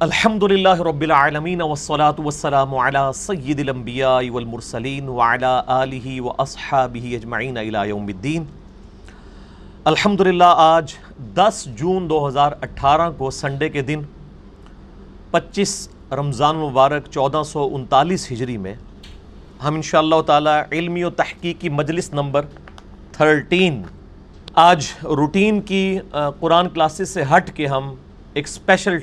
الحمد للہ رب العالمین والصلاة والسلام علی سید الانبیاء والمرسلین وعلی آلہ واصحابہ اجمعین الى یوم الدین الحمدللہ آج دس جون دو ہزار اٹھارہ کو سنڈے کے دن پچیس رمضان مبارک چودہ سو انتالیس ہجری میں ہم انشاءاللہ تعالی علمی و تحقیقی مجلس نمبر تھرٹین آج روٹین کی قرآن کلاسز سے ہٹ کے ہم ایک اسپیشل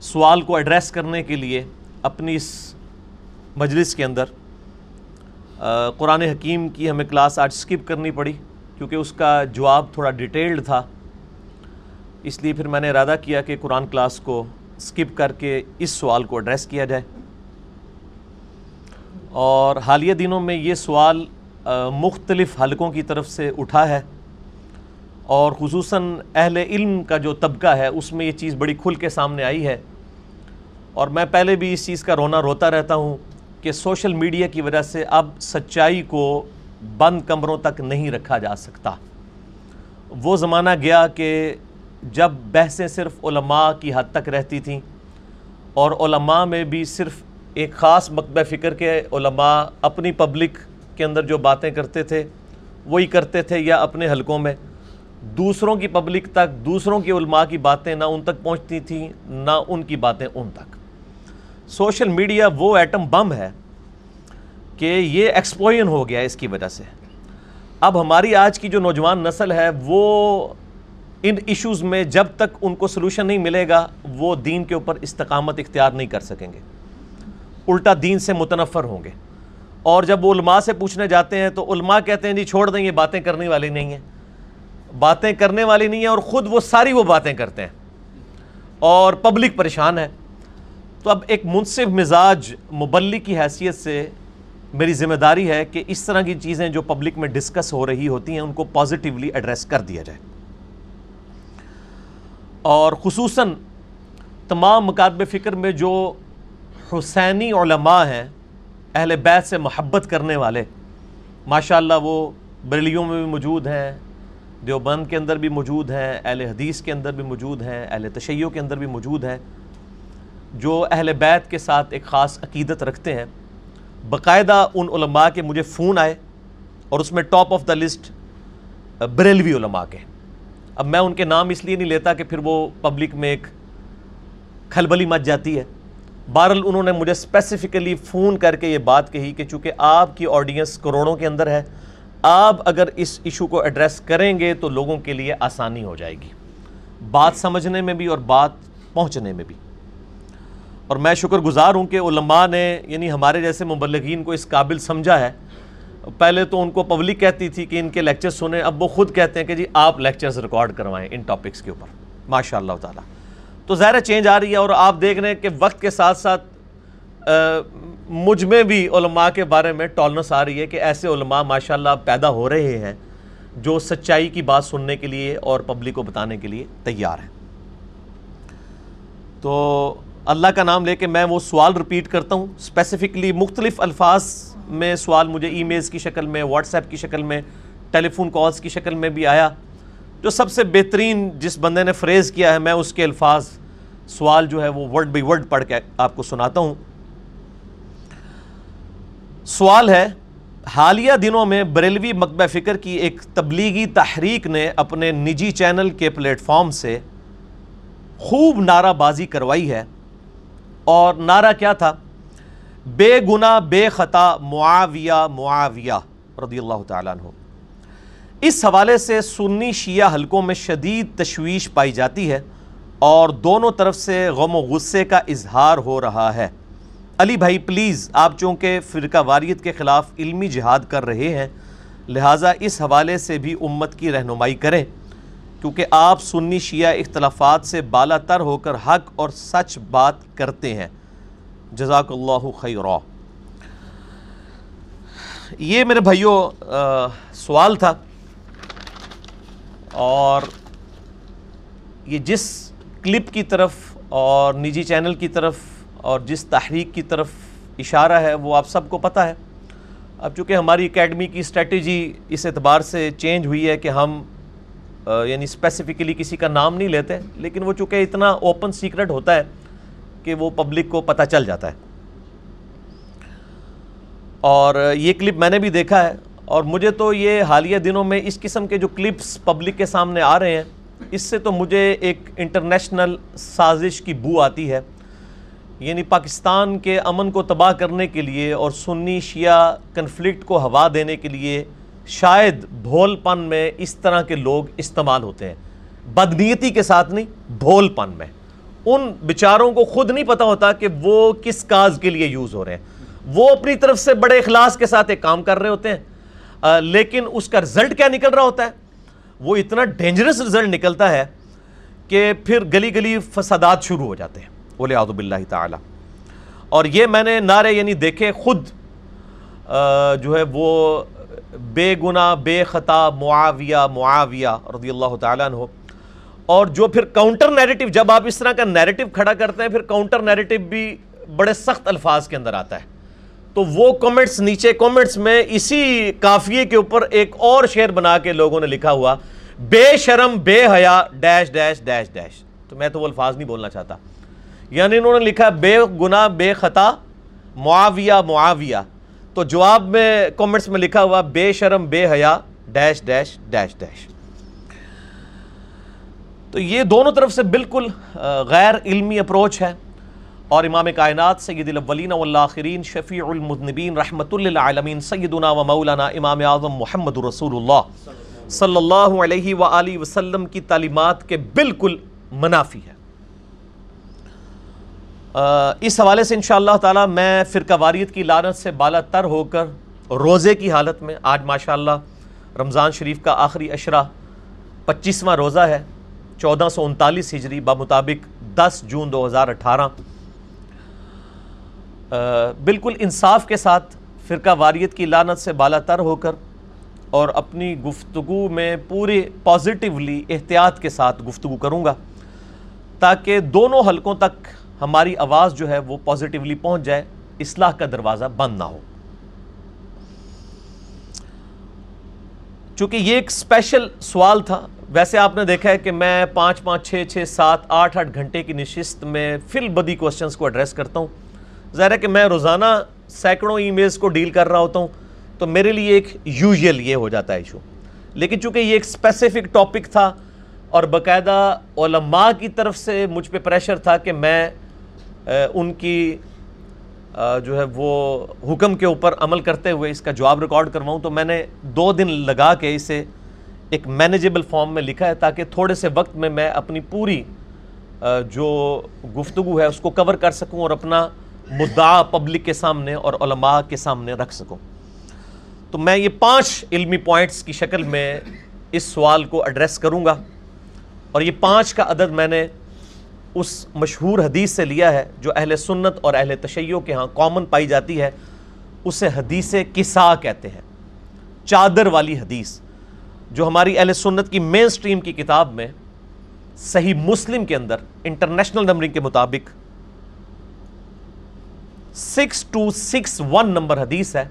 سوال کو ایڈریس کرنے کے لیے اپنی اس مجلس کے اندر قرآن حکیم کی ہمیں کلاس آج سکپ کرنی پڑی کیونکہ اس کا جواب تھوڑا ڈیٹیلڈ تھا۔ اس لیے پھر میں نے ارادہ کیا کہ قرآن کلاس کو سکپ کر کے اس سوال کو ایڈریس کیا جائے۔ اور حالیہ دنوں میں یہ سوال مختلف حلقوں کی طرف سے اٹھا ہے۔ اور خصوصاً اہل علم کا جو طبقہ ہے، اس میں یہ چیز بڑی کھل کے سامنے آئی ہے۔ اور میں پہلے بھی اس چیز کا رونا روتا رہتا ہوں کہ سوشل میڈیا کی وجہ سے اب سچائی کو بند کمروں تک نہیں رکھا جا سکتا۔ وہ زمانہ گیا کہ جب بحثیں صرف علماء کی حد تک رہتی تھیں اور علماء میں بھی صرف ایک خاص مکبہ فکر کے علماء اپنی پبلک کے اندر جو باتیں کرتے تھے، وہی کرتے تھے یا اپنے حلقوں میں۔ دوسروں کی پبلک تک، دوسروں کی علماء کی باتیں نہ ان تک پہنچتی تھیں، نہ ان کی باتیں ان تک۔ سوشل میڈیا وہ ایٹم بم ہے کہ یہ ایکسپوئن ہو گیا اس کی وجہ سے۔ اب ہماری آج کی جو نوجوان نسل ہے، وہ ان ایشوز میں جب تک ان کو سلوشن نہیں ملے گا، وہ دین کے اوپر استقامت اختیار نہیں کر سکیں گے۔ الٹا دین سے متنفر ہوں گے۔ اور جب وہ علماء سے پوچھنے جاتے ہیں تو علماء کہتے ہیں جی چھوڑ دیں، یہ باتیں کرنے والی نہیں ہیں۔ باتیں کرنے والی نہیں ہیں اور خود وہ ساری وہ باتیں کرتے ہیں۔ اور پبلک پریشان ہے۔ تو اب ایک منصف مزاج مبلی کی حیثیت سے میری ذمہ داری ہے کہ اس طرح کی چیزیں جو پبلک میں ڈسکس ہو رہی ہوتی ہیں، ان کو پازیٹیولی ایڈریس کر دیا جائے۔ اور خصوصاً تمام مکاتب فکر میں جو حسینی علماء ہیں، اہل بیت سے محبت کرنے والے، ماشاءاللہ وہ بریلیوں میں بھی موجود ہیں، دیوبند کے اندر بھی موجود ہیں، اہل حدیث کے اندر بھی موجود ہیں، اہل تشیعوں کے اندر بھی موجود ہیں۔ جو اہل بیت کے ساتھ ایک خاص عقیدت رکھتے ہیں، باقاعدہ ان علماء کے مجھے فون آئے اور اس میں top of the list Barelvi علماء کے اب میں ان کے نام اس لیے نہیں لیتا کہ پھر وہ پبلک میں ایک کھلبلی مچ جاتی ہے۔ بہرحال انہوں نے مجھے اسپیسیفکلی فون کر کے یہ بات کہی کہ چونکہ آپ کی آڈینس کروڑوں کے اندر ہے، آپ اگر اس ایشو کو ایڈریس کریں گے تو لوگوں کے لیے آسانی ہو جائے گی۔ بات سمجھنے میں بھی اور بات پہنچنے میں بھی۔ اور میں شکر گزار ہوں کہ علماء نے یعنی ہمارے جیسے مبلغین کو اس قابل سمجھا ہے۔ پہلے تو ان کو پبلک کہتی تھی کہ ان کے لیکچر سنیں، اب وہ خود کہتے ہیں کہ جی آپ لیکچرز ریکارڈ کروائیں ان ٹاپکس کے اوپر۔ ماشاء اللہ تعالیٰ۔ تو ظاہر چینج آ رہی ہے اور آپ دیکھ رہے ہیں کہ وقت کے ساتھ ساتھ مجھ میں بھی علماء کے بارے میں ٹالنس آ رہی ہے کہ ایسے علماء ماشاءاللہ پیدا ہو رہے ہیں جو سچائی کی بات سننے کے لیے اور پبلک کو بتانے کے لیے تیار ہیں۔ تو اللہ کا نام لے کے میں وہ سوال رپیٹ کرتا ہوں. اسپیسیفکلی مختلف الفاظ میں سوال مجھے ای میلز کی شکل میں واٹس ایپ کی شکل میں ٹیلی فون کالز کی شکل میں بھی آیا. جو سب سے بہترین جس بندے نے فریز کیا ہے، میں اس کے الفاظ سوال جو ہے وہ ورڈ بائی ورڈ پڑھ کے آپ کو سناتا ہوں. سوال ہے، حالیہ دنوں میں بریلوی مکبہ فکر کی ایک تبلیغی تحریک نے اپنے نجی چینل کے پلیٹ فارم سے خوب نعرہ بازی کروائی ہے. اور نعرہ کیا تھا؟ بے گناہ، بے خطا، معاویہ معاویہ رضی اللہ تعالیٰ عنہ۔ اس حوالے سے سنی شیعہ حلقوں میں شدید تشویش پائی جاتی ہے اور دونوں طرف سے غم و غصے کا اظہار ہو رہا ہے۔ علی بھائی، پلیز، آپ چونکہ فرقہ واریت کے خلاف علمی جہاد کر رہے ہیں، لہٰذا اس حوالے سے بھی امت کی رہنمائی کریں۔ کیونکہ آپ سنی شیعہ اختلافات سے بالا تر ہو کر حق اور سچ بات کرتے ہیں۔ جزاک اللہ خیرہ یہ میرے بھائیوں سوال تھا۔ اور یہ جس کلپ کی طرف اور نجی چینل کی طرف اور جس تحریک کی طرف اشارہ ہے، وہ آپ سب کو پتہ ہے۔ اب چونکہ ہماری اکیڈمی کی اسٹریٹجی اس اعتبار سے چینج ہوئی ہے کہ ہم یعنی اسپیسیفکلی کسی کا نام نہیں لیتے، لیکن وہ چونکہ اتنا اوپن سیکرٹ ہوتا ہے کہ وہ پبلک کو پتہ چل جاتا ہے۔ اور یہ کلپ میں نے بھی دیکھا ہے، اور مجھے تو یہ حالیہ دنوں میں اس قسم کے جو کلپس پبلک کے سامنے آ رہے ہیں، اس سے تو مجھے ایک انٹرنیشنل سازش کی بو آتی ہے۔ یعنی پاکستان کے امن کو تباہ کرنے کے لیے اور سنی شیعہ کنفلکٹ کو ہوا دینے کے لیے شاید بھول پن میں اس طرح کے لوگ استعمال ہوتے ہیں۔ بدنیتی کے ساتھ نہیں، بھول پن میں۔ ان بچاروں کو خود نہیں پتا ہوتا کہ وہ کس کاز کے لیے یوز ہو رہے ہیں۔ وہ اپنی طرف سے بڑے اخلاص کے ساتھ ایک کام کر رہے ہوتے ہیں۔ لیکن اس کا رزلٹ کیا نکل رہا ہوتا ہے؟ وہ اتنا ڈینجرس رزلٹ نکلتا ہے کہ پھر گلی گلی فسادات شروع ہو جاتے ہیں۔ بولے آدب اللہ تعالی۔ اور یہ میں نے نعرے یعنی دیکھے خود جو ہے وہ بے گناہ، بے خطا، معاویہ معاویہ رضی اللہ تعالیٰ عنہ۔ اور جو پھر کاؤنٹر نیریٹو جب آپ اس طرح کا نیریٹو کھڑا کرتے ہیں، پھر کاؤنٹر نیریٹو بھی بڑے سخت الفاظ کے اندر آتا ہے۔ تو وہ کومنٹس نیچے کومنٹس میں اسی کافیے کے اوپر ایک اور شعر بنا کے لوگوں نے لکھا ہوا، بے شرم، بے حیا ڈیش ڈیش ڈیش ڈیش تو میں تو وہ الفاظ نہیں بولنا چاہتا۔ یعنی انہوں نے لکھا، بے گناہ، بے خطا، معاویہ معاویہ۔ تو جواب میں کومنٹس میں لکھا ہوا بے شرم، بے حیا ڈیش ڈیش ڈیش ڈیش تو یہ دونوں طرف سے بالکل غیر علمی اپروچ ہے۔ اور امام کائنات سید الاولین والآخرین، شفیع المذنبین رحمت للعالمین، سیدنا و مولانا امام اعظم محمد رسول اللہ صلی اللہ علیہ وآلہ وسلم کی تعلیمات کے بالکل منافی ہے۔ اس حوالے سے انشاءاللہ تعالی میں فرقہ واریت کی لانت سے بالا تر ہو کر روزے کی حالت میں آج ماشاءاللہ رمضان شریف کا آخری اشرہ پچیسواں روزہ ہے، چودہ سو انتالیس ہجری بمطابق دس جون دو ہزار اٹھارہ۔ بالکل انصاف کے ساتھ فرقہ واریت کی لانت سے بالا تر ہو کر اور اپنی گفتگو میں پورے پازیٹیولی احتیاط کے ساتھ گفتگو کروں گا تاکہ دونوں حلقوں تک ہماری آواز جو ہے وہ پازیٹیولی پہنچ جائے، اصلاح کا دروازہ بند نہ ہو۔ چونکہ یہ ایک سپیشل سوال تھا، ویسے آپ نے دیکھا ہے کہ میں پانچ پانچ چھ چھ سات آٹھ آٹھ گھنٹے کی نشست میں فل بدی کوشچنس کو ایڈریس کرتا ہوں۔ ظاہر ہے کہ میں روزانہ سینکڑوں ای میلز کو ڈیل کر رہا ہوتا ہوں، تو میرے لیے ایک یوزل یہ ہو جاتا ہے ایشو لیکن چونکہ یہ ایک اسپیسیفک ٹاپک تھا اور باقاعدہ علماء کی طرف سے مجھ پہ پریشر تھا کہ میں ان کی جو ہے وہ حکم کے اوپر عمل کرتے ہوئے اس کا جواب ریکارڈ کرواؤں تو میں نے دو دن لگا کے اسے ایک مینیجیبل فارم میں لکھا ہے تاکہ تھوڑے سے وقت میں میں اپنی پوری جو گفتگو ہے اس کو کور کر سکوں اور اپنا مدعا پبلک کے سامنے اور علماء کے سامنے رکھ سکوں۔ تو میں یہ پانچ علمی پوائنٹس کی شکل میں اس سوال کو ایڈریس کروں گا اور یہ پانچ کا عدد میں نے اس مشہور حدیث سے لیا ہے جو اہل سنت اور اہل تشیعوں کے ہاں کامن پائی جاتی ہے، اسے حدیث کسا کہتے ہیں۔ چادر والی حدیث، جو ہماری اہل سنت کی مین سٹریم کی کتاب میں صحیح مسلم کے اندر انٹرنیشنل نمبرنگ کے مطابق six two six one number حدیث ہے۔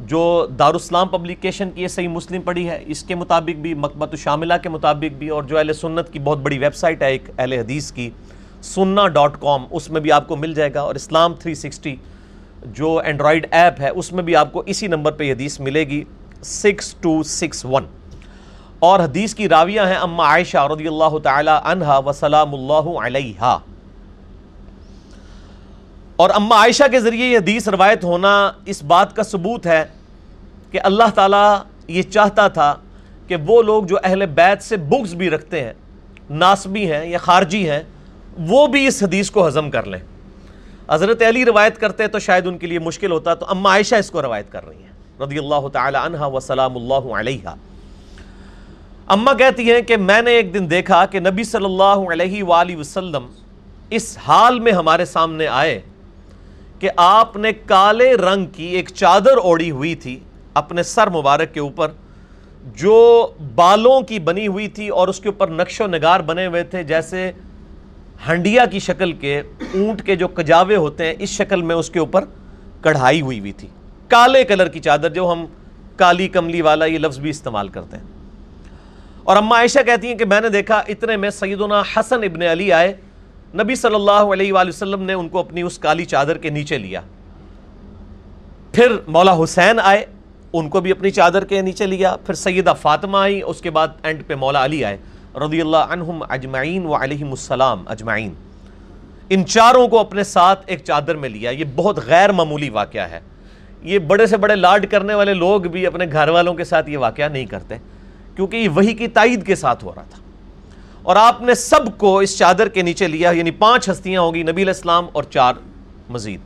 جو دارالسلام پبلیکیشن کی یہ صحیح مسلم پڑھی ہے، اس کے مطابق بھی مکبت شاملہ کے مطابق بھی، اور جو اہل سنت کی بہت بڑی ویب سائٹ ہے ایک اہل حدیث کی، سننا ڈاٹ کام اس میں بھی آپ کو مل جائے گا، اور اسلام تھری سکسٹی جو اینڈرائڈ ایپ ہے، اس میں بھی آپ کو اسی نمبر پہ حدیث ملے گی سکس ٹو سکس ون اور حدیث کی راویہ ہیں اما عائشہ رضی اللہ تعالی عنہ وسلام اللہ علیہ اور اما عائشہ کے ذریعے یہ حدیث روایت ہونا اس بات کا ثبوت ہے کہ اللہ تعالیٰ یہ چاہتا تھا کہ وہ لوگ جو اہل بیت سے بکس بھی رکھتے ہیں، ناسبی ہیں یا خارجی ہیں، وہ بھی اس حدیث کو ہضم کر لیں۔ حضرت علی روایت کرتے تو شاید ان کے لیے مشکل ہوتا تو اما عائشہ اس کو روایت کر رہی ہیں۔ رضی اللہ تعالی عنہ وسلام اللہ علیہ اما کہتی ہیں کہ میں نے ایک دن دیکھا کہ نبی صلی اللہ علیہ وآلہ وسلم اس حال میں ہمارے سامنے آئے۔ کہ آپ نے کالے رنگ کی ایک چادر اوڑی ہوئی تھی اپنے سر مبارک کے اوپر، جو بالوں کی بنی ہوئی تھی اور اس کے اوپر نقش و نگار بنے ہوئے تھے، جیسے ہنڈیا کی شکل کے اونٹ کے جو کجاوے ہوتے ہیں، اس شکل میں اس کے اوپر کڑھائی ہوئی ہوئی تھی۔ کالے کلر کی چادر جو ہم کالی کملی والا یہ لفظ بھی استعمال کرتے ہیں۔ اور اما عائشہ کہتی ہیں کہ میں نے دیکھا، اتنے میں سیدنا حسن ابن علی آئے نبی صلی اللہ علیہ وآلہ وسلم نے ان کو اپنی اس کالی چادر کے نیچے لیا۔ پھر مولا حسین آئے، ان کو بھی اپنی چادر کے نیچے لیا۔ پھر سیدہ فاطمہ آئی، اس کے بعد اینڈ پہ مولا علی آئے۔ رضی اللہ عنہم اجمعین و علیہم السلام اجمعین۔ ان چاروں کو اپنے ساتھ ایک چادر میں لیا۔ یہ بہت غیر معمولی واقعہ ہے۔ یہ بڑے سے بڑے لاڈ کرنے والے لوگ بھی اپنے گھر والوں کے ساتھ یہ واقعہ نہیں کرتے، کیونکہ یہ وہی کی تائید کے ساتھ ہو رہا تھا۔ اور آپ نے سب کو اس چادر کے نیچے لیا یعنی پانچ ہستیاں ہوگی، نبی علیہ السلام اور چار مزید۔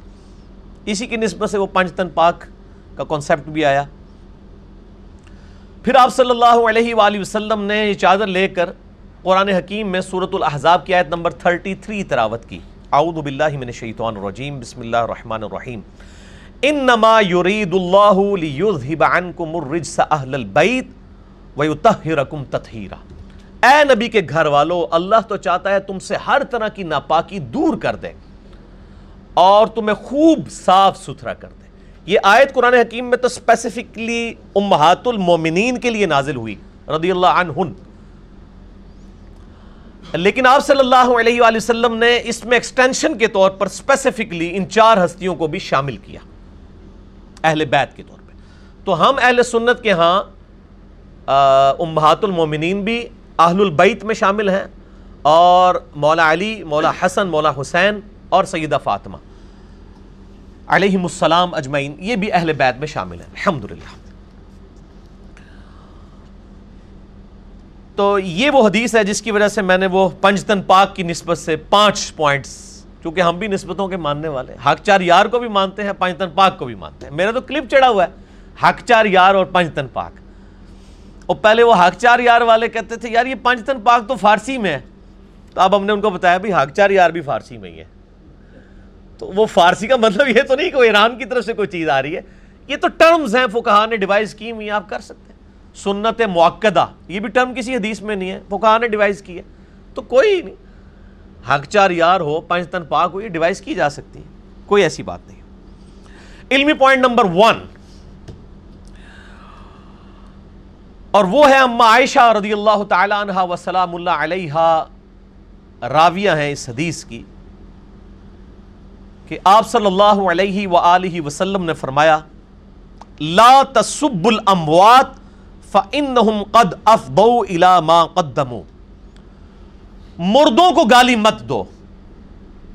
اسی کی نسبت سے وہ پنج تن پاک کا کانسیپٹ بھی آیا۔ پھر آپ صلی اللہ علیہ وآلہ وسلم نے یہ چادر لے کر قرآن حکیم میں سورة الاحزاب کی آیت نمبر 33 تراوت کی۔ اعوذ باللہ من الشیطان الرجیم، بسم اللہ الرحمن الرحیم۔ انما یرید اللہ لیذہب عنکم الرجس اہل البیت ویتہرکم تطہیرا۔ اے نبی کے گھر والو، اللہ تو چاہتا ہے تم سے ہر طرح کی ناپاکی دور کر دے اور تمہیں خوب صاف ستھرا کر دے۔ یہ آیت قرآن حکیم میں تو اسپیسیفکلی امہات المومنین کے لیے نازل ہوئی رضی اللہ عنہن۔ لیکن آپ صلی اللہ علیہ وآلہ وسلم نے اس میں ایکسٹینشن کے طور پر اسپیسیفکلی ان چار ہستیوں کو بھی شامل کیا، اہل بیت کے طور پہ تو ہم اہل سنت کے ہاں امہات المومنین بھی اہل البیت میں شامل ہیں اور مولا علی، مولا حسن، مولا حسین اور سیدہ فاطمہ۔ علیہم السلام اجمعین، یہ بھی اہل بیت میں شامل ہیں۔ الحمدللہ۔ تو یہ وہ حدیث ہے جس کی وجہ سے میں نے وہ پنجتن پاک کی نسبت سے پانچ پوائنٹس کیونکہ ہم بھی نسبتوں کے ماننے والے حق چار یار کو بھی مانتے ہیں، پنجتن پاک کو بھی مانتے ہیں۔ میرا تو کلپ چڑھا ہوا ہے۔ حق چار یار اور پنجتن پاک۔ اور پہلے وہ حق چار یار والے کہتے تھے، یار یہ پنجتن پاک تو فارسی میں ہے۔ تو اب ہم نے ان کو بتایا بھی حق چار یار بھی فارسی میں ہی ہے۔ تو وہ فارسی کا مطلب یہ تو نہیں کہ وہ ایران کی طرف سے کوئی چیز آ رہی ہے۔ یہ تو ٹرمز ہیں فقہا نے ڈیوائز کی ہوئی آپ کر سکتے ہیں۔ سنت معقدہ یہ بھی ٹرم کسی حدیث میں نہیں ہے فقہا نے ڈیوائز کی ہے۔ تو کوئی نہیں حق چار یار ہو پنج تن پاک ہو، یہ ڈیوائز کی جا سکتی ہے، کوئی ایسی بات نہیں۔ علمی پوائنٹ نمبر ون اور وہ ہے اما عائشہ رضی اللہ تعالی عنہ وسلام اللہ علیہ راویہ ہیں اس حدیث کی کہ آپ صلی اللہ علیہ وآلہ وسلم نے فرمایا، لا تسب الاموات فَإِنَّهُمْ قَدْ أَفْضَوْا إِلَى مَا قَدَّمُوا۔ مردوں کو گالی مت دو۔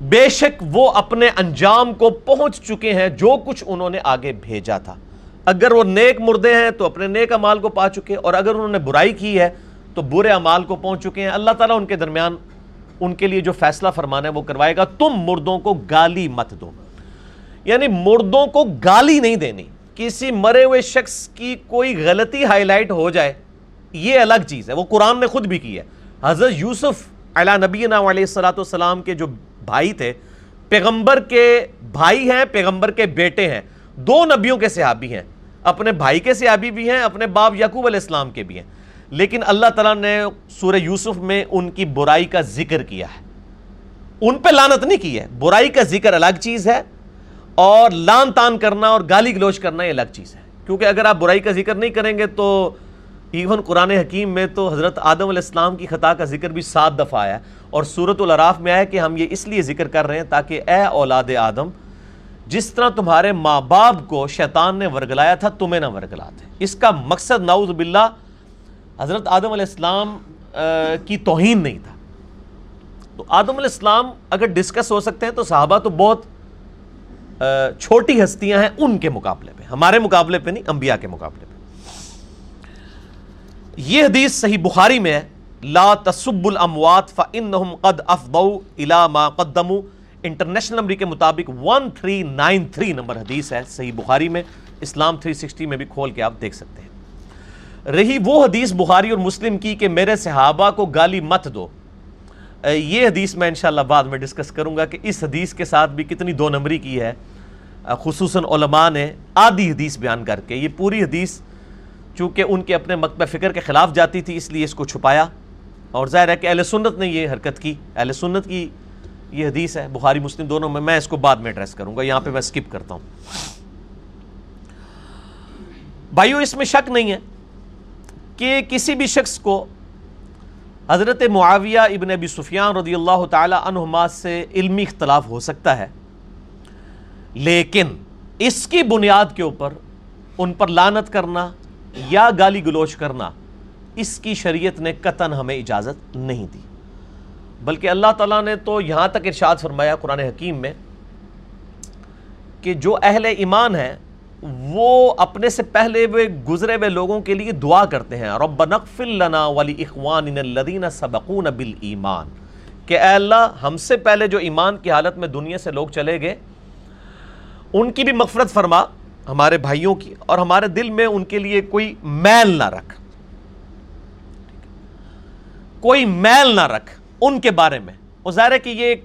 بے شک وہ اپنے انجام کو پہنچ چکے ہیں جو کچھ انہوں نے آگے بھیجا تھا۔ اگر وہ نیک مردے ہیں تو اپنے نیک امال کو پا چکے اور اگر انہوں نے برائی کی ہے تو برے امال کو پہنچ چکے ہیں۔ اللہ تعالیٰ ان کے درمیان ان کے لیے جو فیصلہ فرمانا ہے وہ کروائے گا۔ تم مردوں کو گالی مت دو۔ یعنی مردوں کو گالی نہیں دینی۔ کسی مرے ہوئے شخص کی کوئی غلطی ہائی لائٹ ہو جائے، یہ الگ چیز ہے۔ وہ قرآن نے خود بھی کی ہے۔ حضرت یوسف علیہ نبینا علیہ السلام کے جو بھائی تھے، پیغمبر کے بھائی ہیں، پیغمبر کے بیٹے ہیں۔ دو نبیوں کے صحابی ہیں۔ اپنے بھائی کے صحابی بھی ہیں، اپنے باپ یعقوب علیہ السلام کے بھی ہیں۔ لیکن اللہ تعالیٰ نے سورہ یوسف میں ان کی برائی کا ذکر کیا ہے۔ ان پہ لانت نہیں کی ہے، برائی کا ذکر الگ چیز ہے اور لان تان کرنا اور گالی گلوچ کرنا یہ الگ چیز ہے۔ کیونکہ اگر آپ برائی کا ذکر نہیں کریں گے تو ایون قرآن حکیم میں تو حضرت آدم علیہ السلام کی خطا کا ذکر بھی سات دفعہ آیا اور صورت العراف میں آیا کہ ہم یہ اس لیے ذکر کر رہے ہیں تاکہ اے اولاد آدم جس طرح تمہارے ماں باپ کو شیطان نے ورگلایا تھا، تمہیں نہ ورگلاتے۔ اس کا مقصد نعوذ باللہ حضرت آدم علیہ السلام کی توہین نہیں تھا۔ تو آدم علیہ السلام اگر ڈسکس ہو سکتے ہیں تو صحابہ تو بہت چھوٹی ہستیاں ہیں ان کے مقابلے پہ۔ ہمارے مقابلے پہ نہیں، انبیاء کے مقابلے پہ۔ یہ حدیث صحیح بخاری میں ہے، لا تسب الاموات فانہم قد افضوا الى ما قدموا۔ انٹرنیشنل نمبر کے مطابق 1393 نمبر حدیث ہے، صحیح بخاری میں، اسلام 360 میں بھی کھول کے آپ دیکھ سکتے ہیں۔ رہی وہ حدیث بخاری اور مسلم کی کہ میرے صحابہ کو گالی مت دو۔ یہ حدیث میں انشاءاللہ بعد میں ڈسکس کروں گا کہ اس حدیث کے ساتھ بھی کتنی دو نمبری کی ہے۔ خصوصاً علماء نے آدھی حدیث بیان کر کے، یہ پوری حدیث چونکہ ان کے اپنے مکتبہ فکر کے خلاف جاتی تھی، اس لیے اس کو چھپایا۔ اور ظاہر ہے کہ اہل سنت نے یہ حرکت کی۔ اہل سنت کی یہ حدیث ہے، بخاری، مسلم دونوں میں میں اس کو بعد میں ایڈریس کروں گا، یہاں پہ میں سکپ کرتا ہوں۔ بھائیو، اس میں شک نہیں ہے کہ کسی بھی شخص کو حضرت معاویہ ابن ابی سفیان رضی اللہ تعالی عنہما سے علمی اختلاف ہو سکتا ہے، لیکن اس کی بنیاد کے اوپر ان پر لانت کرنا یا گالی گلوچ کرنا، اس کی شریعت نے قطن ہمیں اجازت نہیں دی۔ بلکہ اللہ تعالیٰ نے تو یہاں تک ارشاد فرمایا قرآن حکیم میں کہ جو اہل ایمان ہیں، وہ اپنے سے پہلے ہوئے، گزرے ہوئے لوگوں کے لیے دعا کرتے ہیں۔ رب نقفر لنا ولی اخوان الذین سبقون بالایمان۔ کہ اے اللہ، ہم سے پہلے جو ایمان کی حالت میں دنیا سے لوگ چلے گئے، ان کی بھی مغفرت فرما ہمارے بھائیوں کی، اور ہمارے دل میں ان کے لیے کوئی میل نہ رکھ۔ کوئی میل نہ رکھ۔ ان کے بارے میں۔ وہ ظاہر ہے کہ یہ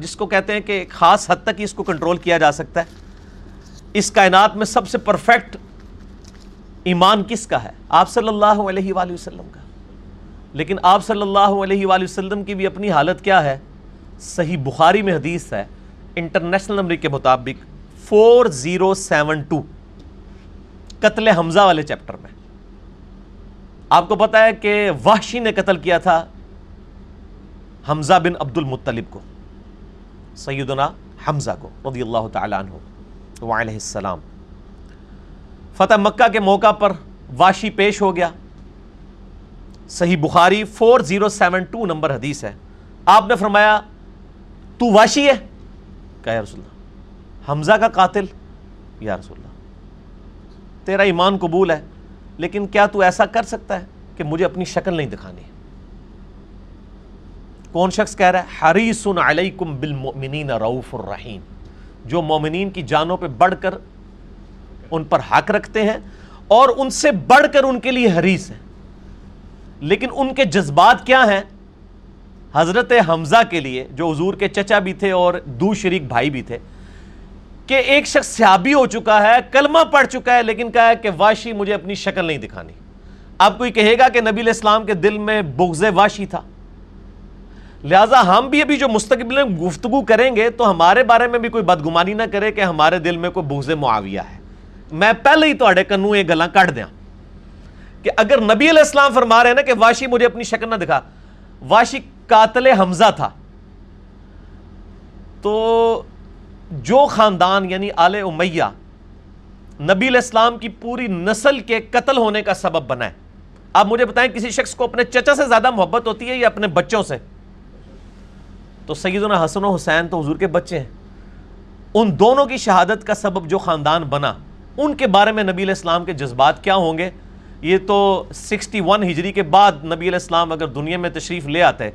جس کو کہتے ہیں کہ خاص حد تک ہی اس کو کنٹرول کیا جا سکتا ہے۔ اس کائنات میں سب سے پرفیکٹ ایمان کس کا ہے؟ آپ صلی اللہ علیہ وآلہ وسلم کا۔ لیکن آپ صلی اللہ علیہ وآلہ وسلم کی بھی اپنی حالت کیا ہے؟ صحیح بخاری میں حدیث ہے، انٹرنیشنل نمبر کے مطابق فور زیرو سیون ٹو قتل حمزہ والے چیپٹر میں۔ آپ کو پتا ہے کہ وحشی نے قتل کیا تھا حمزہ بن عبد المطلب کو، سیدنا حمزہ کو، رضی اللہ تعالیٰ عنہ، وعلیہ السلام۔ فتح مکہ کے موقع پر واشی پیش ہو گیا۔ صحیح Bukhari four zero seven two number حدیث ہے۔ آپ نے فرمایا، تو واشی ہے؟ کہا، یا رسول اللہ، حمزہ کا قاتل؟ یا رسول اللہ، تیرا ایمان قبول ہے، لیکن کیا تو ایسا کر سکتا ہے کہ مجھے اپنی شکل نہیں دکھانی کون شخص کہہ رہا ہے، حریص علیکم بالمؤمنین رعوف الرحیم. جو مومنین کی جانوں پہ بڑھ کر ان پر حق رکھتے ہیں اور ان سے بڑھ کر ان کے لیے حریص ہیں۔ لیکن ان کے جذبات کیا ہیں؟ حضرت حمزہ کے لیے، جو حضور کے چچا بھی تھے اور دو شریک بھائی بھی تھے، کہ ایک شخص سیابی ہو چکا ہے، کلمہ پڑھ چکا ہے، لیکن کہا ہے کہ واشی مجھے اپنی شکل نہیں دکھانی۔ اب کوئی کہے گا کہ نبی علیہ السلام کے دل میں بغض واشی تھا؟ لہٰذا ہم بھی ابھی جو مستقبل میں گفتگو کریں گے تو ہمارے بارے میں بھی کوئی بدگمانی نہ کرے کہ ہمارے دل میں کوئی بغض معاویہ ہے۔ میں پہلے ہی تو کنو یہ گلاں کٹ دیا کہ اگر نبی علیہ السلام فرما رہے ہیں نا کہ واشی مجھے اپنی شکل نہ دکھا واشی قاتل حمزہ تھا۔ تو جو خاندان یعنی آل امیہ نبی علیہ السلام کی پوری نسل کے قتل ہونے کا سبب بنا ہے۔ آپ مجھے بتائیں کسی شخص کو اپنے چچا سے زیادہ محبت ہوتی ہے یا اپنے بچوں سے؟ تو سیدنا حسن و حسین تو حضور کے بچے ہیں۔ ان دونوں کی شہادت کا سبب جو خاندان بنا، ان کے بارے میں نبی علیہ السلام کے جذبات کیا ہوں گے؟ یہ تو سکسٹی ون ہجری کے بعد نبی علیہ السلام اگر دنیا میں تشریف لے آتے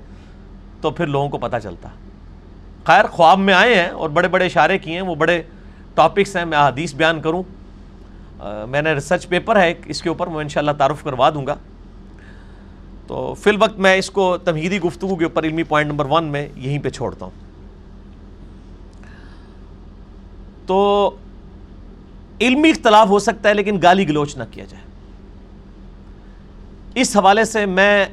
تو پھر لوگوں کو پتہ چلتا۔ خیر، خواب میں آئے ہیں اور بڑے بڑے اشارے کیے ہیں، وہ بڑے ٹاپکس ہیں، میں حدیث بیان کروں۔ میں نے ریسرچ پیپر ہے اس کے اوپر میں انشاءاللہ تعارف کروا دوں گا۔ تو فی الوقت میں اس کو تمہیدی گفتگو کے اوپر علمی پوائنٹ نمبر ون میں یہیں پہ چھوڑتا ہوں۔ تو علمی اختلاف ہو سکتا ہے لیکن گالی گلوچ نہ کیا جائے۔ اس حوالے سے میں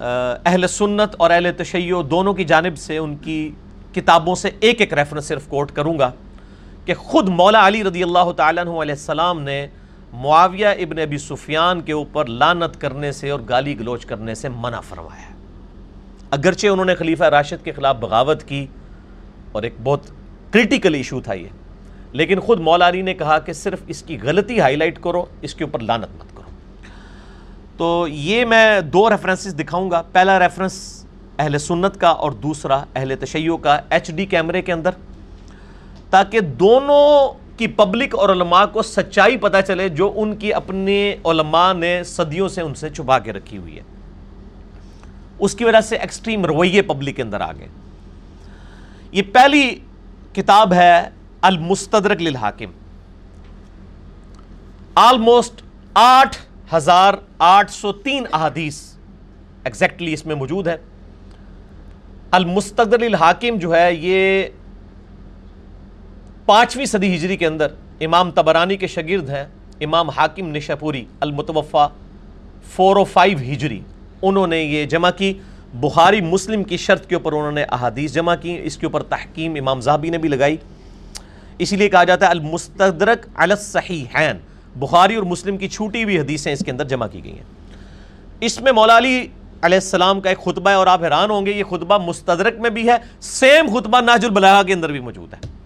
اہل سنت اور اہل تشیع دونوں کی جانب سے ان کی کتابوں سے ایک ایک ریفرنس صرف کوٹ کروں گا کہ خود مولا علی رضی اللہ تعالیٰ علیہ السلام نے معاویہ ابن ابی سفیان کے اوپر لانت کرنے سے اور گالی گلوچ کرنے سے منع فرمایا۔ اگرچہ انہوں نے خلیفہ راشد کے خلاف بغاوت کی اور ایک بہت کرٹیکل ایشو تھا یہ، لیکن خود مولا علی نے کہا کہ صرف اس کی غلطی ہائی لائٹ کرو، اس کے اوپر لانت مت کرو۔ تو یہ میں دو ریفرنسز دکھاؤں گا۔ پہلا ریفرنس اہل سنت کا اور دوسرا اہل تشیع کا۔ ایچ ڈی کیمرے کے اندر، تاکہ دونوں کی پبلک اور علماء کو سچائی پتہ چلے جو ان کی اپنے علماء نے صدیوں سے ان سے چھپا کے رکھی ہوئی ہے۔ اس کی وجہ سے ایکسٹریم رویے پبلک کے اندر آگے یہ پہلی کتاب ہے المستدرک للحاکم۔ آلموسٹ آٹھ ہزار آٹھ سو تین احادیث ایگزیکٹلی اس میں موجود ہے۔ المستدر للحاکم جو ہے یہ پانچویں صدی ہجری کے اندر امام تبرانی کے شگرد ہیں، امام حاکم نشاپوری المتوفہ فور او فائیو ہجری۔ انہوں نے یہ جمع کی۔ بخاری مسلم کی شرط کے اوپر انہوں نے احادیث جمع کی۔ اس کے اوپر تحکیم امام زہبی نے بھی لگائی۔ اسی لیے کہا جاتا ہے المستدرک علی الصحیحین۔ بخاری اور مسلم کی چھوٹی ہوئی حدیثیں اس کے اندر جمع کی گئی ہیں۔ اس میں مولا علی علیہ السلام کا ایک خطبہ ہے اور آپ حیران ہوں گے، یہ خطبہ مستدرک میں بھی ہے سیم خطبہ ناج البلاغہ کے اندر بھی موجود ہے۔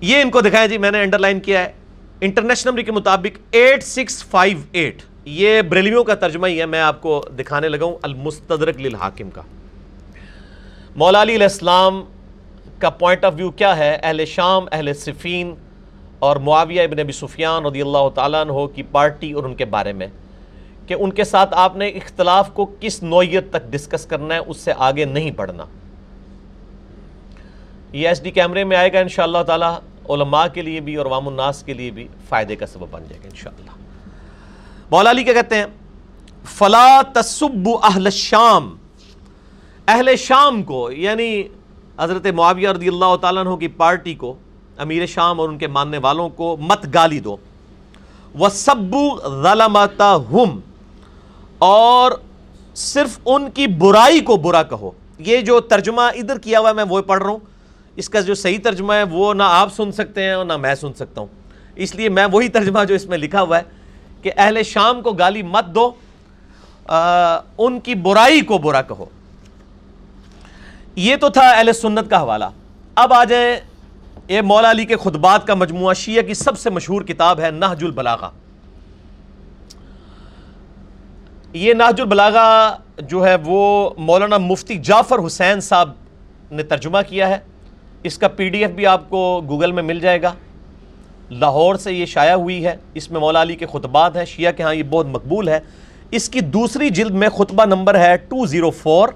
یہ ان کو دکھائیں جی میں نے انڈر لائن کیا ہے۔ انٹرنیشنل نمبر کے مطابق ایٹ سکس فائیو ایٹ یہ بریلیوں کا ترجمہ ہی ہے، میں آپ کو دکھانے لگا ہوں۔ المستدرک للحاکم کا۔ مولا علی علیہ السلام کا پوائنٹ آف ویو کیا ہے؟ اہل شام، اہل صفین اور معاویہ ابن ابی سفیان رضی اللہ تعالیٰ عنہ کی پارٹی اور ان کے بارے میں کہ ان کے ساتھ آپ نے اختلاف کو کس نوعیت تک ڈسکس کرنا ہے، اس سے آگے نہیں پڑھنا یہ ایس ڈی کیمرے میں آئے گا انشاءاللہ تعالی، علماء کے لیے بھی اور عوام الناس کے لیے بھی فائدے کا سبب بن جائے گا انشاءاللہ۔ مولا علی کیا کہتے ہیں؟ فلا تصب اہل شام اہل شام کو یعنی حضرت معاویہ رضی اللہ تعالیٰ عنہ کی پارٹی کو، امیر شام اور ان کے ماننے والوں کو مت گالی دو۔ وہ سبو ہم اور صرف ان کی برائی کو برا کہو۔ یہ جو ترجمہ ادھر کیا ہوا ہے، میں وہ پڑھ رہا ہوں۔ اس کا جو صحیح ترجمہ ہے وہ نہ آپ سن سکتے ہیں اور نہ میں سن سکتا ہوں۔ اس لیے میں وہی ترجمہ جو اس میں لکھا ہوا ہے کہ اہل شام کو گالی مت دو ان کی برائی کو برا کہو۔ یہ تو تھا اہل سنت کا حوالہ۔ اب آ جائیں، یہ مولا علی کے خطبات کا مجموعہ شیعہ کی سب سے مشہور کتاب ہے نہج البلاغہ۔ یہ نہج البلاغہ جو ہے وہ مولانا مفتی جعفر حسین صاحب نے ترجمہ کیا ہے۔ اس کا پی ڈی ایف بھی آپ کو گوگل میں مل جائے گا۔ لاہور سے یہ شائع ہوئی ہے، اس میں مولا علی کے خطبات ہیں، شیعہ کے ہاں یہ بہت مقبول ہے۔ اس کی دوسری جلد میں خطبہ نمبر ہے ٹو زیرو فور۔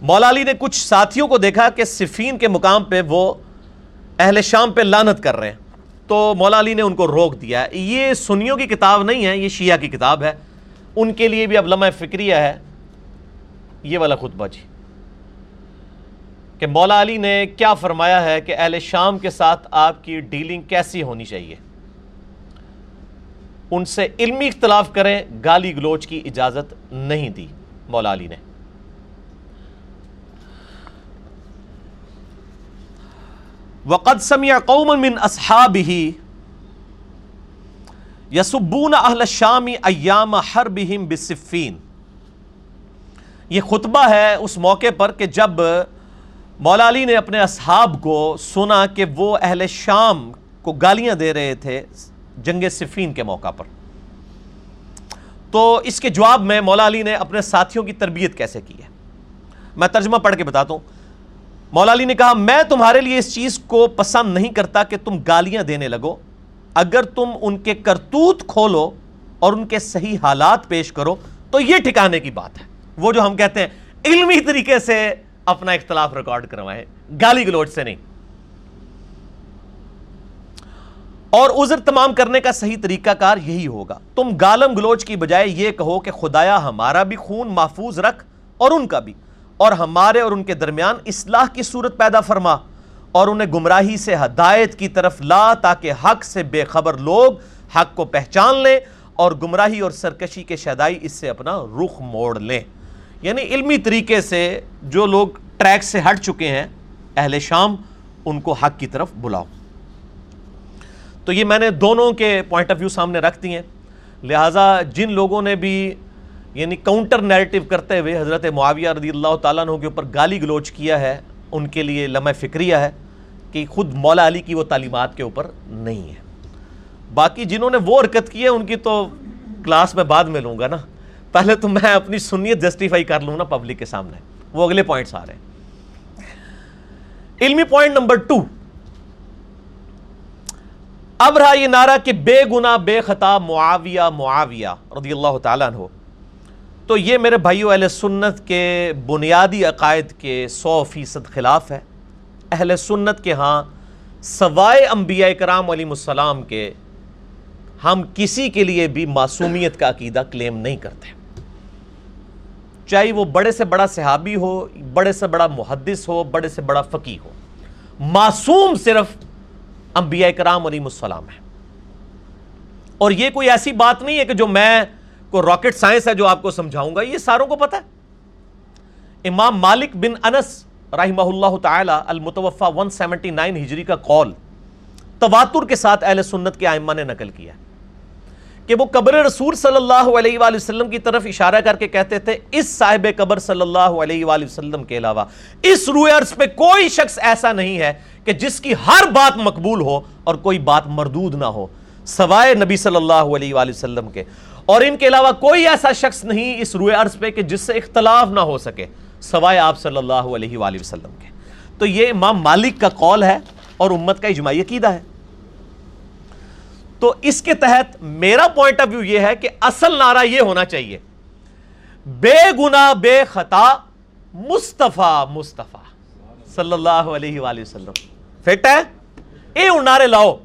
مولا علی نے کچھ ساتھیوں کو دیکھا کہ صفین کے مقام پہ وہ اہل شام پہ لانت کر رہے ہیں۔ تو مولا علی نے ان کو روک دیا ہے۔ یہ سنیوں کی کتاب نہیں ہے، یہ شیعہ کی کتاب ہے۔ ان کے لیے بھی اب لمحہ فکریہ ہے۔ یہ والا خطبہ جی۔ کہ مولا علی نے کیا فرمایا ہے کہ اہل شام کے ساتھ آپ کی ڈیلنگ کیسی ہونی چاہیے؟ ان سے علمی اختلاف کریں، گالی گلوچ کی اجازت نہیں دی مولا علی نے۔ وقد سمع قوم من اصحابه یسبون اہل الشام ایام حربہم بصفین۔ یہ خطبہ ہے اس موقع پر کہ جب مولا علی نے اپنے اصحاب کو سنا کہ وہ اہل شام کو گالیاں دے رہے تھے جنگ صفین کے موقع پر۔ تو اس کے جواب میں مولا علی نے اپنے ساتھیوں کی تربیت کیسے کی ہے؟ میں ترجمہ پڑھ کے بتاتا ہوں۔ مولا علی نے کہا، میں تمہارے لیے اس چیز کو پسند نہیں کرتا کہ تم گالیاں دینے لگو۔ اگر تم ان کے کرتوت کھولو اور ان کے صحیح حالات پیش کرو، تو یہ ٹھکانے کی بات ہے۔ وہ جو ہم کہتے ہیں، علمی طریقے سے اپنا اختلاف ریکارڈ کروائے گالی گلوچ سے نہیں۔ اور عذر تمام کرنے کا صحیح طریقہ کار یہی ہوگا۔ تم گالم گلوچ کی بجائے یہ کہو کہ خدایا ہمارا بھی خون محفوظ رکھ اور ان کا بھی۔ اور ہمارے اور ان کے درمیان اصلاح کی صورت پیدا فرما اور انہیں گمراہی سے ہدایت کی طرف لا تاکہ حق سے بے خبر لوگ حق کو پہچان لیں اور گمراہی اور سرکشی کے شہدائی اس سے اپنا رخ موڑ لیں۔ یعنی علمی طریقے سے جو لوگ ٹریک سے ہٹ چکے ہیں، اہل شام، ان کو حق کی طرف بلاؤ۔ تو یہ میں نے دونوں کے پوائنٹ آف ویو سامنے رکھ دی ہیں۔ لہٰذا جن لوگوں نے بھی یعنی کاؤنٹر نیریٹو کرتے ہوئے حضرت معاویہ رضی اللہ تعالیٰ عنہ کے اوپر گالی گلوچ کیا ہے، ان کے لیے لمحہ فکریہ ہے کہ خود مولا علی کی وہ تعلیمات کے اوپر نہیں ہے۔ باقی جنہوں نے وہ حرکت کی ہے، ان کی تو کلاس میں بعد میں لوں گا نا۔ پہلے تو میں اپنی سنیت جسٹیفائی کر لوں نا پبلک کے سامنے۔ وہ اگلے پوائنٹس آ رہے ہیں۔ علمی پوائنٹ نمبر ٹو اب رہا یہ نعرہ کہ بے گناہ، بے خطا معاویہ معاویہ رضی اللہ تعالیٰ عنہ۔ تو یہ میرے بھائیو اہل سنت کے بنیادی عقائد کے سو فیصد خلاف ہے۔ اہل سنت کے ہاں سوائے انبیاء کرام علیہ السلام کے ہم کسی کے لیے بھی معصومیت کا عقیدہ کلیم نہیں کرتے۔ چاہے وہ بڑے سے بڑا صحابی ہو، بڑے سے بڑا محدث ہو، بڑے سے بڑا فقی ہو۔ معصوم صرف انبیاء کرام علیہ السلام ہے اور یہ کوئی ایسی بات نہیں ہے کہ جو میں کو راکٹ سائنس ہے جو آپ کو سمجھاؤں گا، یہ ساروں کو پتا ہے۔ امام مالک بن انس رحمہ اللہ تعالی المتوفہ 179 ہجری کا قول تواتر کے ساتھ اہل سنت کے آئمہ نے نقل کیا کہ وہ قبر رسول صلی اللہ علیہ وآلہ وسلم کی طرف اشارہ کر کے کہتے تھے، اس صاحب قبر صلی اللہ علیہ وآلہ وسلم کے علاوہ، اس روئے عرض پہ کوئی شخص ایسا نہیں ہے کہ جس کی ہر بات مقبول ہو اور کوئی بات مردود نہ ہو، سوائے نبی صلی اللہ علیہ وآلہ وسلم کے۔ اور ان کے علاوہ کوئی ایسا شخص نہیں اس روئے عرض پہ کہ جس سے اختلاف نہ ہو سکے، سوائے آپ صلی اللہ علیہ وآلہ وسلم کے۔ تو یہ امام مالک کا قول ہے اور امت کا اجماعی عقیدہ ہے۔ تو اس کے تحت میرا پوائنٹ آف ویو یہ ہے کہ اصل نعرہ یہ ہونا چاہیے۔ بے گنا بے خطا، مصطفیٰ مصطفیٰ۔ صلی اللہ علیہ وآلہ وسلم۔ فٹ ہے؟ اے ان نعرے لاؤ۔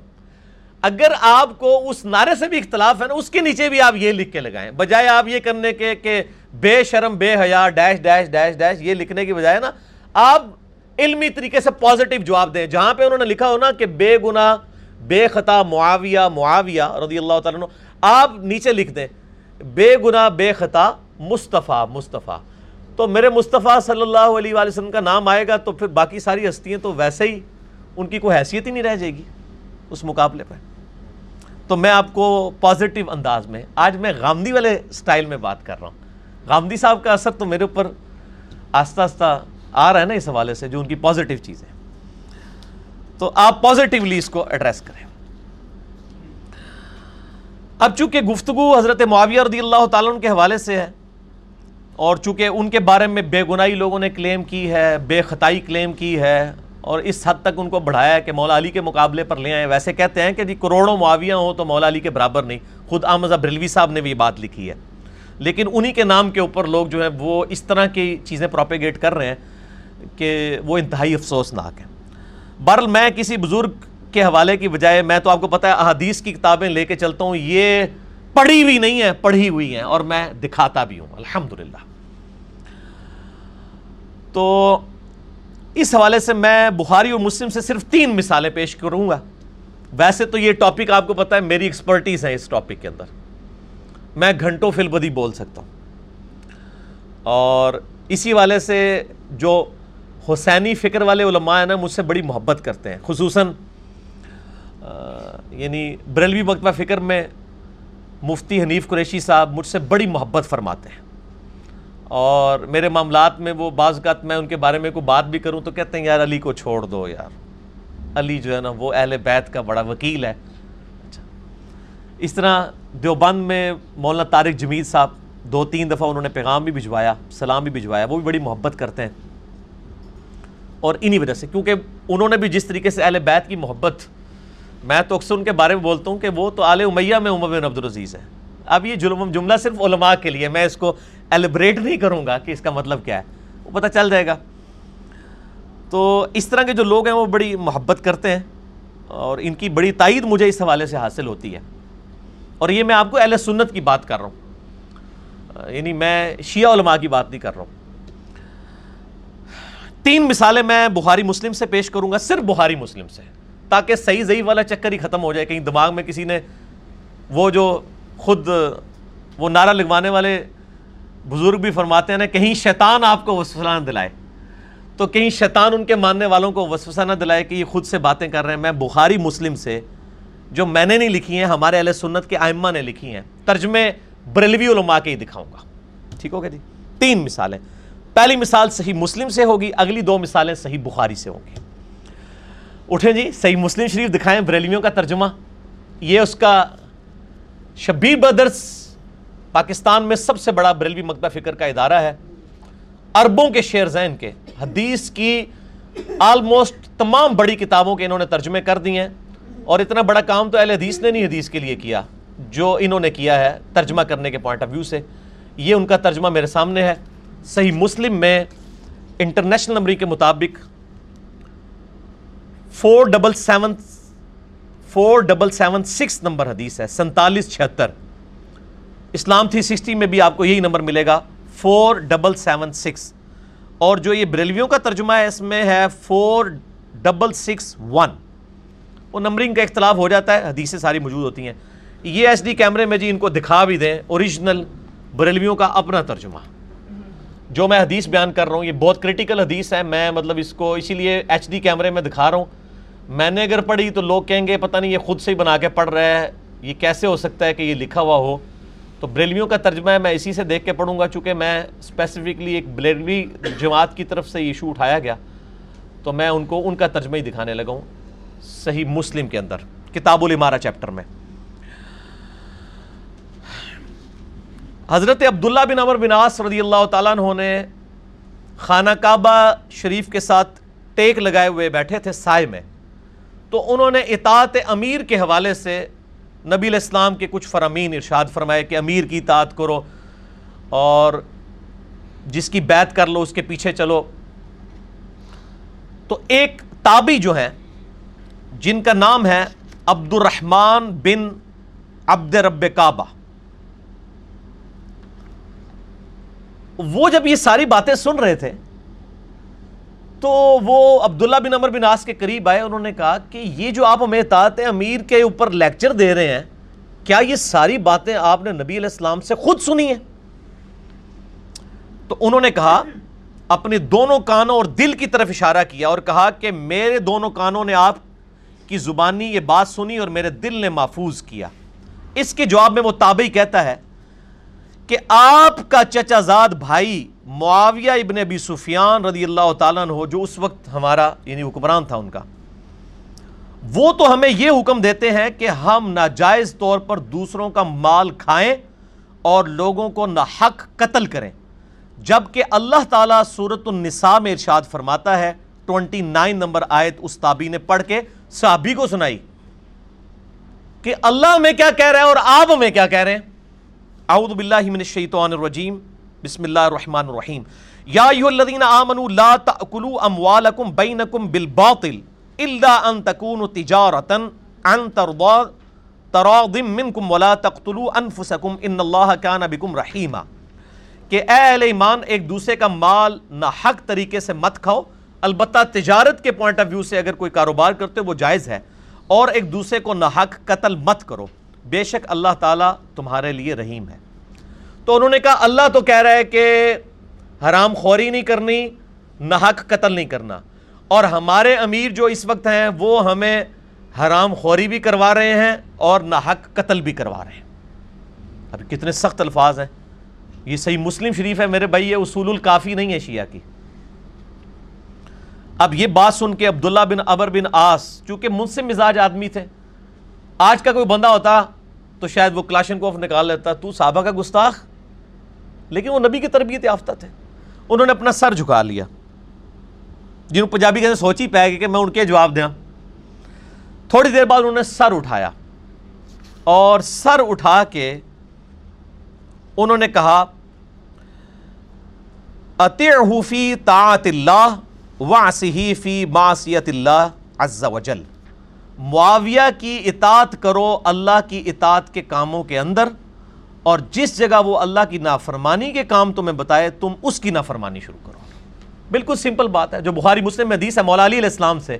اگر آپ کو اس نعرے سے بھی اختلاف ہے نا، اس کے نیچے بھی آپ یہ لکھ کے لگائیں۔ بجائے آپ یہ کرنے کے کہ بے شرم، بے حیا، ڈیش ڈیش ڈیش ڈیش، یہ لکھنے کی بجائے نا، آپ علمی طریقے سے پازیٹیو جواب دیں۔ جہاں پہ انہوں نے لکھا ہو نا کہ بے گنا بے خطا معاویہ معاویہ رضی اللہ تعالیٰ آپ نیچے لکھ دیں، بے گنا بے خطا، مصطفیٰ مصطفیٰ۔ تو میرے مصطفیٰ صلی اللہ علیہ وآلہ وسلم کا نام آئے گا تو پھر باقی ساری ہستیاں تو ویسے ہی ان کی کوئی حیثیت ہی نہیں رہ جائے گی اس مقابلے پہ تو میں آپ کو پازیٹیو انداز میں، آج میں غامدی والے سٹائل میں بات کر رہا ہوں۔ غامدی صاحب کا اثر تو میرے اوپر آستہ آستہ آ رہا ہے نا اس حوالے سے، جو ان کی پازیٹیو چیزیں۔ تو آپ پازیٹیولی اس کو ایڈریس کریں۔ اب چونکہ گفتگو حضرت معاویہ رضی اللہ تعالیٰ کے حوالے سے ہے، اور چونکہ ان کے بارے میں بے گناہی لوگوں نے کلیم کی ہے، بے خطائی کلیم کی ہے، اور اس حد تک ان کو بڑھایا ہے کہ مولا علی کے مقابلے پر لے آئے ویسے کہتے ہیں کہ جی کروڑوں معاویہ ہوں تو مولا علی کے برابر نہیں۔ خود آمزہ بریلوی صاحب نے بھی یہ بات لکھی ہے۔ لیکن انہی کے نام کے اوپر لوگ جو ہیں وہ اس طرح کی چیزیں پروپیگیٹ کر رہے ہیں کہ وہ انتہائی افسوسناک ہیں۔ برل میں کسی بزرگ کے حوالے کی بجائے میں تو آپ کو پتا ہے احادیث کی کتابیں لے کے چلتا ہوں، یہ پڑھی ہوئی نہیں ہے پڑھی ہوئی ہیں اور میں دکھاتا بھی ہوں، الحمدللہ۔ تو اس حوالے سے میں بخاری اور مسلم سے صرف تین مثالیں پیش کروں گا۔ ویسے تو یہ ٹاپک آپ کو پتا ہے، میری ایکسپرٹیز ہے اس ٹاپک کے اندر۔ میں گھنٹوں فل بدی بول سکتا ہوں۔ اور اسی والے سے جو حسینی فکر والے علماء ہیں نا، مجھ سے بڑی محبت کرتے ہیں۔ خصوصاً یعنی بریلوی مکتبہ فکر میں مفتی حنیف قریشی صاحب مجھ سے بڑی محبت فرماتے ہیں۔ اور میرے معاملات میں وہ بعض اوقات میں ان کے بارے میں کوئی بات بھی کروں تو کہتے ہیں، یار علی کو چھوڑ دو یار۔ علی جو ہے نا، وہ اہل بیت کا بڑا وکیل ہے۔ اچھا۔ اس طرح دیوبند میں مولانا طارق جمید صاحب، دو تین دفعہ انہوں نے پیغام بھی بھجوایا، سلام بھی بھجوایا، وہ بھی بڑی محبت کرتے ہیں۔ اور انہی وجہ سے، کیونکہ انہوں نے بھی جس طریقے سے اہل بیت کی محبت، میں تو اکثر ان کے بارے میں بولتا ہوں کہ وہ تو آل امیہ میں عمر بن عبدالعزیز ہے اب یہ جملہ صرف علماء کے لیے، میں اس کو ایلیبریٹ نہیں کروں گا کہ اس کا مطلب کیا ہے۔ وہ پتہ چل جائے گا۔ تو اس طرح کے جو لوگ ہیں، وہ بڑی محبت کرتے ہیں اور ان کی بڑی تائید مجھے اس حوالے سے حاصل ہوتی ہے۔ اور یہ میں آپ کو اہل سنت کی بات کر رہا ہوں۔ یعنی میں شیعہ علماء کی بات نہیں کر رہا ہوں۔ تین مثالیں میں بخاری مسلم سے پیش کروں گا صرف بخاری مسلم سے تاکہ صحیح ضعیف والا چکر ہی ختم ہو جائے کہیں دماغ میں کسی نے وہ جو خود وہ نعرہ لگوانے والے بزرگ بھی فرماتے ہیں نا کہیں شیطان آپ کو وسوسہ نہ دلائے۔ تو کہیں شیطان ان کے ماننے والوں کو وسوسہ نہ دلائے کہ یہ خود سے باتیں کر رہے ہیں۔ میں بخاری مسلم سے جو میں نے نہیں لکھی ہیں ہمارے اہل سنت کے آئمہ نے لکھی ہیں ترجمے بریلوی علماء کے ہی دکھاؤں گا۔ ٹھیک ہو گیا جی۔ تین مثالیں۔ پہلی مثال صحیح مسلم سے ہوگی، اگلی دو مثالیں صحیح بخاری سے ہوں گی۔ اٹھیں جی صحیح مسلم شریف دکھائیں بریلیوں کا ترجمہ۔ یہ اس کا شبیر بدرس پاکستان میں سب سے بڑا بریلوی مکتبہ فکر کا ادارہ ہے۔ اربوں کے شیر زین کے، حدیث کی آلموسٹ تمام بڑی کتابوں کے انہوں نے ترجمے کر دی ہیں۔ اور اتنا بڑا کام تو اہل حدیث نے نہیں حدیث کے لیے کیا، جو انہوں نے کیا ہے ترجمہ کرنے کے پوائنٹ آف ویو سے۔ یہ ان کا ترجمہ میرے سامنے ہے۔ صحیح مسلم میں انٹرنیشنل نمبر کے مطابق four double seven four double seven six number حدیث ہے سنتالیس چھہتر۔ اسلام تھری سکسٹی میں بھی آپ کو یہی نمبر ملے گا فور ڈبل سیون سکس اور جو یہ بریلویوں کا ترجمہ ہے، اس میں ہے فور ڈبل سکس ون وہ نمبرنگ کا اختلاف ہو جاتا ہے، حدیثیں ساری موجود ہوتی ہیں۔ یہ ایس ڈی کیمرے میں جی ان کو دکھا بھی دیں اوریجنل بریلویوں کا اپنا ترجمہ۔ جو میں حدیث بیان کر رہا ہوں، یہ بہت کرٹیکل حدیث ہے، میں مطلب اس کو اسی لیے ایچ ڈی کیمرے میں دکھا رہا ہوں۔ میں نے اگر پڑھی تو لوگ کہیں گے، پتہ نہیں، یہ خود سے ہی بنا کے پڑھ رہا ہے۔ یہ کیسے ہو سکتا ہے کہ یہ لکھا ہوا ہو؟ تو بریلویوں کا ترجمہ ہے، میں اسی سے دیکھ کے پڑھوں گا، چونکہ میں اسپیسیفکلی ایک بریلوی جماعت کی طرف سے یہ ایشو اٹھایا گیا۔ تو میں ان کو، ان کا ترجمہ ہی دکھانے لگا ہوں، صحیح مسلم کے اندر، کتاب الامارہ چیپٹر میں۔ حضرت عبداللہ بن عمر بن عاص رضی اللہ تعالیٰ عنہ نے خانہ کعبہ شریف کے ساتھ ٹیک لگائے ہوئے بیٹھے تھے سائے میں۔ تو انہوں نے اطاعت امیر کے حوالے سے نبی الاسلام کے کچھ فرامین ارشاد فرمائے کہ امیر کی اطاعت کرو اور جس کی بیعت کر لو، اس کے پیچھے چلو۔ تو ایک تابی جو ہیں، جن کا نام ہے عبد الرحمن بن عبد رب کعبہ۔ وہ جب یہ ساری باتیں سن رہے تھے، تو وہ عبداللہ بن عمر بن آس کے قریب آئے، انہوں نے کہا کہ یہ جو آپ ہمیں اطاعت امیر کے اوپر لیکچر دے رہے ہیں، کیا یہ ساری باتیں آپ نے نبی علیہ السلام سے خود سنی ہیں؟ تو انہوں نے کہا، اپنے دونوں کانوں اور دل کی طرف اشارہ کیا اور کہا کہ میرے دونوں کانوں نے آپ کی زبانی یہ بات سنی اور میرے دل نے محفوظ کیا۔ اس کے جواب میں وہ تابعی کہتا ہے کہ آپ کا چچا زاد بھائی معاویہ ابن ابی سفیان رضی اللہ تعالیٰ ہو جو اس وقت ہمارا یعنی حکمران تھا ان کا، وہ تو ہمیں یہ حکم دیتے ہیں کہ ہم ناجائز طور پر دوسروں کا مال کھائیں اور لوگوں کو ناحق قتل کریں۔ جبکہ اللہ تعالیٰ سورت النساء میں ارشاد فرماتا ہے ٹونٹی نائن نمبر آیت اس تابی نے پڑھ کے صحابی کو سنائی کہ اللہ میں کیا کہہ رہے ہیں اور آپ میں کیا کہہ رہے ہیں۔ اعوذ باللہ من الشیطان الرجیم، بسم اللہ الرحمن الرحیم۔ یا ایہا الذین آمنوا لا تأکلوا اموالکم بینکم بالباطل الا ان تکونوا تجارتا عن ترضا تراض منکم ولا تقتلوا انفسکم ان اللہ کان بکم رحیما۔ کہ اے اہل ایمان، ایک دوسرے کا مال نہ حق طریقے سے مت کھاؤ، البتہ تجارت کے پوائنٹ آف ویو سے اگر کوئی کاروبار کرتے ہو، وہ جائز ہے۔ اور ایک دوسرے کو نہ حق قتل مت کرو۔ بے شک اللہ تعالیٰ تمہارے لیے رحیم ہے۔ تو انہوں نے کہا، اللہ تو کہہ رہا ہے کہ حرام خوری نہیں کرنی، نہ حق قتل نہیں کرنا۔ اور ہمارے امیر جو اس وقت ہیں، وہ ہمیں حرام خوری بھی کروا رہے ہیں اور نہ حق قتل بھی کروا رہے ہیں۔ اب کتنے سخت الفاظ ہیں۔ یہ صحیح مسلم شریف ہے، میرے بھائی، یہ اصول الکافی نہیں ہے شیعہ کی۔ اب یہ بات سن کے عبداللہ بن عبر بن آس چونکہ منصف مزاج آدمی تھے آج کا کوئی بندہ ہوتا تو شاید وہ کلاشن کوف نکال لیتا، تو صحابہ کا گستاخ۔ لیکن وہ نبی کی تربیت یافتہ تھے۔ انہوں نے اپنا سر جھکا لیا۔ جنہوں پنجابی کہتے سوچ ہی پائے گی کہ میں ان کے جواب دیا تھوڑی دیر بعد انہوں نے سر اٹھایا۔ اور سر اٹھا کے انہوں نے کہا فی طاعت اللہ واسحی فی معصیت اللہ عز و جل معاویہ کی اطاعت کرو، اللہ کی اطاعت کے کاموں کے اندر، اور جس جگہ وہ اللہ کی نافرمانی کے کام تمہیں بتائے، تم اس کی نافرمانی شروع کرو۔ بالکل سمپل بات ہے۔ جو بخاری مسلم حدیث ہے، مولا علی علیہ السلام سے،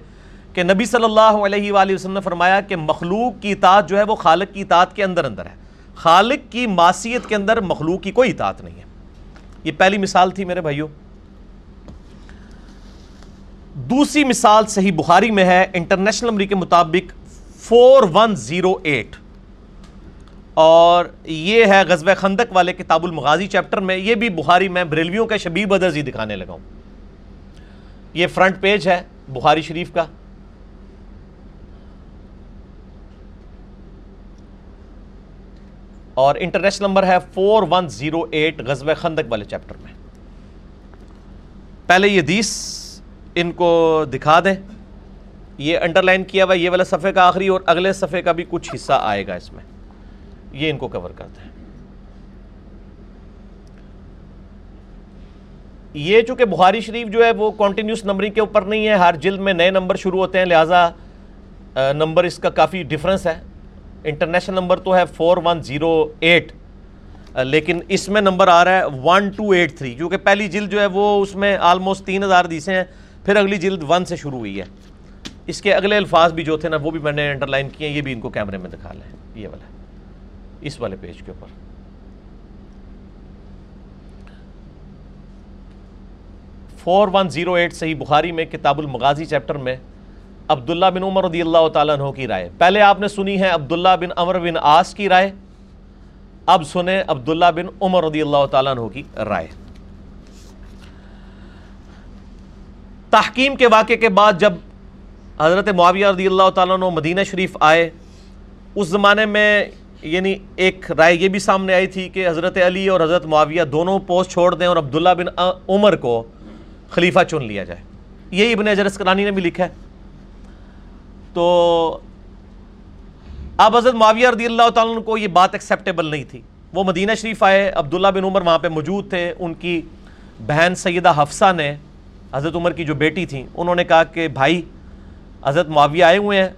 کہ نبی صلی اللہ علیہ وآلہ وسلم نے فرمایا کہ مخلوق کی اطاعت جو ہے، وہ خالق کی اطاعت کے اندر اندر ہے۔ خالق کی معصیت کے اندر مخلوق کی کوئی اطاعت نہیں ہے۔ یہ پہلی مثال تھی میرے بھائیوں۔ دوسری مثال صحیح بخاری میں ہے، انٹرنیشنل نمبر کے مطابق فور ون زیرو ایٹ اور یہ ہے غزب خندق والے کتاب المغازی چیپٹر میں، یہ بھی بخاری میں بریلویوں کا شبیب بدرز ہی جی دکھانے لگا ہوں۔ یہ فرنٹ پیج ہے بخاری شریف کا۔ اور انٹرنیشنل نمبر ہے فور ون زیرو ایٹ غزب خندق والے چیپٹر میں۔ پہلے یہ دیس ان کو دکھا دیں۔ یہ انڈر لائن کیا ہوا، یہ والا صفحے کا آخری اور اگلے صفحے کا بھی کچھ حصہ آئے گا اس میں۔ یہ ان کو کور کرتا ہے یہ چونکہ بخاری شریف جو ہے وہ کانٹینیوس نمبرنگ کے اوپر نہیں ہے، ہر جلد میں نئے نمبر شروع ہوتے ہیں، لہٰذا نمبر اس کا کافی ڈفرنس ہے۔ انٹرنیشنل نمبر تو ہے فور ون زیرو ایٹ لیکن اس میں نمبر آ رہا ہے ون ٹو ایٹ تھری کیونکہ پہلی جلد جو ہے وہ اس میں آلموسٹ تین ہزار دیسے ہیں۔ پھر اگلی جلد ون سے شروع ہوئی ہے۔ اس کے اگلے الفاظ بھی جو تھے نا، وہ بھی میں نے انڈر لائن کیے ہیں، یہ بھی ان کو کیمرے میں دکھا لیں۔ یہ والا اس والے پیج کے اوپر۔ فور ون زیرو ایٹ صحیح بخاری میں کتاب المغازی چیپٹر میں عبداللہ بن عمر رضی اللہ تعالیٰ عنہ کی رائے۔ پہلے آپ نے سنی ہے عبداللہ بن عمر بن آس کی رائے۔ اب سنیں عبداللہ بن عمر رضی اللہ تعالیٰ عنہ کی رائے۔ تحکیم کے واقعے کے بعد جب حضرت معاویہ رضی اللہ تعالیٰ عنہ مدینہ شریف آئے، اس زمانے میں یعنی ایک رائے یہ بھی سامنے آئی تھی کہ حضرت علی اور حضرت معاویہ دونوں پوسٹ چھوڑ دیں اور عبداللہ بن عمر کو خلیفہ چن لیا جائے۔ یہی ابن اجرس کرانی نے بھی لکھا ہے۔ تو اب حضرت معاویہ رضی اللہ تعالیٰ عنہ کو یہ بات ایکسیپٹیبل نہیں تھی۔ وہ مدینہ شریف آئے، عبداللہ بن عمر وہاں پہ موجود تھے۔ ان کی بہن سیدہ حفصہ نے حضرت عمر کی جو بیٹی تھیں، انہوں نے کہا کہ بھائی، حضرت معاویہ آئے ہوئے ہیں،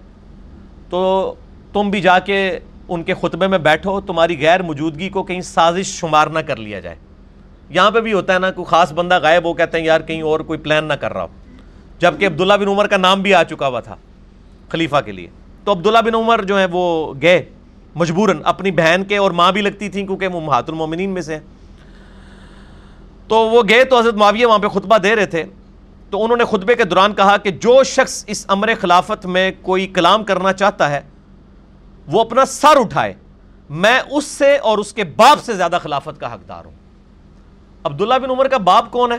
تو تم بھی جا کے ان کے خطبے میں بیٹھو، تمہاری غیر موجودگی کو کہیں سازش شمار نہ کر لیا جائے۔ یہاں پہ بھی ہوتا ہے نا، کوئی خاص بندہ غائب ہو، کہتے ہیں، یار، کہیں اور کوئی پلان نہ کر رہا ہو۔ جبکہ عبداللہ بن عمر کا نام بھی آ چکا ہوا تھا خلیفہ کے لیے۔ تو عبداللہ بن عمر جو ہیں، وہ گئے مجبوراً، اپنی بہن کے اور ماں بھی لگتی تھیں، کیونکہ وہ محات المومنین میں سے ہیں۔ تو وہ گئے تو حضرت معاویہ وہاں پہ خطبہ دے رہے تھے۔ تو انہوں نے خطبے کے دوران کہا کہ جو شخص اس امر خلافت میں کوئی کلام کرنا چاہتا ہے، وہ اپنا سر اٹھائے۔ میں اس سے اور اس کے باپ سے زیادہ خلافت کا حقدار ہوں۔ عبداللہ بن عمر کا باپ کون ہے؟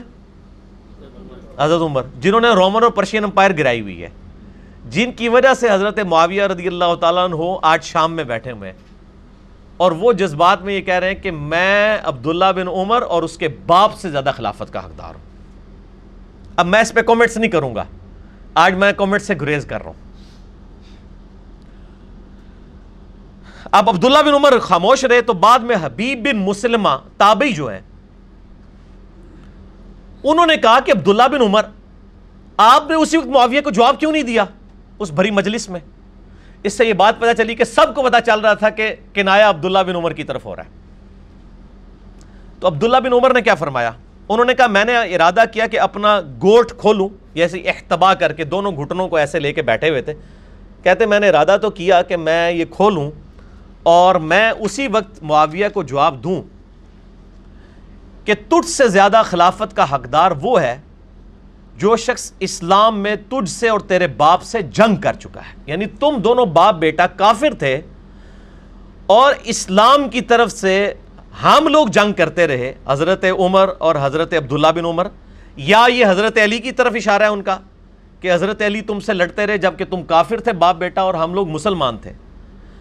حضرت عمر، جنہوں نے رومن اور پرشین امپائر گرائی ہوئی ہے۔ جن کی وجہ سے حضرت معاویہ رضی اللہ تعالیٰ عنہ آج شام میں بیٹھے ہوئے ہیں۔ اور وہ جذبات میں یہ کہہ رہے ہیں کہ میں عبداللہ بن عمر اور اس کے باپ سے زیادہ خلافت کا حقدار ہوں۔ اب میں اس پہ کومنٹس نہیں کروں گا۔ آج میں کومنٹ سے گریز کر رہا ہوں۔ اب عبداللہ بن عمر خاموش رہے تو بعد میں حبیب بن مسلمہ تابعی جو ہیں، انہوں نے کہا کہ عبداللہ بن عمر، آپ نے اسی وقت معاویہ کو جواب کیوں نہیں دیا اس بھری مجلس میں؟ اس سے یہ بات پتا چلی کہ سب کو پتا چل رہا تھا کہ کنایا عبداللہ بن عمر کی طرف ہو رہا ہے۔ تو عبداللہ بن عمر نے کیا فرمایا؟ انہوں نے کہا میں نے ارادہ کیا کہ اپنا گوٹ کھولوں جیسے احتبا کر کے دونوں گھٹنوں کو ایسے لے کے بیٹھے ہوئے تھے۔ کہتے میں نے ارادہ تو کیا کہ میں یہ کھولوں اور میں اسی وقت معاویہ کو جواب دوں کہ تجھ سے زیادہ خلافت کا حقدار وہ ہے جو شخص اسلام میں تجھ سے اور تیرے باپ سے جنگ کر چکا ہے۔ یعنی تم دونوں باپ بیٹا کافر تھے اور اسلام کی طرف سے ہم لوگ جنگ کرتے رہے، حضرت عمر اور حضرت عبداللہ بن عمر، یا یہ حضرت علی کی طرف اشارہ ہے ان کا کہ حضرت علی تم سے لڑتے رہے جبکہ تم کافر تھے، باپ بیٹا اور ہم لوگ مسلمان تھے۔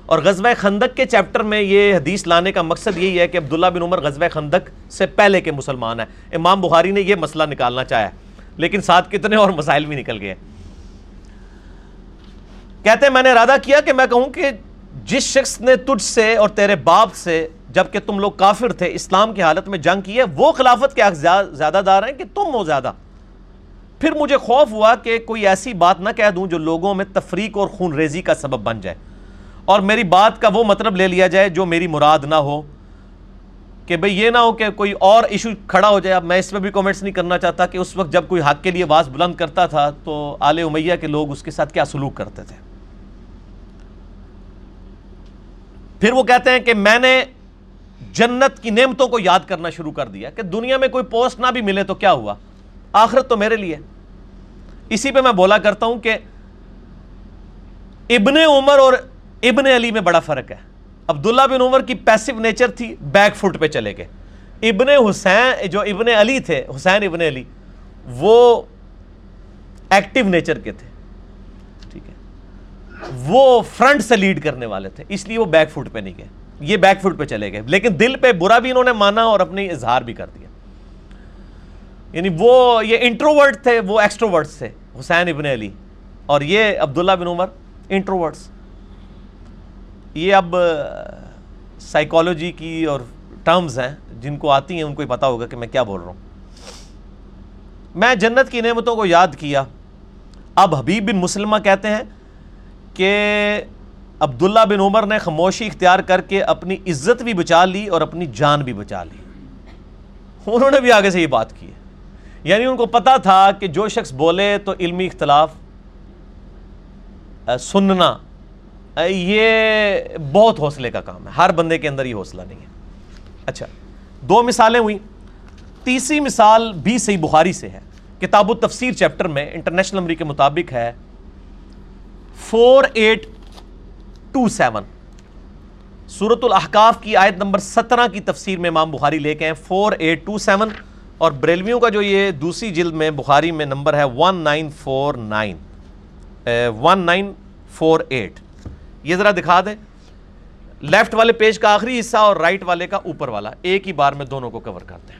اور غزوہ خندق کے چیپٹر میں یہ حدیث لانے کا مقصد یہی ہے کہ عبداللہ بن عمر غزوہ خندق سے پہلے کے مسلمان ہیں۔ امام بخاری نے یہ مسئلہ نکالنا چاہا لیکن ساتھ کتنے اور مسائل بھی نکل گئے۔ کہتے ہیں، میں نے ارادہ کیا کہ میں کہوں کہ جس شخص نے تجھ سے اور تیرے باپ سے جبکہ تم لوگ کافر تھے، اسلام کی حالت میں جنگ کی ہے، وہ خلافت کے زیادہ دار ہیں کہ تم ہو زیادہ۔ پھر مجھے خوف ہوا کہ کوئی ایسی بات نہ کہہ دوں جو لوگوں میں تفریق اور خون ریزی کا سبب بن جائے۔ اور میری بات کا وہ مطلب لے لیا جائے جو میری مراد نہ ہو۔ کہ بھئی یہ نہ ہو کہ کوئی اور ایشو کھڑا ہو جائے۔ اب میں اس میں بھی کومنٹس نہیں کرنا چاہتا کہ اس وقت جب کوئی حق کے لیے آواز بلند کرتا تھا تو آل امیہ کے لوگ اس کے ساتھ کیا سلوک کرتے تھے۔ پھر وہ کہتے ہیں کہ میں نے جنت کی نعمتوں کو یاد کرنا شروع کر دیا کہ دنیا میں کوئی پوسٹ نہ بھی ملے تو کیا ہوا؟ آخرت تو میرے لیے۔ اسی پہ میں بولا کرتا ہوں کہ ابن عمر اور ابن علی میں بڑا فرق ہے۔ عبداللہ بن عمر کی پیسو نیچر تھی بیک فٹ پہ چلے گئے۔ ابن حسین، جو ابن علی تھے، حسین ابن علی، وہ ایکٹیو نیچر کے تھے۔ ٹھیک ہے۔ وہ فرنٹ سے لیڈ کرنے والے تھے، اس لیے وہ بیک فٹ پہ نہیں گئے۔ یہ بیک فٹ پہ چلے گئے۔ لیکن دل پہ برا بھی انہوں نے مانا اور اپنی اظہار بھی کر دیا یعنی وہ یہ انٹروورٹ تھے، وہ ایکسٹروورٹس تھے، حسین ابن علی۔ اور یہ عبداللہ بن عمر انٹروورٹس یہ اب سائیکالوجی کی اور ٹرمز ہیں، جن کو آتی ہیں، ان کو ہی پتا ہوگا کہ میں کیا بول رہا ہوں۔ میں جنت کی نعمتوں کو یاد کیا۔ اب حبیب بن مسلمہ کہتے ہیں کہ عبداللہ بن عمر نے خاموشی اختیار کر کے اپنی عزت بھی بچا لی اور اپنی جان بھی بچا لی۔ انہوں نے بھی آگے سے یہ بات کی۔ ہے یعنی ان کو پتا تھا کہ جو شخص بولے تو علمی اختلاف سننا یہ بہت حوصلے کا کام ہے۔ ہر بندے کے اندر یہ حوصلہ نہیں ہے۔ اچھا دو مثالیں ہوئیں۔ تیسری مثال بھی صحیح بخاری سے ہے۔ کتاب و تفسیر چیپٹر میں انٹرنیشنل نمبری کے مطابق ہے۔ Four eight two seven. سورت الاحقاف کی آیت نمبر سترہ کی تفسیر میں امام بخاری لے کے ہیں۔ Four eight two seven. اور بریلویوں کا جو یہ دوسری جلد میں بخاری میں نمبر ہے one nine four nine. One nine four eight. یہ ذرا دکھا دیں۔ لیفٹ والے پیج کا آخری حصہ اور رائٹ والے کا اوپر والا۔ ایک ہی بار میں دونوں کو کور کرتے ہیں۔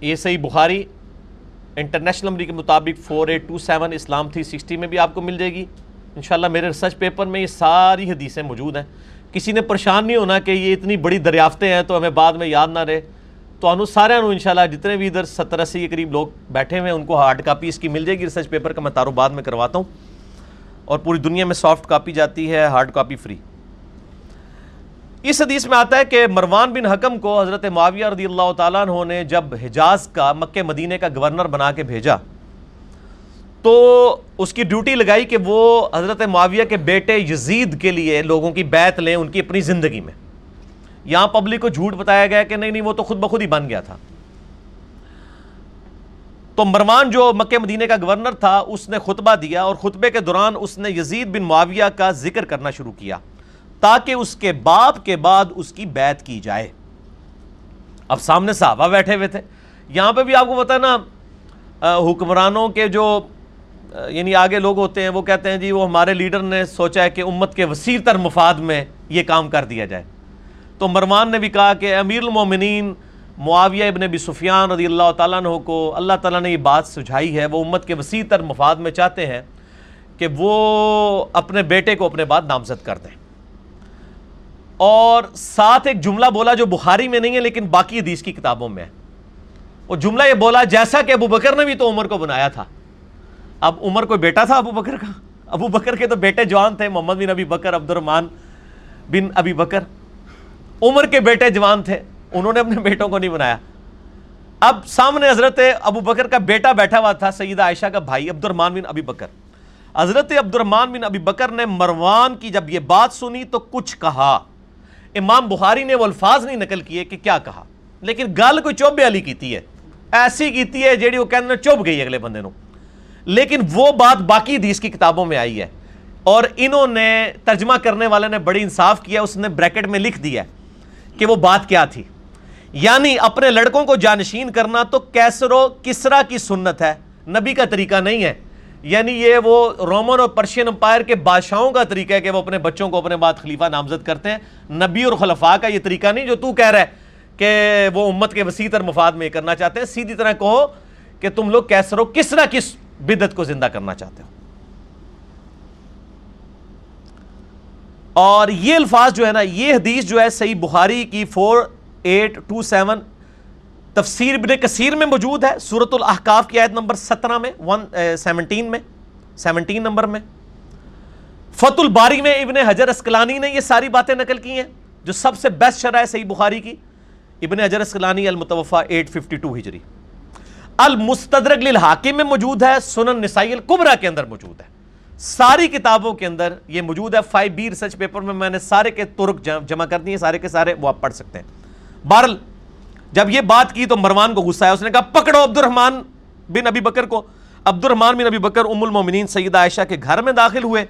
یہ صحیح بخاری۔ انٹرنیشنل نمبر کے مطابق four eight two seven Islam three sixty میں بھی آپ کو مل جائے گی۔ انشاءاللہ میرے ریسرچ پیپر میں یہ ساری حدیثیں موجود ہیں۔ کسی نے پریشان نہیں ہونا کہ یہ اتنی بڑی دریافتیں ہیں تو ہمیں بعد میں یاد نہ رہے۔ تو انو سارے انو انشاءاللہ جتنے بھی ادھر ستر اسی کے قریب لوگ بیٹھے ہوئے ہیں، ان کو ہارڈ کاپی اس کی مل جائے گی۔ ریسرچ پیپر کا میں تارو بعد میں کرواتا ہوں۔ اور پوری دنیا میں سافٹ کاپی جاتی ہے ہارڈ کاپی فری اس حدیث میں آتا ہے کہ مروان بن حکم کو حضرت معاویہ رضی اللہ تعالیٰ عنہ نے جب حجاز کا مکہ مدینے کا گورنر بنا کے بھیجا، تو اس کی ڈیوٹی لگائی کہ وہ حضرت معاویہ کے بیٹے یزید کے لیے لوگوں کی بیت لیں ان کی اپنی زندگی میں۔ یہاں پبلک کو جھوٹ بتایا گیا کہ نہیں نہیں، وہ تو خود بخود ہی بن گیا تھا۔ تو مروان جو مکہ مدینے کا گورنر تھا، اس نے خطبہ دیا اور خطبے کے دوران اس نے یزید بن معاویہ کا ذکر کرنا شروع کیا۔ تاکہ اس کے باپ کے بعد اس کی بیعت کی جائے۔ اب سامنے صحابہ بیٹھے ہوئے تھے۔ یہاں پہ بھی آپ کو پتا نا حکمرانوں کے جو یعنی آگے لوگ ہوتے ہیں، وہ کہتے ہیں جی وہ ہمارے لیڈر نے سوچا ہے کہ امت کے وسیع تر مفاد میں یہ کام کر دیا جائے۔ تو مروان نے بھی کہا کہ امیر المومنین معاویہ ابن ابی سفیان رضی اللہ تعالیٰ عنہ کو اللہ تعالیٰ نے یہ بات سجھائی ہے، وہ امت کے وسیع تر مفاد میں چاہتے ہیں کہ وہ اپنے بیٹے کو اپنے بعد نامزد کر دیں۔ اور ساتھ ایک جملہ بولا جو بخاری میں نہیں ہے، لیکن باقی حدیث کی کتابوں میں ہے۔ وہ جملہ یہ بولا، جیسا کہ ابو بکر نے بھی تو عمر کو بنایا تھا۔ اب عمر کوئی بیٹا تھا ابو بکر کا؟ ابو بکر کے تو بیٹے جوان تھے، محمد بن ابی بکر عبد الرحمان بن ابی بکر۔ عمر کے بیٹے جوان تھے، انہوں نے اپنے بیٹوں کو نہیں بنایا۔ اب سامنے حضرت ابو بکر کا بیٹا بیٹھا ہوا تھا، سیدہ عائشہ کا بھائی عبد الرحمان بن ابی بکر۔ حضرت عبد الرحمان بن ابی بکر نے مروان کی جب یہ بات سنی تو کچھ کہا۔ امام بخاری نے وہ الفاظ نہیں نقل کیے کہ کیا کہا۔ لیکن گل کوئی چوبے والی کیتی ہے۔ ایسی کیتی ہے جیڑی وہ کہنے چوب گئی اگلے بندے نو لیکن وہ بات باقی حدیث کی کتابوں میں آئی ہے۔ اور انہوں نے ترجمہ کرنے والے نے بڑی انصاف کیا، اس نے بریکٹ میں لکھ دیا کہ وہ بات کیا تھی۔ یعنی اپنے لڑکوں کو جانشین کرنا تو کیسر و کسرا کی سنت ہے، نبی کا طریقہ نہیں ہے۔ یعنی یہ وہ رومن اور پرشین امپائر کے بادشاہوں کا طریقہ ہے کہ وہ اپنے بچوں کو اپنے بعد خلیفہ نامزد کرتے ہیں۔ نبی اور خلفاء کا یہ طریقہ نہیں جو تو کہہ رہا ہے کہ وہ امت کے وسیع تر مفاد میں کرنا چاہتے ہیں۔ سیدھی طرح کہو کہ تم لوگ کیسر و کسرا کس بدت کو زندہ کرنا چاہتے ہو۔ اور یہ الفاظ جو ہے نا، یہ حدیث جو ہے صحیح بخاری کی فور ایٹ ٹو سیون تفسیر ابن کثیر میں موجود ہے سورت الاحقاف کی آیت نمبر سترہ میں ون سیونٹین eh, میں سیونٹین نمبر میں۔ فت الباری میں ابن حجر اسکلانی نے یہ ساری باتیں نقل کی ہیں، جو سب سے بیسٹ شرح ہے صحیح بخاری کی۔ ابن حجر اسکلانی المتوفہ ایٹ ففٹی ٹو ہجری۔ المستدرک للحاکم میں موجود ہے، سنن نسائی القبرہ کے اندر موجود ہے۔ ساری کتابوں کے اندر یہ موجود ہے فائیو بی ریسرچ پیپر میں میں نے سارے کے ترک جمع کر دیے، سارے کے سارے وہ آپ پڑھ سکتے ہیں۔ بارل جب یہ بات کی تو مروان کو غصہ ہے اس نے کہا، پکڑو عبد الرحمان بن ابی بکر کو۔ عبد الرحمان بن ابی بکر ام المومنین سید عائشہ کے گھر میں داخل ہوئے۔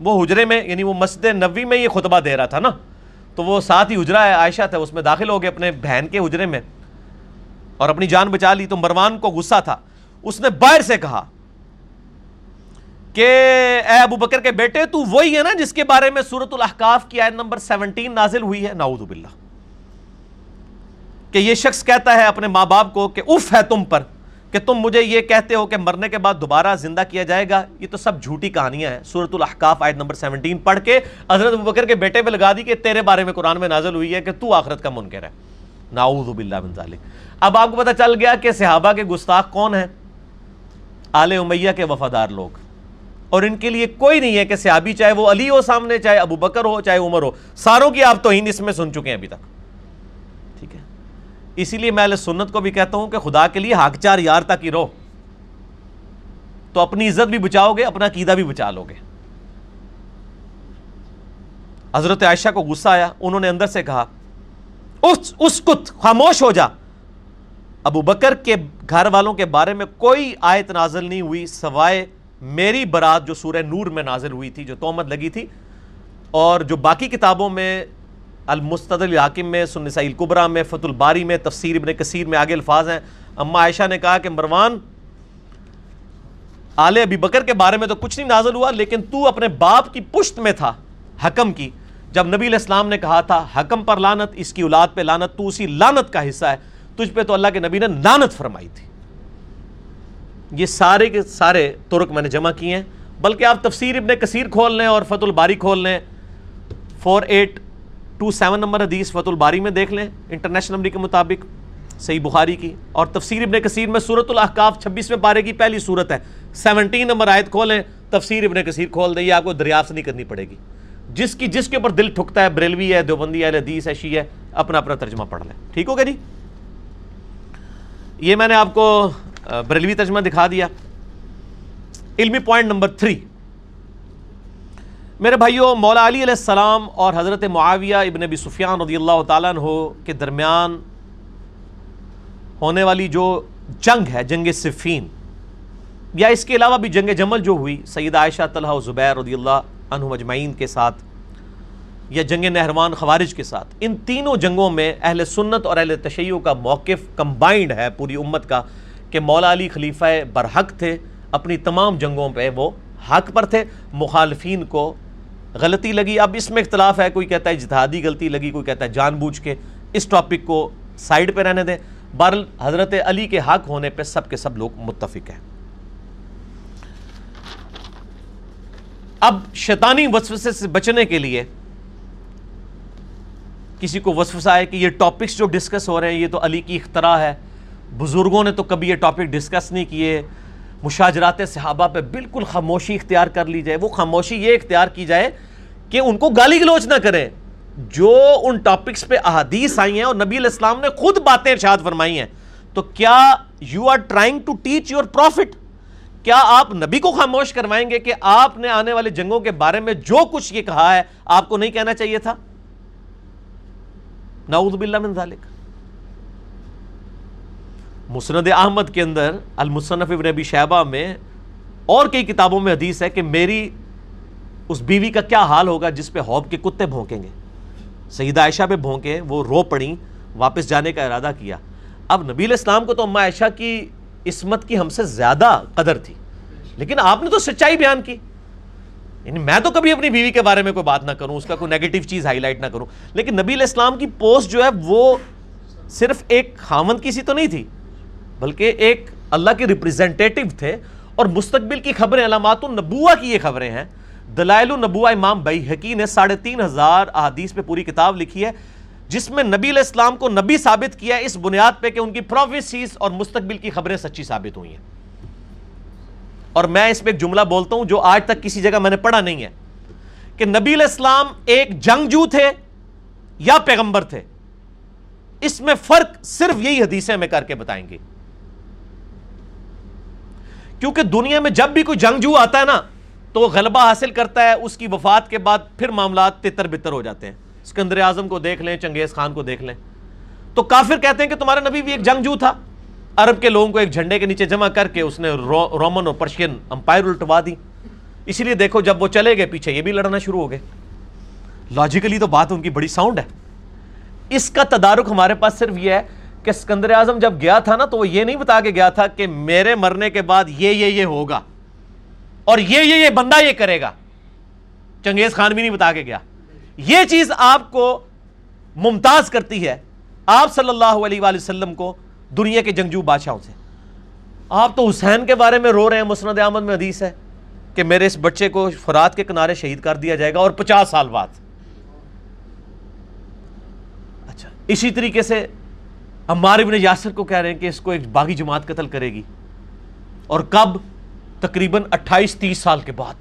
وہ حجرے میں یعنی وہ مسجد نبی میں یہ خطبہ دے رہا تھا نا۔ تو وہ ساتھ ہی حجرہ ہے، عائشہ تھا، اس میں داخل ہو گئے اپنے بہن کے حجرے میں۔ اور اپنی جان بچا لی تو مروان کو غصہ تھا۔ اس نے باہر سے کہا کہ، اے ابو بکر کے بیٹے، تو وہی ہے نا جس کے بارے میں سورت الاحقاف کی آیت نمبر سیونٹین نازل ہوئی ہے۔ نعوذ باللہ۔ کہ یہ شخص کہتا ہے اپنے ماں باپ کو کہ اف ہے تم پر، کہ تم مجھے یہ کہتے ہو کہ مرنے کے بعد دوبارہ زندہ کیا جائے گا۔ یہ تو سب جھوٹی کہانیاں ہیں۔ سورت الاحقاف آیت نمبر سیونٹین پڑھ کے حضرت ابو بکر کے بیٹے پہ لگا دی کہ تیرے بارے میں قرآن میں نازل ہوئی ہے کہ تو آخرت کا منکر ہے۔ نعوذ باللہ من ذالک۔ اب آپ کو پتہ چل گیا کہ صحابہ کے گستاخ کون ہیں؟ آل امیہ کے وفادار لوگ۔ اور ان کے لیے کوئی نہیں ہے کہ صحابی چاہے وہ علی ہو سامنے، چاہے ابو بکر ہو، چاہے عمر ہو۔ ساروں کی آپ تو ہند اس میں سن چکے ہیں ابھی تک۔ اسی لیے میں سنت کو بھی کہتا ہوں کہ خدا کے لیے حاک چار یار تک ہی رہو۔ تو اپنی عزت بھی بچاؤ گے، اپنا قیدہ بھی بچا لو گے۔ حضرت عائشہ کو غصہ آیا، انہوں نے اندر سے کہا اس کت، خاموش ہو جا۔ ابو بکر کے گھر والوں کے بارے میں کوئی آیت نازل نہیں ہوئی، سوائے میری برات جو سورہ نور میں نازل ہوئی تھی، جو تومت لگی تھی، اور جو باقی کتابوں میں المستد الحاکم میں سنسائی القبرہ میں فت الباری میں، تفسیر ابن کثیر میں آگے الفاظ ہیں۔ اما عائشہ نے کہا کہ مروان، آل ابی بکر کے بارے میں تو کچھ نہیں نازل ہوا، لیکن تو اپنے باپ کی پشت میں تھا، حکم کی۔ جب نبی علیہ السلام نے کہا تھا، حکم پر لانت اس کی اولاد پہ لانت تو اسی لانت کا حصہ ہے۔ تجھ پہ تو اللہ کے نبی نے لانت فرمائی تھی۔ یہ سارے کے سارے ترک میں نے جمع کیے ہیں۔ بلکہ آپ تفسیر ابن کثیر کھول لیں اور فت الباری کھول لیں۔ Four eight two seven number حدیث فت الباری میں دیکھ لیں، انٹرنیشنل نمبر کے مطابق صحیح بخاری کی، اور تفسیر ابن کثیر میں صورت الاحقاف چھبیس میں پارے کی پہلی صورت ہے۔ سیونٹین نمبر آیت کھولیں، تفسیر ابن کثیر کھول دیں، یہ آپ کو دریافت نہیں کرنی پڑے گی۔ جس کی، جس کے اوپر دل ٹھکتا ہے، بریلوی ہے، دیوبندی ہے، حدیث ہے شی ہے، اپنا اپنا ترجمہ پڑھ لیں۔ ٹھیک ہوگا جی؟ یہ میں نے آپ کو بریلوی ترجمہ دکھا دیا۔ علمی پوائنٹ نمبر تھری۔ میرے بھائیو، مولا علی علیہ السلام اور حضرت معاویہ ابن ابی سفیان رضی اللہ تعالیٰ عنہ کے درمیان ہونے والی جو جنگ ہے، جنگ صفین، یا اس کے علاوہ بھی جنگ جمل جو ہوئی سید عائشہ طلحہ و زبیر رضی اللہ عنہ مجمعین کے ساتھ، یا جنگ نہروان خوارج کے ساتھ، ان تینوں جنگوں میں اہل سنت اور اہل تشیع کا موقف کمبائنڈ ہے پوری امت کا، کہ مولا علی خلیفہ برحق تھے، اپنی تمام جنگوں پہ وہ حق پر تھے، مخالفین کو غلطی لگی۔ اب اس میں اختلاف ہے، کوئی کہتا ہے جتہادی غلطی لگی، کوئی کہتا ہے جان بوجھ کے۔ اس ٹاپک کو سائڈ پہ رہنے دیں۔ بہرحال، حضرت علی کے حق ہونے پہ سب کے سب لوگ متفق ہیں۔ اب شیطانی وسوسے سے بچنے کے لیے کسی کو وسوسہ ہے کہ یہ ٹاپکس جو ڈسکس ہو رہے ہیں، یہ تو علی کی اختراع ہے۔ بزرگوں نے تو کبھی یہ ٹاپک ڈسکس نہیں کیے۔ مشاجرات صحابہ پہ بالکل خاموشی اختیار کر لی جائے، وہ خاموشی یہ اختیار کی جائے کہ ان کو گالی گلوچ نہ کریں۔ جو ان ٹاپکس پہ احادیث آئی ہیں اور نبی علیہ السلام نے خود باتیں ارشاد فرمائی ہیں، تو کیا you are trying to teach your prophet کیا آپ نبی کو خاموش کروائیں گے کہ آپ نے آنے والے جنگوں کے بارے میں جو کچھ یہ کہا ہے، آپ کو نہیں کہنا چاہیے تھا؟ نعوذ باللہ من ذالک۔ مسند احمد کے اندر المصنف ابن ابی شہبہ میں اور کئی کتابوں میں حدیث ہے کہ میری اس بیوی کا کیا حال ہوگا جس پہ ہوب کے کتے بھونکیں گے؟ سیدہ عائشہ پہ بھونکے وہ رو پڑی واپس جانے کا ارادہ کیا۔ اب نبی الاسلام کو تو اما عائشہ کی عصمت کی ہم سے زیادہ قدر تھی۔ لیکن آپ نے تو سچائی بیان کی۔ یعنی میں تو کبھی اپنی بیوی کے بارے میں کوئی بات نہ کروں، اس کا کوئی نیگیٹو چیز ہائی لائٹ نہ کروں۔ لیکن نبی علیہ السلام کی پوسٹ جو ہے، وہ صرف ایک خامند کی سی تو نہیں تھی۔ بلکہ ایک اللہ کے ریپرزینٹیٹو تھے اور مستقبل کی خبریں، علامات النبوہ کی یہ خبریں ہیں۔ دلائل النبوہ امام بئی حقی نے ساڑھے تین ہزار احادیث پہ پوری کتاب لکھی ہے، جس میں نبی علیہ السلام کو نبی ثابت کیا ہے، اس بنیاد پہ کہ ان کی پروفیسیز اور مستقبل کی خبریں سچی ثابت ہوئی ہیں۔ اور میں اس پہ ایک جملہ بولتا ہوں جو آج تک کسی جگہ میں نے پڑھا نہیں ہے کہ نبی علیہ السلام ایک جنگجو تھے یا پیغمبر تھے۔ اس میں فرق صرف یہی حدیثیں میں کر کے بتائیں گے۔ کیونکہ دنیا میں جب بھی کوئی جنگجو آتا ہے نا، تو وہ غلبہ حاصل کرتا ہے، اس کی وفات کے بعد پھر معاملات تتر بتر ہو جاتے ہیں۔ سکندر اعظم کو دیکھ لیں، چنگیز خان کو دیکھ لیں۔ تو کافر کہتے ہیں کہ تمہارا نبی بھی ایک جنگجو تھا۔ عرب کے لوگوں کو ایک جھنڈے کے نیچے جمع کر کے اس نے رومن اور پرشین امپائر الٹوا دی۔ اسی لیے دیکھو جب وہ چلے گئے پیچھے، یہ بھی لڑنا شروع ہو گئے۔ لاجیکلی تو بات ان کی بڑی ساؤنڈ ہے۔ اس کا تدارک ہمارے پاس صرف یہ ہے کہ سکندر اعظم جب گیا تھا نا تو وہ یہ نہیں بتا کے گیا تھا کہ میرے مرنے کے بعد یہ یہ یہ ہوگا اور یہ یہ یہ بندہ یہ کرے گا۔ چنگیز خان بھی نہیں بتا کے گیا۔ یہ چیز آپ کو ممتاز کرتی ہے۔ آپ صلی اللہ علیہ وآلہ وسلم کو دنیا کے جنگجو بادشاہوں سے۔ آپ تو حسین کے بارے میں رو رہے ہیں، مسند احمد میں حدیث ہے کہ میرے اس بچے کو فرات کے کنارے شہید کر دیا جائے گا اور پچاس سال بعد۔ اچھا اسی طریقے سے عمار ابن یاسر کو کہہ رہے ہیں کہ اس کو ایک باغی جماعت قتل کرے گی۔ اور کب؟ تقریباً اٹھائیس، تیس سال کے بعد۔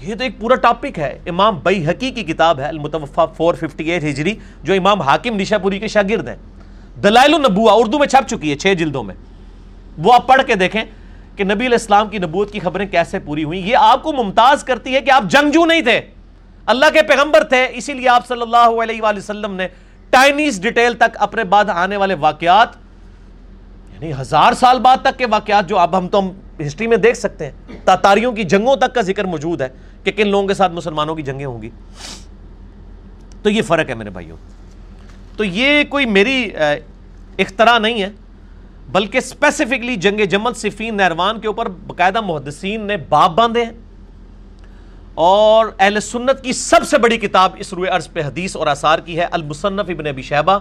یہ تو ایک پورا ٹاپک ہے۔ امام بئی حقی کی کتاب ہے المتوفہ 458 ہجری، جو امام حاکم نشا پوری کے شاگرد ہیں۔ دلائل النبوہ اردو میں چھپ چکی ہے، چھ جلدوں میں۔ وہ آپ پڑھ کے دیکھیں کہ نبی علیہ السلام کی نبوت کی خبریں کیسے پوری ہوئی یہ آپ کو ممتاز کرتی ہے کہ آپ جنگجو نہیں تھے۔ اللہ کے پیغمبر تھے، اسی لیے آپ صلی اللہ علیہ وآلہ وسلم نے ٹائنیز ڈیٹیل تک اپنے بعد آنے والے واقعات یعنی ہزار سال بعد تک کے واقعات جو اب ہم تو ہم ہسٹری میں دیکھ سکتے ہیں، تاتاریوں کی جنگوں تک کا ذکر موجود ہے کہ کن لوگوں کے ساتھ مسلمانوں کی جنگیں ہوں گی۔ تو یہ فرق ہے میرے بھائیوں۔ تو یہ کوئی میری اختراع نہیں ہے، بلکہ اسپیسیفکلی جنگ جمل صفین نہروان کے اوپر باقاعدہ محدثین نے باب باندھے ہیں۔ اور اہل سنت کی سب سے بڑی کتاب اس روئے عرض پہ حدیث اور آثار کی ہے، المصنف ابن ابی شہبہ،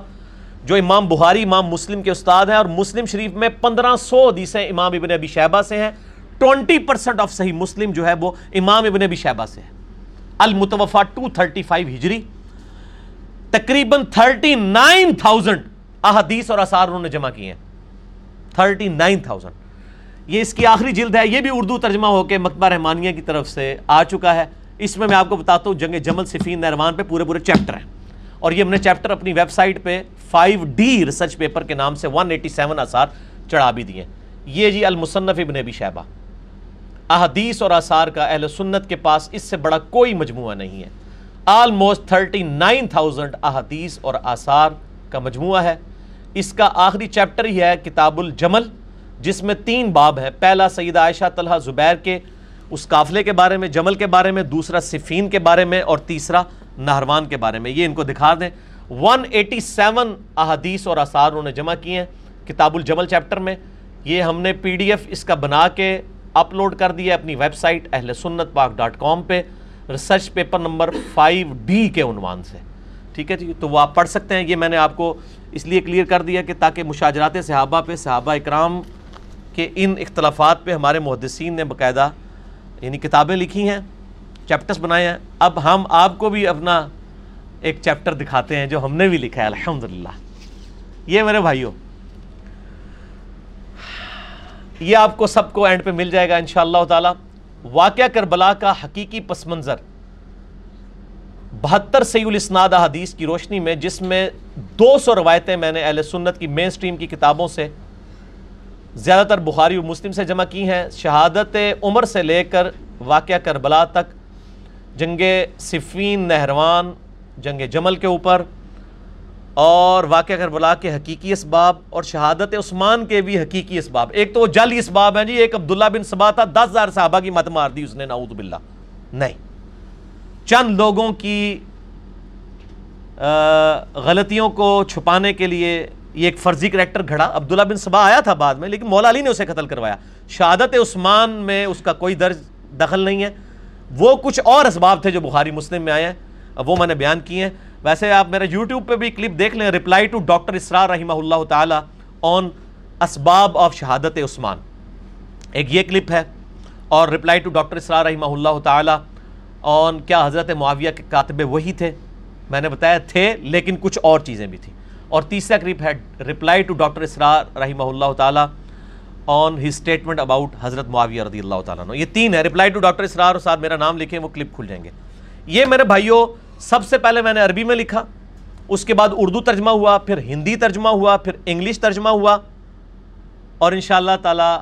جو امام بہاری امام مسلم کے استاد ہیں اور مسلم شریف میں پندرہ سو حدیثیں امام ابن ابی شہبہ سے ہیں۔ ٹونٹی پرسنٹ آف صحیح مسلم جو ہے وہ امام ابن ابی شہبہ سے ہے المتوفہ ٹو تھرٹی فائیو ہجری، تقریباً تھرٹی نائن تھاؤزنڈ احادیث اور اثار انہوں نے جمع کیے ہیں۔ Thirty nine thousand. یہ اس کی آخری جلد ہے، یہ بھی اردو ترجمہ ہو کے مکتبہ رحمانیہ کی طرف سے آ چکا ہے۔ اس میں میں آپ کو بتاتا ہوں، جنگ جمل صفین نہروان پہ پورے پورے چیپٹر ہیں۔ اور یہ ہم نے چیپٹر اپنی ویب سائٹ پہ فائیو ڈی ریسرچ پیپر کے نام سے ون ایٹی سیون آثار چڑھا بھی دیے۔ یہ جی المصنف ابن ابی شہبہ۔ احادیث اور آثار کا اہل سنت کے پاس اس سے بڑا کوئی مجموعہ نہیں ہے۔ آلموسٹ تھرٹی نائن تھاؤزنڈ احادیث اور آثار کا مجموعہ ہے۔ اس کا آخری چیپٹر ہی ہے کتاب الجمل جس میں تین باب ہیں۔ پہلا سیدہ عائشہ طلحہ زبیر کے، اس قافلے کے بارے میں، جمل کے بارے میں، دوسرا صفین کے بارے میں، اور تیسرا نہروان کے بارے میں۔ یہ ان کو دکھا دیں۔ ون ایٹی سیون احادیث اور آثار انہوں نے جمع کیے ہیں کتاب الجمل چیپٹر میں۔ یہ ہم نے پی ڈی ایف اس کا بنا کے اپلوڈ کر دیا اپنی ویب سائٹ اہل سنت پاک ڈاٹ کام پہ۔ Research paper number five D کے عنوان سے۔ ٹھیک ہے جی تو وہ آپ پڑھ سکتے ہیں۔ یہ میں نے آپ کو اس لیے کلیئر کر دیا کہ تاکہ مشاجرات صحابہ پہ، صحابہ اکرام کے ان اختلافات پہ ہمارے محدثین نے باقاعدہ یعنی کتابیں لکھی ہیں چیپٹرز بنائے ہیں۔ اب ہم آپ کو بھی اپنا ایک چیپٹر دکھاتے ہیں جو ہم نے بھی لکھا ہے، الحمدللہ۔ یہ میرے بھائیوں، یہ آپ کو سب کو اینڈ پہ مل جائے گا انشاءاللہ تعالی۔ واقعہ کربلا کا حقیقی پس منظر۔ بہتر سی الاسناد حدیث کی روشنی میں، جس میں دو سو روایتیں میں نے اہل سنت کی مین سٹریم کی کتابوں سے زیادہ تر بخاری و مسلم سے جمع کی ہیں۔ شہادت عمر سے لے کر واقعہ کربلا تک، جنگ صفین نہروان، جنگ جمل کے اوپر، اور واقعہ کربلا کے حقیقی اسباب، اور شہادت عثمان کے بھی حقیقی اسباب۔ ایک تو وہ جعلی اسباب ہیں جی ایک عبداللہ بن سبا تھا دس ہزار صحابہ کی مت مار دی اس نے، نعوذ باللہ۔ نہیں۔ چند لوگوں کی غلطیوں کو چھپانے کے لیے یہ ایک فرضی کریکٹر گھڑا عبداللہ بن سبا آیا تھا بعد میں، لیکن مولا علی نے اسے قتل کروایا۔ شہادت عثمان میں اس کا کوئی درج دخل نہیں ہے۔ وہ کچھ اور اسباب تھے جو بخاری مسلم میں آئے ہیں۔ وہ میں نے بیان کیے ہیں۔ ویسے آپ میرے یوٹیوب پہ بھی کلپ دیکھ لیں۔ رپلائی ٹو ڈاکٹر اسرار رحمہ اللہ تعالی آن اسباب آف شہادت عثمان۔ ایک یہ کلپ ہے اور رپلائی ٹو ڈاکٹر اسرار رحمہ اللہ تعالی آن کیا حضرت معاویہ کے کاتب وہی تھے؟ میں نے بتایا تھے، لیکن کچھ اور چیزیں بھی تھیں۔ اور تیسرا کلپ ہے رپلائی ٹو ڈاکٹر اسرار رحمہ اللہ تعالی آن ہی اسٹیٹمنٹ اباؤٹ حضرت معاویہ رضی اللہ تعالیٰ یہ تین ہے رپلائی ٹو ڈاکٹر اسرار اور ساتھ میرا نام لکھیں، وہ کلپ کھل جائیں گے۔ یہ میرے بھائیوں سب سے پہلے میں نے عربی میں لکھا، اس کے بعد اردو ترجمہ ہوا، پھر ہندی ترجمہ ہوا، پھر انگلش ترجمہ ہوا، اور انشاءاللہ تعالی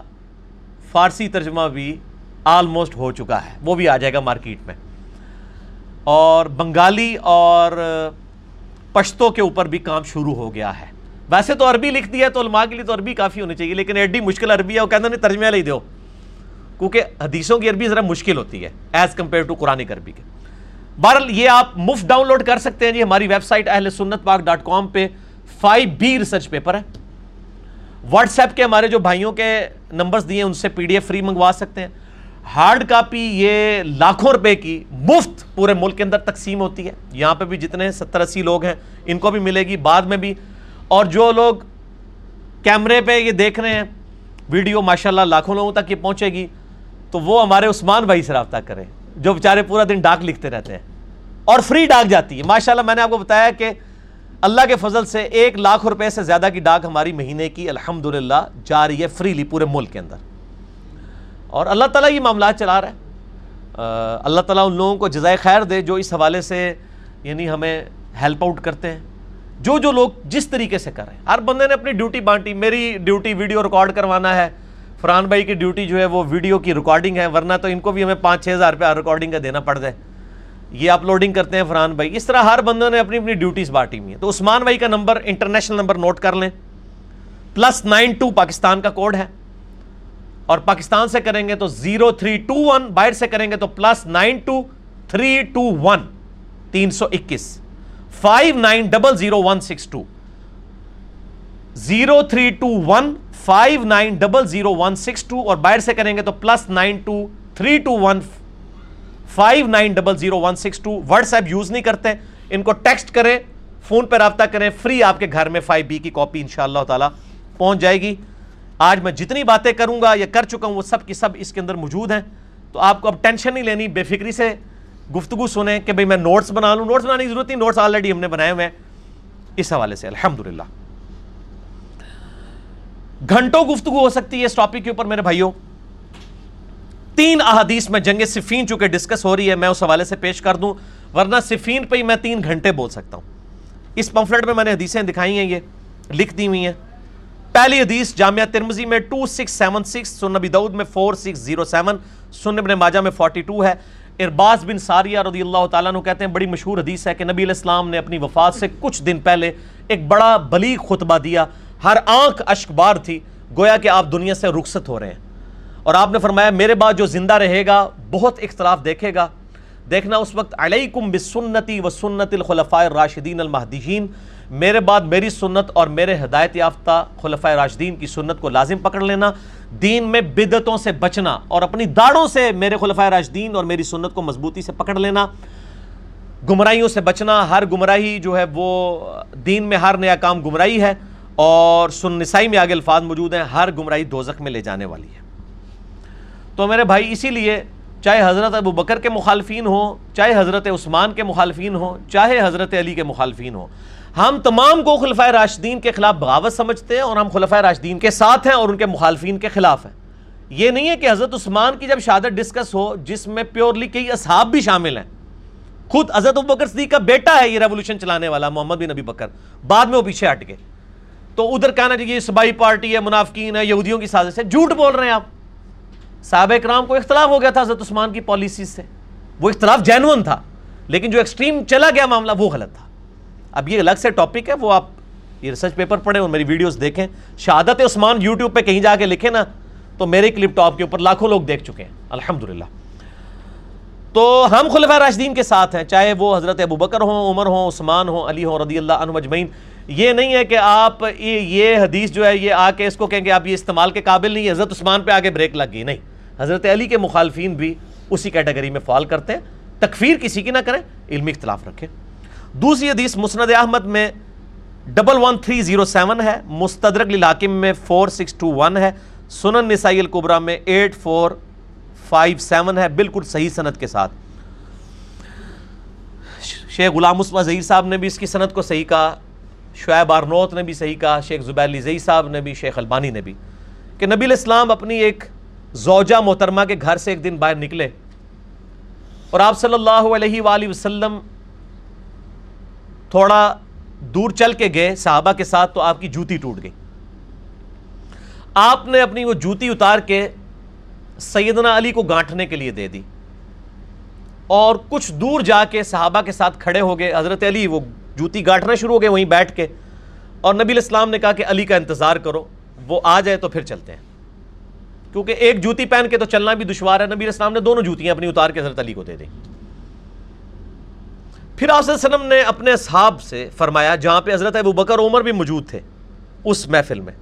فارسی ترجمہ بھی آلموسٹ ہو چکا ہے۔ وہ بھی آ جائے گا مارکیٹ میں۔ اور بنگالی اور پشتوں کے اوپر بھی کام شروع ہو گیا ہے۔ ویسے تو عربی لکھ دیا تو علماء کے لیے تو عربی کافی ہونی چاہیے، لیکن ایڈی مشکل عربی ہے، وہ کہنا نہیں ترجمہ لے دو کیونکہ حدیثوں کی عربی ذرا مشکل ہوتی ہے ایز کمپیئر ٹو قرآن عربی کے۔ بہرحال، یہ آپ مفت ڈاؤن لوڈ کر سکتے ہیں جی ہماری ویب سائٹ اہل سنت پاک ڈاٹ کام پہ فائیو بی ریسرچ پیپر ہے۔ واٹس ایپ کے ہمارے جو بھائیوں کے نمبرز دیے ان سے پی ڈی ایف فری منگوا سکتے ہیں۔ ہارڈ کاپی یہ لاکھوں روپے کی مفت پورے ملک کے اندر تقسیم ہوتی ہے۔ یہاں پہ بھی جتنے ستر اسی لوگ ہیں، ان کو بھی ملے گی بعد میں بھی۔ اور جو لوگ کیمرے پہ یہ دیکھ رہے ہیں، ویڈیو ماشاءاللہ لاکھوں لوگوں تک یہ پہنچے گی، تو وہ ہمارے عثمان بھائی سے رابطہ کریں، جو بیچارے پورا دن ڈاک لکھتے رہتے ہیں۔ اور فری ڈاک جاتی ہے۔ ماشاءاللہ میں نے آپ کو بتایا کہ اللہ کے فضل سے ایک لاکھ روپے سے زیادہ کی ڈاک ہماری مہینے کی الحمدللہ جا رہی ہے فریلی پورے ملک کے اندر۔ اور اللہ تعالیٰ یہ معاملات چلا رہا ہے۔ اللہ تعالیٰ ان لوگوں کو جزائے خیر دے جو اس حوالے سے یعنی ہمیں ہیلپ آؤٹ کرتے ہیں۔ جو جو لوگ جس طریقے سے کر رہے ہیں، ہر بندے نے اپنی ڈیوٹی بانٹی، میری ڈیوٹی ویڈیو ریکارڈ کروانا ہے۔ فرحان بھائی کی ڈیوٹی جو ہے وہ ویڈیو کی ریکارڈنگ ہے، ورنہ تو ان کو بھی ہمیں پانچ چھ ہزار روپیہ ریکارڈنگ کا دینا پڑ جائے۔ یہ اپلوڈنگ کرتے ہیں فرحان بھائی۔ اس طرح ہر بندوں نے اپنی اپنی ڈیوٹیز بانٹی ہوئی ہیں۔ تو عثمان بھائی کا نمبر انٹرنیشنل نمبر نوٹ کر لیں۔ پلس نائن ٹو پاکستان کا کوڈ ہے۔ اور پاکستان سے کریں گے تو زیرو تھری ٹو ون، باہر سے کریں گے تو plus nine two, three two one, تین سو اکیس، five nine double zero one six two, zero three two one, five nine double zero one six two, اور باہر سے کریں گے تو plus nine two, three two one, five nine double zero one six two. WhatsApp use نہیں کرتے، ان کو text کریں، فون پہ رابطہ کریں فری آپ کے گھر میں فائیو بی کی کاپی ان شاء اللہ پہنچ جائے گی۔ آج میں جتنی باتیں کروں گا یا کر چکا ہوں، وہ سب کی سب اس کے اندر موجود ہیں۔ تو آپ کو اب ٹینشن نہیں لینی، بے فکری سے گفتگو سنیں کہ بھئی میں نوٹس بنا لوں۔ نوٹس بنانے کی ضرورت نہیں نوٹس آلریڈی ہم نے بنائے ہوئے ہیں۔ اس حوالے سے، الحمدللہ۔ گھنٹوں گفتگو ہو سکتی ہے اس ٹاپک کے اوپر، میرے بھائیوں۔ تین احادیث میں جنگ صفین چونکہ ڈسکس ہو رہی ہے، میں اس حوالے سے پیش کر دوں۔ ورنہ صفین پہ ہی میں تین گھنٹے بول سکتا ہوں۔ اس پمفلٹ میں میں نے حدیثیں دکھائی ہیں، یہ لکھ دی ہوئی ہیں۔ پہلی حدیث جامعہ ترمزی میں 2676 سن نبی دعود میں 4607 سن ابن ماجہ میں 42 ہے۔ ارباز بن ساریہ رضی اللہ تعالیٰ عنہ کہتے ہیں، بڑی مشہور حدیث ہے کہ نبی علیہ السلام نے اپنی وفات سے کچھ دن پہلے ایک بڑا بلیغ خطبہ دیا۔ ہر آنکھ اشک بار تھی، گویا کہ آپ دنیا سے رخصت ہو رہے ہیں۔ اور آپ نے فرمایا، میرے بعد جو زندہ رہے گا، بہت اختلاف دیکھے گا۔ دیکھنا اس وقت، علیکم بسنتی و سنت الخلفاء الراشدین المہدیین۔ میرے بعد میری سنت اور میرے ہدایت یافتہ خلفۂ راشدین کی سنت کو لازم پکڑ لینا، دین میں بدتوں سے بچنا اور اپنی داڑوں سے میرے خلفۂ راشدین اور میری سنت کو مضبوطی سے پکڑ لینا، گمراہیوں سے بچنا، ہر گمراہی جو ہے وہ دین میں ہر نیا کام گمراہی ہے اور سن نسائی میں آگے الفاظ موجود ہیں، ہر گمراہی دوزخ میں لے جانے والی ہے۔ تو میرے بھائی، اسی لیے چاہے حضرت ابو بکر کے مخالفین ہوں، چاہے حضرت عثمان کے مخالفین ہوں، چاہے حضرت علی کے مخالفین ہوں ہم تمام کو خلفۂ راشدین کے خلاف بغاوت سمجھتے ہیں اور ہم خلفۂ راشدین کے ساتھ ہیں اور ان کے مخالفین کے خلاف ہیں۔ یہ نہیں ہے کہ حضرت عثمان کی جب شہادت ڈسکس ہو، جس میں پیورلی کئی اصحاب بھی شامل ہیں۔ خود حضرت ابو بکر صدیق کا بیٹا ہے یہ ریولوشن چلانے والا، محمد بن نبی بکر۔ بعد میں وہ پیچھے ہٹ گئے۔ تو ادھر کہنا چاہیے سبائی پارٹی ہے، منافقین ہے یہودیوں کی سازش ہے۔ جھوٹ بول رہے ہیں آپ۔ صحابہ اکرام کو اختلاف ہو گیا تھا حضرت عثمان کی پالیسیز سے۔ وہ اختلاف جینون تھا، لیکن جو ایکسٹریم چلا گیا معاملہ وہ غلط تھا۔ اب یہ الگ سے ٹاپک ہے، وہ آپ یہ ریسرچ پیپر پڑھیں، اور میری ویڈیوز دیکھیں۔ شہادت عثمان یوٹیوب پہ کہیں جا کے لکھیں نا، تو میرے کلپ ٹاپ کے اوپر لاکھوں لوگ دیکھ چکے ہیں۔ الحمدللہ۔ تو ہم خلفۂ راشدین کے ساتھ ہیں، چاہے وہ حضرت ابو بکر ہوں، عمر ہوں، عثمان ہوں، علی ہوں، رضی اللہ عنہ مجمعین یہ نہیں ہے کہ آپ یہ حدیث جو ہے، یہ آ کے اس کو کہیں کہ آپ یہ استعمال کے قابل نہیں حضرت عثمان پہ آگے بریک لگ گئی، نہیں۔ حضرت علی کے مخالفین بھی اسی کیٹیگری میں فال کرتے ہیں۔ تکفیر کسی کی نہ کریں، علمی اختلاف رکھیں۔ دوسری حدیث مسند احمد میں double one three zero seven ہے، مستدرک للاکم میں فور سکس ٹو ون ہے، سنن نسائی القبرہ میں ایٹ فور فائیو سیون ہے، بالکل صحیح صنعت کے ساتھ۔ شیخ غلام عثمہ ظہیر صاحب نے بھی اس کی صنعت کو صحیح کہا، شعیب آرنوت نے بھی صحیح کہا، شیخ زبیر علی صاحب نے بھی، شیخ البانی نے بھی۔ کہ نبی الاسلام اپنی ایک زوجہ محترمہ کے گھر سے ایک دن باہر نکلے اور آپ صلی اللہ علیہ وآلہ وسلم تھوڑا دور چل کے گئے، صحابہ کے ساتھ تو آپ کی جوتی ٹوٹ گئی۔ آپ نے اپنی وہ جوتی اتار کے سیدنا علی کو گانٹنے کے لیے دے دی۔ اور کچھ دور جا کے صحابہ کے ساتھ کھڑے ہو گئے۔ حضرت علی وہ جوتی گانٹنا شروع ہو گئے وہیں بیٹھ کے۔ اور نبی الاسلام نے کہا کہ علی کا انتظار کرو، وہ آ جائے تو پھر چلتے ہیں۔ کیونکہ ایک جوتی پہن کے تو چلنا بھی دشوار ہے۔ نبی الاسلام نے دونوں جوتیاں اپنی اتار کے حضرت علی کو دے دی پھر آپ وسلم نے اپنے صحاب سے فرمایا، جہاں پہ حضرت ابو بکر عمر بھی موجود تھے، اس محفل میں۔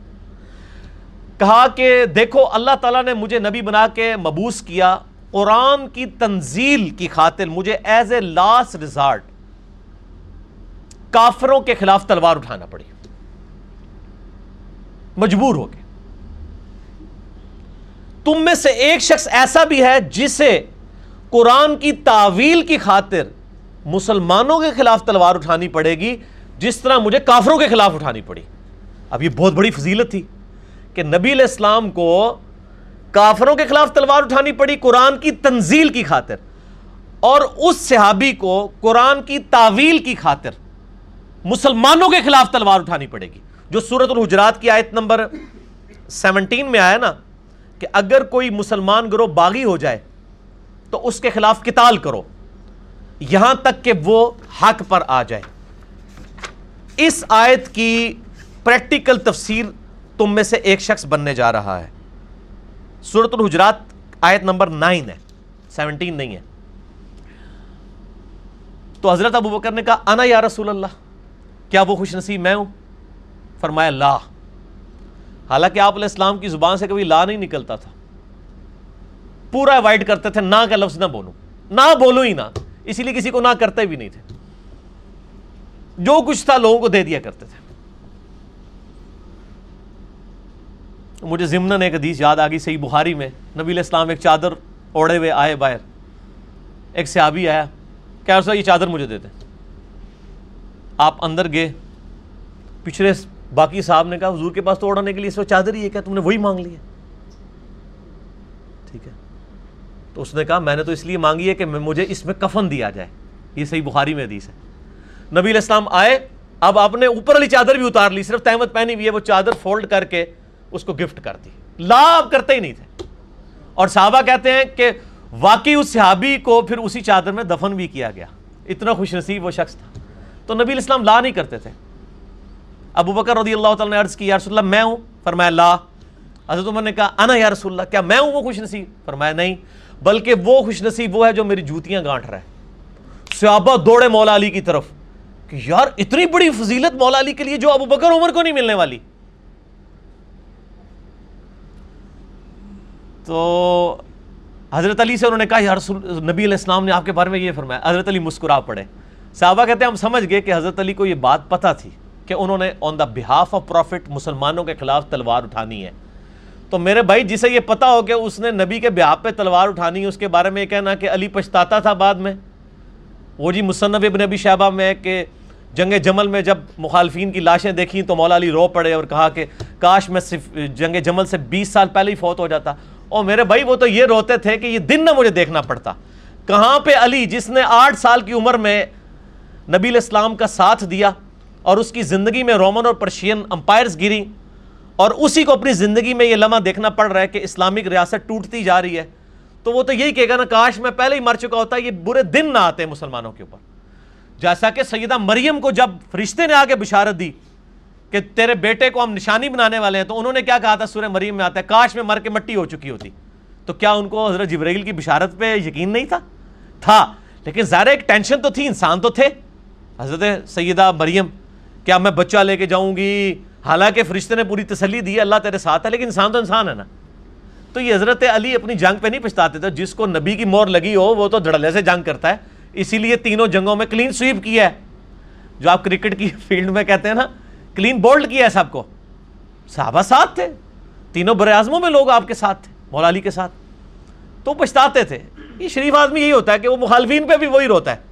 کہا کہ، دیکھو، اللہ تعالیٰ نے مجھے نبی بنا کے مبوس کیا، قرآن کی تنزیل کی خاطر مجھے ایز اے لاسٹ ریزارٹ کافروں کے خلاف تلوار اٹھانا پڑی۔ مجبور ہو گئے۔ تم میں سے ایک شخص ایسا بھی ہے جسے قرآن کی تعویل کی خاطر مسلمانوں کے خلاف تلوار اٹھانی پڑے گی جس طرح مجھے کافروں کے خلاف اٹھانی پڑی۔ اب یہ بہت بڑی فضیلت تھی کہ نبی علیہ السلام کو کافروں کے خلاف تلوار اٹھانی پڑی قرآن کی تنزیل کی خاطر اور اس صحابی کو قرآن کی تعویل کی خاطر مسلمانوں کے خلاف تلوار اٹھانی پڑے گی۔ جو سورت الحجرات کی آیت نمبر سیونٹین میں آیا نا کہ اگر کوئی مسلمان گروہ باغی ہو جائے تو اس کے خلاف قتال کرو۔ یہاں تک کہ وہ حق پر آ جائے۔ اس آیت کی پریکٹیکل تفسیر تم میں سے ایک شخص بننے جا رہا ہے۔ صورت الحجرات آیت نمبر نائن ہے، سیونٹین نہیں ہے۔ تو حضرت ابو بکر نے کہا، انا یا رسول اللہ؟ کیا وہ خوش نصیب میں ہوں؟ فرمایا، لا۔ حالانکہ آپ علیہ السلام کی زبان سے کبھی لا نہیں نکلتا تھا۔ پورا اوائڈ کرتے تھے، نہ کا لفظ نہ بولوں۔ نہ بولو ہی نہ۔ اسی لیے کسی کو نہ کرتے بھی نہیں تھے۔ جو کچھ تھا لوگوں کو دے دیا کرتے تھے۔ مجھے ضمن ایک حدیث یاد آ گئی، صحیح بخاری میں۔ نبی علیہ السلام ایک چادر اوڑے ہوئے آئے باہر۔ ایک صحابی آیا کیا سا یہ چادر مجھے دیتے آپ اندر گئے۔ پچھلے باقی صاحب نے کہا، حضور کے پاس تو اوڑھنے کے لیے اس وقت چادر ہی ہے، کیا تم نے وہی مانگ لی ہے؟ ٹھیک ہے۔ تو اس نے کہا، میں نے تو اس لیے مانگی ہے کہ مجھے اس میں کفن دیا جائے۔ یہ صحیح بخاری میں حدیث ہے۔ نبی علیہ السلام آئے، اب آپ نے اوپر والی چادر بھی اتار لی، صرف تحمد پہنی ہوئی ہے، وہ چادر فولڈ کر کے اس کو گفٹ کر دی۔ لا، آپ کرتے ہی نہیں تھے۔ اور صحابہ کہتے ہیں کہ واقعی اس صحابی کو پھر اسی چادر میں دفن بھی کیا گیا۔ اتنا خوش نصیب وہ شخص تھا۔ تو نبی علیہ السلام لا نہیں کرتے تھے۔ ابو بکر رضی اللہ تعالیٰ نے عرض کی، یا رسول اللہ، میں ہوں؟ فرمایا، لا۔ حضرت عمر نے کہا، انا یا رسول اللہ؟ کیا میں ہوں وہ خوش نصیب؟ فرمایا، نہیں۔ بلکہ وہ خوش نصیب وہ ہے جو میری جوتیاں گانٹ رہا ہے۔ صحابہ دوڑے مولا علی کی طرف۔ کہ یار، اتنی بڑی فضیلت مولا علی کے لیے جو ابو بکر عمر کو نہیں ملنے والی۔ تو حضرت علی سے انہوں نے کہا یا رسول نبی علیہ السلام نے آپ کے بارے میں یہ فرمایا، حضرت علی مسکرا پڑے۔ صحابہ کہتے ہیں، ہم سمجھ گئے کہ حضرت علی کو یہ بات پتہ تھی کہ انہوں نے آن دا بہاف آف پروفٹ مسلمانوں کے خلاف تلوار اٹھانی ہے۔ تو میرے بھائی، جسے یہ پتا ہو کہ اس نے نبی کے بہاف پہ تلوار اٹھانی ہے، اس کے بارے میں یہ کہنا کہ علی پچھتاتا تھا بعد میں۔ وہ جی مصنف ابن ابی شہبہ میں کہ جنگ جمل میں جب مخالفین کی لاشیں دیکھیں تو مولا علی رو پڑے اور کہا کہ کاش میں صرف جنگ جمل سے بیس سال پہلے ہی فوت ہو جاتا۔ اور میرے بھائی، وہ تو یہ روتے تھے کہ یہ دن نہ مجھے دیکھنا پڑتا۔ کہاں پہ علی، جس نے آٹھ سال کی عمر میں نبی علیہ السلام کا ساتھ دیا اور اس کی زندگی میں رومن اور پرشین امپائرز گری اور اسی کو اپنی زندگی میں یہ لمحہ دیکھنا پڑ رہا ہے کہ اسلامک ریاست ٹوٹتی جا رہی ہے۔ تو وہ تو یہی کہے گا نا، کاش میں پہلے ہی مر چکا ہوتا، یہ برے دن نہ آتے مسلمانوں کے اوپر۔ جیسا کہ سیدہ مریم کو جب فرشتے نے آگے بشارت دی کہ تیرے بیٹے کو ہم نشانی بنانے والے ہیں، تو انہوں نے کیا کہا تھا؟ سورہ مریم میں آتا ہے، کاش میں مر کے مٹی ہو چکی ہوتی۔ تو کیا ان کو حضرت جبرائیل کی بشارت پہ یقین نہیں تھا؟ تھا، لیکن ظاہر ایک ٹینشن تو تھی، انسان تو تھے۔ حضرت سیدہ مریم، کیا میں بچہ لے کے جاؤں گی؟ حالانکہ فرشتے نے پوری تسلی دی اللہ تیرے ساتھ ہے، لیکن انسان تو انسان ہے نا۔ تو یہ حضرت علی اپنی جنگ پہ نہیں پچھتاتے تھے، جس کو نبی کی مور لگی ہو، وہ تو دھڑلے سے جنگ کرتا ہے۔ اسی لیے تینوں جنگوں میں کلین سویپ کیا ہے۔ جو آپ کرکٹ کی فیلڈ میں کہتے ہیں نا، کلین بولڈ کیا ہے سب کو۔ صحابہ ساتھ تھے۔ تینوں بر اعظموں میں لوگ آپ کے ساتھ تھے، مولا علی کے ساتھ۔ تو پچھتاتے تھے۔ یہ شریف آدمی یہی ہوتا ہے کہ وہ مخالفین پہ بھی وہی روتا ہے۔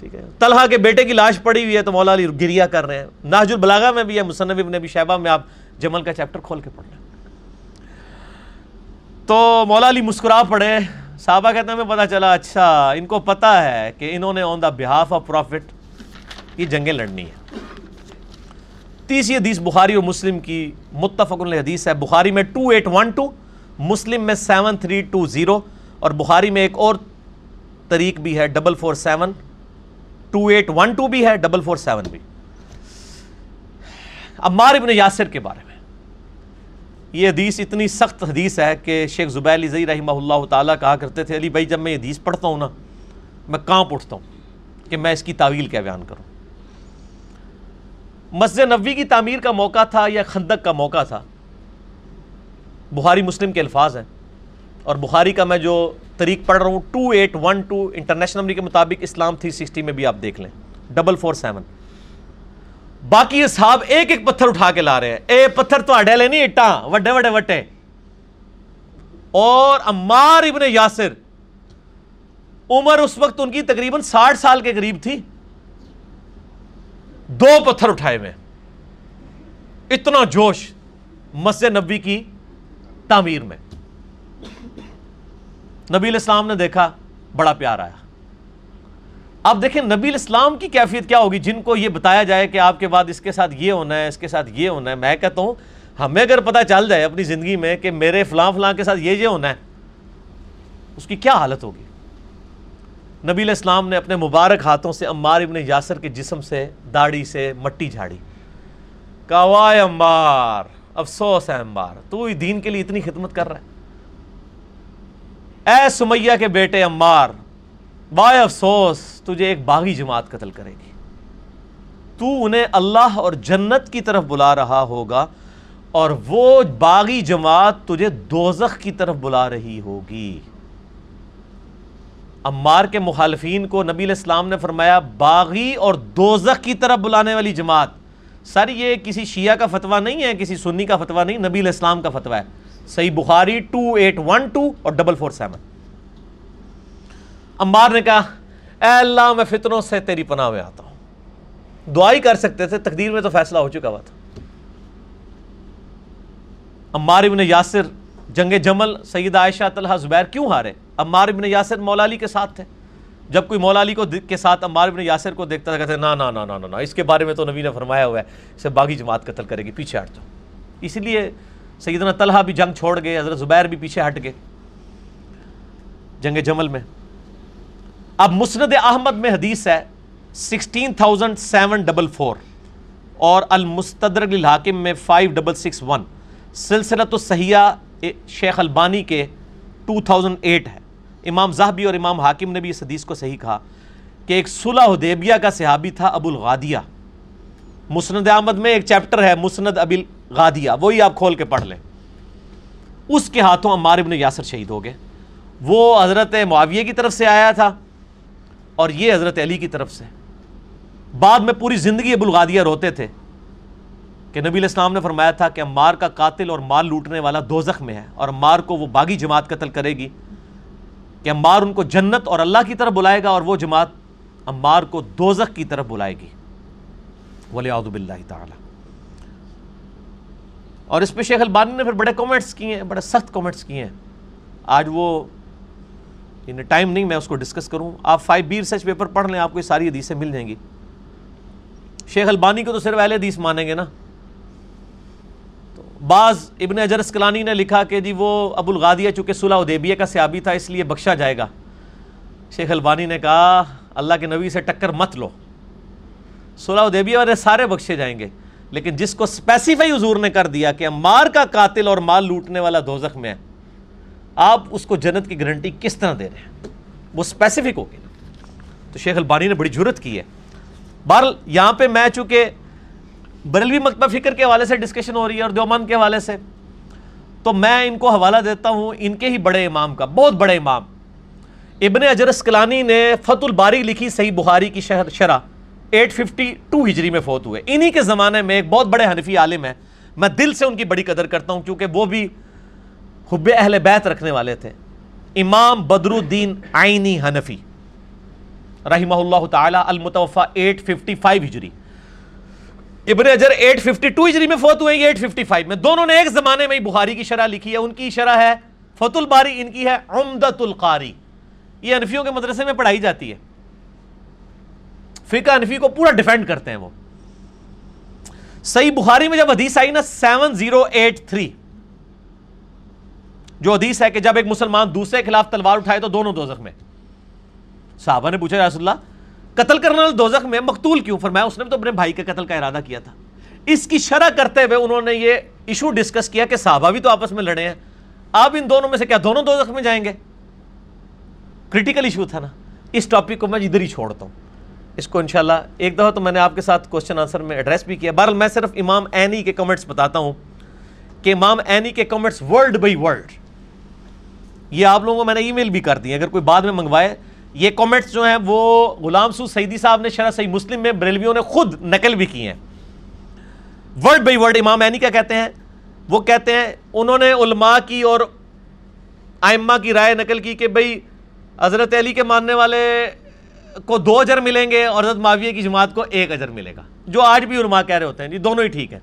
ٹھیک ہے۔ طلحہ کے بیٹے کی لاش پڑی ہوئی ہے تو مولا علی گریا کر رہے ہیں۔ ناج البلاغا میں بھی ہے، مصنف ابن ابی شہبہ میں آپ جمل کا چیپٹر کھول کے پڑھ لیں۔ تو مولا علی مسکرا پڑے۔ صحابہ کہتے ہیں، ہمیں پتا چلا اچھا ان کو پتا ہے کہ انہوں نے آن دا بہاف آف پروفٹ کی جنگیں لڑنی ہے تیسری حدیث بخاری اور مسلم کی متفق حدیث ہے۔ بخاری میں two eight one two Muslim میں سیون تھری ٹو زیرو اور بخاری میں ایک اور طریق بھی ہے double four seven two eight one two بھی ہے ڈبل فور سیون بھی۔ عمار ابن یاسر کے بارے میں۔ یہ حدیث اتنی سخت حدیث ہے کہ شیخ زبیر علی زئی رحمہ اللہ تعالیٰ کہا کرتے تھے، علی بھائی، جب میں یہ حدیث پڑھتا ہوں نا، میں کانپ اٹھتا ہوں کہ میں اس کی تعویل کیا بیان کروں۔ مسجد نبوی کی تعمیر کا موقع تھا یا خندق کا موقع تھا؟ بخاری مسلم کے الفاظ ہیں۔ اور بخاری کا میں جو طریق پڑھ رہا ہوں۔ Two eight one two international number کے مطابق اسلام تھری سکسٹی میں بھی آپ دیکھ لیں۔ ڈبل فور سیون باقی صاحب ایک ایک پتھر اٹھا کے لا رہے ہیں۔ اے پتھر تو اڈے لے نہیں، اٹا۔ وڈے وڈے وٹے۔ اور عمار ابن یاسر۔ عمر اس وقت ان کی تقریباً ساٹھ سال کے قریب تھی۔ دو پتھر اٹھائے ہوئے۔ اتنا جوش مسجد نبی کی تعمیر میں۔ نبی الاسلام نے دیکھا، بڑا پیار آیا۔ اب دیکھیں نبی الاسلام کی کیفیت کیا ہوگی؟ جن کو یہ بتایا جائے کہ آپ کے بعد اس کے ساتھ یہ ہونا ہے، اس کے ساتھ یہ ہونا ہے، میں کہتا ہوں، ہمیں اگر پتا چل جائے اپنی زندگی میں کہ میرے فلاں فلاں کے ساتھ یہ یہ ہونا ہے، اس کی کیا حالت ہوگی؟ نبی علیہ السلام نے اپنے مبارک ہاتھوں سے عمار ابن یاسر کے جسم سے داڑھی سے مٹی جھاڑی۔ کہا، وائے عمار، افسوس ہے عمار، تو ہی دین کے لیے اتنی خدمت کر رہا ہے۔ اے سمیہ کے بیٹے عمار، وائے افسوس، تجھے ایک باغی جماعت قتل کرے گی۔ تو انہیں اللہ اور جنت کی طرف بلا رہا ہوگا اور وہ باغی جماعت تجھے دوزخ کی طرف بلا رہی ہوگی۔ عمار کے مخالفین کو نبی علیہ السلام نے فرمایا، باغی اور دوزخ کی طرف بلانے والی جماعت۔ سر، یہ کسی شیعہ کا فتویٰ نہیں ہے، کسی سنی کا فتویٰ نہیں، نبی علیہ السلام کا فتویٰ ہے۔ صحیح Bukhari two eight one two اور ڈبل فور سیون۔ عمار نے کہا، اے اللہ، میں فتنوں سے تیری پناہ میں آتا ہوں۔ دعائی کر سکتے تھے، تقدیر میں تو فیصلہ ہو چکا ہوا تھا۔ عمار ابن یاسر، جنگ جمل سید عائشہ، طلحہ زبیر کیوں ہارے؟ عمار ابن یاسر مولا علی کے ساتھ تھے۔ جب کوئی مولا علی کو کے ساتھ عمار ابن یاسر کو دیکھتا تھا کہتے نا نا نا نا نا اس کے بارے میں تو نبی نے فرمایا ہوا ہے، اسے باغی جماعت قتل کرے گی، پیچھے ہٹ جاؤ۔ اس لیے سیدنا طلحہ بھی جنگ چھوڑ گئے، حضرت زبیر بھی پیچھے ہٹ گئے۔ جنگ جمل میں۔ اب مسند احمد میں حدیث ہے، sixteen thousand seven double four اور المستدرک الحاکم میں فائیو ڈبل سکس ون۔ سلسلہ تو سیاح شیخ البانی کے ٹو تھاؤزنڈ ایٹ ہے۔ امام زہبی اور امام حاکم نے بھی اس حدیث کو صحیح کہا کہ ایک صلح حدیبیہ کا صحابی تھا ابو الغادیہ مسند احمد میں ایک چیپٹر ہے، مسند ابی الغادیہ وہی آپ کھول کے پڑھ لیں۔ اس کے ہاتھوں عمار ابن یاسر شہید ہو گئے۔ وہ حضرت معاویہ کی طرف سے آیا تھا اور یہ حضرت علی کی طرف سے۔ بعد میں پوری زندگی ابوالغادیہ روتے تھے کہ نبی علیہ السلام نے فرمایا تھا کہ امار کا قاتل اور مال لوٹنے والا دوزخ میں ہے اور امار کو وہ باغی جماعت قتل کرے گی کہ امار ان کو جنت اور اللہ کی طرف بلائے گا اور وہ جماعت امار کو دوزخ کی طرف بلائے گی۔ ولی باللہ تعالی۔ اور اس پہ شیخ البانی نے پھر بڑے کومنٹس کیے ہیں بڑے سخت کومنٹس کیے۔ ہیں آج وہ انہیں ٹائم نہیں، میں اس کو ڈسکس کروں۔ آپ فائیو بی ریسرچ پیپر پڑھ لیں، آپ کو یہ ساری حدیثیں مل جائیں گی۔ شیخ البانی کو تو صرف اہل حدیث مانیں گے نا۔ تو بعض ابن اجر اسکلانی نے لکھا کہ جی وہ ابو الغادیہ، چونکہ صلح ادیبیہ کا سیابی تھا، اس لیے بخشا جائے گا۔ شیخ البانی نے کہا، اللہ کے نبی سے ٹکر مت لو۔ صلح ادیبیہ والے سارے بخشے جائیں گے۔ لیکن جس کو اسپیسیفائی حضور نے کر دیا کہ مار کا قاتل اور مال لوٹنے والا دوزخ میں ہے، آپ اس کو جنت کی گارنٹی کس طرح دے رہے ہیں؟ وہ اسپیسیفک ہوگی تو شیخ البانی نے بڑی جرت کی ہے۔ بہرحال یہاں پہ میں چونکہ بریلوی مکتبہ فکر کے حوالے سے ڈسکشن ہو رہی ہے اور دیومن کے حوالے سے، تو میں ان کو حوالہ دیتا ہوں ان کے ہی بڑے امام کا، بہت بڑے امام۔ ابن اجرس کلانی نے فت الباری لکھی صحیح بخاری کی شرح۔ ایٹ ففٹی ٹو ہجری میں فوت ہوئے۔ انہی کے زمانے میں ایک بہت بڑے حنفی عالم ہیں۔ میں دل سے ان کی بڑی قدر کرتا ہوں کیونکہ وہ بھی حب اہل بیت رکھنے والے تھے۔ امام بدر الدین آئینی حنفی رحمہ اللہ تعالی المتوفہ ایٹ ففٹی فائیو ہجری۔ ابن اجر 852 ہجری میں فوت ہوئے 855 میں۔ دونوں نے ایک زمانے میں بخاری کی شرح لکھی ہے۔ ان کی شرح ہے فت الباری، ان کی ہے عمدت القاری۔ یہ انفیوں کے مدرسے میں پڑھائی جاتی ہے۔ فقہ انفی کو پورا ڈیفینڈ کرتے ہیں وہ۔ صحیح بخاری میں جب حدیث آئی نا سیون زیرو ایٹ تھری جو حدیث ہے کہ جب ایک مسلمان دوسرے خلاف تلوار اٹھائے تو دونوں دوزخ میں۔ صحابہ نے پوچھا رسول اللہ، قتل کرنے والے دوزخ میں مقتول کیوں؟ فرمایا، اس نے تو اپنے بھائی کے قتل کا ارادہ کیا تھا۔ اس کی شرح کرتے ہوئے انہوں نے یہ ایشو ڈسکس کیا کہ صحابہ بھی تو آپس میں لڑے ہیں۔ آپ ان دونوں میں سے کیا دونوں دوزخ میں جائیں گے؟ کریٹیکل ایشو تھا نا۔ اس ٹاپک کو میں ادھر ہی چھوڑتا ہوں۔ اس کو انشاءاللہ ایک دفعہ تو میں نے آپ کے ساتھ کوشچن آنسر میں ایڈریس بھی کیا۔ بہرحال میں صرف امام اینی کے کمنٹس بتاتا ہوں کہ امام اینی کے کمنٹس ورلڈ بائی ورلڈ یہ آپ لوگوں کو میں نے ای میل بھی کر دی اگر کوئی بعد میں منگوائے، یہ کومنٹس جو ہیں وہ غلام سو سعیدی صاحب نے شرح صحیح مسلم میں، بریلویوں نے خود نقل بھی کی ہیں۔ ورڈ بائی ورڈ امام اینی کیا کہتے ہیں؟ وہ کہتے ہیں، انہوں نے علماء کی اور آئمہ کی رائے نقل کی کہ بھئی حضرت علی کے ماننے والے کو دو اجر ملیں گے اور حضرت معاویہ کی جماعت کو ایک اجر ملے گا، جو آج بھی علماء کہہ رہے ہوتے ہیں جی دونوں ہی ٹھیک ہیں۔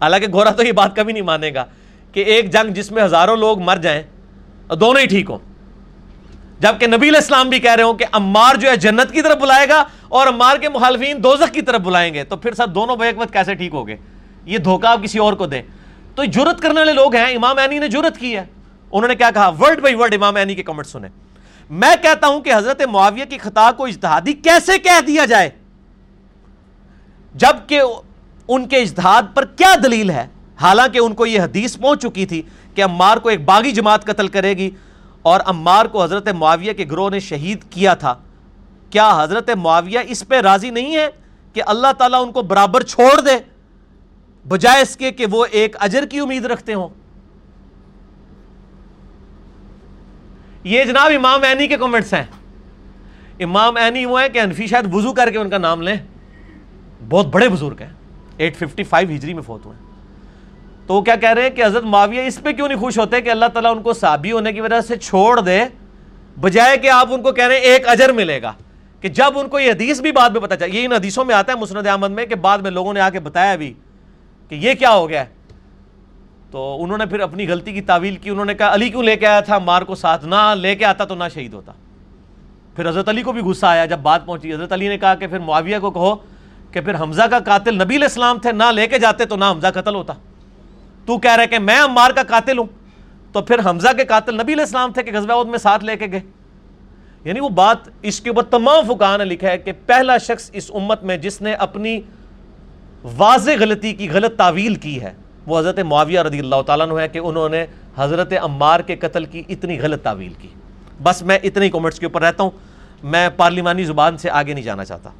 حالانکہ گورا تو یہ بات کبھی نہیں مانے گا کہ ایک جنگ جس میں ہزاروں لوگ مر جائیں دونوں ہی ٹھیک ہوں۔ جبکہ نبی علیہ السلام بھی کہہ رہے ہوں کہ امار جو ہے جنت کی طرف بلائے گا اور امار کے مخالفین دوزخ کی طرف بلائیں گے، تو پھر سب دونوں بیک وقت کیسے ٹھیک ہوگے؟ یہ دھوکہ آپ کسی اور کو دیں۔ تو جرت کرنے والے لوگ ہیں، امام اینی نے جرت کی ہے۔ انہوں نے کیا کہا؟ ورڈ بائی ورڈ امام اینی کے کمنٹ سنے۔ میں کہتا ہوں کہ حضرت معاویہ کی خطا کو اجتہادی کیسے کہہ دیا جائے؟ جبکہ ان کے اجتہاد پر کیا دلیل ہے؟ حالانکہ ان کو یہ حدیث پہنچ چکی تھی کہ عمار کو ایک باغی جماعت قتل کرے گی اور عمار کو حضرت معاویہ کے گروہ نے شہید کیا تھا۔ کیا حضرت معاویہ اس پہ راضی نہیں ہے کہ اللہ تعالیٰ ان کو برابر چھوڑ دے؟ بجائے اس کے کہ وہ ایک اجر کی امید رکھتے ہوں۔ یہ جناب امام اینی کے کومنٹس ہیں۔ امام اینی وہ ہیں کہ انفی شاید وضو کر کے ان کا نام لیں۔ بہت بڑے بزرگ ہیں۔ ایٹ ففٹی فائیو ہجری میں فوت ہوئے تو وہ کیا کہہ رہے ہیں کہ حضرت معاویہ اس پہ کیوں نہیں خوش ہوتے کہ اللہ تعالیٰ ان کو صحابی ہونے کی وجہ سے چھوڑ دے؟ بجائے کہ آپ ان کو کہہ رہے ہیں ایک اجر ملے گا۔ کہ جب ان کو یہ حدیث بھی بعد میں پتا چلا یہ ان حدیثوں میں آتا ہے مسند احمد میں کہ بعد میں لوگوں نے آ کے بتایا بھی کہ یہ کیا ہو گیا ہے۔ تو انہوں نے پھر اپنی غلطی کی تعویل کی، انہوں نے کہا، علی کیوں لے کے آیا تھا؟ مار کو ساتھ نہ لے کے آتا تو نہ شہید ہوتا. پھر حضرت علی کو بھی غصہ آیا جب بات پہنچی۔ حضرت علی نے کہا کہ پھر معاویہ کو کہو کہ پھر حمزہ کا قاتل نبی علیہ السلام تھے، نہ لے کے جاتے تو نہ حمزہ قتل ہوتا۔ تو کہہ رہے کہ میں عمار کا قاتل ہوں۔ تو پھر حمزہ کے قاتل نبی علیہ السلام تھے کہ غزوہ عود میں ساتھ لے کے گئے۔ یعنی وہ بات اس کے اوپر تمام فقہ نے لکھا ہے کہ پہلا شخص اس امت میں جس نے اپنی واضح غلطی کی، غلط تعویل کی ہے وہ حضرت معاویہ رضی اللہ تعالیٰ عنہ ہے کہ انہوں نے حضرت عمار کے قتل کی اتنی غلط تعویل کی۔ بس میں اتنے کومنٹس کے اوپر رہتا ہوں۔ میں پارلیمانی زبان سے آگے نہیں جانا چاہتا۔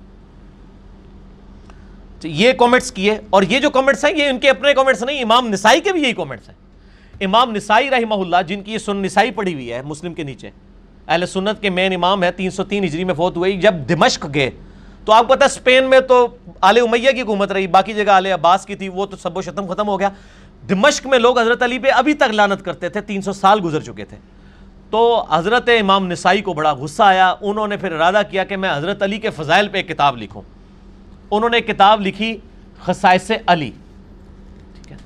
یہ کومنٹس کیے اور یہ جو کومنٹس ہیں، یہ ان کے اپنے کومنٹس نہیں، امام نسائی کے بھی یہی کومنٹس ہیں۔ امام نسائی رحمہ اللہ، جن کی یہ سن نسائی پڑی ہوئی ہے، مسلم کے نیچے، اہل سنت کے مین امام ہے تین سو تین ہجری میں فوت ہوئی جب دمشق گئے۔ تو آپ کو پتا اسپین میں تو آل امیہ کی حکومت رہی، باقی جگہ آل عباس کی تھی، وہ تو سب و شتم ختم ہو گیا۔ دمشق میں لوگ حضرت علی پہ ابھی تک لانت کرتے تھے، تین سو سال گزر چکے تھے۔ تو حضرت امام نسائی کو بڑا غصہ آیا، انہوں نے پھر ارادہ کیا کہ میں حضرت علی کے فضائل پہ ایک کتاب لکھوں۔ انہوں نے ایک کتاب لکھی، خصائص علی۔ ٹھیک ہے؟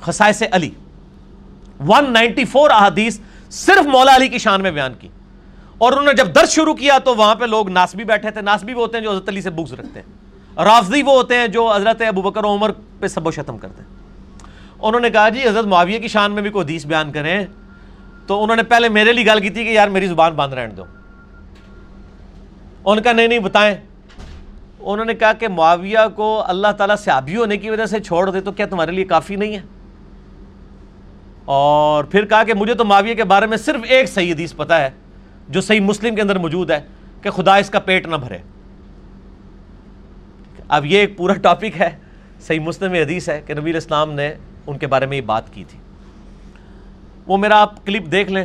Khasais Ali. One ninety four احادیث صرف مولا علی کی شان میں بیان کی۔ اور انہوں نے جب درس شروع کیا تو وہاں پہ لوگ ناسبی بیٹھے تھے۔ ناسبی وہ ہوتے ہیں جو حضرت علی سے بغض رکھتے ہیں۔ رافضی وہ ہوتے ہیں جو حضرت ابو بکر و عمر پہ سب و شتم کرتے ہیں۔ انہوں نے کہا جی حضرت معاویہ کی شان میں بھی کوئی حدیث بیان کریں۔ تو انہوں نے پہلے میرے لیے گال کی تھی کہ یار میری زبان باندھ رہنے دو۔ ان کا نہیں نہیں، بتائیں۔ انہوں نے کہا کہ معاویہ کو اللہ تعالیٰ صحابی ہونے کی وجہ سے چھوڑ دے تو کیا تمہارے لیے کافی نہیں ہے؟ اور پھر کہا کہ مجھے تو معاویہ کے بارے میں صرف ایک صحیح حدیث پتا ہے۔ جو صحیح مسلم کے اندر موجود ہے کہ خدا اس کا پیٹ نہ بھرے۔ اب یہ ایک پورا ٹاپک ہے، صحیح مسلم حدیث ہے کہ نبی الاسلام نے ان کے بارے میں یہ بات کی تھی۔ وہ میرا آپ کلپ دیکھ لیں۔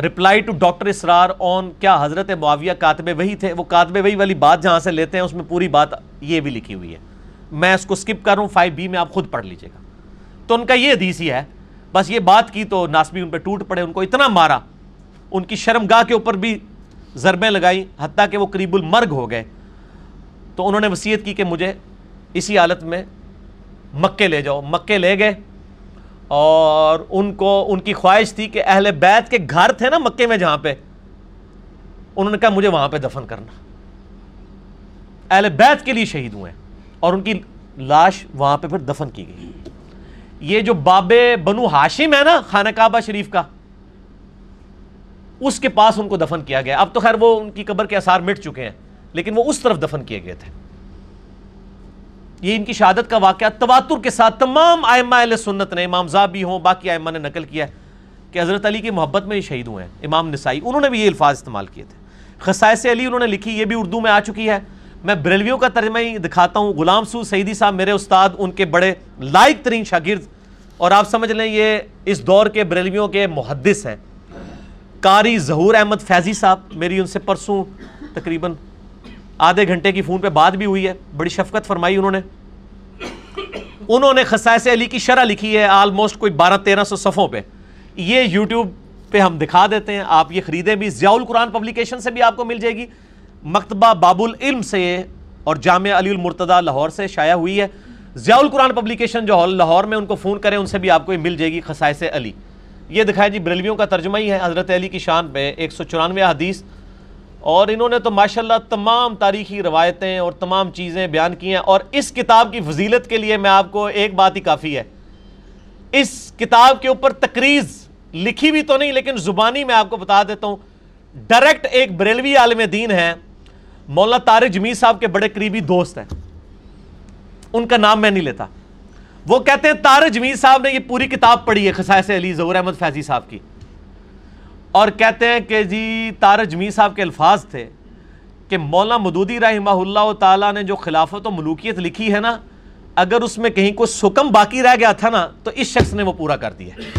Reply to doctor Israr on کیا حضرت معاویہ کاتب وہی تھے۔ وہ کاتب وہی والی بات جہاں سے لیتے ہیں، اس میں پوری بات یہ بھی لکھی ہوئی ہے۔ میں اس کو سکپ کر رہا ہوں فائیو بی میں آپ خود پڑھ لیجیے گا۔ تو ان کا یہ حدیث ہی ہے۔ بس یہ بات کی تو ناسبی ان پہ ٹوٹ پڑے، ان کو اتنا مارا۔ ان کی شرم گاہ کے اوپر بھی ضربیں لگائی، حتیٰ کہ وہ قریب المرگ ہو گئے۔ تو انہوں نے وصیت کی کہ مجھے اسی حالت میں مکے لے جاؤ۔ مکے لے گئے اور ان کو، ان کی خواہش تھی کہ اہل بیت کے گھر تھے نا مکے میں جہاں پہ، انہوں نے کہا مجھے وہاں پہ دفن کرنا۔ اہل بیت کے لیے شہید ہوئے اور ان کی لاش وہاں پہ پھر دفن کی گئی۔ یہ جو باب بنو ہاشم ہے نا، خانہ کعبہ شریف کا اس کے پاس ان کو دفن کیا گیا۔ اب تو خیر وہ ان کی قبر کے اثار مٹ چکے ہیں، لیکن وہ اس طرف دفن کیے گئے تھے۔ یہ ان کی شہادت کا واقعہ تواتر کے ساتھ تمام آئمہ اہل سنت نے، امام زابی ہوں، باقی آئمہ نے نقل کیا ہے کہ حضرت علی کی محبت میں یہ شہید ہوئے ہیں۔ امام نسائی، انہوں نے بھی یہ الفاظ استعمال کیے تھے۔ خصائص علی انہوں نے لکھی، یہ بھی اردو میں آ چکی ہے۔ میں بریلویوں کا ترجمہ ہی دکھاتا ہوں۔ غلام سو سعیدی صاحب میرے استاد، ان کے بڑے لائق ترین شاگرد۔ اور آپ سمجھ لیں، یہ اس دور کے بریلویوں کے محدث ہیں۔ قاری ظہور احمد فیضی صاحب، میری ان سے پرسوں تقریباً آدھے گھنٹے کی فون پہ بات بھی ہوئی ہے، بڑی شفقت فرمائی انہوں نے۔ انہوں نے خصائص علی کی شرح لکھی ہے آلموسٹ کوئی بارہ تیرہ سو صفوں پہ۔ یہ یوٹیوب پہ ہم دکھا دیتے ہیں، آپ یہ خریدیں بھی، ضیاء القرآن پبلیکیشن سے بھی آپ کو مل جائے گی۔ مکتبہ باب العلم سے اور جامعہ علی المرتضی لاہور سے شائع ہوئی ہے۔ ضیاء القرآن پبلیکیشن جو لاہور میں ان کو فون کریں، ان سے بھی آپ کو مل جائے گی خصائص علی۔ یہ دکھائے جی بریلویوں کا ترجمہ ہی ہے، حضرت علی کی شان پہ ایک سو چورانوے حدیث۔ اور انہوں نے تو ماشاءاللہ تمام تاریخی روایتیں اور تمام چیزیں بیان کی ہیں۔ اور اس کتاب کی فضیلت کے لیے میں آپ کو ایک بات ہی کافی ہے۔ اس کتاب کے اوپر تقریز لکھی بھی تو نہیں، لیکن زبانی میں آپ کو بتا دیتا ہوں، ڈائریکٹ ایک بریلوی عالم دین ہے مولانا تارق جمیل صاحب کے بڑے قریبی دوست ہیں۔ ان کا نام میں نہیں لیتا۔ وہ کہتے ہیں تارق جمیل صاحب نے یہ پوری کتاب پڑھی ہے، خسائس علی، ظہور احمد فیضی صاحب کی۔ اور کہتے ہیں کہ جی تارق جمیل صاحب کے الفاظ تھے کہ مولانا مدودی رحمہ اللہ تعالیٰ نے جو خلافت و ملوکیت لکھی ہے نا، اگر اس میں کہیں کوئی سکم باقی رہ گیا تھا نا، تو اس شخص نے وہ پورا کر دیا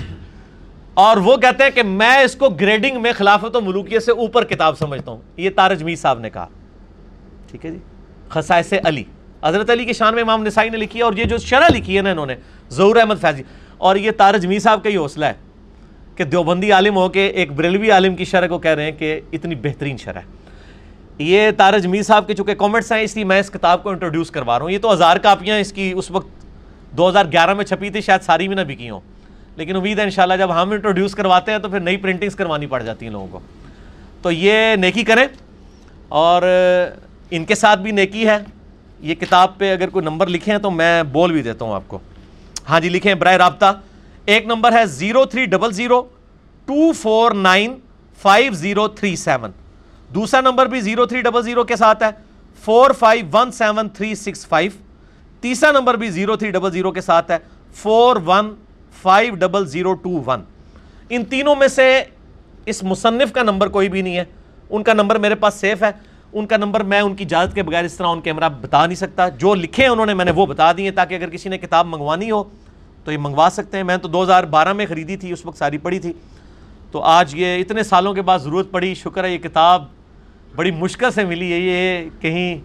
اور وہ کہتے ہیں کہ میں اس کو گریڈنگ میں خلافت و ملوکیت سے اوپر کتاب سمجھتا ہوں۔ یہ تارج می صاحب نے کہا۔ ٹھیک ہے جی؟ خسائس علی۔ حضرت علی کی شان میں امام نسائی نے لکھی ہے اور یہ جو شرح لکھی ہے نا انہوں نے، ظہور احمد فیضی۔ اور یہ تارج می صاحب کا ہی حوصلہ ہے کہ دیوبندی عالم ہو کے ایک بریلوی عالم کی شرح کو کہہ رہے ہیں کہ اتنی بہترین شرح ہے۔ یہ تارج می صاحب کے چونکہ کامنٹس ہیں، اس لیے میں اس کتاب کو انٹروڈیوس کروا رہا ہوں۔ یہ تو ہزار کاپیاں اس کی اس وقت دو ہزار گیارہ میں چھپی تھی، شاید ساری بھی نہ بکی ہوں۔ لیکن امید ہے انشاءاللہ جب ہم انٹروڈیوس کرواتے ہیں تو پھر نئی پرنٹنگز کروانی پڑ جاتی ہیں لوگوں کو۔ تو یہ نیکی کریں اور ان کے ساتھ بھی نیکی ہے۔ یہ کتاب پہ اگر کوئی نمبر لکھیں تو میں بول بھی دیتا ہوں آپ کو۔ ہاں جی لکھیں برائے رابطہ۔ ایک نمبر ہے zero three double zero two four nine five zero three seven. دوسرا نمبر بھی زیرو تھری ڈبل زیرو کے ساتھ ہے، four five one seven three six five. تیسرا نمبر بھی زیرو تھری ڈبل زیرو کے ساتھ ہے، four one five double zero two one. ان تینوں میں سے اس مصنف کا نمبر کوئی بھی نہیں ہے۔ ان کا نمبر میرے پاس سیف ہے۔ ان کا نمبر میں ان کی اجازت کے بغیر اس طرح ان کیمرہ بتا نہیں سکتا۔ جو لکھے ہیں انہوں نے میں نے وہ بتا دیے تاکہ اگر کسی نے کتاب منگوانی ہو تو یہ منگوا سکتے ہیں۔ میں تو دو ہزار بارہ میں خریدی تھی، اس وقت ساری پڑھی تھی۔ تو آج یہ اتنے سالوں کے بعد ضرورت پڑی۔ شکر ہے، یہ کتاب بڑی مشکل سے ملی۔ ہے یہ کہیں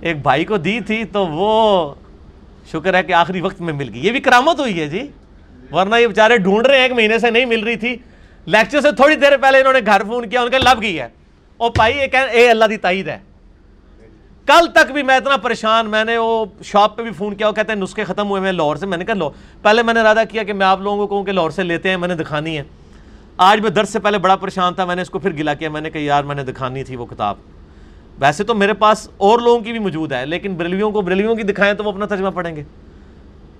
ایک بھائی کو دی تھی تو وہ شکر ہے کہ آخری وقت میں مل گئی۔ یہ بھی کرامت ہوئی ہے جی۔ ورنہ یہ بیچارے ڈھونڈ رہے ہیں، ایک مہینے سے نہیں مل رہی تھی۔ لیکچر سے تھوڑی دیر پہلے انہوں نے گھر فون کیا، ان کا لب گئی ہے اور پائی یہ کہ اے اللہ دی تائید ہے کل تک بھی میں اتنا پریشان میں نے وہ شاپ پہ بھی فون کیا وہ کہتے ہیں نسخے ختم ہوئے میں لاہور سے میں نے کہا لو پہلے میں نے ارادہ کیا کہ میں آپ لوگوں کو کہوں کہ لاہور سے لیتے ہیں میں نے دکھانی ہے آج میں درد سے پہلے بڑا پریشان تھا میں نے اس کو پھر گلا کیا میں نے کہا یار میں نے دکھانی تھی وہ کتاب ویسے تو میرے پاس اور لوگوں کی بھی موجود ہے لیکن بریلویوں کو بریلویوں کی دکھائیں تو وہ اپنا ترجمہ پڑھیں گے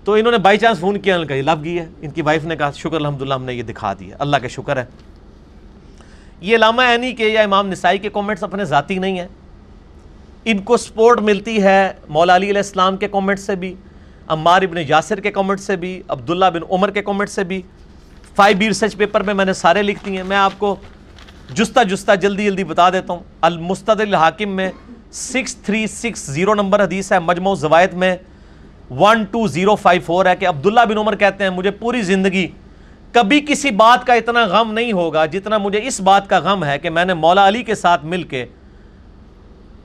تو انہوں نے بائی چانس فون کیا کہ لب گئی ہے ان کی وائف نے کہا شکر الحمد للہ ہم نے یہ دکھا دیا اللہ کا شکر ہے یہ علامہ عینی کے یا امام نسائی کے کومنٹس اپنے ذاتی نہیں ہیں۔ ان کو سپورٹ ملتی ہے مولا علی علیہ السلام کے کومنٹ سے بھی، عمار ابن یاسر کے کومنٹ سے بھی، عبداللہ بن عمر کے کومنٹ سے بھی۔ فائیو بی ریسرچ پیپر میں میں نے سارے لکھ دیے ہیں۔ میں آپ کو جستا جستا جلدی جلدی بتا دیتا ہوں۔ المستد الحاکم میں six three six zero number حدیث ہے، مجموع زوائد میں one two zero five four ہے کہ عبداللہ بن عمر کہتے ہیں، مجھے پوری زندگی کبھی کسی بات کا اتنا غم نہیں ہوگا جتنا مجھے اس بات کا غم ہے کہ میں نے مولا علی کے ساتھ مل کے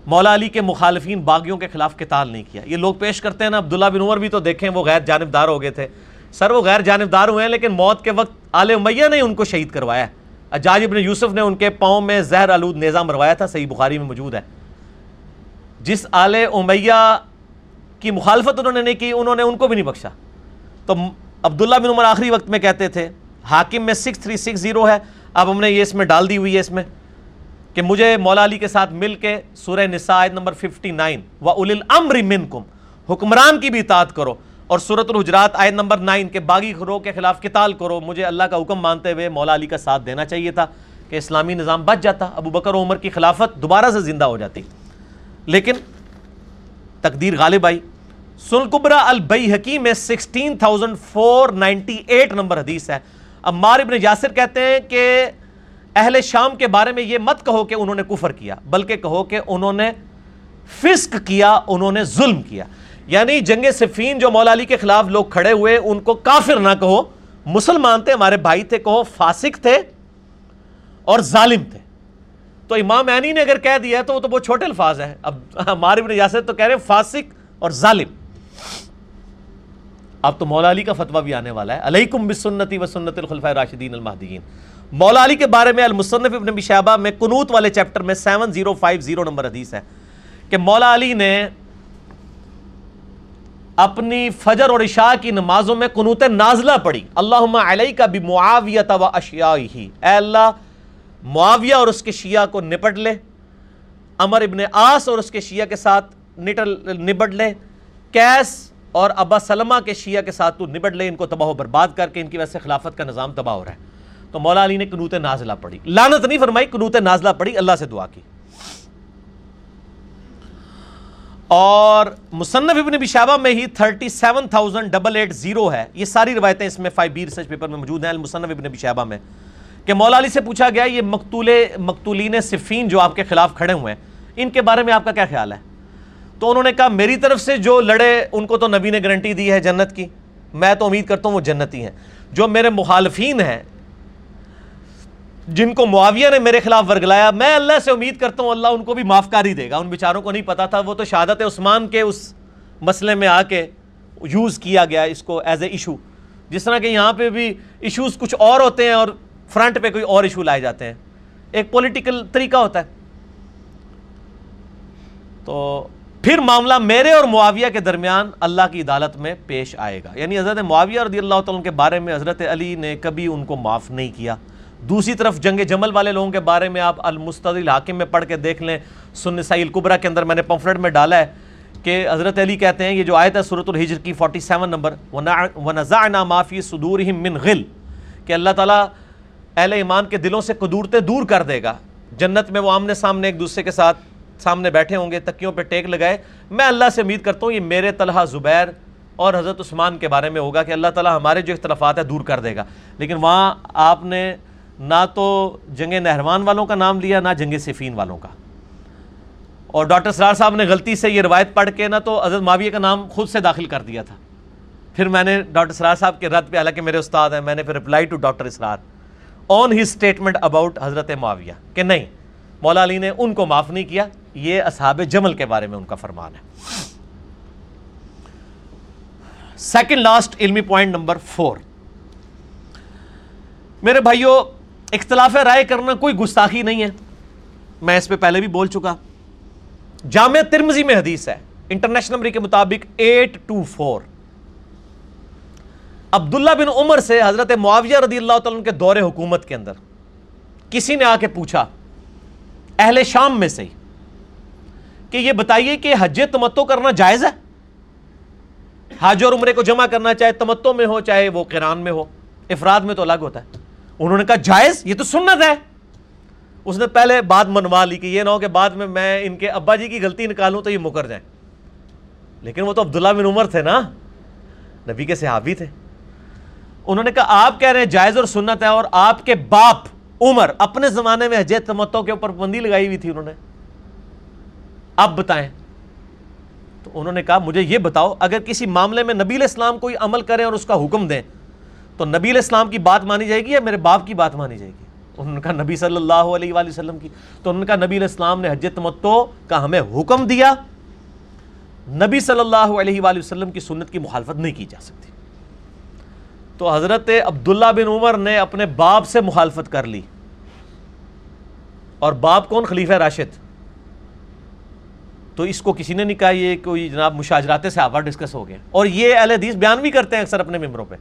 مولا علی کے مخالفین باغیوں کے خلاف قتال نہیں کیا۔ یہ لوگ پیش کرتے ہیں نا، عبداللہ بن عمر بھی تو دیکھیں، وہ غیر جانبدار ہو گئے تھے۔ سر، وہ غیر جانبدار ہوئے ہیں، لیکن موت کے وقت آل امیہ نے ان کو شہید کروایا اجاج ابن یوسف نے ان کے پاؤں میں زہر آلود نیزہ مروایا تھا، صحیح بخاری میں موجود ہے۔ جس آل امیہ کی مخالفت انہوں نے نہیں کی، انہوں نے ان کو بھی نہیں بخشا۔ تو عبداللہ بن عمر آخری وقت میں کہتے تھے، حاکم میں سکس تھری سکس زیرو ہے، اب ہم نے یہ اس میں ڈال دی ہوئی ہے اس میں کہ مجھے مولا علی کے ساتھ مل کے سورہ نساء آیت نمبر 59 وَأُلِ الْأَمْرِ مِنْكُمْ، حکمران کی بھی اطاعت کرو، اور سورت الحجرات آیت نمبر 9 کے باغی خرو کے خلاف قتال کرو، مجھے اللہ کا حکم مانتے ہوئے مولا علی کا ساتھ دینا چاہیے تھا کہ اسلامی نظام بچ جاتا، ابو بکر و عمر کی خلافت دوبارہ سے زندہ ہو جاتی۔ لیکن تقدیر غالب آئی۔ سلقبرا البئی حکیم میں sixteen thousand four ninety eight number حدیث ہے۔ عمار ابن یاسر کہتے ہیں کہ اہل شام کے بارے میں یہ مت کہو کہ انہوں نے کفر کیا، بلکہ کہو کہ انہوں نے فسق کیا، انہوں نے ظلم کیا۔ یعنی جنگ صفین جو مولا علی کے خلاف لوگ کھڑے ہوئے، ان کو کافر نہ کہو۔ مسلمان تھے، ہمارے بھائی تھے، کہو فاسق تھے اور ظالم تھے۔ تو امام عینی نے اگر کہہ دیا تو وہ تو بہت چھوٹے الفاظ ہیں۔ اب ہمارے ابن یاسر تو کہہ رہے ہیں فاسق اور ظالم۔ اب تو مولا علی کا فتویٰ بھی آنے والا ہے۔ علیکم بسنتی و سنت الخلفاء راشدین المہدیین۔ مولا علی کے بارے میں المصنف ابن بشیبہ میں قنوت والے چیپٹر میں seven zero five zero number حدیث ہے کہ مولا علی نے اپنی فجر اور عشاء کی نمازوں میں قنوت نازلہ پڑھی۔ اللہم علیہ کا بھی معاویت و اشیائی اے اللہ، معاویہ اور اس کے شیعہ کو نپٹ لے۔ عمر ابن آس اور اس کے شیعہ کے ساتھ نٹل نبٹ لے۔ کیس اور ابا سلمہ کے شیعہ کے ساتھ تو نبٹ لے ان کو تباہ و برباد کر کے ان کی وجہ سے خلافت کا نظام تباہ ہو رہا ہے۔ تو مولا علی نے کنوت نازلہ پڑھی۔ لانت نہیں فرمائی کنوت نازلہ پڑھی اللہ سے دعا کی۔ اور مصنف ابن بشابہ میں ہی 37,880 ہے۔ یہ ساری روایتیں اس میں فائیو بی ریسرچ پیپر میں موجود ہیں المصنف ابن بشابہ میں۔ کہ مولا علی سے پوچھا گیا یہ مقتول مقتولین صفین جو آپ کے خلاف کھڑے ہوئے ہیں ان کے بارے میں آپ کا کیا خیال ہے؟ تو انہوں نے کہا، میری طرف سے جو لڑے، ان کو تو نبی نے گارنٹی دی ہے جنت کی۔ میں تو امید کرتا ہوں وہ جنتی ہیں۔ جو میرے مخالفین ہیں، جن کو معاویہ نے میرے خلاف ورگلایا، میں اللہ سے امید کرتا ہوں اللہ ان کو بھی معاف کر ہی دے گا۔ ان بیچاروں کو نہیں پتا تھا، وہ تو شہادت عثمان کے اس مسئلے میں آ کے یوز کیا گیا اس کو ایز اے ایشو جس طرح کہ یہاں پہ بھی ایشوز کچھ اور ہوتے ہیں اور فرنٹ پہ کوئی اور ایشو لائے جاتے ہیں۔ ایک پولیٹیکل طریقہ ہوتا ہے۔ تو پھر معاملہ میرے اور معاویہ کے درمیان اللہ کی عدالت میں پیش آئے گا۔ یعنی حضرت معاویہ رضی اللہ تعالیٰ کے بارے میں حضرت علی نے کبھی ان کو معاف نہیں کیا۔ دوسری طرف جنگ جمل والے لوگوں کے بارے میں آپ المستد الحاکم میں پڑھ کے دیکھ لیں۔ سنسائی القبرہ کے اندر میں نے پمفلٹ میں ڈالا ہے کہ حضرت علی کہتے ہیں، یہ جو آیت ہے صورت الحجر کی 47 نمبر وَنَزَعْنَا مَا فِي صُدُورِهِم مِّن غِل کہ اللہ تعالیٰ اہل ایمان کے دلوں سے قدورتیں دور کر دے گا۔ جنت میں وہ آمنے سامنے ایک دوسرے کے ساتھ سامنے بیٹھے ہوں گے، تکیوں پہ ٹیک لگائے۔ میں اللہ سے امید کرتا ہوں، یہ میرے طلحہ زبیر اور حضرت عثمان کے بارے میں ہوگا کہ اللہ تعالیٰ ہمارے جو اختلافات ہیں دور کر دے گا۔ لیکن وہاں آپ نے نہ تو جنگ نہروان والوں کا نام لیا، نہ جنگ صفین والوں کا۔ اور ڈاکٹر سرار صاحب نے غلطی سے یہ روایت پڑھ کے نہ تو حضرت معاویہ کا نام خود سے داخل کر دیا تھا۔ پھر میں نے ڈاکٹر سرار صاحب کے رد پہ، حالانکہ میرے استاد ہیں، میں نے پھر reply to doctor Israr on his statement about حضرت معاویہ کہ نہیں، مولا علی نے ان کو معاف نہیں کیا۔ یہ اصحاب جمل کے بارے میں ان کا فرمان ہے۔ سیکنڈ لاسٹ علمی پوائنٹ نمبر فور میرے بھائیوں اختلاف رائے کرنا کوئی گستاخی نہیں ہے۔ میں اس پہ پہلے بھی بول چکا۔ جامع ترمزی میں حدیث ہے۔ انٹرنیشنل نمبر کے مطابق eight two four Abdullah bin Umar سے حضرت معاویہ رضی اللہ تعالیٰ کے دور حکومت کے اندر کسی نے آ کے پوچھا، اہل شام میں سے ہی۔ کہ یہ بتائیے کہ حج تمتو کرنا جائز ہے؟ حج اور عمرے کو جمع کرنا چاہے، تمتو میں ہو، چاہے وہ قرآن میں ہو، افراد میں تو الگ ہوتا ہے۔ انہوں نے کہا، جائز؟ یہ تو سنت ہے۔ اس نے پہلے بات منوا لی کہ یہ نہ ہو کہ بعد میں میں ان کے ابا جی کی غلطی نکالوں تو یہ مکر جائیں۔ لیکن وہ تو عبداللہ بن عمر تھے نا، نبی کے صحابی تھے۔ انہوں نے کہا، آپ کہہ رہے ہیں جائز اور سنت ہے اور آپ کے باپ عمر اپنے زمانے میں حج تمتو کے اوپر پابندی لگائی ہوئی تھی انہوں نے۔ اب بتائیں۔ تو انہوں نے کہا، مجھے یہ بتاؤ، اگر کسی معاملے میں نبی اسلام کوئی عمل کریں اور اس کا حکم دیں، تو نبی اسلام کی بات مانی جائے گی یا میرے باپ کی بات مانی جائے گی؟ انہوں نے کہا، نبی صلی اللہ علیہ وآلہ وسلم کی۔ تو انہوں نے کہا، نبی اسلام نے حج تمتو کا ہمیں حکم دیا۔ نبی صلی اللہ علیہ وآلہ وسلم کی سنت کی مخالفت نہیں کی جا سکتی۔ تو حضرت عبداللہ بن عمر نے اپنے باپ سے مخالفت کر لی۔ اور باپ کون؟ خلیفہ راشد۔ تو اس کو کسی نے نہیں کہا یہ کوئی جناب مشاجرات سے آبا ڈسکس ہو گئے اور یہ اہل حدیث بیان بھی کرتے ہیں اکثر اپنے ممبروں پہ،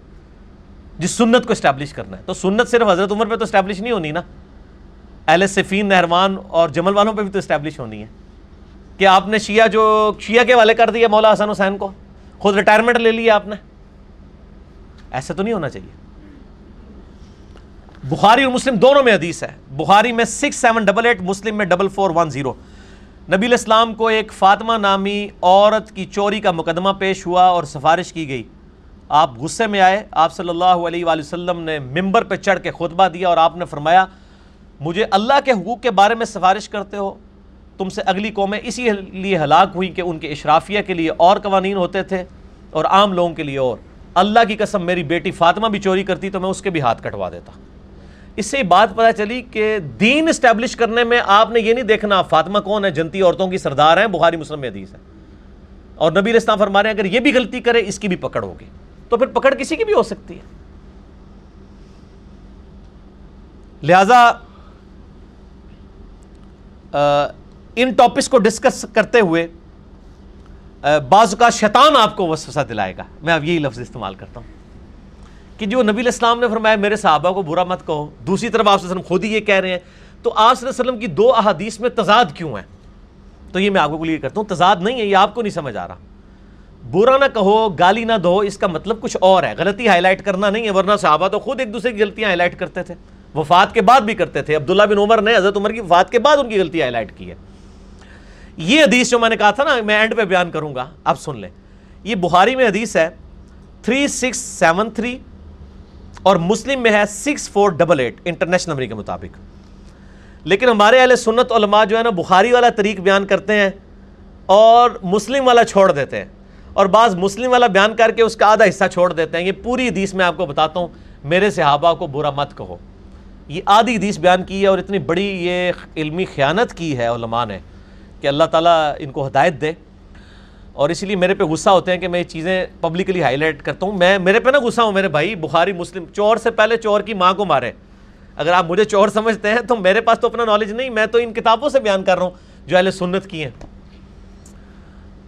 جس سنت کو اسٹیبلش کرنا ہے۔ تو سنت صرف حضرت عمر پہ تو اسٹیبلش نہیں ہونی نا، اہل صفین، نہروان اور جمل والوں پہ بھی تو اسٹیبلش ہونی ہے۔ کہ آپ نے شیعہ جو، شیعہ کے والے کر دیا مولا حسن حسین کو، خود ریٹائرمنٹ لے لیا آپ نے۔ ایسا تو نہیں ہونا چاہیے۔ بخاری اور مسلم دونوں میں حدیث ہے۔ بخاری میں six seven double eight Muslim میں ڈبل فور ون زیرو نبی الاسلام کو ایک فاطمہ نامی عورت کی چوری کا مقدمہ پیش ہوا اور سفارش کی گئی۔ آپ غصے میں آئے، آپ صلی اللہ علیہ وآلہ وسلم نے ممبر پہ چڑھ کے خطبہ دیا اور آپ نے فرمایا، مجھے اللہ کے حقوق کے بارے میں سفارش کرتے ہو۔ تم سے اگلی قومیں اسی لیے ہلاک ہوئی کہ ان کے اشرافیہ کے لیے اور قوانین ہوتے تھے اور عام لوگوں کے لیے اور۔ اللہ کی قسم، میری بیٹی فاطمہ بھی چوری کرتی تو میں اس کے بھی ہاتھ کٹوا دیتا۔ اس سے بات پتہ چلی کہ دین اسٹیبلش کرنے میں آپ نے یہ نہیں دیکھنا فاطمہ کون ہے، جنتی عورتوں کی سردار ہیں، بخاری مسلم میں حدیث ہے۔ اور نبی الاسلام فرما رہے ہیں، اگر یہ بھی غلطی کرے، اس کی بھی پکڑ ہوگی۔ تو پھر پکڑ کسی کی بھی ہو سکتی ہے۔ لہذا ان ٹاپکس کو ڈسکس کرتے ہوئے بعض کا شیطان آپ کو وسوسہ دلائے گا۔ میں اب یہی لفظ استعمال کرتا ہوں۔ کہ جو نبی الاسلام نے فرمایا میرے صحابہ کو برا مت کہو، دوسری طرف آپ وسلم خود ہی یہ کہہ رہے ہیں۔ تو آپ صلی اللہ علیہ وسلم کی دو احادیث میں تضاد کیوں ہیں؟ تو یہ میں آپ کو کلیئر کرتا ہوں، تضاد نہیں ہے، یہ آپ کو نہیں سمجھ آ رہا۔ برا نہ کہو، گالی نہ دو اس کا مطلب کچھ اور ہے۔ غلطی ہائی لائٹ کرنا نہیں ہے، ورنہ صحابہ تو خود ایک دوسرے کی غلطیاں ہائی لائٹ کرتے تھے۔ وفات کے بعد بھی کرتے تھے۔ عبداللہ بن عمر نے حضرت عمر کی وفات کے بعد ان کی غلطی ہائی لائٹ کی ہے۔ یہ حدیث جو میں نے کہا تھا نا، میں اینڈ پہ بیان کروں گا، آپ سن لیں۔ یہ بخاری میں حدیث ہے، تھری سکس سیون تھری اور مسلم میں ہے six four double eight international number کے مطابق۔ لیکن ہمارے اہل سنت علماء جو ہے نا، بخاری والا طریق بیان کرتے ہیں اور مسلم والا چھوڑ دیتے ہیں۔ اور بعض مسلم والا بیان کر کے اس کا آدھا حصہ چھوڑ دیتے ہیں۔ یہ پوری حدیث میں آپ کو بتاتا ہوں، میرے صحابہ کو برا مت کہو۔ یہ آدھی حدیث بیان کی ہے اور اتنی بڑی یہ علمی خیانت کی ہے علماء نے کہ اللہ تعالیٰ ان کو ہدایت دے۔ اور اسی لیے میرے پہ غصہ ہوتے ہیں کہ میں یہ چیزیں پبلکلی ہائی لائٹ کرتا ہوں۔ میں میرے پہ نا غصہ ہوں میرے بھائی، بخاری، مسلم، چور سے پہلے چور کی ماں کو مارے اگر آپ مجھے چور سمجھتے ہیں تو میرے پاس تو اپنا نالج نہیں، میں تو ان کتابوں سے بیان کر رہا ہوں جو اہل سنت کی ہیں۔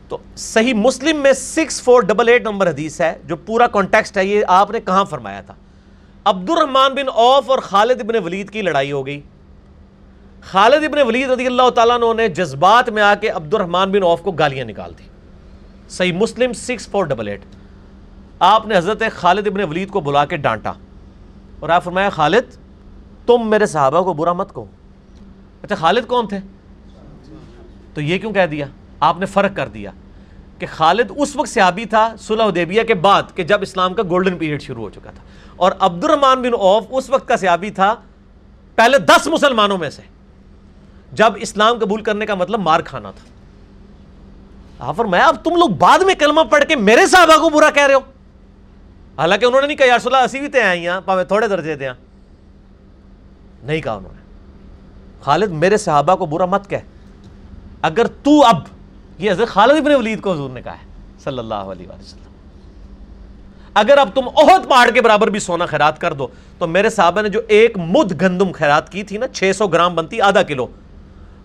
تو صحیح مسلم میں six four double eight number حدیث ہے جو پورا کانٹیکسٹ ہے، یہ آپ نے کہاں فرمایا تھا؟ عبد الرحمان بن اوف اور خالد ابن ولید کی لڑائی ہو گئی۔ خالد ابن ولید رضی اللہ تعالیٰ نے جذبات میں آ کے عبد الرحمان بن اوف کو گالیاں نکال دی صحیح مسلم سکس فور ڈبل ایٹ۔ آپ نے حضرت خالد ابن ولید کو بلا کے ڈانٹا اور آپ فرمایا، خالد، تم میرے صحابہ کو برا مت کہو۔ اچھا خالد کون تھے؟ تو یہ کیوں کہہ دیا؟ آپ نے فرق کر دیا کہ خالد اس وقت صحابی تھا صلح حدیبیہ کے بعد کہ جب اسلام کا گولڈن پیریڈ شروع ہو چکا تھا۔ اور عبد الرحمان بن اوف اس وقت کا صحابی تھا پہلے دس مسلمانوں میں سے۔ جب اسلام قبول کرنے کا مطلب مار کھانا تھا۔ ہاں، فرمایا، اب تم لوگ بعد میں کلمہ پڑھ کے میرے صحابہ کو برا کہہ رہے ہو۔ حالانکہ انہوں نے نہیں کہا یا رسول اللہ اسی بھی تے آئی ہیں پاوے تھوڑے درجے دیا نہیں کہا انہوں نے۔ خالد، میرے صحابہ کو برا مت کہہ۔ اگر تو اب، یہ حضرت خالد ابن ولید کو حضور نے کہا ہے، صلی اللہ علیہ وسلم۔ اگر اب تم اہد پہاڑ کے برابر بھی سونا خیرات کر دو، تو میرے صحابہ نے جو ایک مد گندم خیرات کی تھی نا، چھ سو گرام بنتی، آدھا کلو۔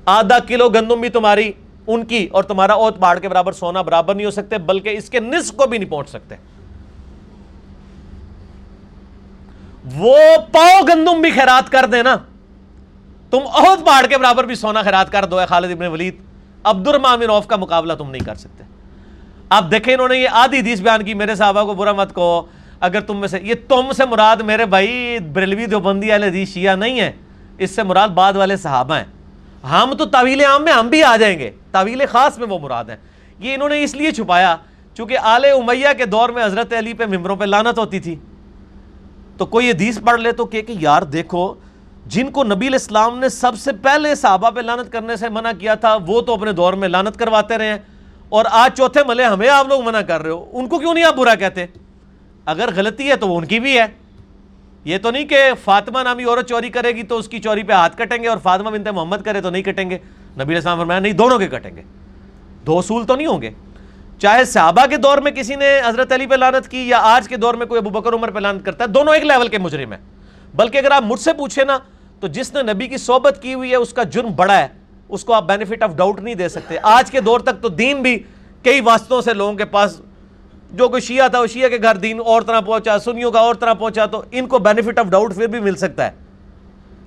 آدھا کلو گندم بھی تمہاری ان کی اور تمہارا اوت پہاڑ کے برابر سونا برابر نہیں ہو سکتے، بلکہ اس کے نصف کو بھی نہیں پہنچ سکتے۔ وہ پاؤ گندم بھی خیرات کر دے نا۔ تم عہد پہاڑ کے برابر بھی سونا خیرات کر دو خالد ابن ولید۔ عبد الرحمان اوف کا مقابلہ تم نہیں کر سکتے۔ اب دیکھیں انہوں نے یہ آدھی حدیث بیان کی، میرے صحابہ کو برا مت کو اگر تم میں سے، یہ تم سے مراد میرے بھائی بریلوی دیوبندی والے حدیث شیعہ نہیں ہے اس سے مراد بعد والے صحابہ ہیں۔ ہم تو طویل عام میں ہم بھی آ جائیں گے۔ طویل خاص میں وہ مراد ہیں۔ یہ انہوں نے اس لیے چھپایا چونکہ آل امیہ کے دور میں حضرت علی پہ ممبروں پہ لانت ہوتی تھی۔ تو کوئی حدیث پڑھ لے تو کہ یار دیکھو، جن کو نبی الاسلام نے سب سے پہلے صحابہ پہ لانت کرنے سے منع کیا تھا، وہ تو اپنے دور میں لانت کرواتے رہے ہیں۔ اور آج چوتھے ملے ہمیں آپ لوگ منع کر رہے ہو۔ ان کو کیوں نہیں آپ برا کہتے؟ اگر غلطی ہے تو وہ ان کی بھی ہے۔ یہ تو نہیں کہ فاطمہ نامی عورت چوری کرے گی تو اس کی چوری پہ ہاتھ کٹیں گے اور فاطمہ بنت محمد کرے تو نہیں کٹیں گے؟ نبی السلام فرمایا، نہیں، دونوں کے کٹیں گے۔ دو اصول تو نہیں ہوں گے۔ چاہے صحابہ کے دور میں کسی نے حضرت علی پہ لانت کی یا آج کے دور میں کوئی ابو بکر عمر پہ لانت کرتا ہے، دونوں ایک لیول کے مجرم ہیں۔ بلکہ اگر آپ مجھ سے پوچھیں نا، تو جس نے نبی کی صحبت کی ہوئی ہے، اس کا جرم بڑا ہے۔ اس کو آپ بینیفٹ آف ڈاؤٹ نہیں دے سکتے۔ آج کے دور تک تو دین بھی کئی واسطوں سے لوگوں کے پاس جو کوئی شیعہ تھا وہ شیعہ کے گھر دین اور طرح پہنچا، سنیوں کا اور طرح پہنچا، تو ان کو بینیفٹ آف ڈاؤٹ پھر بھی مل سکتا ہے۔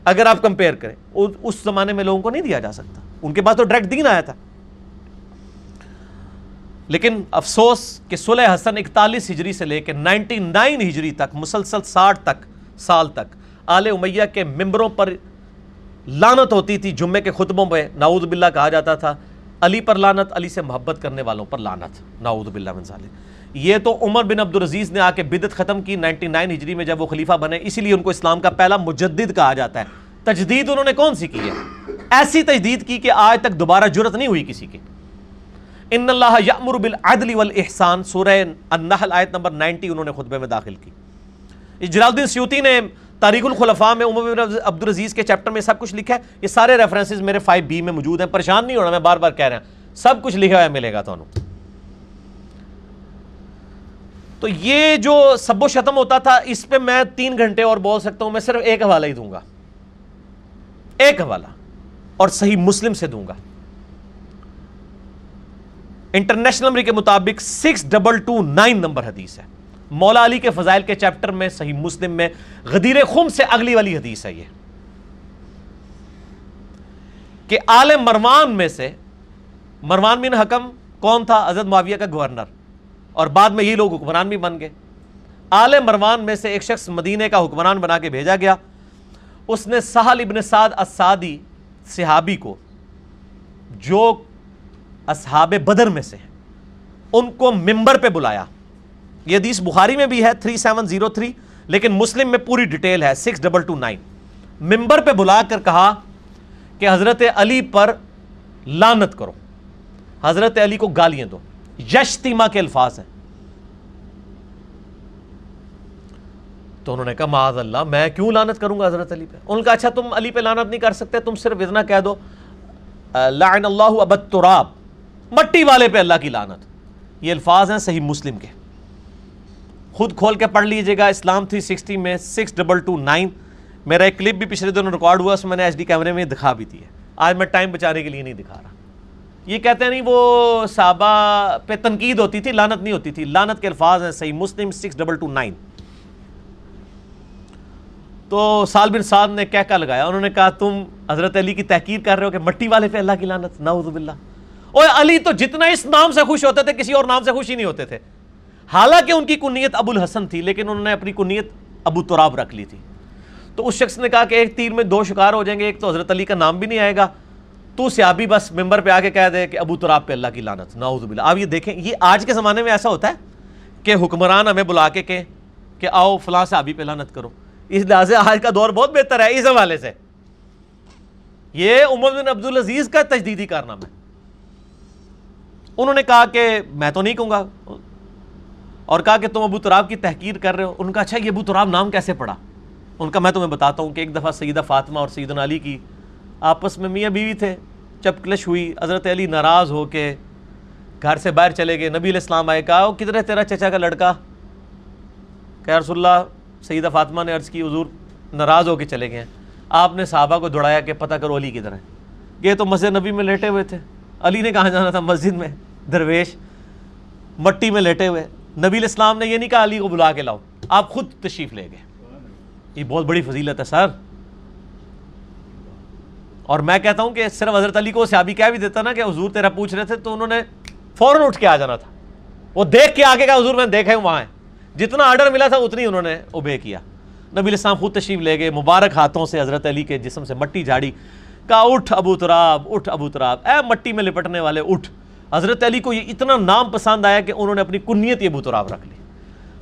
اگر آپ کمپیئر کریں، اس زمانے میں لوگوں کو نہیں دیا جا سکتا۔ ان کے پاس تو ڈائریکٹ دین آیا تھا۔ لیکن افسوس کہ سلح حسن اکتالیس ہجری سے لے کے نائنٹی نائن ہجری تک، مسلسل ساٹھ تک، سال تک، آل امیہ کے ممبروں پر لانت ہوتی تھی۔ جمعے کے خطبوں پہ ناؤد باللہ کہا جاتا تھا، علی پر لانت علی سے محبت کرنے والوں پر لانت ناؤد باللہ من ظالم یہ تو عمر بن عبد العزیز نے آ کے بدت ختم کی نائنٹی نائن ہجری میں جب وہ خلیفہ بنے، اسی لیے ان کو اسلام کا پہلا مجدد کہا جاتا ہے۔ تجدید انہوں نے کون سی کی ہے؟ ایسی تجدید کی کہ آج تک دوبارہ جرت نہیں ہوئی کسی کی۔ ان اللہ یامر بالعدل والاحسان سورہ النحل آیت نمبر نائنٹی انہوں نے خطبے میں داخل کی۔ جلال الدین سیوتی نے تاریخ الخلفاء میں عمر بن عبد العزیز کے چیپٹر میں سب کچھ لکھا ہے۔ یہ سارے ریفرنسز میرے فائیو بی میں موجود ہیں۔ پریشان نہیں ہونا، میں بار بار کہہ رہا ہوں۔ سب کچھ لکھا ہوا ملے گا تو انہوں تو یہ جو سب و شتم ہوتا تھا، اس پہ میں تین گھنٹے اور بول سکتا ہوں، میں صرف ایک حوالہ ہی دوں گا۔ ایک حوالہ، اور صحیح مسلم سے دوں گا۔ انٹرنیشنل نمبر کے مطابق six double two nine number حدیث ہے۔ مولا علی کے فضائل کے چیپٹر میں، صحیح مسلم میں غدیر خم سے اگلی والی حدیث ہے یہ۔ کہ آل مروان میں سے، مروان بن حکم کون تھا؟ حضرت معاویہ کا گورنر۔ اور بعد میں یہ لوگ حکمران بھی بن گئے۔ آل مروان میں سے ایک شخص مدینے کا حکمران بنا کے بھیجا گیا۔ اس نے سہل ابن سعد اسادی صحابی کو، جو اصحاب بدر میں سے ہیں، ان کو ممبر پہ بلایا۔ یہ حدیث بخاری میں بھی ہے 3703 لیکن مسلم میں پوری ڈیٹیل ہے 6229 ممبر پہ بلا کر کہا کہ حضرت علی پر لانت کرو۔ حضرت علی کو گالیاں دو۔ یشتیما کے الفاظ ہیں۔ تو انہوں نے کہا، معاذ اللہ، میں کیوں لانت کروں گا حضرت علی پہ؟ ان کا اچھا تم علی پہ لانت نہیں کر سکتے، تم صرف اتنا کہہ دو لعن اللہ ابت تراب مٹی والے پہ اللہ کی لانت یہ الفاظ ہیں صحیح مسلم کے۔ خود کھول کے پڑھ لیجیے گا، اسلام 360 میں 6229 میرا ایک کلپ بھی پچھلے دنوں ریکارڈ ہوا، اس میں نے ایچ ڈی کیمرے میں دکھا بھی دی ہے۔ آج میں ٹائم بچانے کے لیے نہیں دکھا رہا۔ یہ کہتے ہیں نہیں، وہ صحابہ پہ تنقید ہوتی تھی لانت نہیں ہوتی تھی۔ لانت کے الفاظ ہیں، صحیح مسلم 6229 تو سال بن سعد نے کہہ کا لگایا، انہوں نے کہا، تم حضرت علی کی تحقیر کر رہے ہو کہ مٹی والے پہ اللہ کی لانت نعوذ باللہ۔ اوہ، علی تو جتنا اس نام سے خوش ہوتے تھے، کسی اور نام سے خوش ہی نہیں ہوتے تھے۔ حالانکہ ان کی کنیت ابو الحسن تھی، لیکن انہوں نے اپنی کنیت ابو تراب رکھ لی تھی۔ تو اس شخص نے کہا کہ ایک تیر میں دو شکار ہو جائیں گے، ایک تو حضرت علی کا نام بھی نہیں آئے گا تو سیابی بس ممبر پہ آگے کہہ دے کہ ابو تراب پہ اللہ کی لانت نعوذ باللہ۔ آپ یہ دیکھیں، یہ آج کے زمانے میں ایسا ہوتا ہے کہ حکمران ہمیں بلا کے کہیں کہ آؤ فلاں صحابی پہ لانت کرو۔ اس لحاظ سے آج کا دور بہت بہتر ہے، اس حوالے سے۔ یہ عمر بن عبدالعزیز کا تجدیدی کارنامہ ہے۔ انہوں نے کہا کہ میں تو نہیں کہوں گا۔ اور کہا کہ تم ابو تراب کی تحقیر کر رہے ہو۔ ان کا اچھا یہ ابو تراب نام کیسے پڑا ان کا میں تمہیں بتاتا ہوں کہ ایک دفعہ سیدہ فاطمہ اور سیدن علی کی آپس میں میاں بیوی تھے چپکلش ہوئی، حضرت علی ناراض ہو کے گھر سے باہر چلے گئے۔ نبی علیہ السلام آئے، کہا کدھر ہے تیرا چچا کا لڑکا؟ کہ رسول اللہ، سیدہ فاطمہ نے عرض کی، حضور ناراض ہو کے چلے گئے ہیں۔ آپ نے صحابہ کو دوڑایا کہ پتہ کرو علی کدھر ہے۔ یہ تو مسجد نبی میں لیٹے ہوئے تھے۔ علی نے کہاں جانا تھا؟ مسجد میں۔ درویش، مٹی میں لیٹے ہوئے۔ نبی الاسلام نے یہ نہیں کہا، علی کو بلا کے لاؤ۔ آپ خود تشریف لے گئے۔ یہ بہت بڑی فضیلت ہے، سر۔ اور میں کہتا ہوں کہ صرف حضرت علی کو سیابی کہہ بھی دیتا نا کہ حضور تیرا پوچھ رہے تھے تو انہوں نے فوراً اٹھ کے آ جانا تھا۔ وہ دیکھ کے آگے کا حضور میں دیکھے وہاں ہیں جتنا آرڈر ملا تھا اتنی انہوں نے اوبے کیا۔ نبی الاسلام خود تشریف لے گئے، مبارک ہاتھوں سے حضرت علی کے جسم سے مٹی جھاڑی۔ کہا، اٹھ ابو تراب، اٹھ ابو تراب۔ اے مٹی میں لپٹنے والے، اٹھ۔ حضرت علی کو یہ اتنا نام پسند آیا کہ انہوں نے اپنی کنیت یہ ابو تراب رکھ لی۔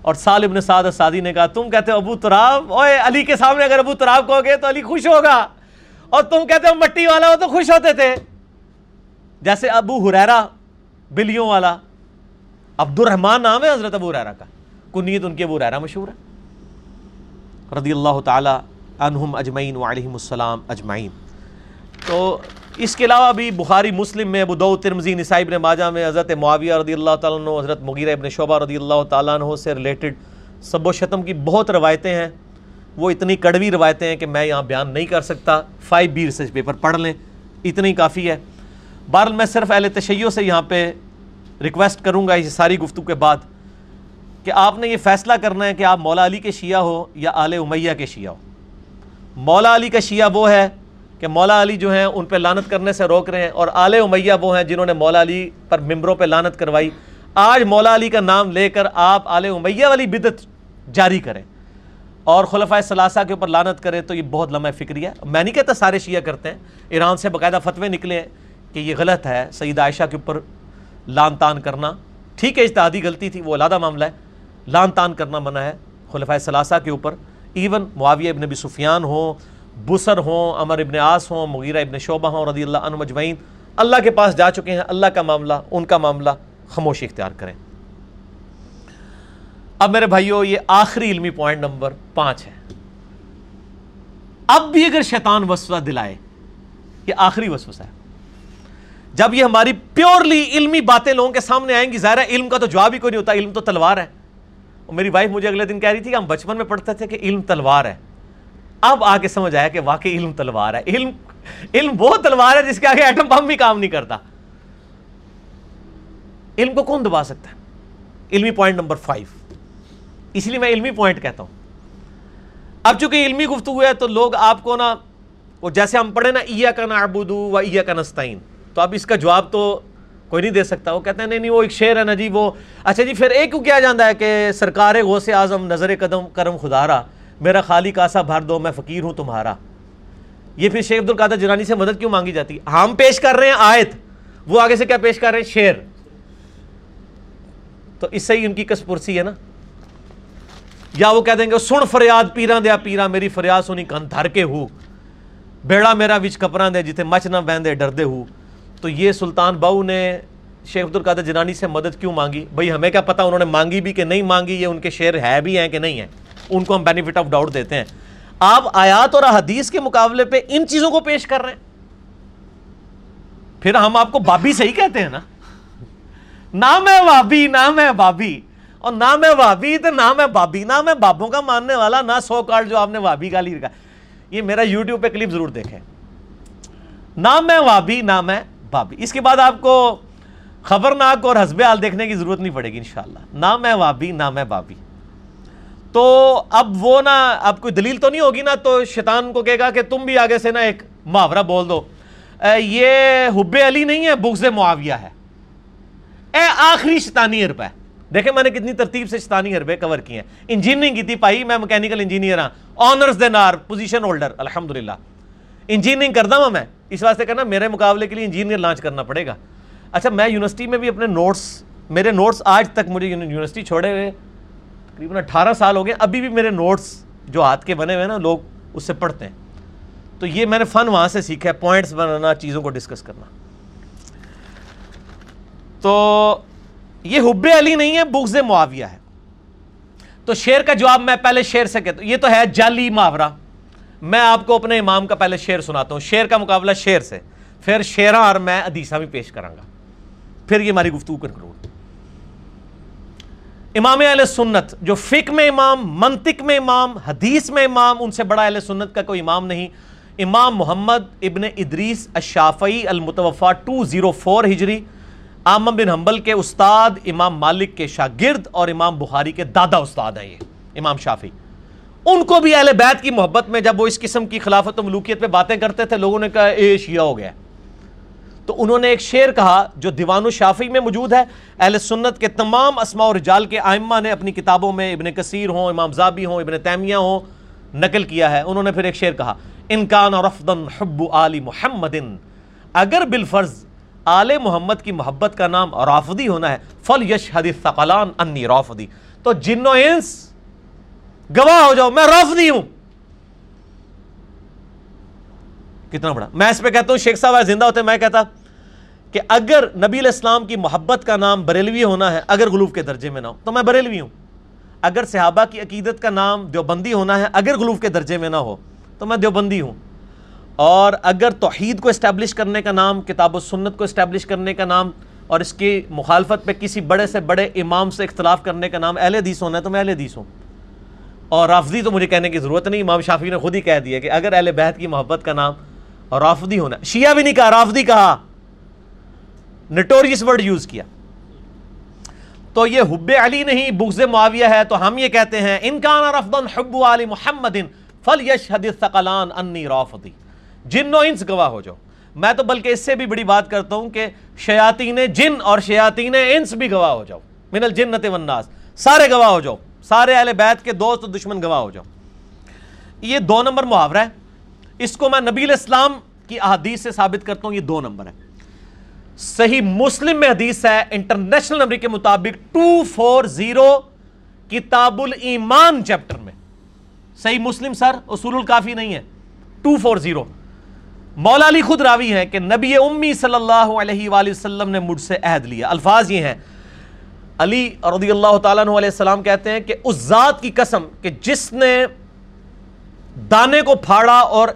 اور سال ابن سعد سعدی نے کہا، تم کہتے ہو ابو تراب؟ اوے علی کے سامنے اگر ابو تراب کہو گے تو علی خوش ہوگا۔ اور تم کہتے ہو مٹی والا ہو تو خوش ہوتے تھے۔ جیسے ابو حریرا بلیوں والا۔ عبد الرحمان نام ہے حضرت ابو حریرا کا۔ کنیت ان کے ابو حریرا مشہور ہے رضی اللہ تعالی عنہم اجمعین وعلیہم السلام اجمعین۔ تو اس کے علاوہ بھی بخاری، مسلم میں، ابو دو ترمزی نسائی، ابن ماجہ میں حضرت معاویہ رضی اللہ تعالیٰ عنہ، حضرت مغیرہ ابن شعبہ رضی اللہ تعالیٰ عنہ سے ریلیٹڈ سب و شتم کی بہت روایتیں ہیں۔ وہ اتنی کڑوی روایتیں ہیں کہ میں یہاں بیان نہیں کر سکتا۔ فائیو بی ریسرچ پیپر پڑھ لیں۔ اتنی کافی ہے۔ بہرحال میں صرف اہل تشیع سے یہاں پہ ریکویسٹ کروں گا اس ساری گفتگو کے بعد کہ آپ نے یہ فیصلہ کرنا ہے کہ آپ مولا علی کے شیعہ ہو یا آل امیہ کے شیعہ ہو۔ مولا علی کا شیعہ وہ ہے کہ مولا علی جو ہیں ان پہ لانت کرنے سے روک رہے ہیں اور آل امیہ وہ ہیں جنہوں نے مولا علی پر ممبروں پہ لانت کروائی۔ آج مولا علی کا نام لے کر آپ آل امیہ والی بدت جاری کریں۔ اور خلفۂ ثلاثہ کے اوپر لانت کریں تو یہ بہت لمحہ فکری ہے۔ میں نہیں کہتا سارے شیعہ کرتے ہیں، ایران سے باقاعدہ فتوے نکلے ہیں کہ یہ غلط ہے سعید عائشہ کے اوپر لان تان کرنا۔ ٹھیک ہے، اجتہادی غلطی تھی، وہ علادہ معاملہ ہے۔ لان تان کرنا منع ہے۔ خلفۂ ثلاثہ کے اوپر ایون معاویہ ابن نبی سفیان ہوں بسر ہوں، عمر ابن آس ہوں، مغیرہ ابن شعبہ ہوں، رضی اللہ عنہ مجمعین اللہ کے پاس جا چکے ہیں، اللہ کا معاملہ، ان کا معاملہ خاموشی اختیار کریں۔ اب میرے بھائیو، یہ آخری علمی پوائنٹ نمبر پانچ ہے۔ اب بھی اگر شیطان وسوسہ دلائے، یہ آخری وسوسہ ہے۔ جب یہ ہماری پیورلی علمی باتیں لوگوں کے سامنے آئیں گی، ظاہر ہے علم کا تو جواب ہی کوئی نہیں ہوتا، علم تو تلوار ہے۔ اور میری وائف مجھے اگلے دن کہہ رہی تھی کہ ہم بچپن میں پڑھتے تھے کہ علم تلوار ہے۔ اب آ کے سمجھ آیا کہ واقعی علم تلوار ہے۔ علم علم وہ تلوار ہے جس کے آگے ایٹم بم بھی کام نہیں کرتا۔ علم کو کون دبا سکتا ہے؟ علمی پوائنٹ نمبر فائیو اس لیے میں علمی پوائنٹ کہتا ہوں۔ اب چونکہ علمی گفتگو ہے تو لوگ آپ کو نا، وہ جیسے ہم پڑھے نا ایا کا نا و ایا کا نستعین تو اب اس کا جواب تو کوئی نہیں دے سکتا۔ وہ کہتے ہیں، نہیں نہیں، وہ ایک شعر ہے نا جی وہ اچھا جی پھر ایک کیوں کیا جانا ہے کہ سرکار غوث اعظم نظر قدم کرم خدا رہا میرا خالی کاسا بھر دو، میں فقیر ہوں تمہارا یہ پھر شیخ عبد القادر جنانی سے مدد کیوں مانگی جاتی؟ ہم پیش کر رہے ہیں آیت۔ وہ آگے سے کیا پیش کر رہے ہیں؟ شیر تو اس سے ہی ان کی کس پرسی ہے نا؟ یا وہ کہہ دیں گے، سن فریاد پیرا دیا پیرا میری فریاد سنی، کن دھر کے ہو۔ بیڑا میرا وچ کپڑا دے جتے مچ نہ بہن ڈر دے ہو۔ تو یہ سلطان باؤ نے شیخ عبد القادر جنانی سے مدد کیوں مانگی؟ بھائی ہمیں کیا پتا انہوں نے مانگی بھی کہ نہیں مانگی، یہ ان کے شعر ہے بھی ہیں کہ نہیں ہیں؟ ان کو ہم بینیفٹ آف ڈاؤٹ دیتے ہیں۔ آپ آیات اور حدیث کے مقابلے پہ ان چیزوں کو پیش کر رہے ہیں۔ پھر ہم آپ کو بابی صحیح کہتے ہیں نا؟ نہ میں بابی، نہ میں بابی۔ اور نہ میں وابی تو نہ میں بابی، نہ میں بابوں کا ماننے والا، نہ سو کارڈ جو آپ نے وابی کا لی رکھا یہ میرا یوٹیوب پہ کلپ ضرور دیکھیں۔ نہ میں وابی، نہ میں بابی۔ اس کے بعد آپ کو خبرناک اور حسب حال دیکھنے کی ضرورت نہیں پڑے گی انشاءاللہ۔ نہ میں وابی، نہ میں بابی۔ تو اب وہ نا اب کوئی دلیل تو نہیں ہوگی نا تو شیطان کو کہے گا کہ تم بھی آگے سے نا ایک محاورہ بول دو۔ یہ حب علی نہیں ہے، بغض معاویہ ہے۔ اے، آخری شیطانی عرب ہے۔ دیکھیں میں نے کتنی ترتیب سے شیطانی عربے کور کی ہیں۔ انجینئرنگ کی تھی پائی میں مکینیکل انجینئر ہاں۔ آنرز دے نار پوزیشن ہولڈر الحمدللہ۔ انجینئرنگ کرتا ہوں میں۔ اس واسطے کہنا میرے مقابلے کے لیے انجینئر لانچ کرنا پڑے گا۔ اچھا میں یونیورسٹی میں بھی اپنے نوٹس میرے نوٹس آج تک مجھے یونیورسٹی چھوڑے ہوئے تقریباً اٹھارہ سال ہو گئے ابھی بھی میرے نوٹس جو ہاتھ کے بنے ہوئے ہیں نا، لوگ اس سے پڑھتے ہیں۔ تو یہ میں نے فن وہاں سے سیکھا ہے پوائنٹس بنانا، چیزوں کو ڈسکس کرنا۔ تو یہ حب علی نہیں ہے، بغض معاویہ ہے۔ تو شیر کا جواب میں پہلے شیر سے کہتا ہوں، یہ تو ہے جعلی محاورہ۔ میں آپ کو اپنے امام کا پہلے شیر سناتا ہوں، شیر کا مقابلہ شیر سے۔ پھر شیراں اور میں ادیسہ بھی پیش کروں گا۔ پھر یہ ہماری گفتگو کروں امام اہل سنت، جو فک میں امام، منطق میں امام، حدیث میں امام، ان سے بڑا اہل سنت کا کوئی امام نہیں۔ امام محمد ابن ادریس الشافعی المتوفا ٹو زیرو فور ہجری آمم بن حنبل کے استاد، امام مالک کے شاگرد اور امام بخاری کے دادا استاد ہیں یہ، امام شافی ان کو بھی اہل بیت کی محبت میں جب وہ اس قسم کی خلافت و ملوکیت پہ باتیں کرتے تھے، لوگوں نے کہا، اے، شیعہ ہو گیا۔ تو انہوں نے ایک شعر کہا جو دیوان و شافی میں موجود ہے۔ اہل سنت کے تمام اسماء و رجال کے آئمہ نے اپنی کتابوں میں ابن کثیر ہوں، امام زابی ہوں، ابن تیمیہ ہوں، نقل کیا ہے۔ انہوں نے پھر ایک شعر کہا انکان رفدن حب آل محمد اگر بالفرض آل محمد کی محبت کا نام رافدی ہونا ہے۔ فل یش حدیث انی رافدی تو جن و انس گواہ ہو جاؤ، میں رافدی ہوں۔ کتنا بڑا۔ میں اس پہ کہتا ہوں، شیخ صاحب زندہ ہوتے میں کہتا کہ اگر نبی الاسلام کی محبت کا نام بریلوی ہونا ہے، اگر غلوف کے درجے میں نہ ہو، تو میں بریلوی ہوں۔ اگر صحابہ کی عقیدت کا نام دیوبندی ہونا ہے، اگر غلوف کے درجے میں نہ ہو، تو میں دیوبندی ہوں۔ اور اگر توحید کو اسٹیبلش کرنے کا نام، کتاب و سنت کو اسٹیبلش کرنے کا نام، اور اس کی مخالفت پہ کسی بڑے سے بڑے امام سے اختلاف کرنے کا نام، اہل حدیث ہونا ہے تو میں اہل حدیث ہوں۔ اور رافضی تو مجھے کہنے کی ضرورت نہیں، امام شافی نے خود ہی کہہ دیا کہ اگر اہل بیت کی محبت کا نام اور رافدی ہونا، شیعہ بھی نہیں کہا رافدی کہا۔ نٹوریس ورڈ یوز کیا۔ تو یہ حب علی نہیں، بغض معاویہ ہے، تو ہم یہ کہتے ہیں، ان کان رفضن حب علی محمد فل یشہد الثقلان انی رافضی۔ جن و انس گواہ ہو جاؤ۔ میں تو بلکہ اس سے بھی بڑی بات کرتا ہوں کہ شیاطین جن اور شیاطین انس بھی گواہ ہو جاؤ۔ من الجنت والناس۔ سارے گواہ ہو جاؤ۔ سارے اہل بیت کے دوست و دشمن گواہ ہو جاؤ۔ یہ دو نمبر محاورہ ہے۔ اس کو میں نبی الاسلام کی احادیث سے ثابت کرتا ہوں، یہ دو نمبر ہے صحیح مسلم میں حدیث ہے، انٹرنیشنل نمبر کے مطابق ٹو فور زیرو کتاب الایمان چیپٹر میں۔ صحیح مسلم سر، اصول الکافی نہیں ہے۔ Two four zero. مولا علی خود راوی ہیں کہ نبی امی صلی اللہ علیہ وآلہ وسلم نے مجھ سے عہد لیا۔ الفاظ یہ ہیں۔ علی رضی اللہ تعالیٰ علیہ السلام کہتے ہیں کہ اس ذات کی قسم کہ جس نے دانے کو پھاڑا اور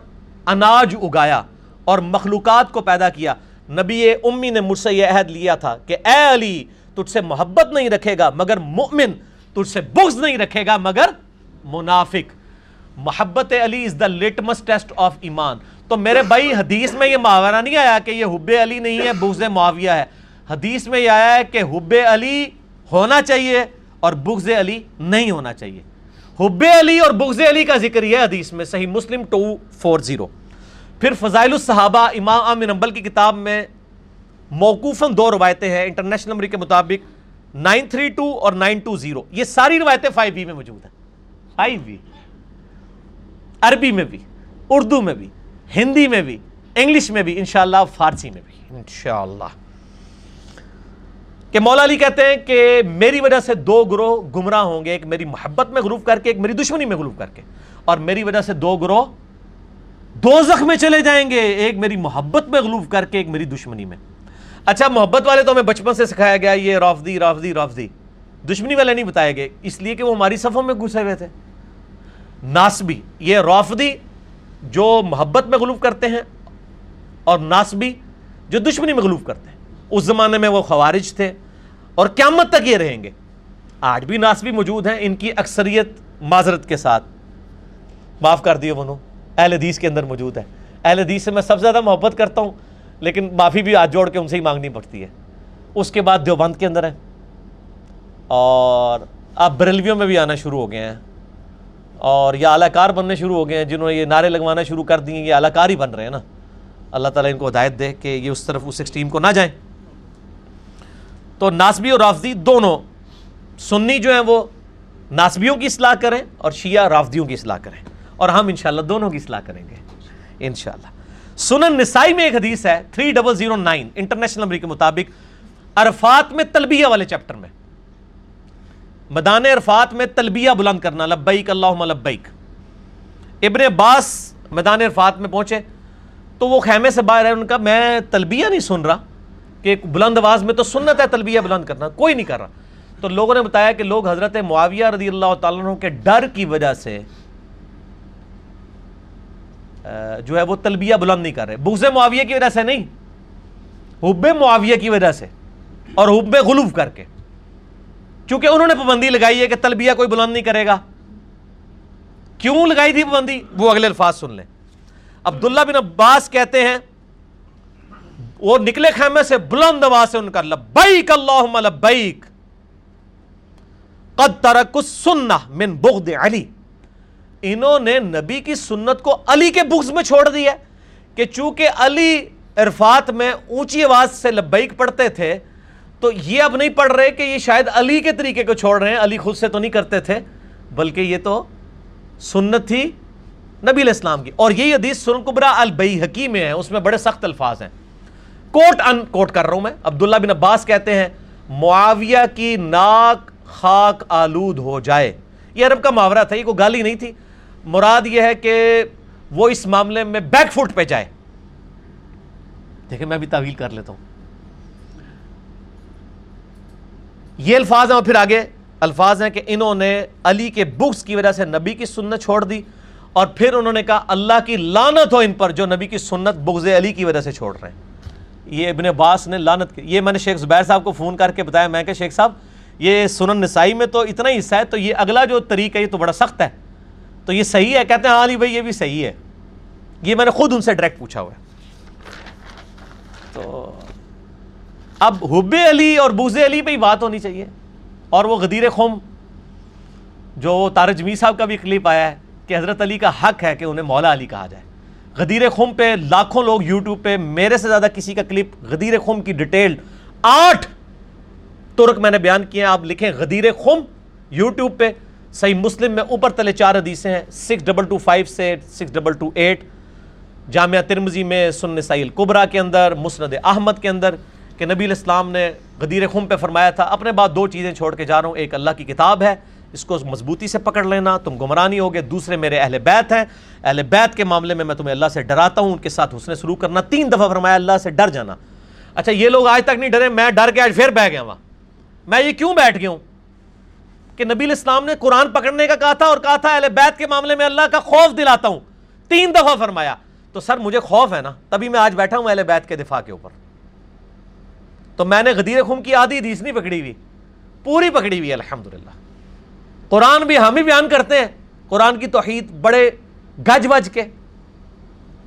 اناج اگایا اور مخلوقات کو پیدا کیا، نبی امی نے مجھ سے یہ عہد لیا تھا کہ اے علی، تجھ سے محبت نہیں رکھے گا مگر مؤمن تجھ سے بغض نہیں رکھے گا مگر منافق۔ محبت Ali is the litmus test of ایمان۔ تو میرے بھائی، حدیث میں یہ محاورہ نہیں آیا کہ یہ حب علی نہیں ہے، بغض معاویہ ہے۔ حدیث میں یہ آیا ہے کہ حب علی ہونا چاہیے اور بغض علی نہیں ہونا چاہیے۔ حب علی اور بغض علی کا ذکر یہ حدیث میں، صحیح مسلم ٹو فور زیرو۔ پھر فضائل الصحابہ، امام عام نمبل کی کتاب میں موقوفاً دو روایتیں ہیں، انٹرنیشنل نمبر کے مطابق نائن تھری ٹو اور نائن ٹو زیرو۔ یہ ساری روایتیں فائیو بی میں موجود ہیں۔ فائیو بی عربی میں بھی، اردو میں بھی۔ ہندی میں بھی انگلش میں بھی انشاءاللہ فارسی میں بھی۔ انشاءاللہ۔ کہ مولا علی کہتے ہیں کہ میری وجہ سے دو گروہ گمراہ ہوں گے ایک میری محبت میں غلوف کر کے ایک میری دشمنی میں غلوف کر کے۔ اور میری وجہ سے دو گروہ دو زخ میں چلے جائیں گے ایک میری محبت میں غلوف کر کے ایک میری دشمنی میں۔ اچھا محبت والے تو ہمیں بچپن سے سکھایا گیا یہ رافدی رافدی رافدی دشمنی والے نہیں بتائے گئے اس لیے کہ وہ ہماری صفوں میں گھسے ہوئے تھے۔ ناسبی یہ رافدی جو محبت میں غلوف کرتے ہیں اور ناسبی جو دشمنی میں غلوف کرتے ہیں۔ اس زمانے میں وہ خوارج تھے اور قیامت تک یہ رہیں گے۔ آج بھی ناسبی موجود ہیں، ان کی اکثریت معذرت کے ساتھ۔ معاف کر دیے وہ اہل حدیث کے اندر موجود ہے اہل حدیث سے میں سب سے زیادہ محبت کرتا ہوں، لیکن معافی بھی ہاتھ جوڑ کے ان سے ہی مانگنی پڑتی ہے۔ اس کے بعد دیوبند کے اندر ہے اور اب بریلویوں میں بھی آنا شروع ہو گئے ہیں۔ اور یہ اعلی کار بننے شروع ہو گئے ہیں، جنہوں نے یہ نعرے لگوانا شروع کر دیے یہ اعلی کار ہی بن رہے ہیں نا۔ اللہ تعالیٰ ان کو ہدایت دے کہ یہ اس طرف، اس ایکسٹریم کو نہ جائیں۔ تو ناسبی اور رافضی دونوں سنی جو ہیں وہ ناسبیوں کی اصلاح کریں اور شیعہ رافضیوں کی اصلاح کریں۔ اور ہم انشاءاللہ دونوں کی اصلاح کریں گے۔ انشاءاللہ۔ سنن نسائی میں ایک حدیث ہے 3009 انٹرنیشنل نمبر کے مطابق عرفات میں تلبیہ والے چیپٹر میں۔ مدان عرفات میں تلبیہ بلند کرنا، لبیک اللہم لبیک۔ ابن عباس میدان عرفات میں پہنچے، تو وہ خیمے سے باہر ہے ان کا میں تلبیہ نہیں سن رہا کہ بلند آواز میں تو سنت ہے تلبیہ بلند کرنا، کوئی نہیں کر رہا۔ تو لوگوں نے بتایا کہ لوگ حضرت معاویہ رضی اللہ تعالیٰ عنہ کے ڈر کی وجہ سے جو ہے وہ تلبیہ بلند نہیں کر رہے۔ بغض معاویہ کی وجہ سے نہیں، حب معاویہ کی وجہ سے اور حب غلوف کر کے۔ چونکہ انہوں نے پابندی لگائی ہے کہ تلبیہ کوئی بلند نہیں کرے گا۔ کیوں لگائی تھی پابندی؟ وہ اگلے الفاظ سن لیں۔ عبداللہ بن عباس کہتے ہیں، وہ نکلے خیمے سے بلند آواز سے ان کا لبیک اللہم لبیک، قد ترک السنہ من بغض علی۔ انہوں نے نبی کی سنت کو علی کے بغض میں چھوڑ دیا کہ چونکہ علی عرفات میں اونچی آواز سے لبیک پڑھتے تھے تو یہ اب نہیں پڑھ رہے کہ یہ شاید علی کے طریقے کو چھوڑ رہے ہیں۔ علی خود سے تو نہیں کرتے تھے، بلکہ یہ تو سنت تھی نبی علیہ السلام کی۔ اور یہ حدیث سن قبرا البئی حکیم میں ہے، اس میں بڑے سخت الفاظ ہیں۔ کوٹ ان، کوٹ کر رہا ہوں میں۔ عبداللہ بن عباس کہتے ہیں، معاویہ کی ناک خاک آلود ہو جائے۔ یہ عرب کا محاورہ تھا، یہ کوئی گالی نہیں تھی۔ مراد یہ ہے کہ وہ اس معاملے میں بیک فٹ پہ جائے۔ دیکھیں، میں بھی تعویل کر لیتا ہوں۔ یہ الفاظ ہیں اور پھر آگے الفاظ ہیں کہ انہوں نے علی کے بکس کی وجہ سے نبی کی سنت چھوڑ دی اور پھر انہوں نے کہا اللہ کی لانت ہو ان پر جو نبی کی سنت بغض علی کی وجہ سے چھوڑ رہے ہیں۔ یہ ابن عباس نے لانت کی یہ میں نے شیخ زبیر صاحب کو فون کر کے بتایا، میں کہ شیخ صاحب، یہ سنن نسائی میں تو اتنا ہی حصہ ہے، تو یہ اگلا جو طریقہ ہے، یہ تو بڑا سخت ہے۔ تو یہ صحیح ہے؟ کہتے ہیں ہاں علی بھائی، یہ بھی صحیح ہے۔ یہ میں نے خود ان سے ڈائریکٹ پوچھا ہوا ہے۔ تو اب حب علی اور بوز علی پہ ہی بات ہونی چاہیے۔ اور وہ غدیر خم، جو تارجمی صاحب کا بھی کلپ آیا ہے کہ حضرت علی کا حق ہے کہ انہیں مولا علی کہا جائے۔ غدیر خم پہ لاکھوں لوگ یوٹیوب پہ، میرے سے زیادہ کسی کا کلپ غدیر خم کی ڈیٹیل آٹھ ترک میں نے بیان کیے ہیں۔ آپ لکھیں غدیر خم یوٹیوب پہ، صحیح مسلم میں اوپر تلے چار حدیثیں ہیں۔ سکس ڈبل ٹو فائیو سے سکس ڈبل ٹو ایٹ جامعہ ترمزی میں سن نسائی القبرہ کے اندر، مسند احمد کے اندر۔ کہ نبی الاسلام نے غدیر خم پہ فرمایا تھا، اپنے بعد دو چیزیں چھوڑ کے جا رہا ہوں، ایک اللہ کی کتاب ہے، اس کو مضبوطی سے پکڑ لینا، تم گمرانی ہوگے، دوسرے میرے اہل بیت ہیں، اہل بیت کے معاملے میں میں تمہیں اللہ سے ڈراتا ہوں، ان کے ساتھ حسن سلوک کرنا، تین دفعہ فرمایا اللہ سے ڈر جانا۔ اچھا یہ لوگ آج تک نہیں ڈرے، میں ڈر کے آج پھر بہ گیا وہاں میں یہ کیوں بیٹھ گیا ہوں؟ کہ نبی الاسلام نے قرآن پکڑنے کا کہا تھا اور کہا تھا اہل بیت کے معاملے میں اللہ کا خوف دلاتا ہوں۔ تین دفعہ فرمایا۔ تو سر، مجھے خوف ہے نا، تبھی میں آج بیٹھا ہوں اہل بیت کے دفاع کے اوپر۔ تو میں نے غدیر خم کی آدھی حدیث نہیں پکڑی ہوئی، پوری پکڑی ہوئی، الحمدللہ۔ قرآن بھی ہم ہی بیان کرتے ہیں۔ قرآن کی توحید بڑے گج وج کے۔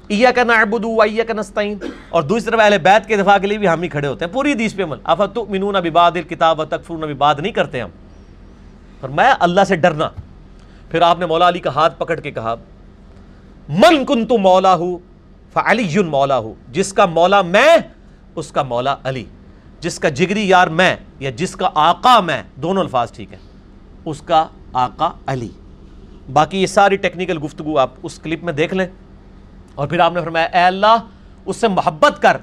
ایا کا نعبد و ایا کا نستعین۔ اور دوسری طرف اہل بیت کے دفاع کے لیے بھی ہم ہی کھڑے ہوتے ہیں۔ پوری حدیث پہ عمل۔ افتؤمنون ببعض الکتاب وتکفرون ببعض، نہیں کرتے ہم۔ فرمایا اللہ سے ڈرنا۔ پھر آپ نے مولا علی کا ہاتھ پکڑ کے کہا، من کنت مولا ہوں فعلی مولا ہوں جس کا مولا میں، اس کا مولا علی۔ جس کا جگری یار میں یا جس کا آقا میں، دونوں الفاظ ٹھیک ہے اس کا آقا علی۔ باقی یہ ساری ٹیکنیکل گفتگو آپ اس کلپ میں دیکھ لیں۔ اور پھر آپ نے فرمایا، اے اللہ، اس سے محبت کر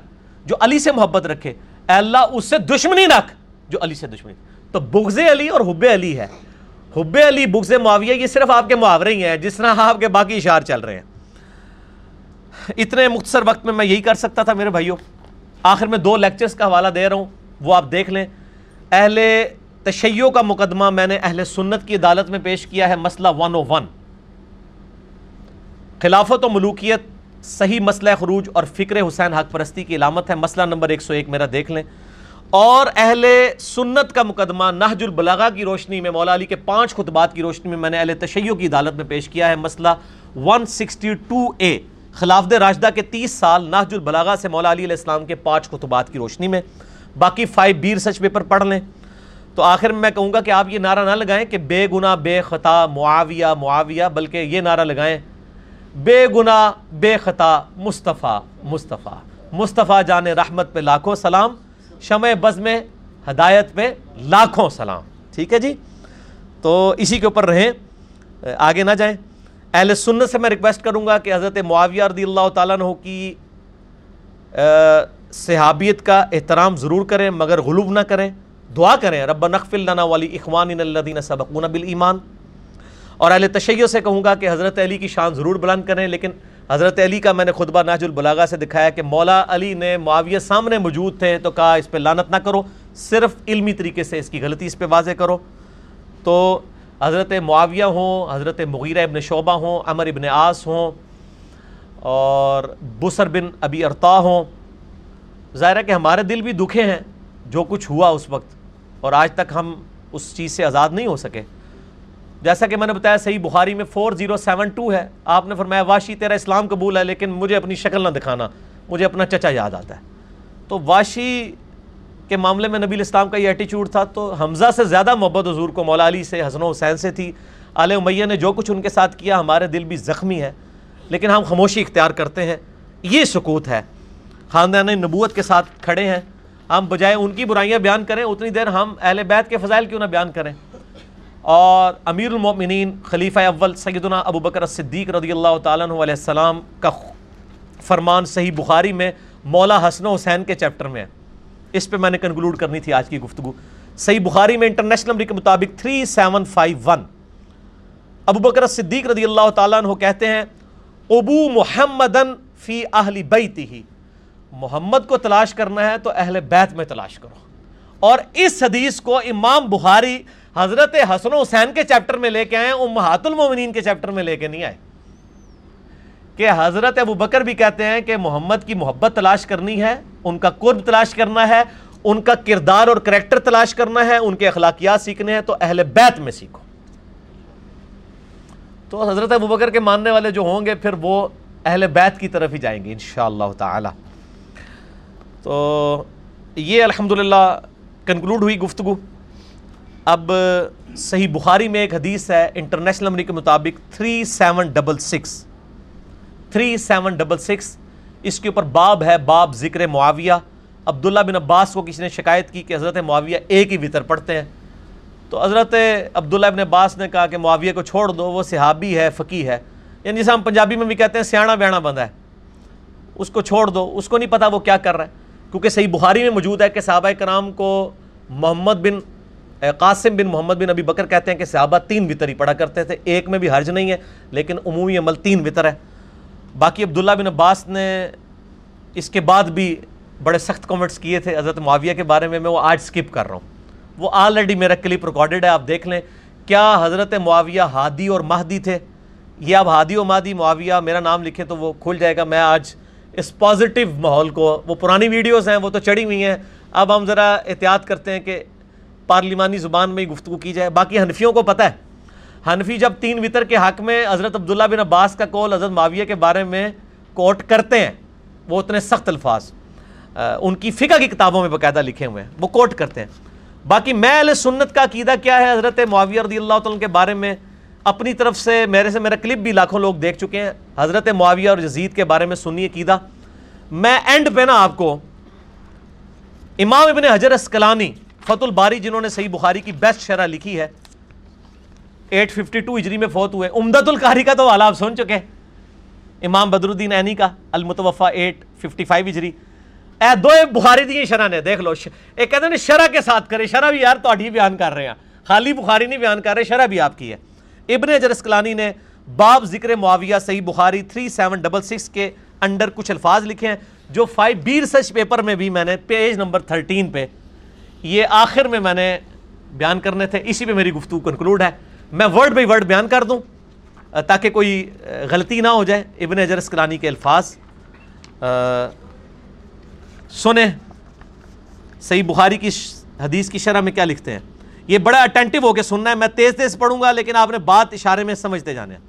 جو علی سے محبت رکھے۔ اے اللہ، اس سے دشمنی رکھ جو علی سے دشمنی۔ تو بغض علی اور حب علی ہے۔ حب علی، بغض معاویہ، یہ صرف آپ کے محاورے ہی ہیں۔ جس طرح آپ کے باقی اشار چل رہے ہیں۔ اتنے مختصر وقت میں میں یہی کر سکتا تھا میرے بھائیوں۔ آخر میں دو لیکچرز کا حوالہ دے رہا ہوں، وہ آپ دیکھ لیں۔ اہل تشیع کا مقدمہ میں نے اہل سنت کی عدالت میں پیش کیا ہے، مسئلہ ون او ون خلافت و ملوکیت صحیح مسئلہ خروج اور فکر حسین حق پرستی کی علامت ہے، مسئلہ نمبر ایک سو ایک میرا دیکھ لیں۔ اور اہل سنت کا مقدمہ، نہج البلاغہ کی روشنی میں، مولا علی کے پانچ خطبات کی روشنی میں میں نے اہل تشیع کی عدالت میں پیش کیا ہے، مسئلہ 162 اے خلافد راشدہ کے تیس سال نہج البلاغہ سے مولا علی علیہ السلام کے پانچ خطبات کی روشنی میں، باقی فائیو بیر سچ پیپر پڑھ لیں۔ تو آخر میں میں کہوں گا کہ آپ یہ نعرہ نہ لگائیں کہ بے گناہ، بے خطا، معاویہ معاویہ، بلکہ یہ نعرہ لگائیں۔ بے گناہ، بے خطا، مصطفیٰ مصطفیٰ۔ مصطفیٰ جان رحمت پہ لاکھوں سلام، شمع بز میں ہدایت پہ لاکھوں سلام۔ ٹھیک ہے جی؟ تو اسی کے اوپر رہیں۔ آگے نہ جائیں۔ اہل سنت سے میں ریکویسٹ کروں گا کہ حضرت معاویہ رضی اللہ تعالیٰ عنہ کی صحابیت کا احترام ضرور کریں، مگر غلوب نہ کریں، دعا کریں، رب نقف لنا والی اخوان الدین سبقون بالایمان۔ اور اہل تشیع سے کہوں گا کہ حضرت علی کی شان ضرور بلند کریں، لیکن حضرت علی کا میں نے خطبہ ناج البلاغہ سے دکھایا کہ مولا علی نے معاویہ سامنے موجود تھے، تو کہا اس پہ لانت نہ کرو، صرف علمی طریقے سے اس کی غلطی اس پہ واضح کرو۔ تو حضرت معاویہ ہوں، حضرت مغیرہ ابن شعبہ ہوں، عمر ابن آس ہوں اور بسر بن ابی ارتا ہوں۔ ظاہر ہے کہ ہمارے دل بھی دکھے ہیں جو کچھ ہوا اس وقت اور آج تک ہم اس چیز سے آزاد نہیں ہو سکے۔ جیسا کہ میں نے بتایا، صحیح بخاری میں فور زیرو سیون ٹو ہے۔ آپ نے فرمایا واشی تیرا اسلام قبول ہے، لیکن مجھے اپنی شکل نہ دکھانا، مجھے اپنا چچا یاد آتا ہے۔ تو واشی کے معاملے میں نبی الاسلام کا یہ ایٹیچیوڈ تھا تو حمزہ سے زیادہ محبت حضور کو مولا علی سے، حسن و حسین سے تھی۔ آل امیہ نے جو کچھ ان کے ساتھ کیا، ہمارے دل بھی زخمی ہے، لیکن ہم خاموشی اختیار کرتے ہیں۔ یہ سکوت ہے۔ خاندان نبوت کے ساتھ کھڑے ہیں۔ ہم بجائے ان کی برائیاں بیان کریں، اتنی دیر ہم اہل بیت کے فضائل کیوں نہ بیان کریں۔ اور امیر المؤمنین خلیفہ اول سیدنا ابو بکر صدیق رضی اللہ تعالیٰ علیہ السلام کا فرمان صحیح بخاری میں مولا حسن و حسین کے چیپٹر میں ہے۔ اس پہ میں نے کنکلوڈ کرنی تھی آج کی گفتگو۔ صحیح بخاری میں انٹرنیشنل نمبر کے مطابق 3751 ابو بکر صدیق رضی اللہ تعالیٰ عنہ کہتے ہیں، ابو محمدن فی اہل بیتی ہی محمد کو تلاش کرنا ہے تو اہل بیت میں تلاش کرو۔ اور اس حدیث کو امام بخاری حضرت حسن و حسین کے چیپٹر میں لے کے آئے، امہات المومنین کے چیپٹر میں لے کے نہیں آئے۔ کہ حضرت ابو بکر بھی کہتے ہیں کہ محمد کی محبت تلاش کرنی ہے ان کا قرب تلاش کرنا ہے، ان کا کردار اور کریکٹر تلاش کرنا ہے، ان کے اخلاقیات سیکھنے ہیں، تو اہل بیت میں سیکھو۔ تو حضرت ابو بکر کے ماننے والے جو ہوں گے، پھر وہ اہل بیت کی طرف ہی جائیں گے انشاءاللہ تعالی۔ تو یہ الحمدللہ کنکلوڈ ہوئی گفتگو۔ اب صحیح بخاری میں ایک حدیث ہے، انٹرنیشنل نمبر کے مطابق three seven double six. Three seven double six اس کے اوپر باب ہے، باب ذکر معاویہ۔ عبداللہ بن عباس کو کسی نے شکایت کی کہ حضرت معاویہ ایک ہی وطر پڑھتے ہیں۔ تو حضرت عبداللہ بن عباس نے کہا کہ معاویہ کو چھوڑ دو، وہ صحابی ہے فقی ہے۔ یعنی جیسے ہم پنجابی میں بھی کہتے ہیں، سیاح بیانا بندہ ہے۔ اس کو چھوڑ دو، اس کو نہیں پتا وہ کیا کر رہا ہے۔ کیونکہ صحیح بخاری میں موجود ہے کہ صحابہ کرام کو محمد بن قاسم بن محمد بن ابی بکر کہتے ہیں کہ صحابہ تین وطر ہی پڑھا کرتے تھے۔ ایک میں بھی حرج نہیں ہے، لیکن عمومی عمل تین وطر ہے۔ باقی عبداللہ بن عباس نے اس کے بعد بھی بڑے سخت کمنٹس کیے تھے حضرت معاویہ کے بارے میں میں وہ آج سکپ کر رہا ہوں۔ وہ آلریڈی میرا کلپ ریکارڈڈ ہے، آپ دیکھ لیں۔ کیا حضرت معاویہ ہادی اور مہدی تھے؟ یہ اب ہادی و مہدی، معاویہ میرا نام لکھیں تو وہ کھل جائے گا۔ میں آج اس پازیٹیو ماحول کو، وہ پرانی ویڈیوز ہیں، وہ تو چڑھی ہوئی ہیں۔ اب ہم ذرا احتیاط کرتے ہیں کہ پارلیمانی زبان میں ہی گفتگو کی جائے۔ باقی حنفیوں کو پتہ ہے۔ حنفی جب تین وطر کے حق میں حضرت عبداللہ بن عباس کا کول حضرت معاویہ کے بارے میں کوٹ کرتے ہیں، وہ اتنے سخت الفاظ ان کی فقہ کی کتابوں میں باقاعدہ لکھے ہوئے ہیں، وہ کوٹ کرتے ہیں۔ باقی میں اہل سنت کا عقیدہ کیا ہے؟ حضرت معاویہ رضی اللہ تعالیٰ کے بارے میں اپنی طرف سے میرے سے میرا کلپ بھی لاکھوں لوگ دیکھ چکے ہیں۔ حضرت معاویہ اور جزید کے بارے میں سنی عقیدہ۔ میں اینڈ پہ نا آپ کو، امام ابن حجر اسکلانی فت الباری جنہوں نے صحیح بخاری کی بیسٹ شرح لکھی ہے ایٹ ففٹی ٹو ہجری میں فوت ہوئے۔ امدت القاری کا تو والا آپ سن چکے امام بدر الدین عینی کا المتوفہ ایٹ ففٹی فائیو ہجری۔ اے دو بخاری دی شرح نے، دیکھ لو ایک کہتے ہیں شرح کے ساتھ کرے۔ شرح بھی یار تو بیان کر رہے ہیں۔ خالی بخاری نہیں بیان کر رہے، شرح بھی آپ کی ہے۔ ابن اجر اسکلانی نے باب ذکر معاویہ صحیح بخاری 3766 کے انڈر کچھ الفاظ لکھے ہیں، جو فائیو بی ریسرچ پیپر میں بھی میں نے پیج نمبر 13 پہ، یہ آخر میں میں نے بیان کرنے تھے۔ اسی پہ میری گفتگو کنکلوڈ ہے۔ میں ورڈ بائی ورڈ بیان کر دوں تاکہ کوئی غلطی نہ ہو جائے، ابن اجر اسکلانی کے الفاظ۔ سنیں، صحیح بخاری کی حدیث کی شرح میں کیا لکھتے ہیں؟ یہ بڑا اٹینٹیو ہو کے سننا ہے، میں تیز تیز پڑھوں گا، لیکن آپ نے بات اشارے میں سمجھتے جانے ہیں۔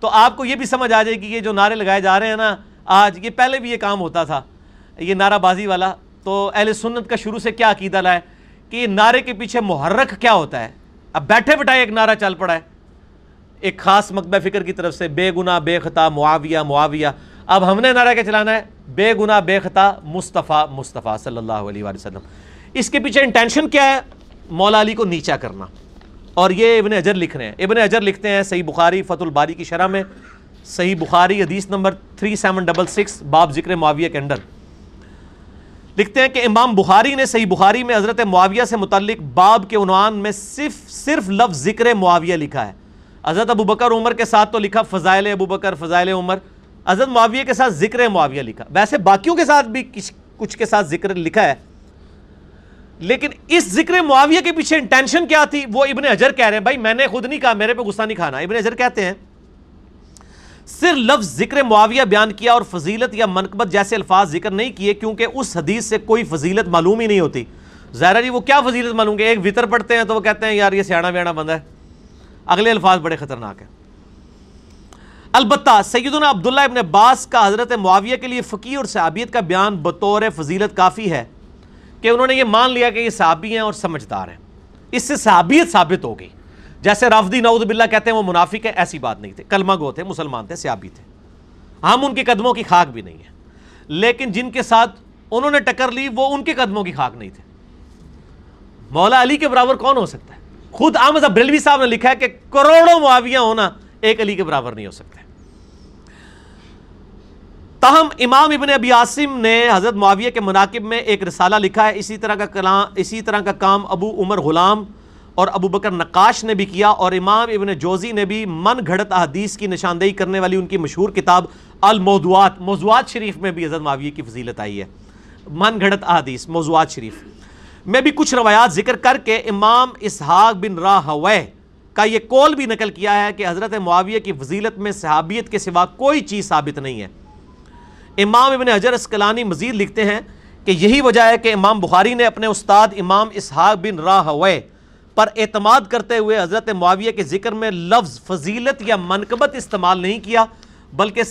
تو آپ کو یہ بھی سمجھ آ جائے گی یہ جو نعرے لگائے جا رہے ہیں نا، آج یہ پہلے بھی یہ کام ہوتا تھا، یہ نعرہ بازی والا۔ تو اہل سنت کا شروع سے کیا عقیدہ لائے؟ کہ یہ نعرے کے پیچھے محرک کیا ہوتا ہے؟ اب بیٹھے بٹھائے ایک نعرہ چل پڑا ہے۔ ایک خاص مکبہ فکر کی طرف سے بے گناہ، بے خطا، معاویہ معاویہ۔ اب ہم نے نعرہ کیا چلانا ہے؟ بے گناہ، بے خطا، مصطفیٰ مصطفیٰ صلی اللہ علیہ وآلہ وسلم۔ اس کے پیچھے انٹینشن کیا ہے؟ مولا علی کو نیچا کرنا۔ اور یہ ابن اجر لکھ رہے ہیں۔ ابن اجر لکھتے ہیں صحیح بخاری فت الباری کی شرح میں۔ صحیح بخاری حدیث نمبر 3766 باب ذکر معاویہ کے اندر۔ لکھتے ہیں کہ امام بخاری نے صحیح بخاری میں حضرت معاویہ سے متعلق باب کے عنوان میں صرف صرف لفظ ذکر معاویہ لکھا ہے۔ حضرت ابو بکر عمر کے ساتھ تو لکھا فضائل ابو بکر، فضائل عمر۔ حضرت معاویہ کے ساتھ ذکر معاویہ لکھا۔ ویسے باقیوں کے ساتھ بھی کچھ کے ساتھ ذکر لکھا ہے۔ لیکن اس ذکر معاویہ کے پیچھے انٹینشن کیا تھی؟ وہ ابن اجر کہہ رہے ہیں، بھائی میں نے خود نہیں کہا، میرے پہ غصہ نہیں کھانا۔ ابن اجر کہتے ہیں صرف لفظ ذکر معاویہ بیان کیا اور فضیلت یا منقبت جیسے الفاظ ذکر نہیں کیے کیونکہ اس حدیث سے کوئی فضیلت معلوم ہی نہیں ہوتی۔ ظاہرہ جی وہ کیا فضیلت معلوم کہ ایک وطر پڑھتے ہیں تو وہ کہتے ہیں، یار یہ سیاح بیانا بند ہے۔ اگلے الفاظ بڑے خطرناک ہیں۔ البتہ سیدنا عبداللہ ابن عباس کا حضرت معاویہ کے لیے فقی اور صحابیت کا بیان بطور فضیلت کافی ہے کہ انہوں نے یہ مان لیا کہ یہ صحابی ہیں اور سمجھدار ہیں۔ اس سے صحابیت ثابت ہو گئی جیسے رافدی، نعوذ باللہ کہتے ہیں وہ منافق ہے ایسی بات نہیں تھے کلمہ گو تھے، مسلمان تھے صحابی تھے۔ ہم ان کے قدموں کی خاک بھی نہیں ہیں۔ لیکن جن کے ساتھ انہوں نے ٹکر لی، وہ ان کے قدموں کی خاک نہیں تھے۔ مولا علی کے برابر کون ہو سکتا ہے؟ خود احمد بریلوی صاحب نے لکھا ہے کہ کروڑوں معاویہ ہونا ایک علی کے برابر نہیں ہو سکتے تاہم، امام ابن ابی عاصم نے حضرت معاویہ کے مناقب میں ایک رسالہ لکھا ہے۔ اسی طرح کا کلام، اسی طرح کا کام ابو عمر غلام اور ابو بکر نقاش نے بھی کیا اور امام ابن جوزی نے بھی من گھڑت احادیث کی نشاندہی کرنے والی ان کی مشہور کتاب الموضوعات، موضوعات شریف میں بھی حضرت معاویہ کی فضیلت آئی ہے۔ من گھڑت احادیث، موضوعات شریف۔ میں بھی کچھ روایات ذکر کر کے امام اسحاق بن راہوے کا یہ کول بھی نقل کیا ہے کہ حضرت معاویہ کی فضیلت میں صحابیت کے سوا کوئی چیز ثابت نہیں ہے۔ امام ابن حجر اسکلانی مزید لکھتے ہیں کہ یہی وجہ ہے کہ امام بخاری نے اپنے استاد امام اسحاق بن راہوے پر اعتماد کرتے ہوئے حضرت معاویہ کے ذکر میں لفظ فضیلت یا منقبت استعمال نہیں کیا، بلکہ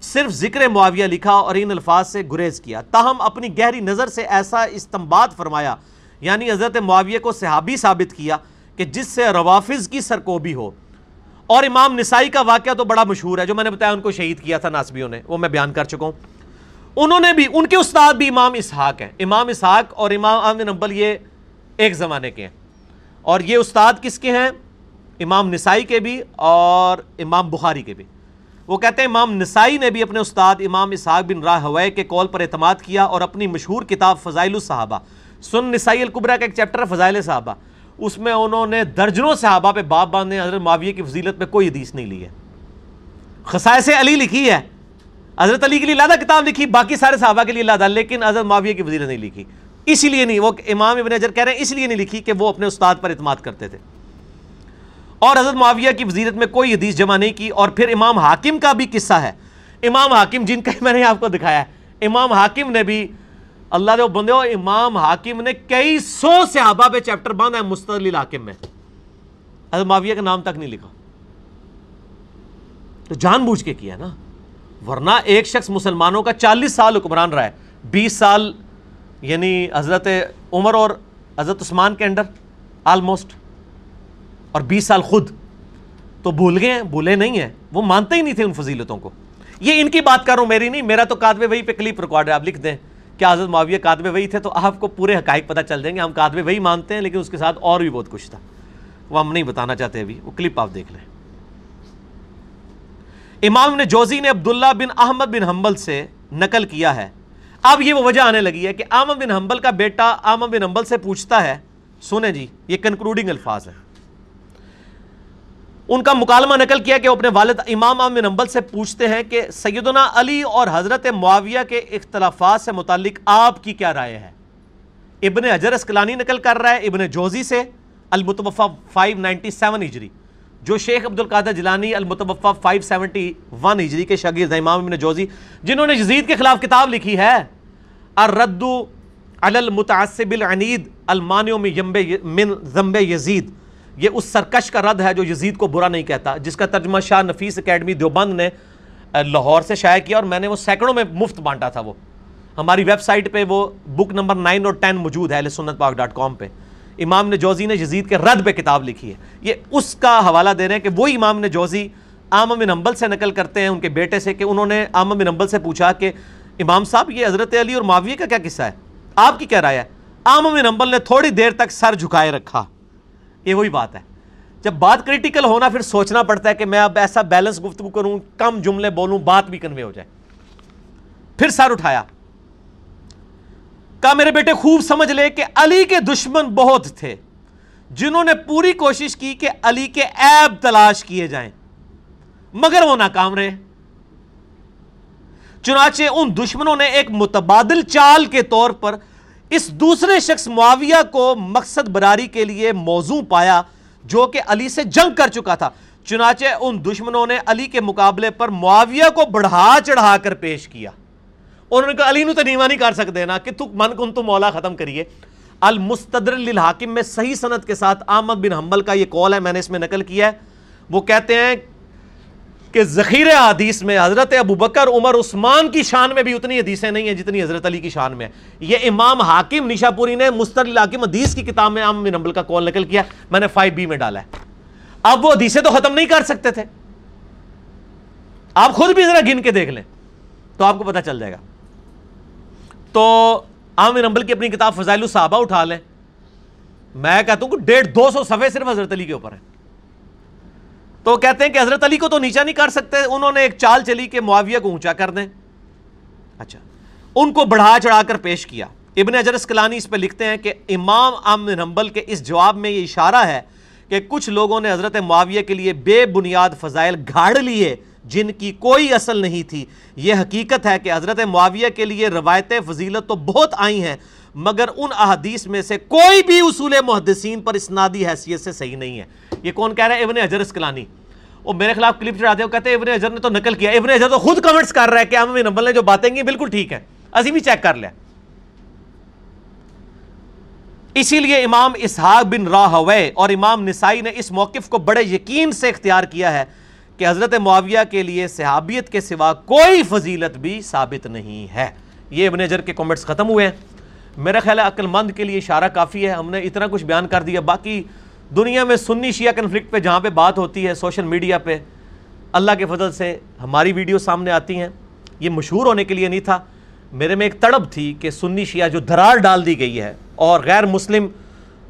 صرف ذکر معاویہ لکھا اور ان الفاظ سے گریز کیا۔ تاہم، اپنی گہری نظر سے ایسا استمباد فرمایا یعنی حضرت معاویہ کو صحابی ثابت کیا کہ جس سے روافظ کی سرکوبی ہو۔ اور امام نسائی کا واقعہ تو بڑا مشہور ہے، جو میں نے بتایا ان کو شہید کیا تھا ناسبیوں نے، وہ میں بیان کر چکا ہوں۔ انہوں نے بھی، ان کے استاد بھی امام اسحاق ہیں۔ امام اسحاق اور امام احمد نبل یہ ایک زمانے کے ہیں۔ اور یہ استاد کس کے ہیں؟ امام نسائی کے بھی اور امام بخاری کے بھی۔ وہ کہتے ہیں امام نسائی نے بھی اپنے استاد امام اسحاق بن راہ ہوئے کے کول پر اعتماد کیا اور اپنی مشہور کتاب فضائل الصحابہ، سن نسائی القبرہ کا ایک چیپٹر ہے فضائل صحابہ۔ اس میں انہوں نے درجنوں صحابہ پہ باپ باندھے حضرت معاویہ کی فضیلت پہ کوئی حدیث نہیں لی ہے۔ خصائص علی لکھی ہے۔ حضرت علی کے لیے لادہ کتاب لکھی، باقی سارے صحابہ کے لیے لادہ لیکن حضرت معاویہ کی فضیلت نہیں لکھی۔ اسی لیے نہیں، وہ امام ابن اجر کہہ رہے ہیں اس لیے نہیں لکھی کہ وہ اپنے استاد پر اعتماد کرتے تھے۔ اور حضرت معاویہ کی فضیلت میں کوئی حدیث جمع نہیں کی، اور پھر امام حاکم کا بھی قصہ ہے۔ امام حاکم جن کا میں نے آپ کو دکھایا ہے، امام حاکم نے بھی، اللہ دے بندے ہو، امام حاکم نے کئی سو صحابہ پہ چیپٹر باندھا ہے مستقل حاکم میں۔ حضرت معاویہ کا نام تک نہیں لکھا۔ تو جان بوجھ کے کیا نا؟ ورنہ ایک شخص مسلمانوں کا چالیس سال حکمران رہا ہے، بیس سال یعنی حضرت عمر اور حضرت عثمان کے انڈر آلموسٹ اور بیس سال خود تو بھول گئے ہیں، بھولے نہیں ہیں۔ وہ مانتے ہی نہیں تھے ان فضیلتوں کو۔ یہ ان کی بات کر رہا ہوں میری نہیں، میرا تو کادوے وہی پہ کلپ ریکارڈ ہے، آپ لکھ دیں۔ کیا حضرت معاویہ کاتب وہی تھے؟ تو آپ کو پورے حقائق پتہ چل جائیں گے۔ ہم کاتب وہی مانتے ہیں، لیکن اس کے ساتھ اور بھی بہت کچھ تھا۔ وہ ہم نہیں بتانا چاہتے ابھی، وہ کلپ آپ دیکھ لیں۔ امام نے جوزی نے عبداللہ بن احمد بن حنبل سے نقل کیا ہے۔ اب یہ وہ وجہ آنے لگی ہے کہ احمد بن حنبل کا بیٹا احمد بن حنبل سے پوچھتا ہے، سنیں جی یہ کنکلوڈنگ الفاظ ہے ان کا مکالمہ نقل کیا کہ وہ اپنے والد امام بن حنبل سے پوچھتے ہیں کہ سیدنا علی اور حضرت معاویہ کے اختلافات سے متعلق آپ کی کیا رائے ہے؟ ابن حجر اسکلانی نقل کر رہا ہے، ابن جوزی سے المتوفہ 597 ہجری۔ جو شیخ عبد القادر جلانی المتوفہ 571 ہجری کے شاگرد امام ابن جوزی، جنہوں نے یزید کے خلاف کتاب لکھی ہے، الرد علی المتعصب العنید، المانیوں میں من ذنب یزید۔ یہ اس سرکش کا رد ہے جو یزید کو برا نہیں کہتا، جس کا ترجمہ شاہ نفیس اکیڈمی دیوبند نے لاہور سے شائع کیا اور میں نے وہ سینکڑوں میں مفت بانٹا تھا وہ۔ ہماری ویب سائٹ پہ وہ بک نمبر نائن اور ٹین موجود ہے سنت پاک ڈاٹ کام پہ۔ امام نے جوزی نے یزید کے رد پہ کتاب لکھی ہے۔ یہ اس کا حوالہ دے رہے ہیں کہ وہی امام نے جوزی عام بن امبل سے نقل کرتے ہیں ان کے بیٹے سے کہ انہوں نے عام بن امبل سے پوچھا کہ امام صاحب، یہ حضرت علی اور معاویہ کا کیا قصہ ہے؟ آپ کی کیا رائے ہے؟ عام بن امبل نے تھوڑی دیر تک سر جھکائے رکھا۔ یہ وہی بات ہے۔ جب بات کریٹیکل ہونا پھر سوچنا پڑتا ہے کہ میں اب ایسا بیلنس گفتگو کروں، کم جملے بولوں، بات بھی کنوے ہو جائے۔ پھر سر اٹھایا۔ کہا میرے بیٹے خوب سمجھ لے کہ علی کے دشمن بہت تھے، جنہوں نے پوری کوشش کی کہ علی کے عیب تلاش کیے جائیں۔ مگر وہ ناکام رہے۔ چنانچہ ان دشمنوں نے ایک متبادل چال کے طور پر اس دوسرے شخص معاویہ کو مقصد براری کے لیے موضوع پایا جو کہ علی سے جنگ کر چکا تھا۔ چنانچہ ان دشمنوں نے علی کے مقابلے پر معاویہ کو بڑھا چڑھا کر پیش کیا۔ انہوں نے کہا علی نو تو نیوا نہیں کر سکتے نا کہ تو من کن تو مولا ختم کریے۔ المستدر للحاکم میں صحیح سنت کے ساتھ آمد بن حنبل کا یہ کال ہے، میں نے اس میں نقل کیا ہے۔ وہ کہتے ہیں کہ ذخیر حدیث میں حضرت ابو بکر، عمر، عثمان کی شان میں بھی اتنی حدیثیں نہیں ہیں جتنی حضرت علی کی شان میں ہے یہ امام حاکم نشا پوری نے مستر الحاکم حدیث کی کتاب میں آمد بن حنبل کا کال نقل کیا، میں نے فائیو بی میں ڈالا ہے۔ اب وہ حدیثیں تو ختم نہیں کر سکتے تھے۔ آپ خود بھی ذرا گن کے دیکھ لیں تو آپ کو پتہ چل جائے گا۔ تو عامر امبل کی اپنی کتاب فضائل الصحابہ اٹھا لیں۔ میں کہتا ہوں کہ ڈیڑھ دو سو صفحے صرف حضرت علی کے اوپر ہیں۔ تو کہتے ہیں کہ حضرت علی کو تو نیچا نہیں کر سکتے، انہوں نے ایک چال چلی کہ معاویہ کو اونچا کر دیں۔ اچھا ان کو بڑھا چڑھا کر پیش کیا۔ ابن اجر اسکلانی اس پہ لکھتے ہیں کہ امام عامر امبل کے اس جواب میں یہ اشارہ ہے کہ کچھ لوگوں نے حضرت معاویہ کے لیے بے بنیاد فضائل گھاڑ لیے۔ جن کی کوئی اصل نہیں تھی۔ یہ حقیقت ہے کہ حضرت معاویہ کے لیے روایت فضیلت تو بہت آئی ہیں، مگر ان احادیث میں سے کوئی بھی اصول محدثین پر اسنادی حیثیت سے صحیح نہیں ہے۔ یہ کون کہہ رہا ہے؟ ابن حجر اسکلانی۔ وہ میرے خلاف کلپ چڑھاتے ہیں، وہ کہتے ہیں ابن حجر نے تو نقل کیا۔ ابن حجر تو خود کمنٹس کر رہا ہے کہ ہم نمبل نے جو باتیں کی بالکل ٹھیک ہے اسی بھی چیک کر لیا اسی لیے امام اسحاق بن راہوے اور امام نسائی نے اس موقف کو بڑے یقین سے اختیار کیا ہے۔ کہ حضرت معاویہ کے لیے صحابیت کے سوا کوئی فضیلت بھی ثابت نہیں ہے۔ یہ ابن جر کے کومنٹس ختم ہوئے ہیں۔ میرا خیال ہے عقل مند کے لیے اشارہ کافی ہے۔ ہم نے اتنا کچھ بیان کر دیا۔ باقی دنیا میں سنی شیعہ کنفلکٹ پہ جہاں پہ بات ہوتی ہے سوشل میڈیا پہ، اللہ کے فضل سے ہماری ویڈیو سامنے آتی ہیں۔ یہ مشہور ہونے کے لیے نہیں تھا۔ میرے میں ایک تڑپ تھی کہ سنی شیعہ جو دھرار ڈال دی گئی ہے اور غیر مسلم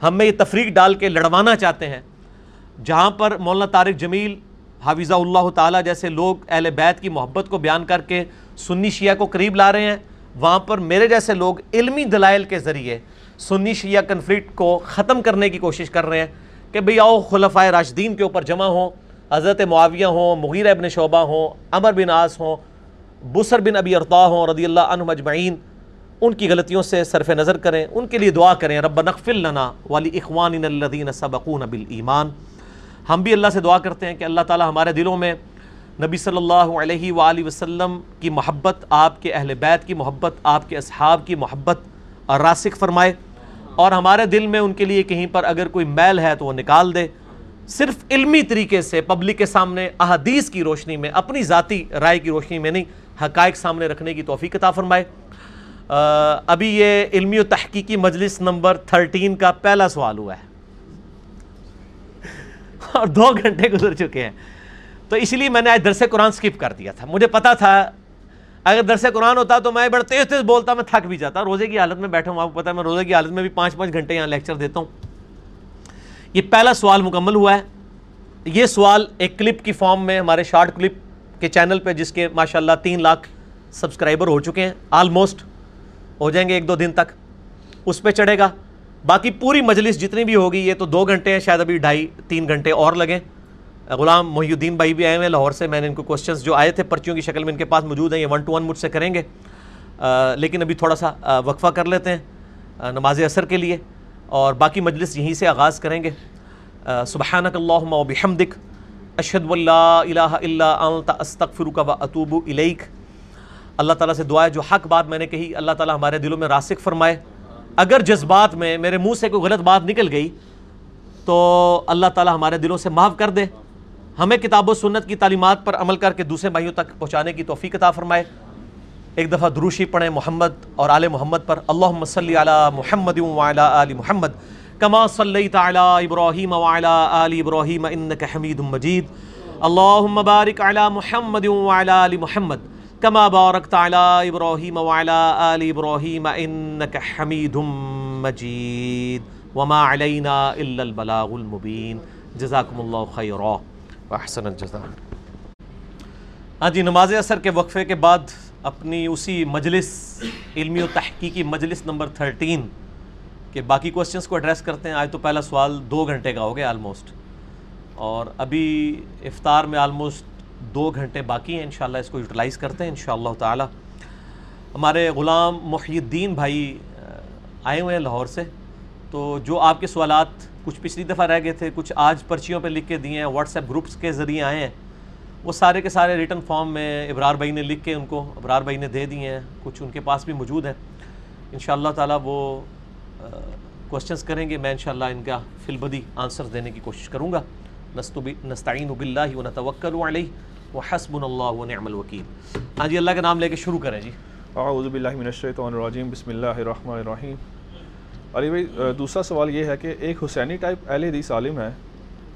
ہمیں یہ تفریق ڈال کے لڑوانا چاہتے ہیں۔ جہاں پر مولانا طارق جمیل حافظہ اللہ تعالیٰ جیسے لوگ اہل بیت کی محبت کو بیان کر کے سنی شیعہ کو قریب لا رہے ہیں، وہاں پر میرے جیسے لوگ علمی دلائل کے ذریعے سنی شیعہ کنفلکٹ کو ختم کرنے کی کوشش کر رہے ہیں کہ بھئی آؤ خلفۂ راشدین کے اوپر جمع ہوں، حضرت معاویہ ہوں مغیر ابن شعبہ ہوں، عمر بن آس ہوں، بسر بن ابی ارطا ہوں رضی اللہ عنہ مجمعین ان کی غلطیوں سے صرف نظر کریں، ان کے لیے دعا کریں، رب نقفل لنا والی اخوان الذین سبقون بالایمان۔ ہم بھی اللہ سے دعا کرتے ہیں کہ اللہ تعالی ہمارے دلوں میں نبی صلی اللہ علیہ وآلہ وسلم کی محبت، آپ کے اہل بیت کی محبت، آپ کے اصحاب کی محبت اور راسک فرمائے اور ہمارے دل میں ان کے لیے کہیں پر اگر کوئی میل ہے تو وہ نکال دے۔ صرف علمی طریقے سے پبلک کے سامنے احادیث کی روشنی میں، اپنی ذاتی رائے کی روشنی میں نہیں، حقائق سامنے رکھنے کی توفیق عطا فرمائے۔ ابھی یہ علمی و تحقیقی مجلس نمبر تھرٹین کا پہلا سوال ہوا ہے۔ اور دو گھنٹے گزر چکے ہیں۔ تو اس لیے میں نے آج درس قرآن سکپ کر دیا تھا۔ مجھے پتا تھا، اگر درس قرآن ہوتا تو میں بڑا تیز تیز بولتا، میں تھک بھی جاتا۔ روزے کی حالت میں بیٹھا ہوں، آپ کو پتا ہے، میں روزے کی حالت میں بھی پانچ پانچ گھنٹے یہاں لیکچر دیتا ہوں۔ یہ پہلا سوال مکمل ہوا ہے۔ یہ سوال ایک کلپ کی فارم میں، ہمارے شارٹ کلپ کے چینل پہ، جس کے ماشاءاللہ تین لاکھ سبسکرائبر ہو چکے ہیں۔ آلموسٹ ہو جائیں گے ایک دو دن تک۔ اس پہ چڑھے گا۔ باقی پوری مجلس جتنی بھی ہوگی، یہ تو دو گھنٹے ہیں، شاید ابھی ڈھائی، تین گھنٹے اور لگیں۔ غلام محی الدین بھائی بھی آئے ہوئے ہیں لاہور سے، میں نے ان کو کوشچنس جو آئے تھے پرچیوں کی شکل میں ان کے پاس موجود ہیں، یہ ون ٹو ون مجھ سے کریں گے۔ لیکن ابھی تھوڑا سا وقفہ کر لیتے ہیں نماز اثر کے لیے۔ اور باقی مجلس یہیں سے آغاز کریں گے۔ سبحانک اللہم و بحمدک، اشہد واللہ الہ الا انت، استغفرک و اتوب الیک۔ اللہ تعالیٰ سے دعا ہے، جو حق بات میں نے کہی، اللہ تعالیٰ ہمارے دلوں میں راسک فرمائے۔ اگر جذبات میں میرے منہ سے کوئی غلط بات نکل گئی تو اللہ تعالیٰ ہمارے دلوں سے معاف کر دے۔ ہمیں کتاب و سنت کی تعلیمات پر عمل کر کے دوسرے بھائیوں تک پہنچانے کی توفیق عطا فرمائے۔ ایک دفعہ دروشی پڑھیں محمد اور آل محمد پر۔ اللہم صلی علی محمد وعلی آل محمد، کما صلیت علی ابراہیم وعلی آل ابراہیم، انکا حمید مجید۔ اللہم بارک علی محمد وعلی آل محمد۔ کما بارکت علی ابراہیم وعلی آل ابراہیم انکا حمید مجید وما علینا الا البلاغ المبین جزاکم اللہ خیرہ واحسن الجزاء. ہاں جی نماز اثر کے وقفے کے بعد اپنی اسی مجلس، علمی و تحقیقی مجلس نمبر تھرٹین کے باقی کوسچنس کو ایڈریس کرتے ہیں. آج تو پہلا سوال دو گھنٹے کا ہو گیا آلموسٹ اور ابھی افطار میں آلموسٹ دو گھنٹے باقی ہیں، انشاءاللہ اس کو یوٹیلائز کرتے ہیں، انشاءاللہ تعالی۔ ہمارے غلام محی الدین بھائی آئے ہوئے ہیں لاہور سے۔ تو جو آپ کے سوالات کچھ پچھلی دفعہ رہ گئے تھے، کچھ آج پرچیوں پہ لکھ کے دیے ہیں، واٹس ایپ گروپس کے ذریعے آئے ہیں، وہ سارے کے سارے ریٹن فارم میں ابرار بھائی نے لکھ کے ان کو، ابرار بھائی نے دے دیے ہیں، کچھ ان کے پاس بھی موجود ہیں۔ انشاءاللہ تعالی وہ کوشچنس کریں گے، میں انشاءاللہ ان کا فلبدی آنسر دینے کی کوشش کروں گا۔ نستعین باللہ و نتوکل علیہ و اللہ و نعم الوکیل۔ ہاں جی اللہ کا نام لے کے شروع کریں جی۔ اعوذ باللہ من الشیطان الرجیم، بسم اللہ الرحمن الرحیم۔ علی بھائی دوسرا سوال یہ ہے کہ ایک حسینی ٹائپ اہل حدیث عالم ہے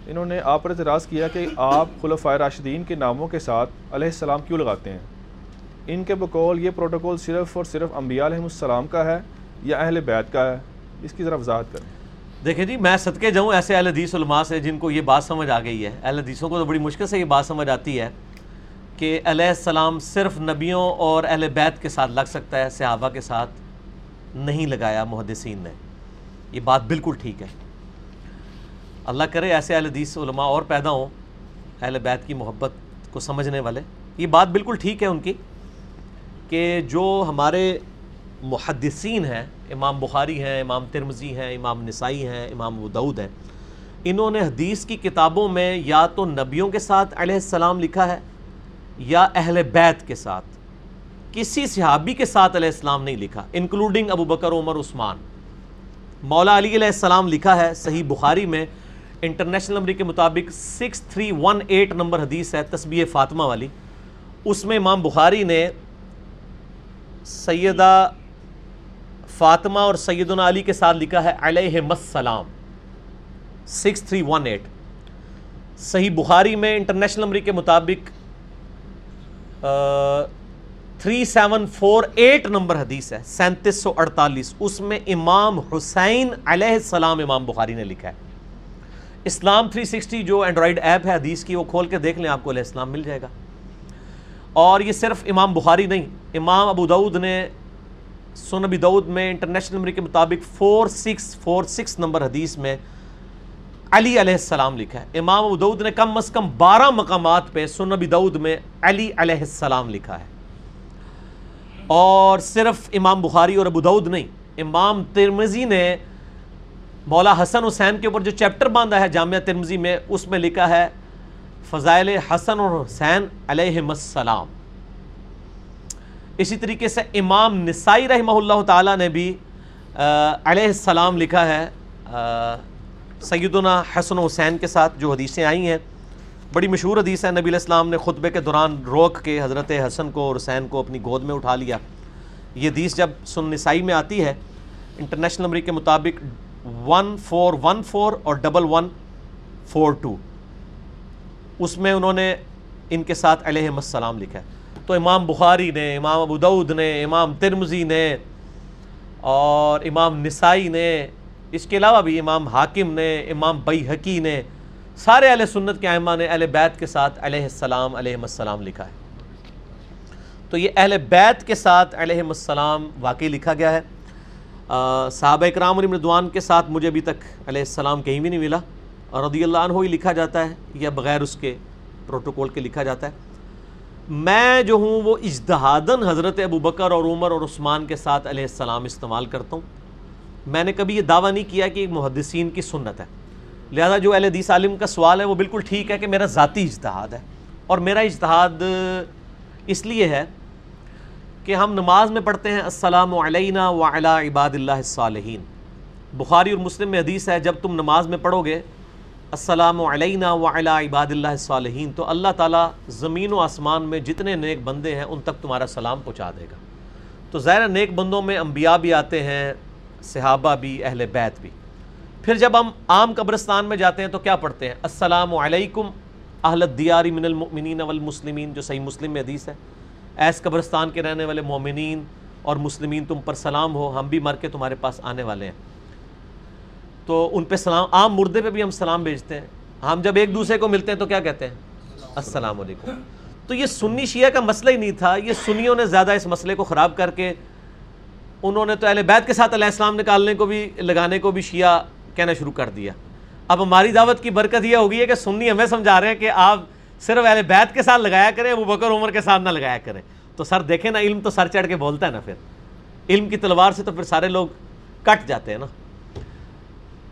انہوں نے آپ پر اعتراض کیا کہ آپ خلفۂ راشدین کے ناموں کے ساتھ علیہ السلام کیوں لگاتے ہیں؟ ان کے بقول یہ پروٹوکول صرف اور صرف انبیاء علیہ السلام کا ہے یا اہل بیت کا ہے؟ اس کی طرف وضاحت کریں۔ دیکھیں جی میں صدقے جاؤں ایسے اہل حدیث علماء سے جن کو یہ بات سمجھ آ گئی ہے۔ اہل حدیثوں کو تو بڑی مشکل سے یہ بات سمجھ آتی ہے کہ علیہ السلام صرف نبیوں اور اہل بیت کے ساتھ لگ سکتا ہے، صحابہ کے ساتھ نہیں لگایا محدثین نے۔ یہ بات بالکل ٹھیک ہے۔ اللہ کرے ایسے اہل حدیث علماء اور پیدا ہوں، اہل بیت کی محبت کو سمجھنے والے۔ یہ بات بالکل ٹھیک ہے ان کی کہ جو ہمارے محدثین ہیں امام بخاری ہیں، امام ترمزی ہیں، امام نسائی ہیں، امام ودعود ہیں۔ انہوں نے حدیث کی کتابوں میں یا تو نبیوں کے ساتھ علیہ السلام لکھا ہے یا اہل بیت کے ساتھ۔ کسی صحابی کے ساتھ علیہ السلام نہیں لکھا انکلوڈنگ ابو بکر، عمر، عثمان۔ مولا علی علیہ السلام لکھا ہے صحیح بخاری میں، انٹرنیشنل نمبر کے مطابق six three one eight number حدیث ہے، تسبیح فاطمہ والی۔ اس میں امام بخاری نے سیدہ فاطمہ اور سیدنا علی کے ساتھ لکھا ہے، علیہ السلام۔ Six three one eight. صحیح بخاری میں انٹرنیشنل نمبر کے مطابق three seven four eight number حدیث ہے، سینتیس سو اڑتالیس۔ اس میں امام حسین علیہ السلام، امام بخاری نے لکھا ہے۔ اسلام 360 جو اینڈرائڈ ایپ ہے، حدیث کی، وہ کھول کے دیکھ لیں، آپ کو علیہ السلام مل جائے گا۔ اور یہ صرف امام بخاری نہیں، امام ابو دعود نے سن ابی دعود میں انٹرنیشنل نمبر کے مطابق four six four six number حدیث میں علی علیہ السلام لکھا ہے۔ امام ابو دعود نے کم از کم بارہ مقامات پہ سن ابی دعود میں علی علیہ السلام لکھا ہے۔ اور صرف امام بخاری اور ابو دعود نہیں، امام ترمزی نے مولا حسن حسین کے اوپر جو چیپٹر باندھا ہے جامعہ ترمزی میں، اس میں لکھا ہے، فضائل حسن اور حسین علیہ السلام۔ اسی طریقے سے امام نسائی رحمہ اللہ تعالیٰ نے بھی علیہ السلام لکھا ہے سیدنا حسن حسین کے ساتھ جو حدیثیں آئی ہیں۔ بڑی مشہور حدیث ہے، نبی علیہ السلام نے خطبے کے دوران روک کے حضرت حسن کو اور حسین کو اپنی گود میں اٹھا لیا۔ یہ حدیث جب سن نسائی میں آتی ہے، انٹرنیشنل نمبر کے مطابق ون فور ون فور اور ڈبل ون فور ٹو اس میں انہوں نے ان کے ساتھ علیہ السلام لکھا ہے۔ تو امام بخاری نے، امام ابو دعود نے، امام ترمزی نے اور امام نسائی نے، اس کے علاوہ بھی امام حاکم نے، امام بئی حقی نے، سارے اہل سنت کے ائمہ نے اہل بیت کے ساتھ علیہ السلام علیہ السلام لکھا ہے۔ تو یہ اہل بیت کے ساتھ علیہ السلام واقعی لکھا گیا ہے۔ صحابہ اکرام علی مردوان کے ساتھ مجھے ابھی تک علیہ السلام کہیں بھی نہیں ملا۔ اور رضی اللہ عنہ ہی لکھا جاتا ہے یا بغیر اس کے پروٹوکول کے لکھا جاتا ہے۔ میں جو ہوں وہ اجتہادن حضرت ابو بکر اور عمر اور عثمان کے ساتھ علیہ السلام استعمال کرتا ہوں۔ میں نے کبھی یہ دعویٰ نہیں کیا کہ ایک محدثین کی سنت ہے۔ لہذا جو اہل حدیث عالم کا سوال ہے وہ بالکل ٹھیک ہے کہ میرا ذاتی اجتہاد ہے۔ اور میرا اجتہاد اس لیے ہے کہ ہم نماز میں پڑھتے ہیں، السلام علینا وعلا عباد اللہ الصالحین۔ بخاری اور مسلم میں حدیث ہے، جب تم نماز میں پڑھو گے السلام علینا وعلا عباد اللہ الصالحین تو اللہ تعالیٰ زمین و آسمان میں جتنے نیک بندے ہیں، ان تک تمہارا سلام پہنچا دے گا۔ تو ظاہر نیک بندوں میں انبیاء بھی آتے ہیں، صحابہ بھی، اہل بیت بھی۔ پھر جب ہم عام قبرستان میں جاتے ہیں تو کیا پڑھتے ہیں؟ السلام علیکم اہل الدیاری من المؤمنین والمسلمین، جو صحیح مسلم میں حدیث ہے۔ ایس قبرستان کے رہنے والے مومنین اور مسلمین، تم پر سلام ہو، ہم بھی مر کے تمہارے پاس آنے والے ہیں۔ تو ان پہ سلام، عام مردے پہ بھی ہم سلام بھیجتے ہیں۔ ہم جب ایک دوسرے کو ملتے ہیں تو کیا کہتے ہیں؟ السلام علیکم۔ تو یہ سنی شیعہ کا مسئلہ ہی نہیں تھا۔ یہ سنیوں نے زیادہ اس مسئلے کو خراب کر کے انہوں نے تو اہل بیت کے ساتھ علیہ السلام نکالنے کو بھی، لگانے کو بھی شیعہ کہنا شروع کر دیا۔ اب ہماری دعوت کی برکت یہ ہوگی ہے کہ سنی ہمیں سمجھا رہے ہیں کہ آپ صرف اہل بیت کے ساتھ لگایا کریں وہ بکر عمر کے ساتھ نہ لگایا کریں۔ تو سر دیکھیں نا، علم تو سر چڑھ کے بولتا ہے نا پھر۔ علم کی تلوار سے تو پھر سارے لوگ کٹ جاتے ہیں نا۔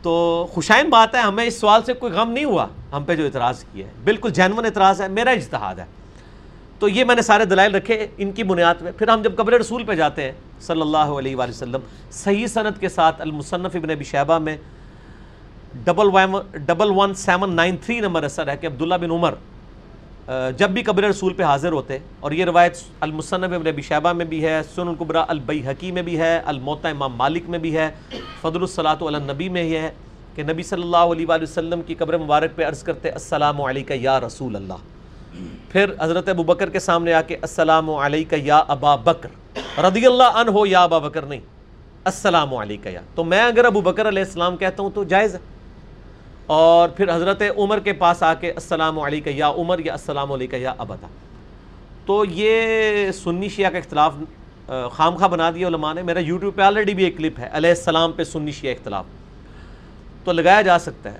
تو خوشائن بات ہے، ہمیں اس سوال سے کوئی غم نہیں ہوا، ہم پہ جو اعتراض کیا ہے بالکل جینون اعتراض ہے، میرا اجتہاد ہے۔ تو یہ میں نے سارے دلائل رکھے ان کی بنیاد پہ پھر ہم جب قبر رسول پہ جاتے ہیں، صلی اللہ علیہ وآلہ وسلم، صحیح صنعت کے ساتھ المصنف ابن ابی شہبہ میں double double one seven nine three number اثر ہے کہ عبداللہ بن عمر جب بھی قبر رسول پہ حاضر ہوتے، اور یہ روایت المصنف ابن ابی شہبہ میں بھی ہے سن القبرہ البئی حقی میں بھی ہے الموتا امام مالک میں بھی ہے، فضل الصلاۃ النبی میں یہ ہے کہ نبی صلی اللہ علیہ وآلہ وسلم کی قبر مبارک پہ عرض کرتے، السلام علیکہ یا رسول اللہ۔ پھر حضرت ابو بکر کے سامنے آ کے السلام علیکہ یا ابا بکر۔ رضی اللہ عنہ ہو یا ابا بکر نہیں، السلام علیکہ یا۔ تو میں اگر ابو بکر علیہ السلام کہتا ہوں تو جائز ہے۔ اور پھر حضرت عمر کے پاس آ کے السلام علیکہ یا عمر یا السلام علیکہ یا ابدا۔ تو یہ سنی شیعہ کا اختلاف خام خواہ بنا دیا علماء نے۔ میرا یوٹیوب پہ آلریڈی بھی ایک کلپ ہے، علیہ السلام پہ سنی شیعہ اختلاف۔ تو لگایا جا سکتا ہے،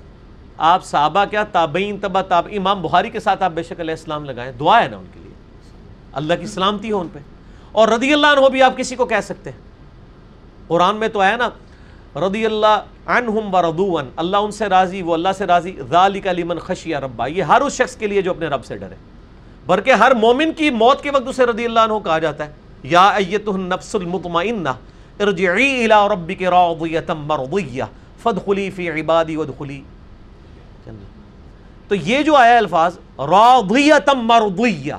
آپ صحابہ کیا، تابعین تبا، تاب، امام بخاری کے ساتھ آپ بے شک علیہ السلام لگائیں، دعا ہے نا ان کے لیے۔ اللہ کی سلامتی ہو ان پہ۔ اور رضی اللہ عنہ بھی آپ کسی کو کہہ سکتے ہیں۔ قرآن میں تو آیا نا، رضی اللہ عنہم و اللہ ان سے راضی، وہ اللہ سے راضی ذالک لمن خشیہ ربا، یہ ہر اس شخص کے لیے جو اپنے رب سے ڈرے۔ بلکہ ہر مومن کی موت کے وقت اسے رضی اللہ عنہ کہا جاتا ہے، یا ایتہ النفس المطمئنہ، ارجعی الى ربک راضیتا مرضیہ فدخلی فی عبادی ودخلی تو یہ جو آیا الفاظ، راضیتا مرضیہ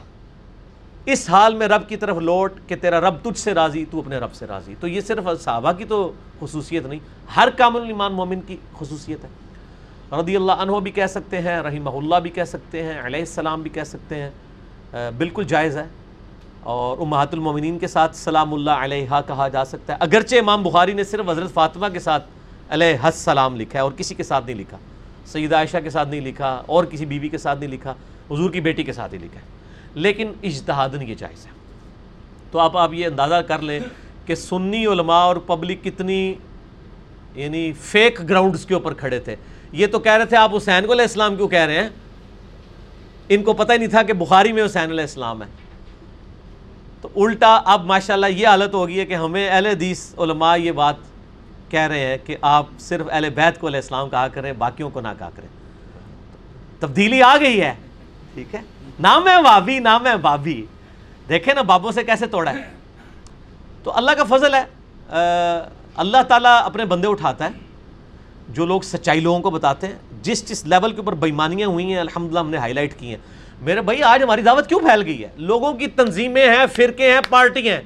اس حال میں رب کی طرف لوٹ کہ تیرا رب تجھ سے راضی، تو اپنے رب سے راضی۔ تو یہ صرف صحابہ کی تو خصوصیت نہیں، ہر کامل ایمان مومن کی خصوصیت ہے۔ رضی اللہ عنہ بھی کہہ سکتے ہیں، رحمہ اللہ بھی کہہ سکتے ہیں، علیہ السلام بھی کہہ سکتے ہیں۔ بالکل جائز ہے۔ اور امہات المومنین کے ساتھ سلام اللہ علیہ کہا جا سکتا ہے۔ اگرچہ امام بخاری نے صرف حضرت فاطمہ کے ساتھ علیہ السلام لکھا ہے اور کسی کے ساتھ نہیں لکھا، سیدہ عائشہ کے ساتھ نہیں لکھا، اور کسی بیوی کے ساتھ نہیں لکھا، حضور کی بیٹی کے ساتھ ہی لکھا ہے۔ لیکن اجتہادن یہ جائز ہے۔ تو آپ آپ یہ اندازہ کر لیں کہ سنی علماء اور پبلک کتنی یعنی فیک گراؤنڈز کے اوپر کھڑے تھے۔ یہ تو کہہ رہے تھے آپ حسین کو علیہ السلام کیوں کہہ رہے ہیں؟ ان کو پتہ ہی نہیں تھا کہ بخاری میں حسین علیہ السلام ہے۔ تو الٹا اب ماشاءاللہ یہ حالت ہوگی ہے کہ ہمیں اہل حدیث علماء یہ بات کہہ رہے ہیں کہ آپ صرف اہل بیت کو علیہ السلام کہا کریں، باقیوں کو نہ کہا کریں۔ تبدیلی آ گئی ہے۔ ٹھیک ہے۔ نام ہے بابی نام ہے بابی دیکھیں نا بابوں سے کیسے توڑا ہے۔ تو اللہ کا فضل ہے اللہ تعالیٰ اپنے بندے اٹھاتا ہے، جو لوگ سچائی لوگوں کو بتاتے ہیں، جس جس لیول کے اوپر بےمانیاں ہوئی ہیں، الحمدللہ ہم نے ہائی لائٹ کی ہیں۔ میرے بھائی، آج ہماری دعوت کیوں پھیل گئی ہے؟ لوگوں کی تنظیمیں ہیں، فرقے ہیں پارٹی ہیں۔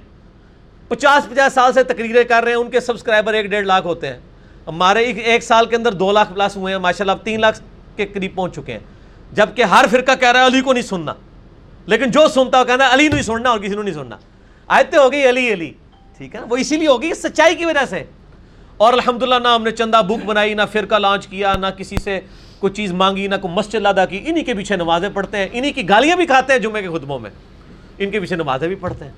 پچاس پچاس سال سے تقریریں کر رہے ہیں، ان کے سبسکرائبر ایک ڈیڑھ لاکھ ہوتے ہیں۔ ہمارے ایک سال کے اندر دو لاکھ پلس ہوئے ہیں ماشاء اللہ اب تین لاکھ کے قریب پہنچ چکے ہیں۔ جبکہ ہر فرقہ کہہ رہا ہے علی کو نہیں سننا۔ لیکن جو سنتا کہنا ہے علی نہیں سننا اور کسی نے نہیں سننا۔ آیتیں ہو گئی علی علی، ٹھیک ہے وہ اسی لیے ہوگی سچائی کی وجہ سے۔ اور الحمدللہ نہ ہم نے چندہ بک بنائی، نہ فرقہ لانچ کیا، نہ کسی سے کوئی چیز مانگی، نہ کوئی مسجد ادا کی۔ انہی کے پیچھے نمازیں پڑھتے ہیں، انہی کی گالیاں بھی کھاتے ہیں جمعے کے خطبوں میں۔ ان کے پیچھے نمازیں بھی پڑھتے ہیں۔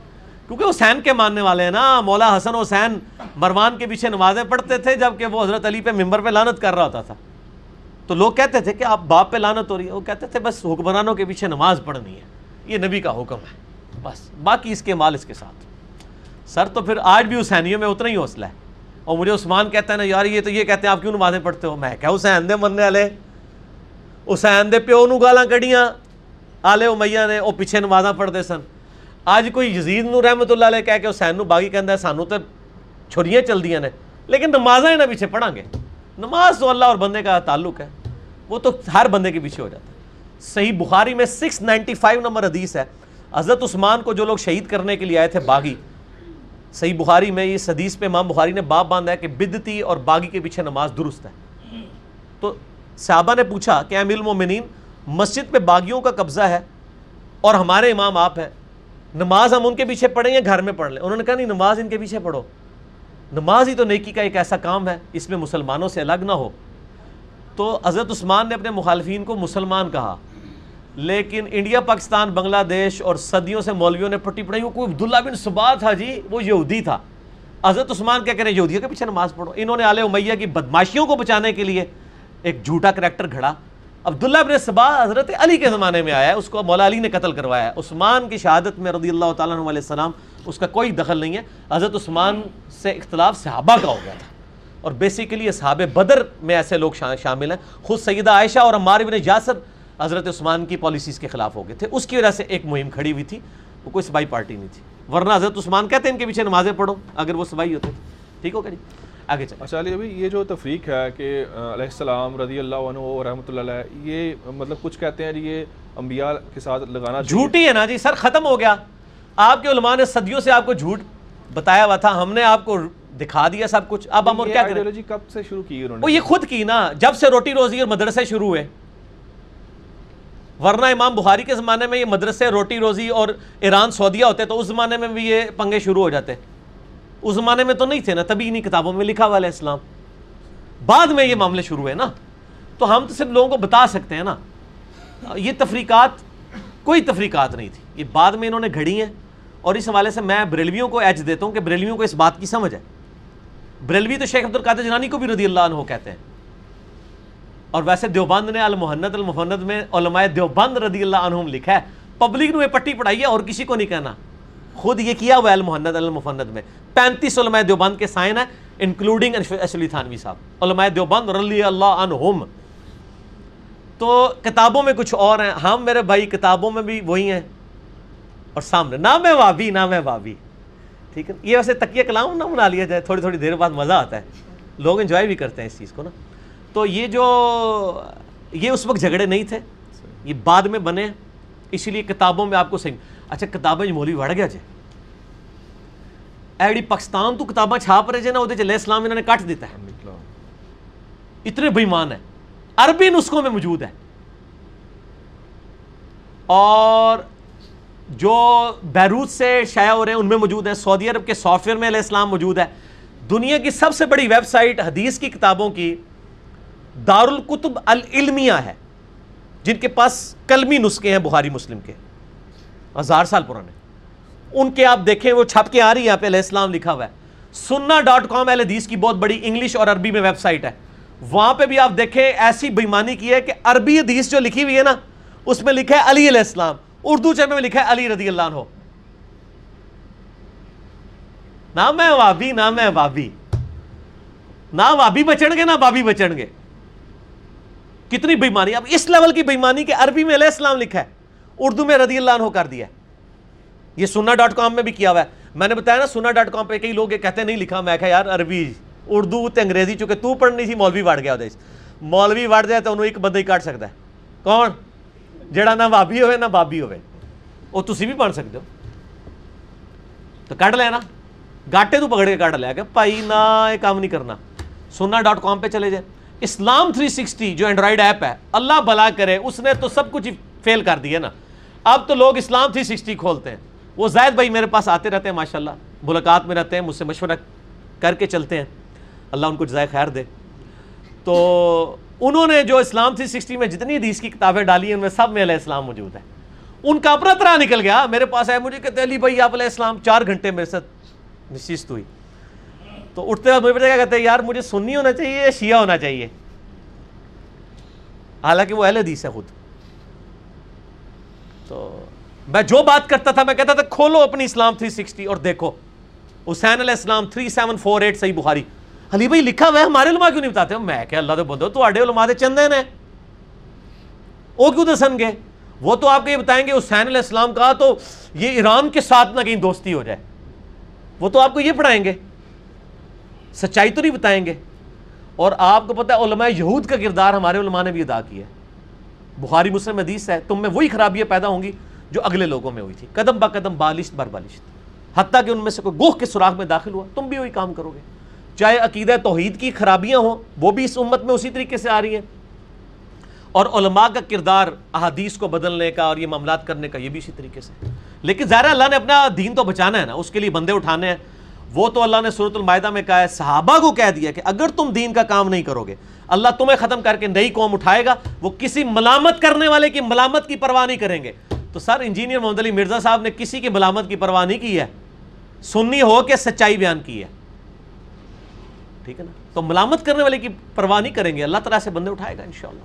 کیونکہ حسین کے ماننے والے ہیں نا، مولا حسن حسین مروان کے پیچھے نمازیں پڑھتے تھے جبکہ وہ حضرت علی پہ ممبر پہ لانت کر رہا ہوتا تھا۔ تو لوگ کہتے تھے کہ آپ باپ پہ لانت ہو رہی ہے۔ وہ کہتے تھے، بس حکمرانوں کے پیچھے نماز پڑھنی ہے۔ یہ نبی کا حکم ہے۔ بس، باقی اس کے مال اس کے ساتھ۔ سر تو پھر آج بھی حسینیوں میں اتنا ہی حوصلہ ہے۔ اور مجھے عثمان کہتا ہے نا، یار یہ تو یہ کہتے ہیں، آپ کیوں نمازیں پڑھتے ہو؟ میں کیا حسین دے مرنے والے۔ حسین دے پیو نو گالاں کڑیاں آلے امیہ نے وہ پیچھے نمازاں پڑھتے سن۔ آج کوئی یزید نو رحمت اللہ علیہ کہہ کے حسین نو باغی کہندا ہے سانو تے چھریاں چل دیاں نے۔ لیکن نمازیں نہ پیچھے پڑھاں گے۔ نماز تو اللہ اور بندے کا تعلق ہے۔ وہ تو ہر بندے کے پیچھے ہو جاتا ہے۔ صحیح بخاری میں سکس نائنٹی فائیو نمبر حدیث ہے۔ حضرت عثمان کو جو لوگ شہید کرنے کے لیے آئے تھے باغی، صحیح بخاری میں اس حدیث پہ امام بخاری نے باپ باندھا ہے کہ بدتی اور باغی کے پیچھے نماز درست ہے۔ تو صحابہ نے پوچھا کہ امیر المومنین، مسجد پہ باغیوں کا قبضہ ہے اور ہمارے امام آپ ہیں، نماز ہم ان کے پیچھے پڑھیں یا گھر میں پڑھ لیں؟ انہوں نے کہا، نہیں، نماز ان کے پیچھے پڑھو۔ نماز ہی تو نیکی کا ایک ایسا کام ہے، اس میں مسلمانوں سے الگ نہ ہو۔ تو حضرت عثمان نے اپنے مخالفین کو مسلمان کہا۔ لیکن انڈیا، پاکستان، بنگلہ دیش اور صدیوں سے مولویوں نے پٹی پڑھائی۔ وہ کوئی عبداللہ بن صبا تھا جی وہ یہودی تھا۔ حضرت عثمان کیا کہنے یہودیوں کے پیچھے نماز پڑھو۔ انہوں نے آل امیہ کی بدماشیوں کو بچانے کے لیے ایک جھوٹا کریکٹر گھڑا۔ عبداللہ بن صبا حضرت علی کے زمانے میں آیا ہے، اس کو مولا علی نے قتل کروایا ہے۔ عثمان کی شہادت میں رضی اللہ تعالیٰ علیہ السلام، اس کا کوئی دخل نہیں ہے۔ حضرت عثمان سے اختلاف صحابہ کا ہو گیا تھا۔ اور بیسیکلی اصحاب بدر میں ایسے لوگ شامل ہیں۔ خود سیدہ عائشہ اور عمار بن جاسر حضرت عثمان کی پالیسیز کے خلاف ہو گئے تھے۔ اس کی وجہ سے ایک مہم کھڑی ہوئی تھی۔ وہ کوئی سبائی پارٹی نہیں تھی۔ ورنہ حضرت عثمان کہتے ہیں ان کے پیچھے نمازیں پڑھو اگر وہ سبائی ہوتے۔ ٹھیک ہو جی؟ آگے چلیں۔ اچھا علی ابھی یہ جو تفریق ہے کہ علیہ السلام رضی اللہ عنہ و رحمۃ اللہ علیہ یہ مطلب کچھ کہتے ہیں جی یہ انبیاء کے ساتھ لگانا جھوٹی ہے نا جی سر ختم ہو گیا۔ آپ کے علماء نے صدیوں سے آپ کو جھوٹ بتایا ہوا تھا۔ ہم نے آپ کو دکھا دیا سب کچھ. اب ہم اور کیا کریں؟ کب سے شروع کی وہ یہ خود کی نا جب سے روٹی روزی اور مدرسے شروع ہوئے۔ ورنہ امام بخاری کے زمانے میں یہ مدرسے روٹی روزی اور ایران سعودیہ ہوتے تو اس زمانے میں بھی یہ پنگے شروع ہو جاتے۔ اس زمانے میں تو نہیں تھے نا تبھی انہیں کتابوں میں لکھا ہوا اسلام بعد میں یہ معاملے شروع ہوئے نا۔ تو ہم تو صرف لوگوں کو بتا سکتے ہیں نا۔ یہ تفریقات کوئی تفریقات نہیں تھی۔ یہ بعد میں انہوں نے گھڑی ہیں۔ اور اس حوالے سے میں بریلویوں کو ایج دیتا ہوں کہ بریلویوں کو اس بات کی سمجھ ہے۔ بریلوی تو شیخ عبد القادر جنانی کو بھی رضی اللہ عنہ کہتے ہیں۔ اور ویسے دیوبند نے المحنت المحنت میں علماء دیوبند رضی اللہ عنہم لکھا ہے۔ پبلک نے پٹی پڑھائی ہے اور کسی کو نہیں کہنا۔ خود یہ کیا ہوا ہے المحنت المفند میں؟ پینتیس علماء دیوبند کے سائن ہیں انکلوڈنگ اشلی تھانوی صاحب۔ علماء دیوبند رضی اللہ عنہم۔ تو کتابوں میں کچھ اور ہیں۔ ہم میرے بھائی، کتابوں میں بھی وہی ہیں۔ اور سامنے نہ میں وابی نہ میں وابی ٹھیک ہے؟ یہ ویسے تکیہ کلام نہ بنا لیا جائے تھوڑی تھوڑی دیر بعد مزہ آتا ہے۔ لوگ انجوائے بھی کرتے ہیں اس چیز کو نا۔ تو یہ جو یہ اس وقت جھگڑے نہیں تھے۔ یہ بعد میں بنے اسی لیے کتابوں میں آپ کو صحیح۔ اچھا کتابیں مولوی وڑ گیا جے ایڈی پاکستان تو کتاباں چھاپ رہے جے نا وہ چلے اسلام انہوں نے کٹ دیتا ہے۔ اتنے بےمان ہے عربی نسخوں میں موجود ہے اور جو بیروت سے شائع ہو رہے ہیں، ان میں موجود ہیں۔ سعودی عرب کے سافٹ ویئر میں علیہ السلام موجود ہے دنیا کی سب سے بڑی ویب سائٹ حدیث کی کتابوں کی دار القتب العلمیہ ہے، جن کے پاس کلمی نسخے ہیں بخاری مسلم کے۔ ہزار سال پرانے۔ ان کے آپ دیکھیں، وہ چھپ کے آ رہی ہے یہاں پہ علیہ السلام لکھا ہوا ہے۔ سننا ڈاٹ کام اہل حدیث کی بہت بڑی انگلش اور عربی میں ویب سائٹ ہے۔ وہاں پہ بھی آپ دیکھیں، ایسی بےمانی کی ہے کہ عربی حدیث جو لکھی ہوئی ہے نا، اس میں لکھا ہے علی علیہ السلام۔ اردو چین میں لکھا ہے علی رضی اللہ عنہ۔ نہ میں وابی، نہ میں وابی۔ نہ وابی بچن گے نہ بابی بچن گے کتنی بےمانی، اب اس لیول کی بےمانی کہ عربی میں علیہ السلام لکھا ہے، اردو میں رضی اللہ عنہ کر دیا ہے۔ یہ سنا ڈاٹ کام میں بھی کیا ہوا ہے۔ میں نے بتایا نا سنا ڈاٹ کام پہ کئی لوگ یہ کہتے نہیں لکھا۔ میں کہا یار، عربی، اردو تے انگریزی چونکہ تو پڑھنی تھی، مولوی وڑ گیا مولوی وڑ جائے تو انہوں ایک بندہ ہی کاٹ سکتا ہے۔ کون؟ جڑا نہ بابی ہوئے نہ بابی ہوئے وہ تسی بھی پڑھ سکتے ہو تو کٹ لینا گاٹے تو پکڑ کے کٹ لیا کہ پائی نہ یہ کام نہیں کرنا سنا ڈاٹ کام پہ چلے جائے اسلام 360 جو اینڈرائڈ ایپ ہے اللہ بلا کرے اس نے تو سب کچھ فیل کر دیا نا اب تو لوگ اسلام 360 کھولتے ہیں وہ زائد بھائی میرے پاس آتے رہتے ہیں ماشاءاللہ ملاقات میں رہتے ہیں مجھ سے مشورہ کر کے چلتے ہیں اللہ ان کو جزائے خیر دے تو انہوں نے جو اسلام تھری سکسٹی میں جتنی حدیث کی کتابیں ڈالی ہیں، ان میں سب میں علیہ السلام موجود ہے ان کا اپنا طرح نکل گیا۔ میرے پاس آئے مجھے کہتے علی بھائی، آپ علیہ السلام چار گھنٹے میرے ساتھ نشست ہوئی۔ تو اٹھتے وقت مجھے کیا کہتے ہیں، یار، مجھے سنی ہونا چاہیے یا شیعہ ہونا چاہیے؟ حالانکہ وہ اہل حدیث ہے خود۔ تو میں جو بات کرتا تھا، میں کہتا تھا، کھولو اپنی اسلام 360 اور دیکھو۔ حسین علیہ السلام 3748 صحیح بخاری۔ علی بھائی لکھا ہوا ہے، ہمارے علماء کیوں نہیں بتاتے؟ میں کہ اللہ تو بولو تو اڈے علماء دے چندے نے۔ وہ کیوں دسن گے؟ وہ تو آپ کو یہ بتائیں گے، حسین علیہ السلام کا تو یہ ایران کے ساتھ نہ کہیں دوستی ہو جائے۔ وہ تو آپ کو یہ پڑھائیں گے۔ سچائی تو نہیں بتائیں گے۔ اور آپ کو پتہ ہے، علماء یہود کا کردار ہمارے علماء نے بھی ادا کیا ہے۔ بخاری مسلم حدیث ہے، تم میں وہی خرابیاں پیدا ہوں گی جو اگلے لوگوں میں ہوئی تھی۔ قدم با قدم بالشت بر بالشت۔ حتیٰ کہ ان میں سے کوئی گوہ کے سراغ میں داخل ہوا، تم بھی وہی کام کرو گے۔ چاہے عقیدہ توحید کی خرابیاں ہوں، وہ بھی اس امت میں اسی طریقے سے آ رہی ہیں۔ اور علماء کا کردار احادیث کو بدلنے کا اور یہ معاملات کرنے کا، یہ بھی اسی طریقے سے۔ لیکن ظاہر اللہ نے اپنا دین تو بچانا ہے نا، اس کے لیے بندے اٹھانے ہیں۔ وہ تو اللہ نے صورت المائدہ میں کہا ہے، صحابہ کو کہہ دیا کہ اگر تم دین کا کام نہیں کرو گے، اللہ تمہیں ختم کر کے نئی قوم اٹھائے گا، وہ کسی ملامت کرنے والے کی ملامت کی پرواہ نہیں کریں گے۔ تو سر، انجینئر محمد علی مرزا صاحب نے کسی کی ملامت کی پرواہ نہیں کی ہے۔ سنی ہو کے سچائی بیان کی ہے۔ ٹھیک ہے نا؟ تو ملامت کرنے والے کی پرواہ نہیں کریں گے اللہ تعالیٰ سے بندے اٹھائے گا انشاءاللہ۔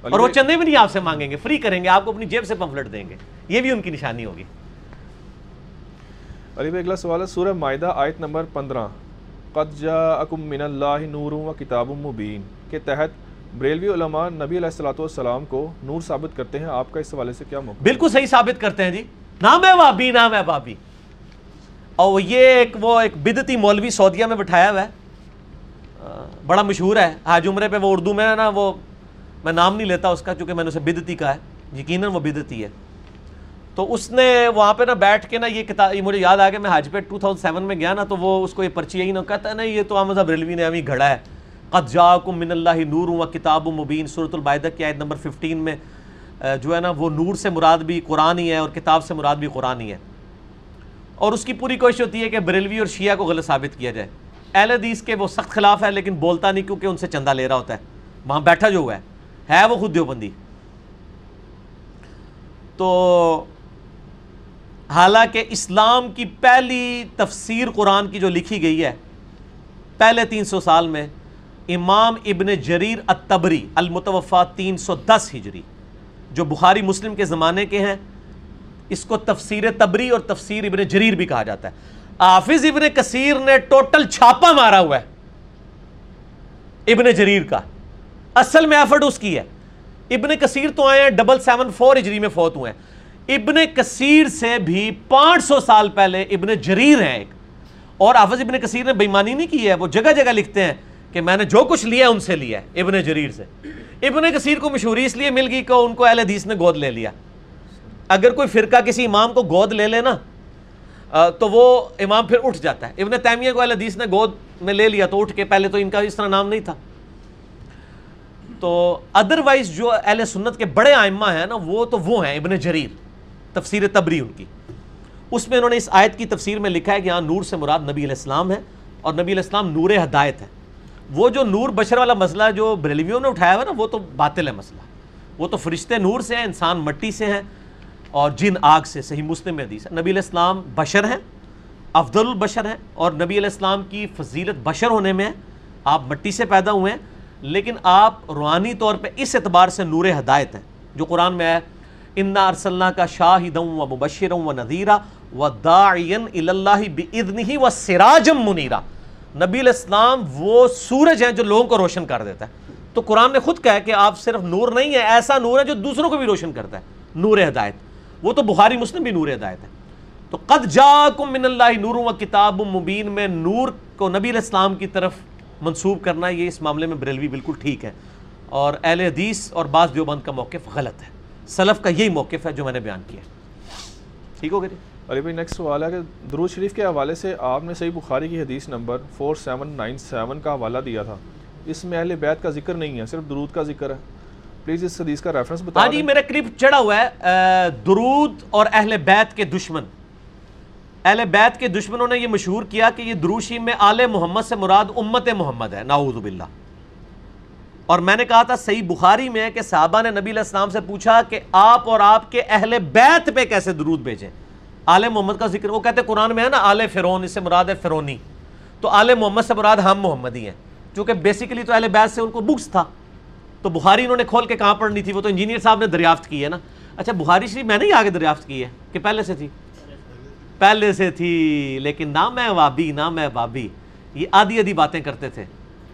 اور وہ چندے بھی نہیں آپ سے مانگیں گے فری کریں گے آپ کو اپنی جیب سے پمفلٹ دیں گے۔ یہ بھی ان کی نشانی ہوگی۔ علی بھائی اگلا سوال ہے سورہ معدہ آیت نمبر پندرہ۔ قد جاءکم من اللہ نور و کتاب مبین کے تحت بریلوی علماء نبی علیہ السلاۃ والسلام کو نور ثابت کرتے ہیں۔ آپ کا اس حوالے سے کیا موقع؟ بالکل صحیح ثابت کرتے ہیں جی۔ نام ہے وابی نام ہے بابی اور یہ ایک وہ ایک بدتی مولوی سعودیہ میں بٹھایا ہوا ہے۔ بڑا مشہور ہے۔ حاج عمرے پہ وہ اردو میں ہے نا، وہ میں نام نہیں لیتا اس کا چونکہ میں نے اسے بدتی کہا ہے۔ یقیناً وہ بدتی ہے۔ تو اس نے وہاں پہ نا بیٹھ کے نا یہ کتاب مجھے یاد آ گیا، میں حج پہ ٹو تھاؤزنڈ سیون میں گیا نا تو وہ اس کو یہ پرچی یہی نہ کہتا ہے نا، یہ تو احمد ریلوی نے ابھی گھڑا ہے۔ قد جاکم من اللہ نور و کتاب و مبین صورت البائدہ کی آیت نمبر ففٹین میں جو ہے نا، وہ نور سے مراد بھی قرآن ہی ہے اور کتاب سے مراد بھی قرآن ہی ہے۔ اور اس کی پوری کوشش ہوتی ہے کہ بریلوی اور شیعہ کو غلط ثابت کیا جائے۔ اہل حدیث کے وہ سخت خلاف ہے، لیکن بولتا نہیں کیونکہ ان سے چندہ لے رہا ہوتا ہے۔ وہاں بیٹھا جو ہوا ہے ہے وہ خود دیوبندی۔ تو حالانکہ اسلام کی پہلی تفسیر قرآن کی جو لکھی گئی ہے، پہلے تین سو سال میں امام ابن جریر التبری المتوفا تین سو دس ہجری، جو بخاری مسلم کے زمانے کے ہیں، اس کو تفسیر تبری اور تفسیر ابن جریر بھی کہا جاتا ہے۔ حافظ ابن کثیر نے ٹوٹل چھاپا مارا ہوا ہے ابن جریر کا۔ اصل میں ایفرٹ اس کی ہے۔ ابن کثیر تو آئے ہیں ڈبل سیون فور ہجری میں فوت ہوئے ہیں۔ ابن کثیر سے بھی پانچ سو سال پہلے ابن جریر ہیں ایک۔ اور حافظ ابن کثیر نے بےمانی نہیں کی ہے، وہ جگہ جگہ لکھتے ہیں کہ میں نے جو کچھ لیا ان سے لیا ہے، ابن جریر سے۔ ابن کثیر کو مشہوری اس لیے مل گئی کہ ان کو اہل حدیث نے گود لے لیا۔ اگر کوئی فرقہ کسی امام کو گود لے لے نا تو وہ امام پھر اٹھ جاتا ہے۔ ابن تیمیہ کو اہل حدیث نے گود میں لے لیا تو اٹھ کے پہلے تو ان کا اس طرح نام نہیں تھا۔ تو ادروائز جو اہل سنت کے بڑے آئمہ ہیں نا، وہ تو وہ ہیں ابن جریر، تفسیر تبری ان کی۔ اس میں انہوں نے اس آیت کی تفسیر میں لکھا ہے کہ یہاں نور سے مراد نبی علیہ السلام ہے اور نبی علیہ السلام نور ہدایت ہے۔ وہ جو نور بشر والا مسئلہ جو بریلویوں نے اٹھایا ہوا نا، وہ تو باطل ہے مسئلہ۔ وہ تو فرشتے نور سے ہیں، انسان مٹی سے ہیں۔ اور جن آگ سے صحیح مسلم حدیث ہے، نبی علیہ السلام بشر ہیں، افضل البشر ہیں، اور نبی علیہ السلام کی فضیلت بشر ہونے میں آپ مٹی سے پیدا ہوئے ہیں، لیکن آپ روحانی طور پہ اس اعتبار سے نور ہدایت ہیں، جو قرآن میں ہے، انا ارسلہ کا شاہد و مبشر و نذیرہ و داعین اللہ بِإِذْنِهِ و سراجم منیرہ نبی علیہ السلام وہ سورج ہیں جو لوگوں کو روشن کر دیتا ہے۔ تو قرآن نے خود کہا کہ آپ صرف نور نہیں ہے ایسا نور ہے جو دوسروں کو بھی روشن کرتا ہے، نور ہدایت۔ وہ تو بخاری مسلم بھی نور ہدایت ہے۔ تو قد جاکم من اللہ نور و کتاب مبین میں نور کو نبی علیہ السلام کی طرف منسوب کرنا یہ اس معاملے میں بریلوی بالکل ٹھیک ہے۔ اور اہل حدیث اور بعض دیوبند کا موقف غلط ہے۔ سلف کا یہی موقف ہے جو میں نے بیان کیا۔ ٹھیک ہو گیا علی بھائی نیکسٹ سوال ہے کہ درود شریف کے حوالے سے آپ نے صحیح بخاری کی حدیث number four seven nine seven کا حوالہ دیا تھا۔ اس میں اہل بیت کا ذکر نہیں ہے، صرف درود کا ذکر ہے۔ پلیز اس حدیث کا ریفرنس بتا ہاں جی میرا کلپ چڑھا ہوا ہے درود اور اہل بیت کے دشمن۔ اہل بیت کے دشمنوں نے یہ مشہور کیا کہ یہ دروشی میں آل محمد سے مراد امت محمد ہے ناؤذ باللہ۔ اور میں نے کہا تھا صحیح بخاری میں ہے کہ صحابہ نے نبی علیہ السلام سے پوچھا کہ آپ اور آپ کے اہل بیت پہ کیسے درود بھیجیں۔ آل محمد کا ذکر وہ کہتے ہیں قرآن میں ہے نا آل فرون اس سے مراد ہے فرونی تو آل محمد سے مراد ہم محمد ہی ہیں چونکہ بیسیکلی تو اہل بیت سے ان کو بکس تھا۔ تو بخاری انہوں نے کھول کے کہاں پڑھنی تھی؟ وہ تو انجینئر صاحب نے دریافت کی ہے نا۔ اچھا بخاری شریف میں نے ہی آگے دریافت کی ہے کہ پہلے سے تھی؟ پہلے سے تھی، لیکن نہ میں وابی، نہ میں وابی۔ یہ آدھی آدھی باتیں کرتے تھے۔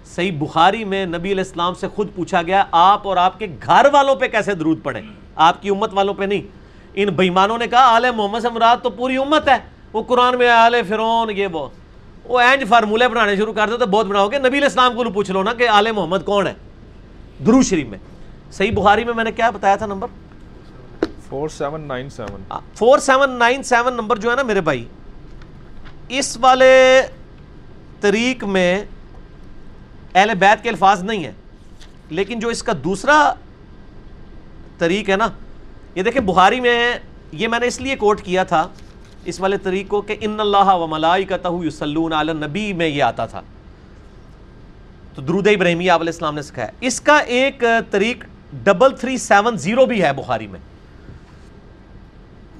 صحیح بخاری میں نبی علیہ السلام سے خود پوچھا گیا، آپ اور آپ کے گھر والوں پہ کیسے درود پڑے آپ کی امت والوں پہ نہیں۔ ان بےمانوں نے کہا، آل محمد سے مراد تو پوری امت ہے۔ وہ قرآن میں آل فرون یہ وہ۔ وہ اینج فارمولے بنانے شروع کر دو تو بہت بناؤ گے۔ نبی علیہ السلام کو پوچھ لو نا کہ آل محمد کون ہے؟ درو شریف میں۔ صحیح بخاری میں میں نے کیا بتایا تھا number? Four seven nine seven four seven nine seven number جو ہے نا میرے بھائی اس والے طریق میں اہل بیت کے الفاظ نہیں ہیں لیکن جو اس کا دوسرا طریق ہے نا یہ دیکھیں بخاری میں یہ میں نے اس لیے کوٹ کیا تھا اس والے طریق کو کہ ان اللہ و ملائی کا یسلون علی نبی میں یہ آتا تھا۔ تو درود ابراہیمی علیہ السلام نے سکھایا۔ اس کا ایک طریق ڈبل تھری سیون زیرو بھی ہے بخاری میں۔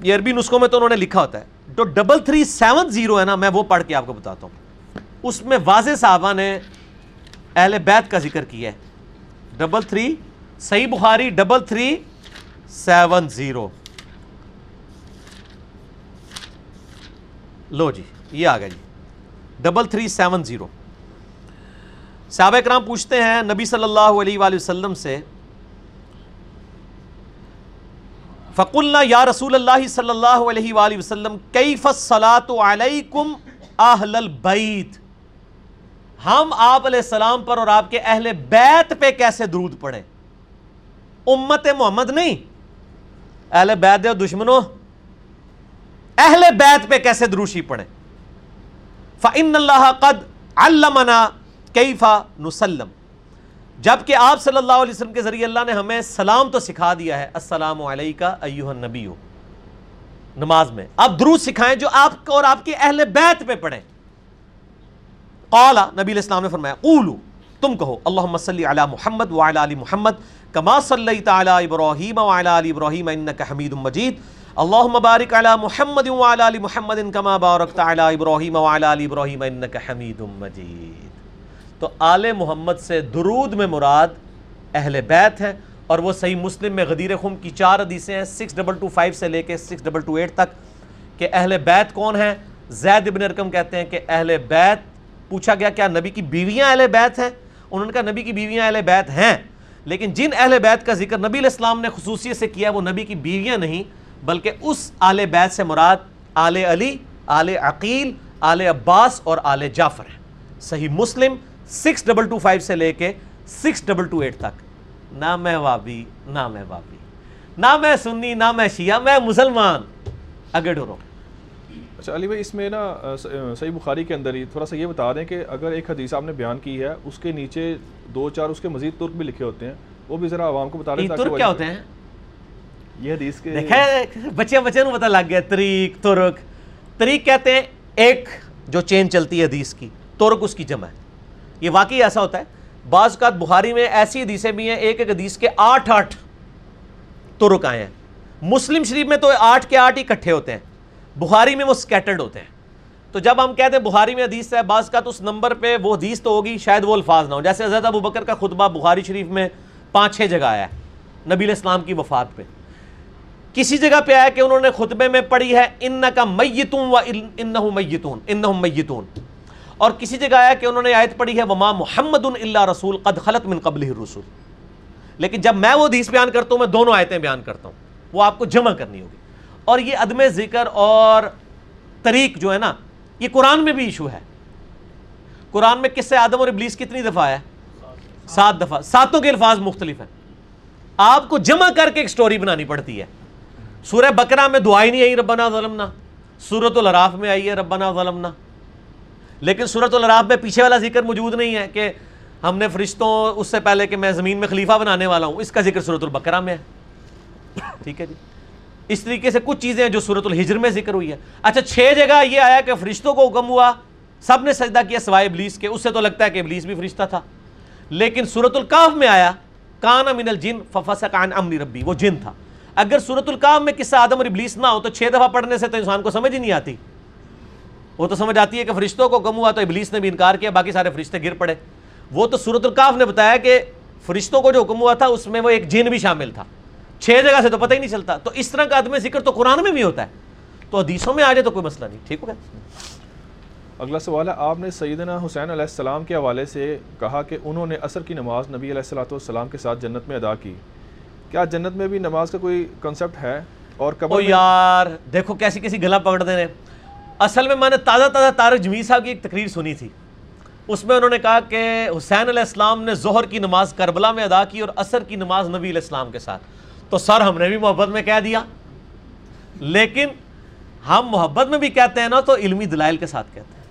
یہ عربی نسخوں میں تو انہوں نے لکھا ہوتا ہے۔ جو ڈبل تھری سیون زیرو ہے نا، میں وہ پڑھ کے آپ کو بتاتا ہوں۔ اس میں واضح صحابہ نے اہل بیت کا ذکر کیا ہے۔ ڈبل تھری، صحیح بخاری، ڈبل تھری سیون زیرو۔ لو جی یہ آ گیا جی۔ Double three seven zero. صحابہ کرام پوچھتے ہیں، نبی صلی اللہ علیہ وآلہ وسلم سے، فقلنا یا رسول اللہ صلی اللہ علیہ وآلہ وسلم، کیف الصلاة علیکم اہل البیت؟ ہم آپ علیہ السلام پر اور آپ کے اہل بیت پہ کیسے درود پڑھیں؟ امت محمد نہیں۔ اہل بیت دے دشمنوں، اہل بیت پہ کیسے دروشی پڑھیں؟ فَإِنَّ اللَّهَ قَدْ عَلَّمَنَا كَيْفَ نُسَلَّمْ؟ جبکہ آپ صلی اللہ علیہ وسلم کے ذریعے اللہ نے ہمیں سلام تو سکھا دیا ہے، السلام علیکہ ایوہ النبیو۔ نماز میں۔ آپ درود سکھائیں جو آپ کو اور آپ کے اہل بیت پہ پڑھیں۔ قالا نبی علیہ السلام نے فرمایا، قولو، تم کہو، اللہم صلی علی محمد وعلی علی محمد کما صلیت علی ابراہیم وعلی علی ابراہیم انکا حمید مجید۔ اللہم بارک علی محمد وعلی علی محمد کما بارکت علی ابراہیم وعلی علی ابراہیم انکا حمید مجید۔ تو آل محمد سے درود میں مراد اہل بیت ہے اور وہ صحیح مسلم میں غدیر خم کی چار حدیثیں ہیں سکس ڈبل ٹو فائیو سے لے کے سکس ڈبل ٹو ایٹ تک کہ اہل بیت کون ہیں؟ زید ابن ارکم کہتے ہیں کہ اہل بیت پوچھا گیا، کیا نبی کی بیویاں اہل بیت ہیں؟ انہوں نے کہا، نبی کی بیویاں اہل بیت ہیں، لیکن جن اہل بیت کا ذکر نبی علیہ السلام نے خصوصیت سے کیا وہ نبی کی بیویاں نہیں، بلکہ اس آل بیت سے مراد آل علی آل عقیل آل عباس اور آل جعفر ہیں۔ صحیح مسلم سکس ڈبل ٹو فائیو سے لے کے سکس ڈبل ٹو ایٹ تک۔ نہ میں وابی نہ میں وابی۔ نہ میں سنی نہ میں شیعہ میں مسلمان۔ اگے ڈورو اچھا علی بھائی اس میں نا صحیح بخاری کے اندر ہی تھوڑا سا یہ بتا دیں کہ اگر ایک حدیث آپ نے بیان کی ہے اس کے نیچے دو چار اس کے مزید ترک بھی لکھے ہوتے ہیں وہ بھی ذرا عوام کو بتا دیں ترک کیا ہوتے ہیں؟ یہ حدیث کے دیکھیں بچے بچے نو پتہ لگ گیا طریق ترک۔ طریق کہتے ہیں ایک جو چین چلتی ہے حدیث کی ترک اس کی جمع ہے۔ یہ واقعی ایسا ہوتا ہے۔ بعض اوقات بخاری میں ایسی حدیثیں بھی ہیں، ایک ایک حدیث کے آٹھ آٹھ ترک آئے ہیں۔ مسلم شریف میں تو آٹھ کے آٹھ ہی کٹھے ہوتے ہیں، بخاری میں وہ سکیٹرڈ ہوتے ہیں۔ تو جب ہم کہتے ہیں بخاری میں حدیث ہے، بعض کا تو اس نمبر پہ وہ حدیث تو ہوگی، شاید وہ الفاظ نہ ہو جیسے حضرت ابو بکر کا خطبہ بخاری شریف میں پانچ چھ جگہ آیا ہے، نبی علیہ السلام کی وفات پہ۔ کسی جگہ پہ آیا کہ انہوں نے خطبے میں پڑھی ہے ان کا میتون و ان میتون ان میتون۔ اور کسی جگہ آیا کہ انہوں نے آیت پڑھی ہے، وما محمد اللہ رسول قد خلط من قبل رسول لیکن جب میں وہ حدیث بیان کرتا ہوں، میں دونوں آیتیں بیان کرتا ہوں، وہ آپ کو جمع کرنی ہوگی۔ اور یہ عدم ذکر اور طریق جو ہے نا، یہ قرآن میں بھی ایشو ہے۔ قرآن میں کس سے آدم اور ابلیس کتنی دفعہ ہے؟ سات دفعہ۔ ساتوں کے الفاظ مختلف ہیں۔ آپ کو جمع کر کے ایک سٹوری بنانی پڑتی ہے۔ سورہ بکرا میں دعائی نہیں آئی، ربنا ظلمنا۔ سورت العراف میں آئی ہے، ربنا ظلمنا۔ لیکن صورت العراف میں پیچھے والا ذکر موجود نہیں ہے کہ ہم نے فرشتوں اس سے پہلے کہ میں زمین میں خلیفہ بنانے والا ہوں، اس کا ذکر صورت البقرہ میں ہے۔ ٹھیک ہے جی۔ اس طریقے سے کچھ چیزیں ہیں جو صورت الحجر میں ذکر ہوئی ہے اچھا چھ جگہ یہ آیا کہ فرشتوں کو حکم ہوا، سب نے سجدہ کیا سوائے ابلیس کے۔ اس سے تو لگتا ہے کہ ابلیس بھی فرشتہ تھا۔ لیکن صورت القاف میں آیا کان من الجن ففسق عن امر ربی، وہ جن تھا۔ اگر صورت القاف میں قصہ آدم اور ابلیس نہ ہو تو چھ دفعہ پڑھنے سے تو انسان کو سمجھ ہی نہیں آتی۔ وہ تو سمجھ آتی ہے کہ فرشتوں کو کم ہوا تو ابلیس نے بھی انکار کیا باقی سارے فرشتے گر پڑے۔ وہ تو صورت القاف نے بتایا کہ فرشتوں کو جو حکم ہوا تھا اس میں وہ ایک جن بھی شامل تھا۔ چھ جگہ سے تو پتہ ہی نہیں چلتا۔ تو اس طرح کا عدم ذکر تو قرآن میں بھی ہوتا ہے۔ تو حدیثوں میں آ جائے تو کوئی مسئلہ نہیں ٹھیک ہو گیا؟ اگلا سوال ہے آپ نے سیدنا حسین علیہ السلام کے حوالے سے کہا کہ انہوں نے عصر کی نماز نبی علیہ السلاۃ والسلام کے ساتھ جنت میں ادا کی۔ کیا جنت میں بھی نماز کا کوئی کنسپٹ ہے؟ اور میں یار دیکھو کیسی کیسی گلا پکڑ دے رہے ہیں۔ اصل میں میں نے تازہ تازہ طارق جمیل صاحب کی ایک تقریر سنی تھی۔ اس میں انہوں نے کہا کہ حسین علیہ السلام نے ظہر کی نماز کربلا میں ادا کی اور عصر کی نماز نبی علیہ السلام کے ساتھ۔ تو سر ہم نے بھی محبت میں کہہ دیا۔ لیکن ہم محبت میں بھی کہتے ہیں نا تو علمی دلائل کے ساتھ کہتے ہیں۔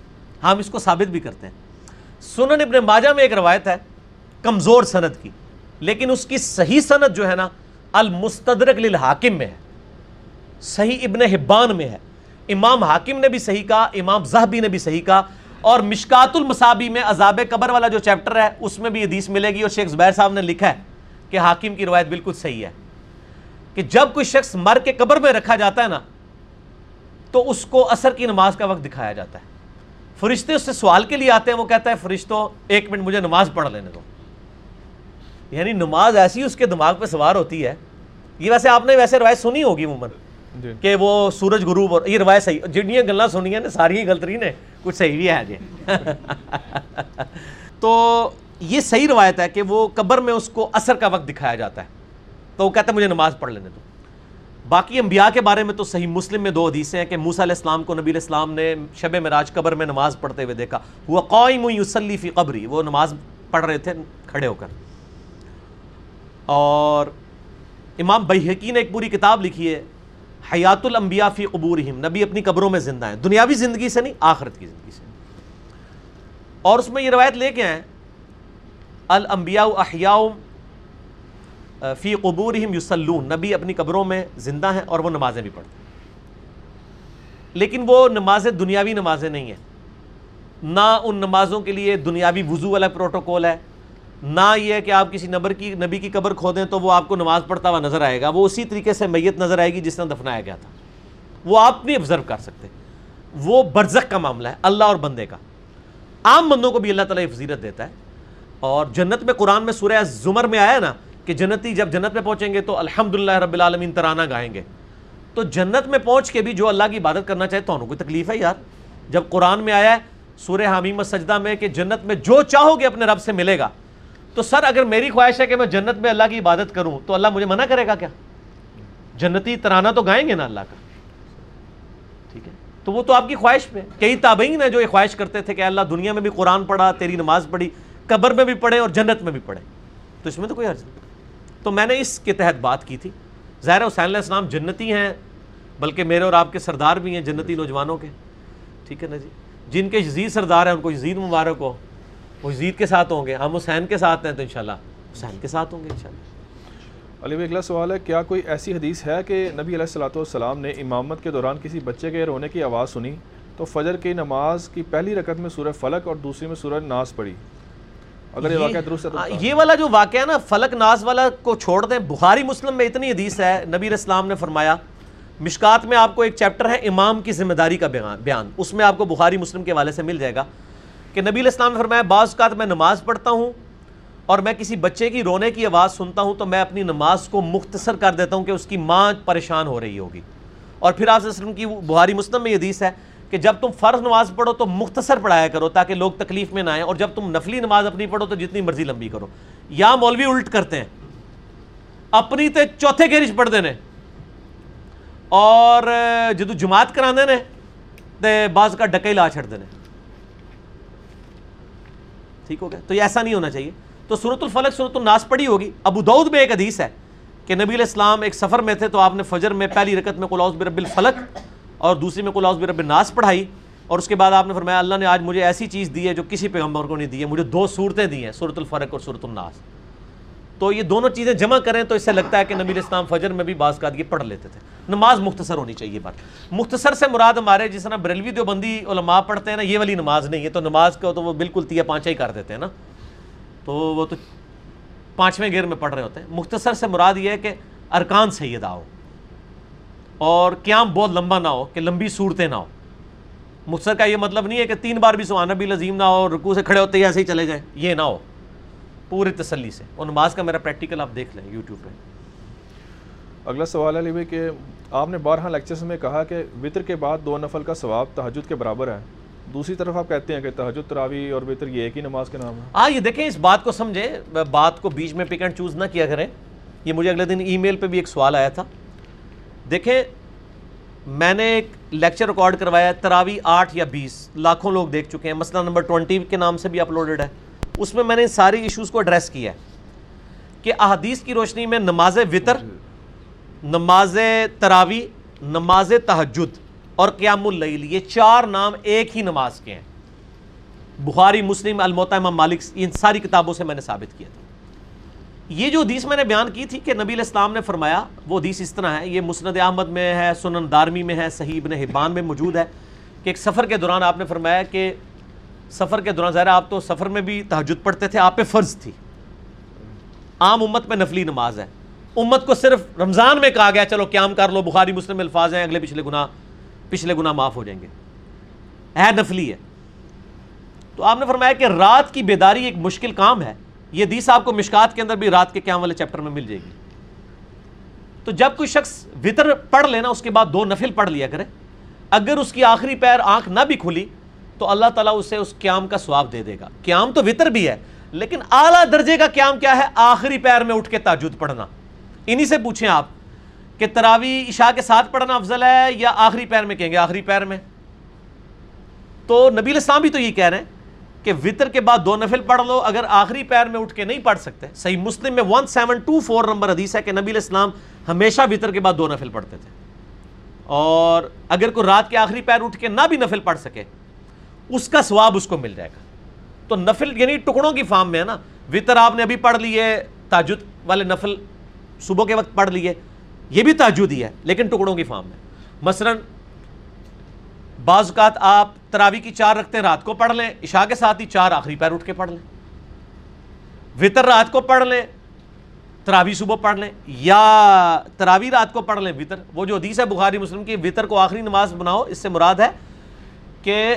ہم اس کو ثابت بھی کرتے ہیں۔ سنن ابن ماجہ میں ایک روایت ہے، کمزور سند کی۔ لیکن اس کی صحیح سند جو ہے نا، المستدرک للحاکم میں ہے۔ صحیح ابن حبان میں ہے۔ امام حاکم نے بھی صحیح کہا، امام زہبی نے بھی صحیح کہا، اور مشکات المصابی میں عذاب قبر والا جو چیپٹر ہے، اس میں بھی حدیث ملے گی اور شیخ زبیر صاحب نے لکھا ہے کہ حاکم کی روایت بالکل صحیح ہے کہ جب کوئی شخص مر کے قبر میں رکھا جاتا ہے نا، تو اس کو اثر کی نماز کا وقت دکھایا جاتا ہے۔ فرشتے اس سے سوال کے لیے آتے ہیں، وہ کہتا ہے فرشتوں ایک منٹ، مجھے نماز پڑھ لینے دو۔ یعنی نماز ایسی اس کے دماغ پہ سوار ہوتی ہے۔ یہ ویسے آپ نے ویسے روایت سنی ہوگی عموماً۔ جی۔ کہ وہ سورج غروب اور یہ روایت صحیح جنیاں گلاں سنی ہیں نا ساری ہی غلط رہی نے۔ کچھ صحیح بھی ہے جی۔ تو یہ صحیح روایت ہے کہ وہ قبر میں اس کو اثر کا وقت دکھایا جاتا ہے۔ تو وہ کہتا ہے، مجھے نماز پڑھ لینے دو۔ باقی انبیاء کے بارے میں تو صحیح مسلم میں دو حدیثیں ہیں کہ موسیٰ علیہ السلام کو نبی علیہ السلام نے شب معراج قبر میں نماز پڑھتے ہوئے دیکھا۔ ہوا قائم یصلی فی قبری۔ وہ نماز پڑھ رہے تھے، کھڑے ہو کر۔ اور امام بیہقی نے ایک پوری کتاب لکھی ہے۔ حیات الانبیاء فی قبورہم۔ نبی اپنی قبروں میں زندہ ہیں۔ دنیاوی زندگی سے نہیں، آخرت کی زندگی سے۔ اور اس میں یہ روایت لے کے آئے، الانبیاء احیاء فی قبورہم یسلون نبی اپنی قبروں میں زندہ ہیں اور وہ نمازیں بھی پڑھتے ہیں۔ لیکن وہ نمازیں دنیاوی نمازیں نہیں ہیں۔ نہ ان نمازوں کے لیے دنیاوی وضو والا پروٹوکول ہے نہ یہ ہے کہ آپ کسی نبر کی نبی کی قبر کھودیں تو وہ آپ کو نماز پڑھتا ہوا نظر آئے گا۔ وہ اسی طریقے سے میت نظر آئے گی جس طرح دفنایا گیا تھا۔ وہ آپ نہیں آبزرو کر سکتے۔ وہ برزخ کا معاملہ ہے، اللہ اور بندے کا۔ عام بندوں کو بھی اللہ تعالیٰ یہ فضیلت دیتا ہے۔ اور جنت میں قرآن میں سورہ زمر میں آیا نا کہ جنتی جب جنت میں پہنچیں گے تو الحمدللہ رب العالمین ترانہ گائیں گے۔ تو جنت میں پہنچ کے بھی جو اللہ کی عبادت کرنا چاہے تو انہوں کوئی تکلیف ہے یار۔ جب قرآن میں آیا ہے سورہ حمیم سجدہ میں کہ جنت میں جو چاہو گے اپنے رب سے ملے گا۔ تو سر اگر میری خواہش ہے کہ میں جنت میں اللہ کی عبادت کروں، تو اللہ مجھے منع کرے گا کیا؟ جنتی ترانہ تو گائیں گے نا اللہ کا۔ ٹھیک ہے؟ تو وہ تو آپ کی خواہش پہ کئی تابعین ہیں جو یہ خواہش کرتے تھے کہ اللہ دنیا میں بھی قرآن پڑھا، تیری نماز پڑھی، قبر میں بھی پڑھے اور جنت میں بھی پڑھے۔ تو اس میں تو کوئی حرض نہیں۔ تو میں نے اس کے تحت بات کی تھی۔ ظاہر حسین علیہ السلام جنتی ہیں، بلکہ میرے اور آپ کے سردار بھی ہیں، جنتی نوجوانوں کے۔ ٹھیک ہے نا جی؟ جن کے یزید سردار ہیں، ان کو یزید مبارک ہو۔ وہ یزید کے ساتھ ہوں گے۔ ہم حسین کے ساتھ ہیں تو انشاءاللہ۔ حسین کے ساتھ ہوں گے انشاءاللہ۔ علی بھائی اگلا سوال ہے کیا کوئی ایسی حدیث ہے کہ نبی علیہ السلاۃ والسلام نے امامت کے دوران کسی بچے کے رونے کی آواز سنی تو فجر کی نماز کی پہلی رکعت میں سورہ فلک اور دوسری میں سورہ ناس پڑھی؟ اگر یہ واقعہ درست ہے تو یہ والا جو واقعہ ہے نا فلک ناز والا کو چھوڑ دیں۔ بخاری مسلم میں اتنی حدیث ہے نبی علیہ السلام نے فرمایا مشکات میں آپ کو ایک چیپٹر ہے امام کی ذمہ داری کا بیان بیان۔ اس میں آپ کو بخاری مسلم کے حوالے سے مل جائے گا۔ کہ نبی علیہ السلام نے فرمایا، بعض اوقات میں نماز پڑھتا ہوں اور میں کسی بچے کی رونے کی آواز سنتا ہوں تو میں اپنی نماز کو مختصر کر دیتا ہوں کہ اس کی ماں پریشان ہو رہی ہوگی۔ اور پھر آپ وسلم کی بخاری مسلم میں یہ حدیث ہے کہ جب تم فرض نماز پڑھو تو مختصر پڑھایا کرو تاکہ لوگ تکلیف میں نہ آئیں، اور جب تم نفلی نماز اپنی پڑھو تو جتنی مرضی لمبی کرو۔ یا مولوی الٹ کرتے ہیں، اپنی تے چوتھے گیرج پڑھ دینے اور جدو جماعت کرانے نے، تے بعض کا ڈکے لا چھڑ دینے ٹھیک ہو گیا؟ تو یہ ایسا نہیں ہونا چاہیے۔ تو صورت الفلق صورت الناس پڑھی ہوگی۔ ابو دعود میں ایک حدیث ہے کہ نبی علیہ السلام ایک سفر میں تھے تو آپ نے فجر میں پہلی رکت میں قلاؤز برب الفلق اور دوسری میں قلاؤز برب الناس پڑھائی۔ اور اس کے بعد آپ نے فرمایا، اللہ نے آج مجھے ایسی چیز دی ہے جو کسی پیغمبر کو نہیں دی ہے، مجھے دو صورتیں دی ہیں صورت الفرق اور صورت الناس۔ تو یہ دونوں چیزیں جمع کریں تو اس سے لگتا ہے کہ نبی اسلام فجر میں بھی بعض کا یہ پڑھ لیتے تھے۔ نماز مختصر ہونی چاہیے بات۔ مختصر سے مراد ہمارے جس طرح بریلوی دیوبندی علماء پڑھتے ہیں نا، یہ والی نماز نہیں ہے۔ تو نماز کو تو وہ بالکل تیا پانچا ہی کر دیتے ہیں نا۔ تو وہ تو پانچویں گیر میں پڑھ رہے ہوتے ہیں۔ مختصر سے مراد یہ ہے کہ ارکان سید آؤ اور قیام بہت لمبا نہ ہو، کہ لمبی صورتیں نہ ہو۔ مختصر کا یہ مطلب نہیں ہے کہ تین بار بھی سبحان نبی لذیم نہ ہو رکوع سے کھڑے ہوتے ہی ایسے ہی چلے جائیں۔ یہ نہ ہو۔ پوری تسلی سے اور نماز کا میرا پریکٹیکل آپ دیکھ لیں یوٹیوب پہ۔ اگلا سوال ہے علی بھائی کہ آپ نے بارہا لیکچرز میں کہا کہ وطر کے بعد دو نفل کا ثواب تہجد کے برابر ہے۔ دوسری طرف آپ کہتے ہیں کہ تہجد تراوی اور وطر یہ ایک ہی نماز کے نام ہے۔ ہاں یہ دیکھیں اس بات کو سمجھے بات کو بیچ میں پک اینڈ چوز نہ کیا کریں۔ یہ مجھے اگلے دن ای میل پہ بھی ایک سوال آیا تھا۔ دیکھیں میں نے ایک لیکچر ریکارڈ کروایا ہے تراوی آٹھ یا بیس لاکھوں لوگ دیکھ چکے ہیں۔ مسئلہ نمبر ٹونٹی کے نام سے بھی اپلوڈڈ ہے۔ اس میں میں نے ساری ایشوز کو ایڈریس کیا ہے کہ احادیث کی روشنی میں نماز وطر، نماز تراوی نماز تہجد اور قیام اللیل، یہ چار نام ایک ہی نماز کے ہیں۔ بخاری، مسلم الموتا امام مالک، ان ساری کتابوں سے میں نے ثابت کیا تھا۔ یہ جو حدیث میں نے بیان کی تھی کہ نبی الاسلام نے فرمایا، وہ حدیث اس طرح ہے، یہ مسند احمد میں ہے، سنن دارمی میں ہے، صحیح ابن حبان میں موجود ہے کہ ایک سفر کے دوران آپ نے فرمایا کہ سفر کے دوران، ظاہر آپ تو سفر میں بھی تحجد پڑھتے تھے، آپ پہ فرض تھی۔ عام امت میں نفلی نماز ہے۔ امت کو صرف رمضان میں کہا گیا، چلو قیام کر لو، بخاری، مسلم، الفاظ ہیں، اگلے پچھلے گناہ پچھلے گناہ معاف ہو جائیں گے۔ ہے نفلی ہے۔ تو آپ نے فرمایا کہ رات کی بیداری ایک مشکل کام ہے۔ یہ دیس آپ کو مشکات کے اندر بھی رات کے قیام والے چیپٹر میں مل جائے گی۔ تو جب کوئی شخص وطر پڑھ لینا، اس کے بعد دو نفل پڑھ لیا کرے۔ اگر اس کی آخری پیر آنکھ نہ بھی کھلی تو اللہ تعالیٰ اسے اس قیام کا سواب دے دے گا۔ قیام تو وطر بھی ہے، لیکن اعلیٰ درجے کا قیام کیا ہے؟ آخری پیر میں اٹھ کے تاجد پڑھنا۔ انہی سے پوچھیں آپ کہ تراوی عشاء کے ساتھ پڑھنا افضل ہے یا آخری پیر میں کہیں گے؟ آخری پیر میں۔ تو نبی الاسلام بھی تو یہ کہہ رہے ہیں کہ وطر کے بعد دو نفل پڑھ لو، اگر آخری پیر میں اٹھ کے نہیں پڑھ سکتے۔ صحیح مسلم میں one seven two four number حدیث ہے کہ نبی الاسلام ہمیشہ وطر کے بعد دو نفل پڑھتے تھے۔ اور اگر کوئی رات کے آخری پیر اٹھ کے نہ بھی نفل پڑھ سکے اس کا ثواب اس کو مل جائے گا۔ تو نفل یعنی ٹکڑوں کی فارم میں ہے نا، وطر آپ نے ابھی پڑھ لیے تاجد والے نفل صبح کے وقت پڑھ لیے، یہ بھی تاجد ہی ہے، لیکن ٹکڑوں کی فارم میں۔ مثلا بعض اوقات آپ تراوی کی چار رکھتے ہیں، رات کو پڑھ لیں، عشاء کے ساتھ ہی چار آخری پیر اٹھ کے پڑھ لیں۔ وطر رات کو پڑھ لیں، تراوی صبح پڑھ لیں، یا تراوی رات کو پڑھ لیں وطر۔ وہ جو حدیث ہے بخاری مسلم کی، وطر کو آخری نماز بناؤ، اس سے مراد ہے کہ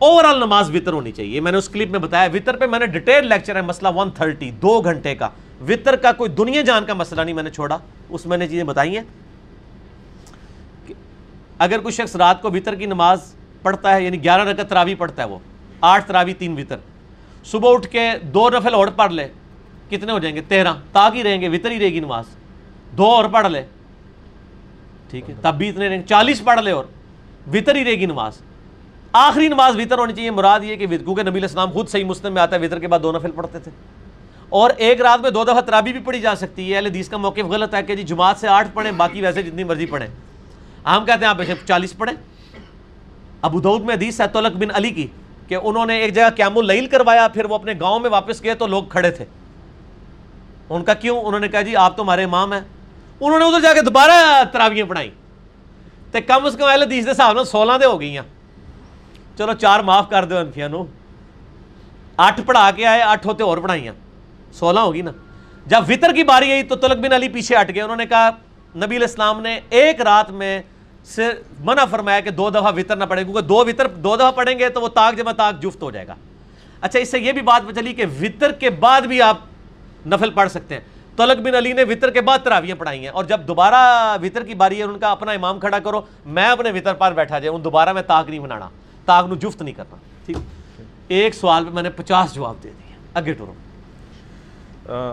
اوور آل نماز وطر ہونی چاہیے۔ میں نے اس کلپ میں بتایا وطر پہ میں نے ڈیٹیل لیکچر ہے مسئلہ ون تھرٹی دو گھنٹے کا۔ وطر کا کوئی دنیا جان کا مسئلہ نہیں میں نے چھوڑا۔ اس میں نے چیزیں بتائی ہیں۔ اگر کوئی شخص رات کو وطر کی نماز پڑھتا ہے یعنی گیارہ رکعت تراوی پڑھتا ہے وہ، آٹھ تراوی تین وطر صبح اٹھ کے دو نفل اور پڑھ لے، کتنے ہو جائیں گے؟ تیرہ۔ تاک ہی رہیں گے وطر ہی رہے گی نماز۔ دو اور پڑھ لے۔ ٹھیک ہے؟ تب بھی اتنے رہیں گے۔ چالیس پڑھ لے اور وطر ہی رہے گی نماز۔ آخری نماز وطر ہونی چاہیے۔ مراد یہ کہ کیونکہ نبی السلام خود صحیح مسلم میں آتا ہے وطر کے بعد دو نفل پڑھتے تھے۔ اور ایک رات میں دو دفعہ ترابی بھی پڑھی جا سکتی ہے۔ اہل حدیث کا موقف غلط ہے کہ جی جماعت سے آٹھ پڑھیں، باقی ویسے جتنی مرضی پڑھیں۔ ہم کہتے ہیں آپ چالیس پڑھیں۔ ابو دعود میں حدیث ہے تولک بن علی کی کہ انہوں نے ایک جگہ قیام اللیل کروایا، پھر وہ اپنے گاؤں میں واپس گئے تو لوگ کھڑے تھے۔ ان کا کیوں؟ انہوں نے کہا جی آپ تو ہمارے امام ہیں۔ انہوں نے ادھر جا کے دوبارہ تراویاں پڑھائی تو کم از کم اہل حدیث دے صاحب سولہ دے ہو گئی ہیں چلو چار معاف کر دو انفیا نو اٹھ پڑھا کے آئے اٹھ ہوتے اور پڑھائیاں سولہ ہوگی نا جب وطر کی باری آئی تو تلک بن علی پیچھے ہٹ گئے انہوں نے کہا نبی الاسلام نے ایک رات میں سے منع فرمایا کہ دو دفعہ وطر نہ پڑھیں کیونکہ دو وطر دو دفعہ پڑھیں گے تو وہ تاک جمع تاک جفت ہو جائے گا اچھا اس سے یہ بھی بات چلی کہ وطر کے بعد بھی آپ نفل پڑھ سکتے ہیں تلک بن علی نے وطر کے بعد تراویاں پڑھائی ہیں اور جب دوبارہ وطر کی باری ہے ان کا اپنا امام کھڑا کرو میں اپنے وطر پر بیٹھا جائے ان دوبارہ میں تاک نہیں بنانا تاک نو جفت نہیں کرنا ٹھیک؟ ایک سوال پہ میں نے پچاس جواب دے دیے اگے ٹورو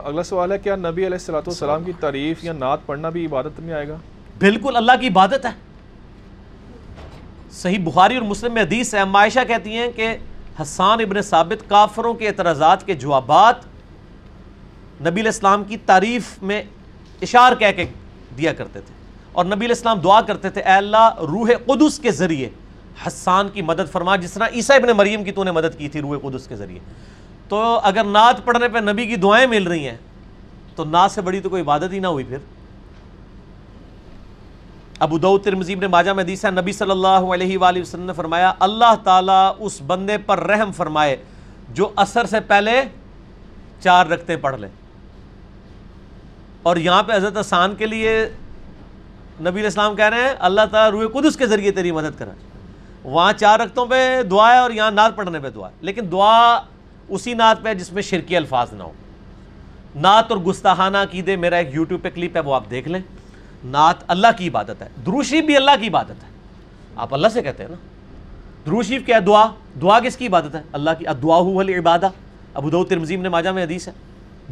اگلا سوال ہے کیا نبی علیہ السلاۃ والسلام کی تعریف یا نعت پڑھنا بھی عبادت میں آئے گا؟ بالکل اللہ کی عبادت ہے۔ صحیح بخاری اور مسلم میں حدیث ہے عائشہ کہتی ہیں کہ حسان ابن ثابت کافروں کے اعتراضات کے جوابات نبی الاسلام کی تعریف میں اشار کہہ کے دیا کرتے تھے۔ اور نبی الاسلام دعا کرتے تھے اے اللہ روح قدس کے ذریعے حسان کی مدد فرما، جس طرح عیسیٰ ابن مریم کی تو نے مدد کی تھی روح قدس کے ذریعے۔ تو اگر نعت پڑھنے پہ نبی کی دعائیں مل رہی ہیں، تو ناز سے بڑی تو کوئی عبادت ہی نہ ہوئی پھر۔ ابو دعود ترمزی نے ماجہ میں حدیث ہے، نبی صلی اللہ علیہ وآلہ وسلم نے فرمایا، اللہ تعالیٰ اس بندے پر رحم فرمائے جو اثر سے پہلے چار رکھتے پڑھ لے۔ اور یہاں پہ حضرت حسان کے لیے نبی علیہ السلام کہہ رہے ہیں، اللہ تعالیٰ روح قدس کے ذریعے تیری مدد کرا۔ وہاں چار رختوں پہ دعا ہے اور یہاں نعت پڑھنے پہ دعا ہے۔ لیکن دعا اسی نعت پہ جس میں شرکی الفاظ نہ ہو نعت اور گستاحانہ عقیدے میرا ایک یوٹیوب پہ کلپ ہے، وہ آپ دیکھ لیں۔ نعت اللہ کی عبادت ہے۔ دروشی بھی اللہ کی عبادت ہے۔ آپ اللہ سے کہتے ہیں نا۔ دروشیف کیا ہے؟ دعا۔ دعا کس کی عبادت ہے؟ اللہ کی۔ دعا ہو عبادہ ابو دو ترمزیم نے ماجہ میں حدیث ہے۔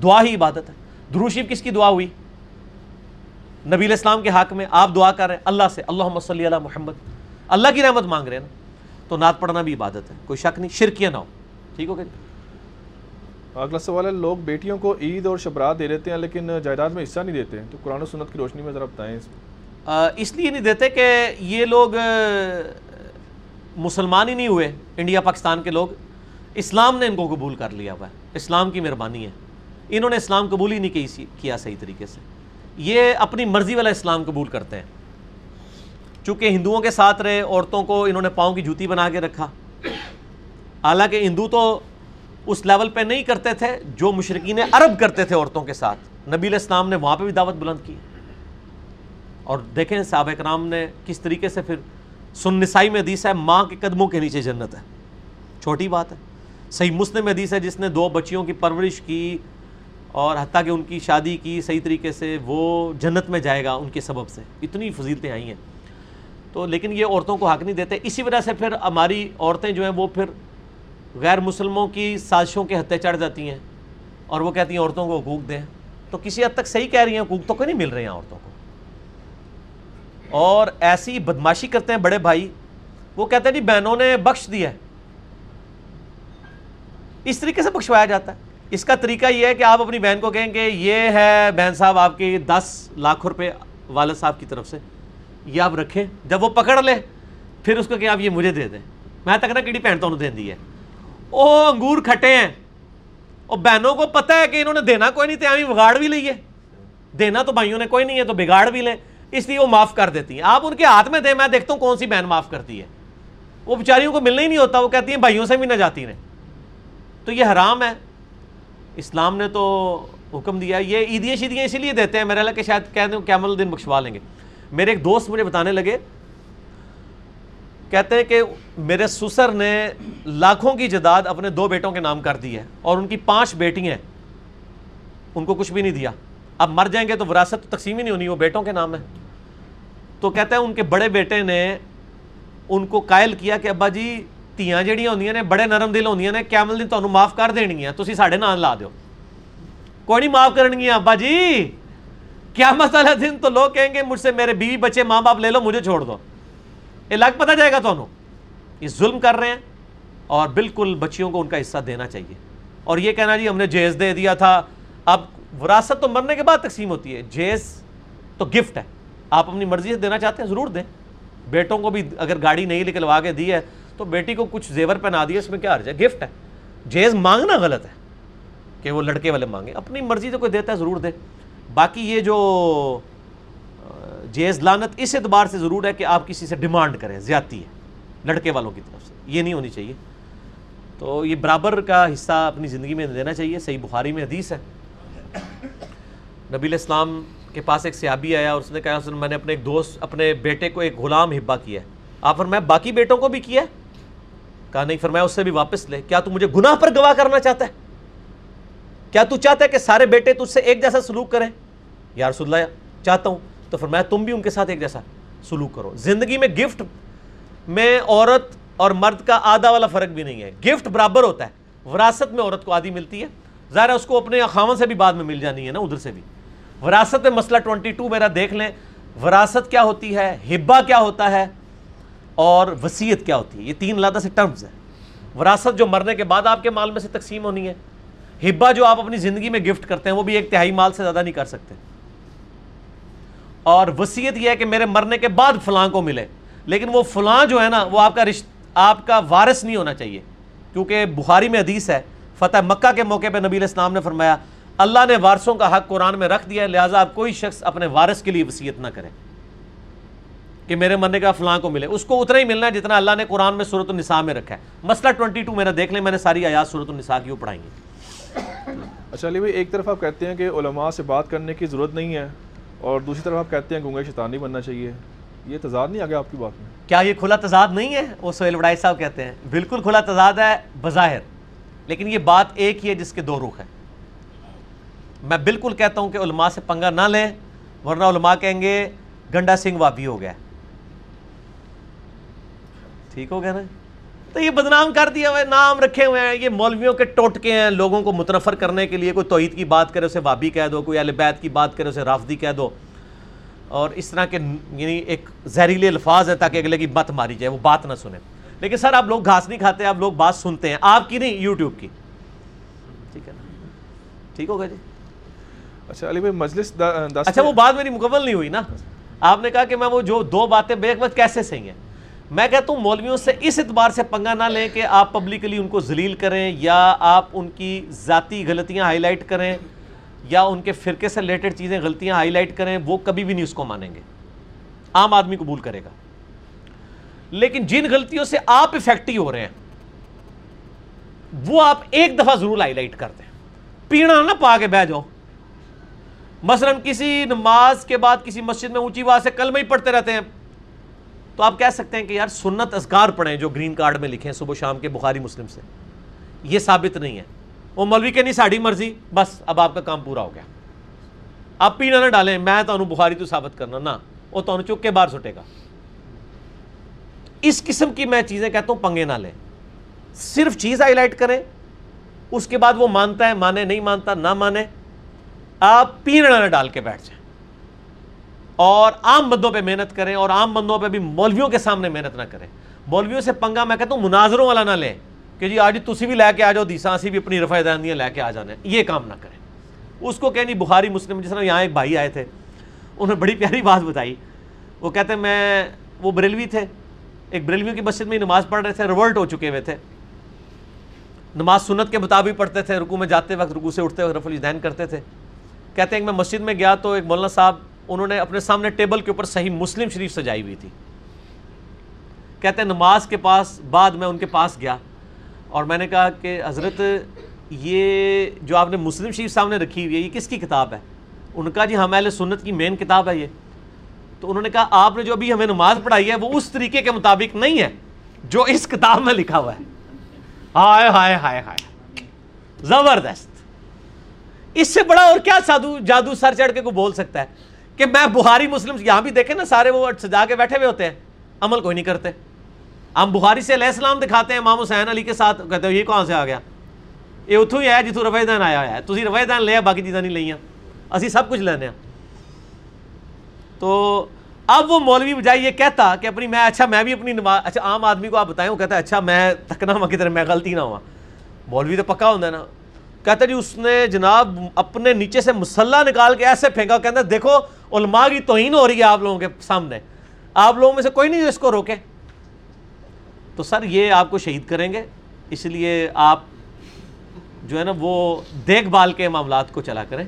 دعا ہی عبادت ہے۔ دروشیف کس کی دعا ہوئی؟ نبی الاسلام کے حق میں آپ دعا کر رہے ہیں۔ اللہ سے۔ اللہ صلی اللہ محمد۔ اللہ کی رحمت مانگ رہے ہیں نا تو نعت پڑھنا بھی عبادت ہے کوئی شک نہیں شرکیہ نہ ہو ٹھیک ہو گیا اگلا سوال ہے لوگ بیٹیوں کو عید اور شبرات دے دیتے ہیں لیکن جائیداد میں حصہ نہیں دیتے تو قرآن و سنت کی روشنی میں ذرا بتائیں اس اس لیے نہیں دیتے کہ یہ لوگ مسلمان ہی نہیں ہوئے انڈیا پاکستان کے لوگ اسلام نے ان کو قبول کر لیا ہوا ہے اسلام کی مہربانی ہے۔ انہوں نے اسلام قبول ہی نہیں کیا صحیح طریقے سے۔ یہ اپنی مرضی والا اسلام قبول کرتے ہیں۔ چونکہ ہندوؤں کے ساتھ رہے، عورتوں کو انہوں نے پاؤں کی جوتی بنا کے رکھا۔ حالانکہ ہندو تو اس لیول پہ نہیں کرتے تھے جو مشرقین عرب کرتے تھے عورتوں کے ساتھ۔ نبی علیہ السلام نے وہاں پہ بھی دعوت بلند کی۔ اور دیکھیں صحابہ اکرام نے کس طریقے سے پھر سن نسائی میں حدیث ہے، ماں کے قدموں کے نیچے جنت ہے۔ چھوٹی بات ہے۔ صحیح مسلم حدیث ہے، جس نے دو بچیوں کی پرورش کی اور حتیٰ کہ ان کی شادی کی، صحیح طریقے سے وہ جنت میں جائے گا ان کے سبب سے۔ اتنی فضیلتیں آئی ہیں۔ تو لیکن یہ عورتوں کو حق نہیں دیتے۔ اسی وجہ سے پھر ہماری عورتیں جو ہیں وہ پھر غیر مسلموں کی سازشوں کے ہتھے چڑھ جاتی ہیں اور وہ کہتی ہیں عورتوں کو حقوق دیں۔ تو کسی حد تک صحیح کہہ رہی ہیں، حقوق تو کوئی نہیں مل رہے ہیں عورتوں کو۔ اور ایسی بدماشی کرتے ہیں بڑے بھائی، وہ کہتے ہیں جی بہنوں نے بخش دیا ہے۔ اس طریقے سے بخشوایا جاتا ہے۔ اس کا طریقہ یہ ہے کہ آپ اپنی بہن کو کہیں کہ یہ ہے بہن صاحب آپ کی دس لاکھ روپے والد صاحب کی طرف سے۔ یہ آپ رکھیں۔ جب وہ پکڑ لے، پھر اس کو کہ آپ یہ مجھے دے دیں۔ میں تک نہ کیڑی بہن تو انہوں دین دی ہے۔ او انگور کھٹے ہیں۔ اور بہنوں کو پتہ ہے کہ انہوں نے دینا کوئی نہیں تھے بگاڑ بھی لئیے دینا تو بھائیوں نے کوئی نہیں ہے، تو بگاڑ بھی لیں۔ اس لیے وہ معاف کر دیتی ہیں۔ آپ ان کے ہاتھ میں دیں، میں دیکھتا ہوں کون سی بہن معاف کرتی ہے۔ وہ بیچاریوں کو ملنا ہی نہیں ہوتا، وہ کہتی ہیں بھائیوں سے بھی نہ جاتی ہیں تو یہ حرام ہے۔ اسلام نے تو حکم دیا یہ عیدیاں شیدیاں اسی لیے دیتے ہیں۔ میرے اللہ کہ شاید کہہ دیں کیمل دن بخشوا لیں گے۔ میرے ایک دوست مجھے بتانے لگے، کہتے ہیں کہ میرے سسر نے لاکھوں کی جداد اپنے دو بیٹوں کے نام کر دی ہے اور ان کی پانچ بیٹی ہیں۔ ان کو کچھ بھی نہیں دیا۔ اب مر جائیں گے تو وراثت تو تقسیم ہی نہیں ہونی، وہ بیٹوں کے نام ہے تو کہتے ہیں ان کے بڑے بیٹے نے ان کو قائل کیا کہ ابا جی تیاں جڑیاں ہوندیاں نے، بڑے نرم دل ہوندیاں نے کیمل دن تانوں معاف کر دینی ہیں، تسی ساڈے نام لا دیو۔ کوئی نہیں معاف کرنگیاں، ابا جی! کیا مسئلہ دن تو لوگ کہیں گے مجھ سے میرے بیوی بچے ماں باپ لے لو، مجھے چھوڑ دو۔ یہ لگ پتہ جائے گا تو یہ ظلم کر رہے ہیں اور بالکل بچیوں کو ان کا حصہ دینا چاہیے۔ اور یہ کہنا جی ہم نے جیز دے دیا تھا۔ اب وراثت تو مرنے کے بعد تقسیم ہوتی ہے۔ جیز تو گفٹ ہے۔ آپ اپنی مرضی سے دینا چاہتے ہیں، ضرور دیں۔ بیٹوں کو بھی اگر گاڑی نہیں نکلوا کے دی ہے تو بیٹی کو کچھ زیور پہنا دیا اس میں کیا عرض ہے؟ گفٹ ہے۔ جیز مانگنا غلط ہے کہ وہ لڑکے والے مانگے اپنی مرضی سے کوئی دیتا ہے، ضرور دے۔ باقی یہ جو جیز لانت اس اعتبار سے ضرور ہے کہ آپ کسی سے ڈیمانڈ کریں، زیادتی ہے، لڑکے والوں کی طرف سے، یہ نہیں ہونی چاہیے۔ تو یہ برابر کا حصہ اپنی زندگی میں دینا چاہیے، صحیح بخاری میں حدیث ہے۔ نبی الاسلام کے پاس ایک سیابی آیا اور اس نے کہا اس نے میں نے اپنے ایک دوست، اپنے بیٹے کو ایک غلام ہبا کیا ہے۔ آپ فرمایا باقی بیٹوں کو بھی کیا ہے؟ کہا، نہیں فرمایا اس سے بھی واپس لے۔ کیا تو مجھے گناہ پر گواہ کرنا چاہتا ہے؟ کیا تو چاہتا ہے کہ سارے بیٹے تجھ سے ایک جیسا سلوک کریں؟ یا رسول اللہ، چاہتا ہوں۔ تو فرمایا، تم بھی ان کے ساتھ ایک جیسا سلوک کرو۔ زندگی میں گفٹ میں عورت اور مرد کا آدھا والا فرق بھی نہیں ہے۔ گفٹ برابر ہوتا ہے۔ وراثت میں عورت کو آدھی ملتی ہے۔ ظاہر ہے، اس کو اپنے خامن سے بھی بعد میں مل جانی ہے نا، ادھر سے بھی۔ وراثت میں مسئلہ ٹونٹی ٹو میرا دیکھ لیں۔ وراثت کیا ہوتی ہے؟ ہبا کیا ہوتا ہے؟ اور وسیعت کیا ہوتی ہے؟ یہ تین علیحدہ سے ٹرمز ہیں۔ وراثت جو مرنے کے بعد آپ کے مال میں سے تقسیم ہونی ہے۔ ہبا جو آپ اپنی زندگی میں گفٹ کرتے ہیں، وہ بھی ایک تہائی مال سے زیادہ نہیں کر سکتے۔ اور وسیعت یہ ہے کہ میرے مرنے کے بعد فلاں کو ملے۔ لیکن وہ فلاں جو ہے نا، وہ آپ کا رشت، آپ کا وارث نہیں ہونا چاہیے۔ کیونکہ بخاری میں حدیث ہے، فتح مکہ کے موقع پہ نبی الاسلام نے فرمایا، اللہ نے وارثوں کا حق قرآن میں رکھ دیا ہے، لہٰذا آپ کوئی شخص اپنے وارث کے لیے وصیت نہ کرے۔ کہ میرے مرنے کا فلاں کو ملے۔ اس کو اتنا ہی ملنا ہے جتنا اللہ نے قرآن میں صورت النساء میں رکھا ہے۔ مسئلہ ٹوئنٹی ٹو میرا دیکھ لیں، میں نے ساری آیات صورت النساء کی وہ پڑھائی ہیں۔ اچھا علی بھائی، ایک طرف آپ کہتے ہیں کہ علماء سے بات کرنے کی ضرورت نہیں ہے۔ اور دوسری طرف آپ کہتے ہیں گنگے شیطان نہیں بننا چاہیے۔ یہ تضاد نہیں آ گیا آپ کی بات میں؟ کیا یہ کھلا تضاد نہیں ہے؟ وہ سہیل وڈائی صاحب کہتے ہیں۔ بالکل کھلا تضاد ہے، بظاہر۔ لیکن یہ بات ایک ہی ہے جس کے دو رخ ہیں۔ میں بالکل کہتا ہوں کہ علماء سے پنگا نہ لیں، ورنہ علماء کہیں گے، گنڈا سنگھ وابی ہو گیا۔ ٹھیک ہو گیا نا؟ تو یہ بدنام کر دیا ہوئے نام رکھے ہوئے ہیں۔ یہ مولویوں کے ٹوٹکے ہیں۔ لوگوں کو متنفر کرنے کے لیے کوئی توحید کی بات کرے اسے وابی کہہ دو کوئی اہل بیت کی بات کرے اسے رافضی کہہ دو۔ اور اس طرح کے یعنی ایک زہریلے الفاظ ہے تاکہ اگلے کی بات ماری جائے وہ بات نہ سنیں۔ لیکن سر آپ لوگ گھاس نہیں کھاتے آپ لوگ بات سنتے ہیں۔ آپ کی نہیں یوٹیوب کی۔ ٹھیک ہے نا؟ ٹھیک ہوگا جی؟ اچھا علی بھائی مجلس اچھا وہ بات میری مکمل نہیں ہوئی نا؟ آپ نے کہا کہ میں وہ جو دو باتیں بے وقت کیسے صحیح ہیں میں کہتا ہوں مولویوں سے اس اعتبار سے پنگا نہ لیں کہ آپ پبلکلی ان کو ذلیل کریں یا آپ ان کی ذاتی غلطیاں ہائی لائٹ کریں یا ان کے فرقے سے ریلیٹڈ چیزیں غلطیاں ہائی لائٹ کریں، وہ کبھی بھی نہیں اس کو مانیں گے۔ عام آدمی قبول کرے گا۔ لیکن جن غلطیوں سے آپ افیکٹو ہو رہے ہیں، وہ آپ ایک دفعہ ضرور ہائی لائٹ کر دیں پیڑا نہ پا کے بہ جاؤ۔ مثلا کسی نماز کے بعد کسی مسجد میں اونچی آواز سے کلمہ ہی پڑھتے رہتے ہیں۔ تو آپ کہہ سکتے ہیں کہ یار سنت اذکار پڑھیں جو گرین کارڈ میں لکھے ہیں صبح شام کے بخاری مسلم سے۔ یہ ثابت نہیں ہے۔ وہ مولوی کہ نہیں ساڑی مرضی، بس اب آپ کا کام پورا ہو گیا۔ آپ پینا نہ ڈالیں، میں تو بخاری تو ثابت کرنا، نہ، وہ تو چک کے باہر سٹے گا۔ اس قسم کی میں چیزیں کہتا ہوں، پنگے نہ لیں۔ صرف چیز ہائی لائٹ کریں، اس کے بعد وہ مانتا ہے، مانے، نہیں مانتا، نہ مانے، آپ پینا نہ ڈال کے بیٹھ جائیں۔ اور عام بندوں پہ محنت کریں اور عام بندوں پہ بھی مولویوں کے سامنے محنت نہ کریں۔ مولویوں سے پنگا میں کہتا ہوں مناظروں والا نہ لیں کہ جی آج تسی بھی لے کے آ جاؤ دیسا اسی بھی اپنی رفع داندیاں لے کے آ جانے یہ کام نہ کریں۔ اس کو کہنی بخاری مسلم، جس طرح یہاں ایک بھائی آئے تھے، انہوں نے بڑی پیاری بات بتائی۔ وہ کہتے ہیں میں، وہ بریلوی تھے، ایک بریلویوں کی مسجد میں ہی نماز پڑھ رہے تھے، ریورٹ ہو چکے ہوئے تھے۔ نماز سنت کے مطابق پڑھتے تھے رکو میں جاتے وقت رکو سے اٹھتے وقت رف الجدین کرتے تھے۔ کہتے ہیں کہ میں مسجد میں گیا تو ایک مولانا صاحب انہوں نے اپنے سامنے ٹیبل کے اوپر صحیح مسلم شریف سجائی ہوئی تھی۔ کہتے ہیں نماز کے پاس، بعد میں ان کے پاس گیا۔ اور میں نے کہا کہ حضرت، یہ جو آپ نے مسلم شریف سامنے رکھی ہوئی ہے، یہ کس کی کتاب ہے؟ ان کا جی ہم اہل سنت کی مین کتاب ہے یہ۔ تو انہوں نے کہا، آپ نے جو ابھی ہمیں نماز پڑھائی ہے، وہ اس طریقے کے مطابق نہیں ہے جو اس کتاب میں لکھا ہوا ہے۔ ہائے ہائے ہائے ہائے۔ زبردست۔ اس سے بڑا اور کیا سادو، جادو سر چڑھ کے کو بول سکتا ہے؟ کہ میں بخاری مسلم یہاں بھی دیکھیں نا، سارے وہ سجا کے بیٹھے ہوئے ہوتے ہیں۔ عمل کوئی نہیں کرتے۔ ہم بخاری سے علیہ السلام دکھاتے ہیں، امام حسین علی کے ساتھ کہتے ہیں، یہ کہاں سے آ گیا؟ یہ اتوں ہی ہے جتوں رفع دین آیا ہوا ہے۔ تھی رفع دین لیا باقی چیزاں نہیں لئیاں اسی سب کچھ لینے تو اب وہ مولوی بجائے یہ کہتا کہ اپنی میں اچھا میں بھی اپنی نماز اچھا عام آدمی کو آپ بتائیں۔ وہ کہتا ہے اچھا میں تھکنا ہوا کدھر میں غلطی نہ ہوا۔ مولوی تو پکا ہوتا ہے نا۔ کہتا جی اس نے جناب اپنے نیچے سے مسلح نکال کے ایسے پھینکا۔ کہتا دیکھو علماء کی توہین ہو رہی ہے آپ لوگوں کے سامنے۔ آپ لوگوں میں سے کوئی نہیں جو اس کو روکے۔ تو سر، یہ آپ کو شہید کریں گے۔ اس لیے آپ جو ہے نا، وہ دیکھ بھال کے معاملات کو چلا کریں۔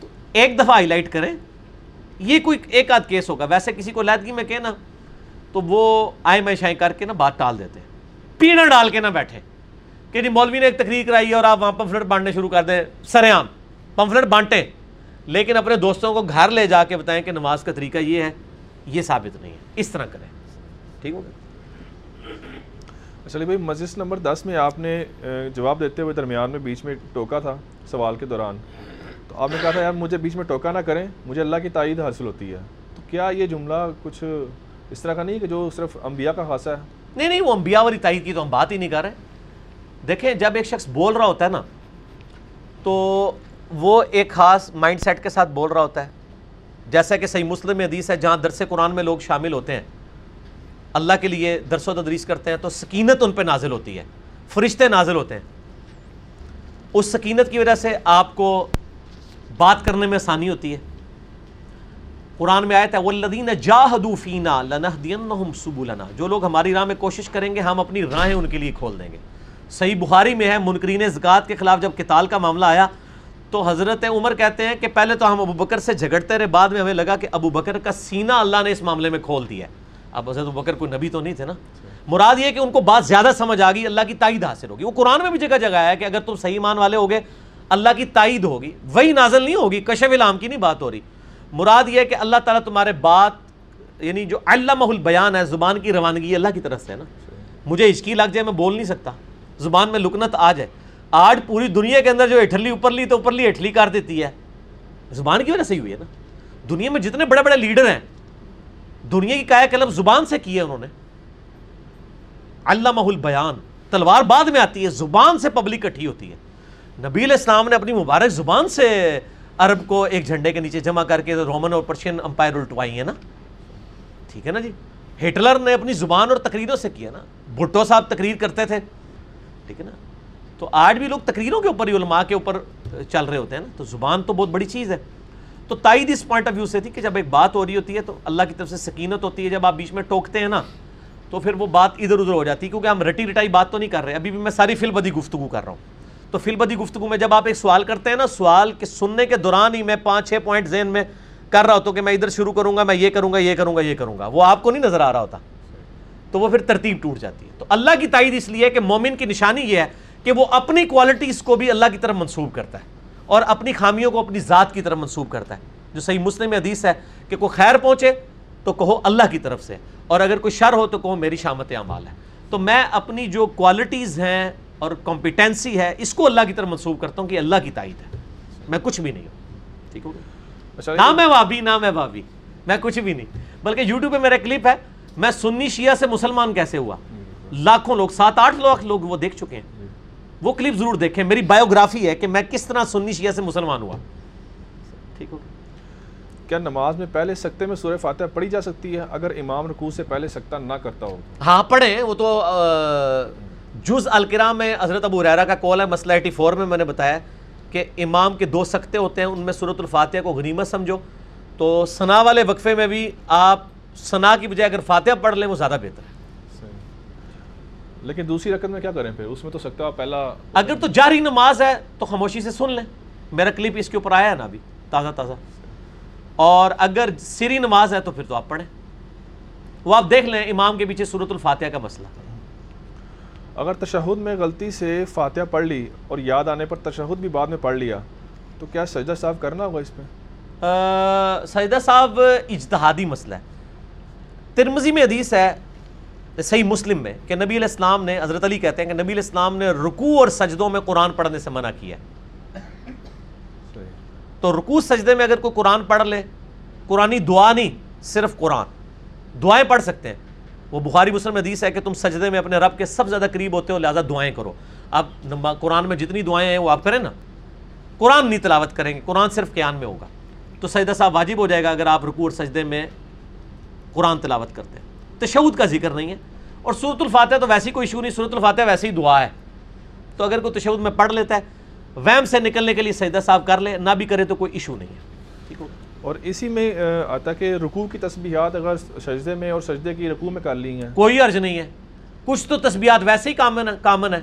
تو ایک دفعہ ہائی لائٹ کریں۔ یہ کوئی ایک آدھ کیس ہوگا۔ ویسے کسی کو علیحدگی میں کہنا، تو وہ آئے میں شائیں کر کے نا بات ٹال دیتے ہیں۔ پیڑا ڈال کے نہ بیٹھے۔ کہ جی مولوی نے ایک تقریر کرائی ہے اور آپ وہاں پمفلٹ بانٹنے شروع کر دیں۔ سر عام، پمفلٹ بانٹیں۔ لیکن اپنے دوستوں کو گھر لے جا کے بتائیں کہ نماز کا طریقہ یہ ہے یہ ثابت نہیں ہے۔ اس طرح کریں۔ ٹھیک ہوگا چلیے بھائی مجلس نمبر دس میں آپ نے جواب دیتے ہوئے درمیان میں بیچ میں ٹوکا تھا سوال کے دوران۔ تو آپ نے کہا تھا یار مجھے بیچ میں ٹوکا نہ کریں مجھے اللہ کی تائید حاصل ہوتی ہے۔ تو کیا یہ جملہ کچھ اس طرح کا نہیں کہ جو صرف انبیاء کا خاصہ ہے؟ نہیں نہیں وہ انبیاء والی تائید کی تو ہم بات ہی نہیں کر رہے۔ دیکھیں جب ایک شخص بول رہا ہوتا ہے نا تو وہ ایک خاص مائنڈ سیٹ کے ساتھ بول رہا ہوتا ہے۔ جیسا کہ صحیح مسلم حدیث ہے، جہاں درس قرآن میں لوگ شامل ہوتے ہیں، اللہ کے لیے درس و تدریس کرتے ہیں تو سکینت ان پہ نازل ہوتی ہے، فرشتے نازل ہوتے ہیں۔ اس سکینت کی وجہ سے آپ کو بات کرنے میں آسانی ہوتی ہے۔ قرآن میں آیت ہے والذین جاہدوا فینا لنہدینہم سبلنا۔ جو لوگ ہماری راہ میں کوشش کریں گے، ہم اپنی راہیں ان کے لیے کھول دیں گے۔ صحیح بخاری میں ہے، منکرین زکوٰۃ کے خلاف جب قتال کا معاملہ آیا تو حضرت عمر کہتے ہیں کہ پہلے تو ہم ابو بکر سے جھگڑتے رہے، بعد میں ہمیں لگا کہ ابو بکر کا سینہ اللہ نے اس معاملے میں کھول دیا ہے۔ اب حضرت ابو بکر کوئی نبی تو نہیں تھے نا؟ مراد یہ کہ ان کو بات زیادہ سمجھ آ گئی، اللہ کی تائید حاصل ہوگی۔ وہ قرآن میں بھی جگہ جگہ ہے کہ اگر تم صحیح مان والے ہوگے، اللہ کی تائید ہوگی۔ وہی نازل نہیں ہوگی، کشف العام کی نہیں بات ہو رہی۔ مراد یہ کہ اللہ تعالیٰ تمہارے بات یعنی جو علامہ البیان ہے، زبان کی روانگی اللہ کی طرف سے ہے نا؟ مجھے ہچکی لگ جائے، میں بول نہیں سکتا۔ زبان میں لکنت آ جائے۔ آج پوری دنیا کے اندر جو اٹھلی اوپر لی تو اوپر لی اٹھلی کر دیتی ہے۔ زبان کی وجہ سے ہی ہوئی ہے نا؟ دنیا میں جتنے بڑے بڑے لیڈر ہیں، دنیا کی کایا کلم زبان سے کی ہے انہوں نے۔ علامہ البیان، تلوار بعد میں آتی ہے، زبان سے پبلک کٹھی ہوتی ہے۔ نبی علیہ السلام نے اپنی مبارک زبان سے عرب کو ایک جھنڈے کے نیچے جمع کر کے رومن اور پرشین امپائر الٹوائی ہیں نا۔ ٹھیک ہے نا جی؟ ہٹلر نے اپنی زبان اور تقریروں سے کیا نا۔ بھٹو صاحب تقریر کرتے تھے۔ ٹھیک ہے نا؟ تو آج بھی لوگ تقریروں کے اوپر ہی علماء کے اوپر چل رہے ہوتے ہیں نا۔ تو زبان تو بہت بڑی چیز ہے۔ تو تائید اس پوائنٹ آف ویو سے تھی کہ جب ایک بات ہو رہی ہوتی ہے تو اللہ کی طرف سے سکینت ہوتی ہے۔ جب آپ بیچ میں ٹوکتے ہیں نا، تو پھر وہ بات ادھر ادھر ہو جاتی ہے، کیونکہ ہم رٹی رٹائی بات تو نہیں کر رہے۔ ابھی بھی میں ساری فل بدی گفتگو کر رہا ہوں۔ تو فل بدی گفتگو میں جب آپ ایک سوال کرتے ہیں نا، سوال کے سننے کے دوران ہی میں پانچ چھ پوائنٹ ذہن میں کر رہا ہوتا ہوں کہ میں ادھر شروع کروں گا، میں یہ کروں گا، یہ کروں گا، یہ کروں گا۔ وہ آپ کو نہیں نظر آ رہا ہوتا۔ تو وہ پھر ترتیب ٹوٹ جاتی ہے۔ تو اللہ کی تائید اس لیے کہ مومن کی نشانی یہ ہے کہ وہ اپنی کوالٹیز کو بھی اللہ کی طرف منسوب کرتا ہے اور اپنی خامیوں کو اپنی ذات کی طرف منسوب کرتا ہے۔ جو صحیح مسلم حدیث ہے کہ کوئی خیر پہنچے تو کہو اللہ کی طرف سے اور اگر کوئی شر ہو تو کہو میری شامت اعمال ہے۔ تو میں اپنی جو کوالٹیز ہیں اور کمپیٹنسی ہے اس کو اللہ کی طرف منسوب کرتا ہوں کہ اللہ کی تائید ہے۔ میں کچھ بھی نہیں ہوں۔ ٹھیک ہو اچھا نہ میں وابی نہ میں بابی میں کچھ بھی نہیں۔ بلکہ یوٹیوب پہ میرا کلپ ہے۔ میں سنی شیعہ سے مسلمان کیسے ہوا؟ لاکھوں لوگ سات آٹھ لاکھ لوگ وہ دیکھ چکے ہیں۔ وہ کلپ ضرور دیکھیں۔ میری بایوگرافی ہے کہ میں کس طرح سنی شیعہ سے مسلمان ہوا۔ ٹھیک ہو کیا نماز میں پہلے سکتے میں سورہ فاتحہ پڑھی جا سکتی ہے؟ اگر امام رکوع سے پہلے سکتہ نہ کرتا ہو۔ ہاں پڑھیں۔ وہ تو جز الکرام میں حضرت ابو ریرا کا کال ہے مسئلہ ایٹی فور میں میں نے بتایا کہ امام کے دو سکتے ہوتے ہیں ان میں صورت الفاتحہ کو غنیمت سمجھو۔ تو ثنا والے وقفے میں بھی آپ ثنا کی بجائے اگر فاتحہ پڑھ لیں وہ زیادہ بہتر ہے۔ لیکن دوسری رکعت میں کیا کریں پھر؟ اس میں تو سکتہ پہلا اگر تو جاری نماز ہے تو خاموشی سے سن لیں۔ میرا کلپ اس کے اوپر آیا ہے نا ابھی تازہ تازہ۔ اور اگر سری نماز ہے تو پھر تو آپ پڑھیں۔ وہ آپ دیکھ لیں امام کے پیچھے صورت الفاتحہ کا مسئلہ۔ اگر تشہد میں غلطی سے فاتحہ پڑھ لی اور یاد آنے پر تشہد بھی بعد میں پڑھ لیا تو کیا سجدہ صاحب کرنا ہوگا اس پہ؟ سجدہ صاحب اجتہادی مسئلہ ہے۔ ترمزی میں حدیث ہے صحیح مسلم میں کہ نبی علیہ السلام نے حضرت علی کہتے ہیں کہ نبی علیہ السلام نے رکوع اور سجدوں میں قرآن پڑھنے سے منع کیا تو رکوع سجدے میں اگر کوئی قرآن پڑھ لے، قرآنی دعا نہیں، صرف قرآن۔ دعائیں پڑھ سکتے ہیں۔ وہ بخاری مسلم حدیث ہے کہ تم سجدے میں اپنے رب کے سب زیادہ قریب ہوتے ہو، لہٰذا دعائیں کرو۔ اب قرآن میں جتنی دعائیں ہیں وہ آپ کریں نا۔ قرآن نہیں تلاوت کریں گے، قرآن صرف قیان میں ہوگا۔ تو سجدہ صاحب واجب ہو جائے گا اگر آپ رکوع اور سجدے میں قرآن تلاوت کرتے ہیں۔ تشود کا ذکر نہیں ہے۔ اور صورت الفاتحہ تو ویسی کوئی ایشو نہیں صورت الفاتحہ ویسی ہی دعا ہے۔ تو اگر کوئی تشود میں پڑھ لیتا ہے ویم سے نکلنے کے لیے سجدہ صاحب کر لے نہ بھی کرے تو کوئی ایشو نہیں ہے۔ ٹھیک ہو؟ اور اسی میں آتا کہ رکوع کی تسبیحات اگر سجدے میں اور سجدے کی رکوع میں کر لی ہیں۔ کوئی عرض نہیں ہے۔ کچھ تو تسبیحات ویسے ہی کامن کامن ہے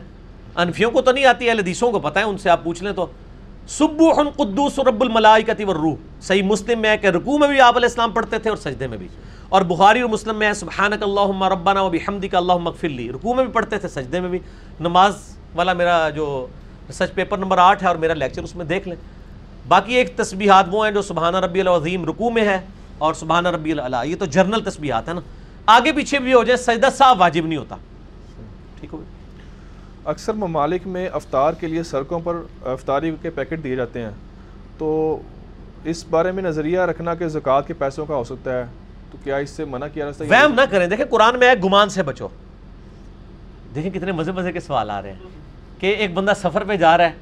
انفیوں کو تو نہیں آتی ہے حدیثوں کو پتہ ہے ان سے آپ پوچھ لیں تو۔ سبوح قدوس رب الملائکتی والروح۔ صحیح مسلم میں ہے کہ رکوع میں بھی آپ علیہ السلام پڑھتے تھے اور سجدے میں بھی۔ اور بخاری اور مسلم میں ہے، سبحانک اللہم ربنا و بحمدک اللہم اغفر لی۔ رکوع میں بھی پڑھتے تھے، سجدے میں بھی۔ نماز والا میرا جو سچ پیپر نمبر آٹھ ہے اور میرا لیکچر اس میں دیکھ لیں۔ باقی ایک تسبیحات وہ ہیں جو سبحانہ ربی العظیم رکوع میں ہے اور سبحانہ ربی العلیٰ یہ تو جرنل تسبیحات ہیں نا۔ آگے پیچھے بھی ہو جائے، سجدہ صاحب واجب نہیں ہوتا۔ ٹھیک ہو اکثر ممالک میں افطار کے لیے سڑکوں پر افطاری کے پیکٹ دیے جاتے ہیں۔ تو اس بارے میں نظریہ رکھنا کہ زکوٰۃ کے پیسوں کا ہو سکتا ہے۔ تو کیا اس سے منع کیا رہتا وہم نہ کریں۔ دیکھیں قرآن میں ہے گمان سے بچو۔ دیکھیں کتنے مزے مزے کے سوال آ رہے ہیں کہ ایک بندہ سفر پہ جا رہا ہے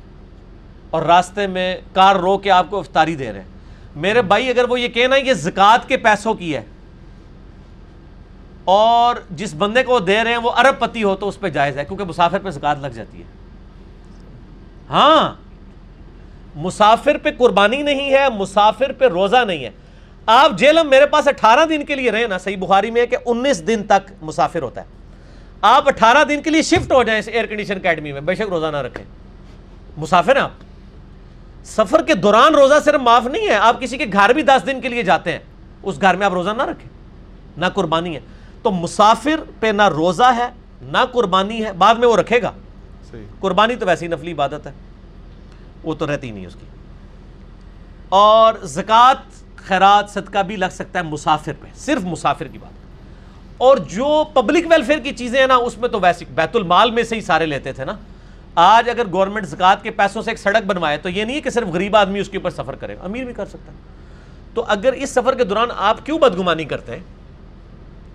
اور راستے میں کار رو کے آپ کو افطاری دے رہے ہیں۔ میرے بھائی اگر وہ یہ کہنا ہے یہ زکوٰۃ کے پیسوں کی ہے اور جس بندے کو وہ دے رہے ہیں وہ ارب پتی ہو تو اس پہ جائز ہے کیونکہ مسافر پہ زکوٰۃ لگ جاتی ہے۔ ہاں مسافر پہ قربانی نہیں ہے مسافر پہ روزہ نہیں ہے۔ آپ جیلم میرے پاس اٹھارہ دن کے لیے رہے نا صحیح بخاری میں ہے کہ انیس دن تک مسافر ہوتا ہے۔ آپ اٹھارہ دن کے لیے شفٹ ہو جائیں اس ایئر کنڈیشن اکیڈمی میں بے شک روزہ نہ رکھیں۔ مسافر ہیں آپ۔ سفر کے دوران روزہ صرف معاف نہیں ہے آپ کسی کے گھر بھی دس دن کے لیے جاتے ہیں۔ اس گھر میں آپ روزہ نہ رکھیں نہ قربانی ہے۔ تو مسافر پہ نہ روزہ ہے نہ قربانی ہے بعد میں وہ رکھے گا۔ صحیح۔ قربانی تو ویسی نفلی عبادت ہے وہ تو رہتی نہیں اس کی۔ اور زکوٰۃ خیرات صدقہ بھی لگ سکتا ہے مسافر پہ، صرف مسافر کی بات۔ اور جو پبلک ویلفیئر کی چیزیں ہیں نا، اس میں تو ویسے بیت المال میں سے ہی سارے لیتے تھے نا۔ آج اگر گورنمنٹ زکوٰۃ کے پیسوں سے ایک سڑک بنوائے، تو یہ نہیں ہے کہ صرف غریب آدمی اس کے اوپر سفر کرے، امیر بھی کر سکتا ہے۔ تو اگر اس سفر کے دوران آپ کیوں بدگمانی کرتے ہیں؟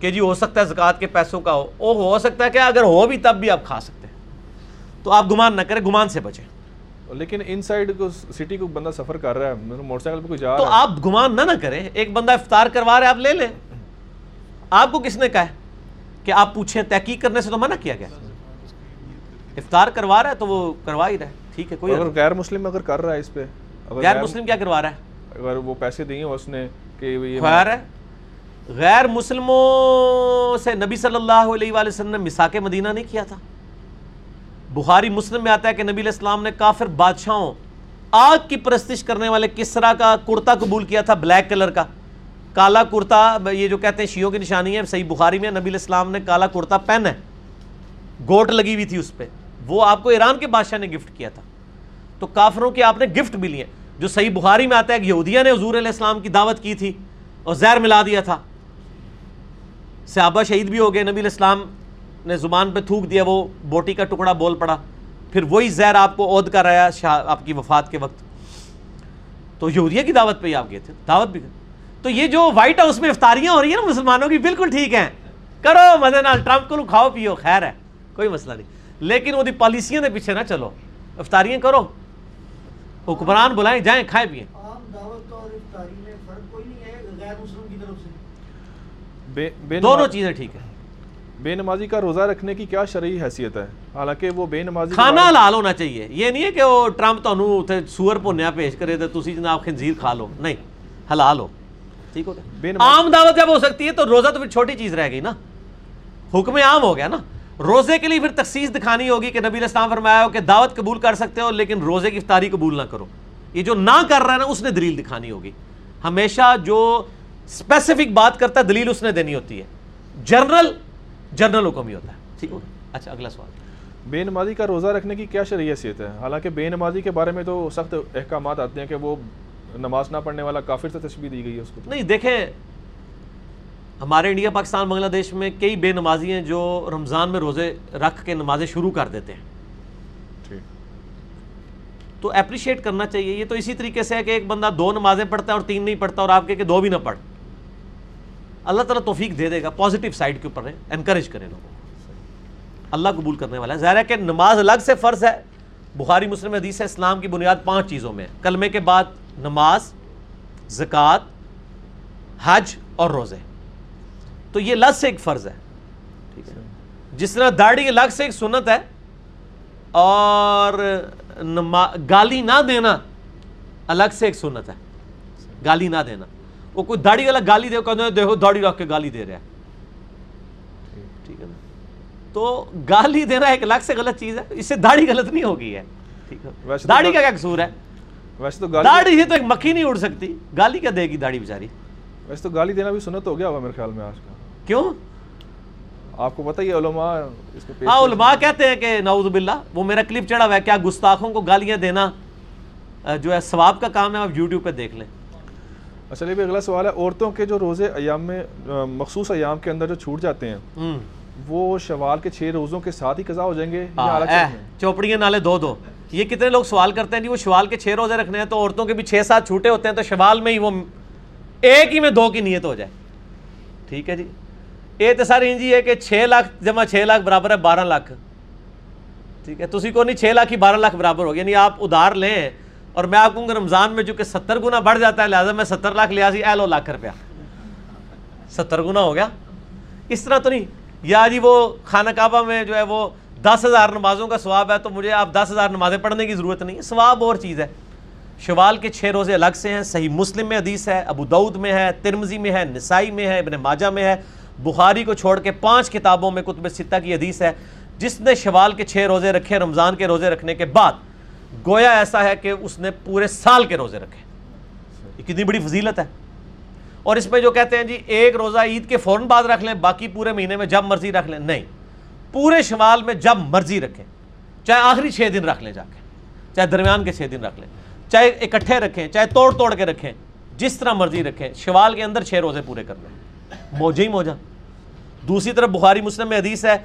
کہ جی ہو سکتا ہے زکوٰۃ کے پیسوں کا ہو او ہو سکتا ہے کہ اگر ہو بھی تب بھی آپ کھا سکتے ہیں۔ تو آپ گمان نہ کریں، گمان سے بچیں۔ لیکن ان سائڈ کو سٹی کو بندہ سفر کر رہا ہے موٹر سائیکل پہ کوئی جا تو رہا ہے۔ آپ گمان نہ نہ کریں ایک بندہ افطار کروا رہا ہے آپ لے لیں۔ آپ کو کس نے کہا ہے کہ آپ پوچھیں تحقیق کرنے سے تو منع کیا گیا؟ افطار کروا رہا ہے تو وہ کروا ہی رہا ہے۔ ٹھیک ہے کوئی اگر غیر مسلم اگر کر رہا ہے اس پہ غیر مسلم کیا کروا رہا ہے؟ اگر وہ پیسے دیے اس نے کہ یہ ہے۔ غیر مسلموں سے نبی صلی اللہ علیہ وآلہ وسلم نے مساک مدینہ نہیں کیا تھا۔ بخاری مسلم میں آتا ہے کہ نبی علیہ السلام نے کافر بادشاہوں، آگ کی پرستش کرنے والے کسرا کا کرتا قبول کیا تھا، بلیک کلر کا۔ کالا کرتا، یہ جو کہتے ہیں شیعوں کی نشانی ہے، صحیح بخاری میں نبی علیہ السلام نے کالا کرتا پہنا ہے۔ گوٹ لگی ہوئی تھی اس پہ۔ وہ آپ کو ایران کے بادشاہ نے گفٹ کیا تھا۔ تو کافروں کے آپ نے گفٹ بھی لیے۔ جو صحیح بخاری میں آتا ہے کہ یہودیہ نے حضور علیہ السلام کی دعوت کی تھی اور زہر ملا دیا تھا۔ صحابہ شہید بھی ہو گئے، نبی علیہ السلام نے زبان پہ تھوک دیا وہ بوٹی کا ٹکڑا بول پڑا۔ پھر وہی زہر آپ کو عہد کر رہا شاہ آپ کی وفات کے وقت۔ تو یہودیہ کی دعوت پہ ہی آپ گئے تھے دعوت بھی۔ تو یہ جو وائٹ ہاؤس میں افطاریاں ہو رہی ہیں نا مسلمانوں کی بالکل ٹھیک ہیں۔ کرو مزے نال ٹرمپ کو کھاؤ پیو خیر ہے کوئی مسئلہ نہیں۔ لیکن وہ پالیسیاں دے پیچھے نہ چلو۔ افطاریاں کرو۔ حکمران بلائیں جائیں کھائیں پیئیں۔ عام دعوت اور افطاری میں فرق کوئی نہیں ہے غیر مسلم کی طرف سے۔ بے بے دونوں چیزیں ٹھیک ہیں۔ بے نمازی کا روزہ رکھنے کی کیا شرعی حیثیت ہے؟ حالانکہ وہ بے نمازی کھانا حلال ہونا چاہیے۔ یہ نہیں ہے کہ وہ ٹرمپ تانوں اتنے سور پونیا پیش کرے تو تسی جناب خنزیر کھا لو۔ نہیں حلال ہو۔ ٹھیک ہو بے گیا عام دعوت جب ہو سکتی ہے تو روزہ تو پھر چھوٹی چیز رہ گئی نا۔ حکم عام ہو گیا نا۔ روزے کے لیے پھر تخصیص دکھانی ہوگی کہ نبی علیہ السلام فرمایا ہو کہ دعوت قبول کر سکتے ہو لیکن روزے کی افطاری قبول نہ کرو۔ یہ جو نہ کر رہا ہے نا اس نے دلیل دکھانی ہوگی۔ ہمیشہ جو اسپیسیفک بات کرتا ہے دلیل اس نے دینی ہوتی ہے۔ جنرل جنرل حکم ہی ہوتا ہے۔ ٹھیک ہو گیا۔ اچھا اگلا سوال۔ بے نمازی کا روزہ رکھنے کی کیا شرعی حیثیت ہے؟ حالانکہ بے نمازی کے بارے میں تو سخت احکامات آتے ہیں کہ وہ نماز نہ پڑھنے والا کافر سے تشبیح دی گئی ہے اس کو نہیں دیکھیں ہمارے انڈیا پاکستان بنگلہ دیش میں کئی بے نمازی ہیں جو رمضان میں روزے رکھ کے نمازیں شروع کر دیتے ہیں۔ ٹھیک۔ تو اپریشیٹ کرنا چاہیے۔ یہ تو اسی طریقے سے ہے کہ ایک بندہ دو نمازیں پڑھتا ہے اور تین نہیں پڑھتا اور آپ کہہ کہ دو بھی نہ پڑھ۔ اللہ تعالیٰ توفیق دے دے گا پازیٹیو سائڈ کے اوپر انکریج کریں لوگوں کو۔ اللہ قبول کرنے والا ہے۔ ظاہر ہے کہ نماز الگ سے فرض ہے۔ بخاری، مسلم، حدیث ہے، اسلام کی بنیاد پانچ چیزوں میں ہے۔ کلمے کے بعد نماز، زکوٰۃ، حج اور روزے۔ تو یہ لفظ سے ایک فرض ہے۔ ٹھیک ہے؟ جس طرح داڑھی الگ سے ایک سنت ہے اور نما، گالی نہ دینا الگ سے ایک سنت ہے۔ گالی نہ دینا۔ وہ کوئی داڑھی والا گالی دے ہیں دیکھو داڑھی رکھ کے گالی دے رہا ہے۔ ٹھیک ہے نا؟ تو گالی دینا ایک الگ سے غلط چیز ہے اس سے داڑھی غلط نہیں ہوگی ہے۔ ٹھیک ہے۔ داڑھی کا کیا قصور ہے؟ ویسے تو داڑھی سے تو ایک مکھی نہیں اڑ سکتی۔ گالی کیا دے گی داڑھی بیچاری؟ ویسے تو گالی دینا بھی سنت ہو گیا ہوا میرے خیال میں آج کا۔ کیوں؟ آپ کو پتہ ہی علماء اس کو ہاں علماء کہتے ہیں کہ نعوذ باللہ وہ میرا کلپ چڑھا ہوا ہے۔ کیا گستاخوں کو گالیاں دینا جو ہے ثواب کا کام ہے آپ یوٹیوب پہ دیکھ لیں۔ اچھا یہ بھی اگلا سوال ہے عورتوں کے جو روزے ایام میں مخصوص ایام کے اندر جو چھوٹ جاتے ہیں وہ شوال کے چھ روزوں کے ساتھ ہی قضا ہو جائیں گے؟ چوپڑیاں نالے دو دو۔ یہ کتنے لوگ سوال کرتے ہیں جی وہ شوال کے چھ روزے رکھنے ہیں تو عورتوں کے بھی چھ سات چھوٹے ہوتے ہیں تو شوال میں ہی وہ ایک ہی میں دو کی نیت ہو جائے۔ ٹھیک ہے جی۔ یہ تو سر جی ہے کہ چھ لاکھ جمع چھ لاکھ برابر ہے بارہ لاکھ۔ ٹھیک ہے تسی کو نہیں چھ لاکھ ہی بارہ لاکھ برابر ہو گیا یعنی آپ ادھار لیں اور میں آپ کہوں گا رمضان میں جو کہ ستر گنا بڑھ جاتا ہے، لہٰذا میں ستر لاکھ لیا سی، اے لو لاکھ روپیہ۔ ستر گنا ہو گیا؟ اس طرح تو نہیں۔ یا جی وہ خانہ کعبہ میں جو ہے وہ دس ہزار نمازوں کا ثواب ہے، تو مجھے آپ دس ہزار نمازیں پڑھنے کی ضرورت نہیں ہے۔ ثواب اور چیز ہے۔ شوال کے چھ روزے الگ سے ہیں، صحیح مسلم میں حدیث ہے، ابو دعود میں ہے ترمزی میں ہے، نسائی میں ہے، ابن ماجہ میں ہے۔ بخاری کو چھوڑ کے پانچ کتابوں میں کتب ستہ کی حدیث ہے۔ جس نے شوال کے چھ روزے رکھے، رمضان کے روزے رکھنے کے بعد گویا ایسا ہے کہ اس نے پورے سال کے روزے رکھے۔ یہ کتنی بڑی فضیلت ہے۔ اور اس میں جو کہتے ہیں جی ایک روزہ عید کے فوراً بعد رکھ لیں، باقی پورے مہینے میں جب مرضی رکھ لیں۔ نہیں، پورے شمال میں جب مرضی رکھیں، چاہے آخری چھ دن رکھ لیں جا کے، چاہے درمیان کے چھ دن رکھ لیں، چاہے اکٹھے رکھیں، چاہے توڑ توڑ کے رکھیں، جس طرح مرضی رکھیں، شوال کے اندر چھ روزے پورے کر لیں۔ موجہ ہی موجہ دوسری طرف بخاری مسلم میں حدیث ہے،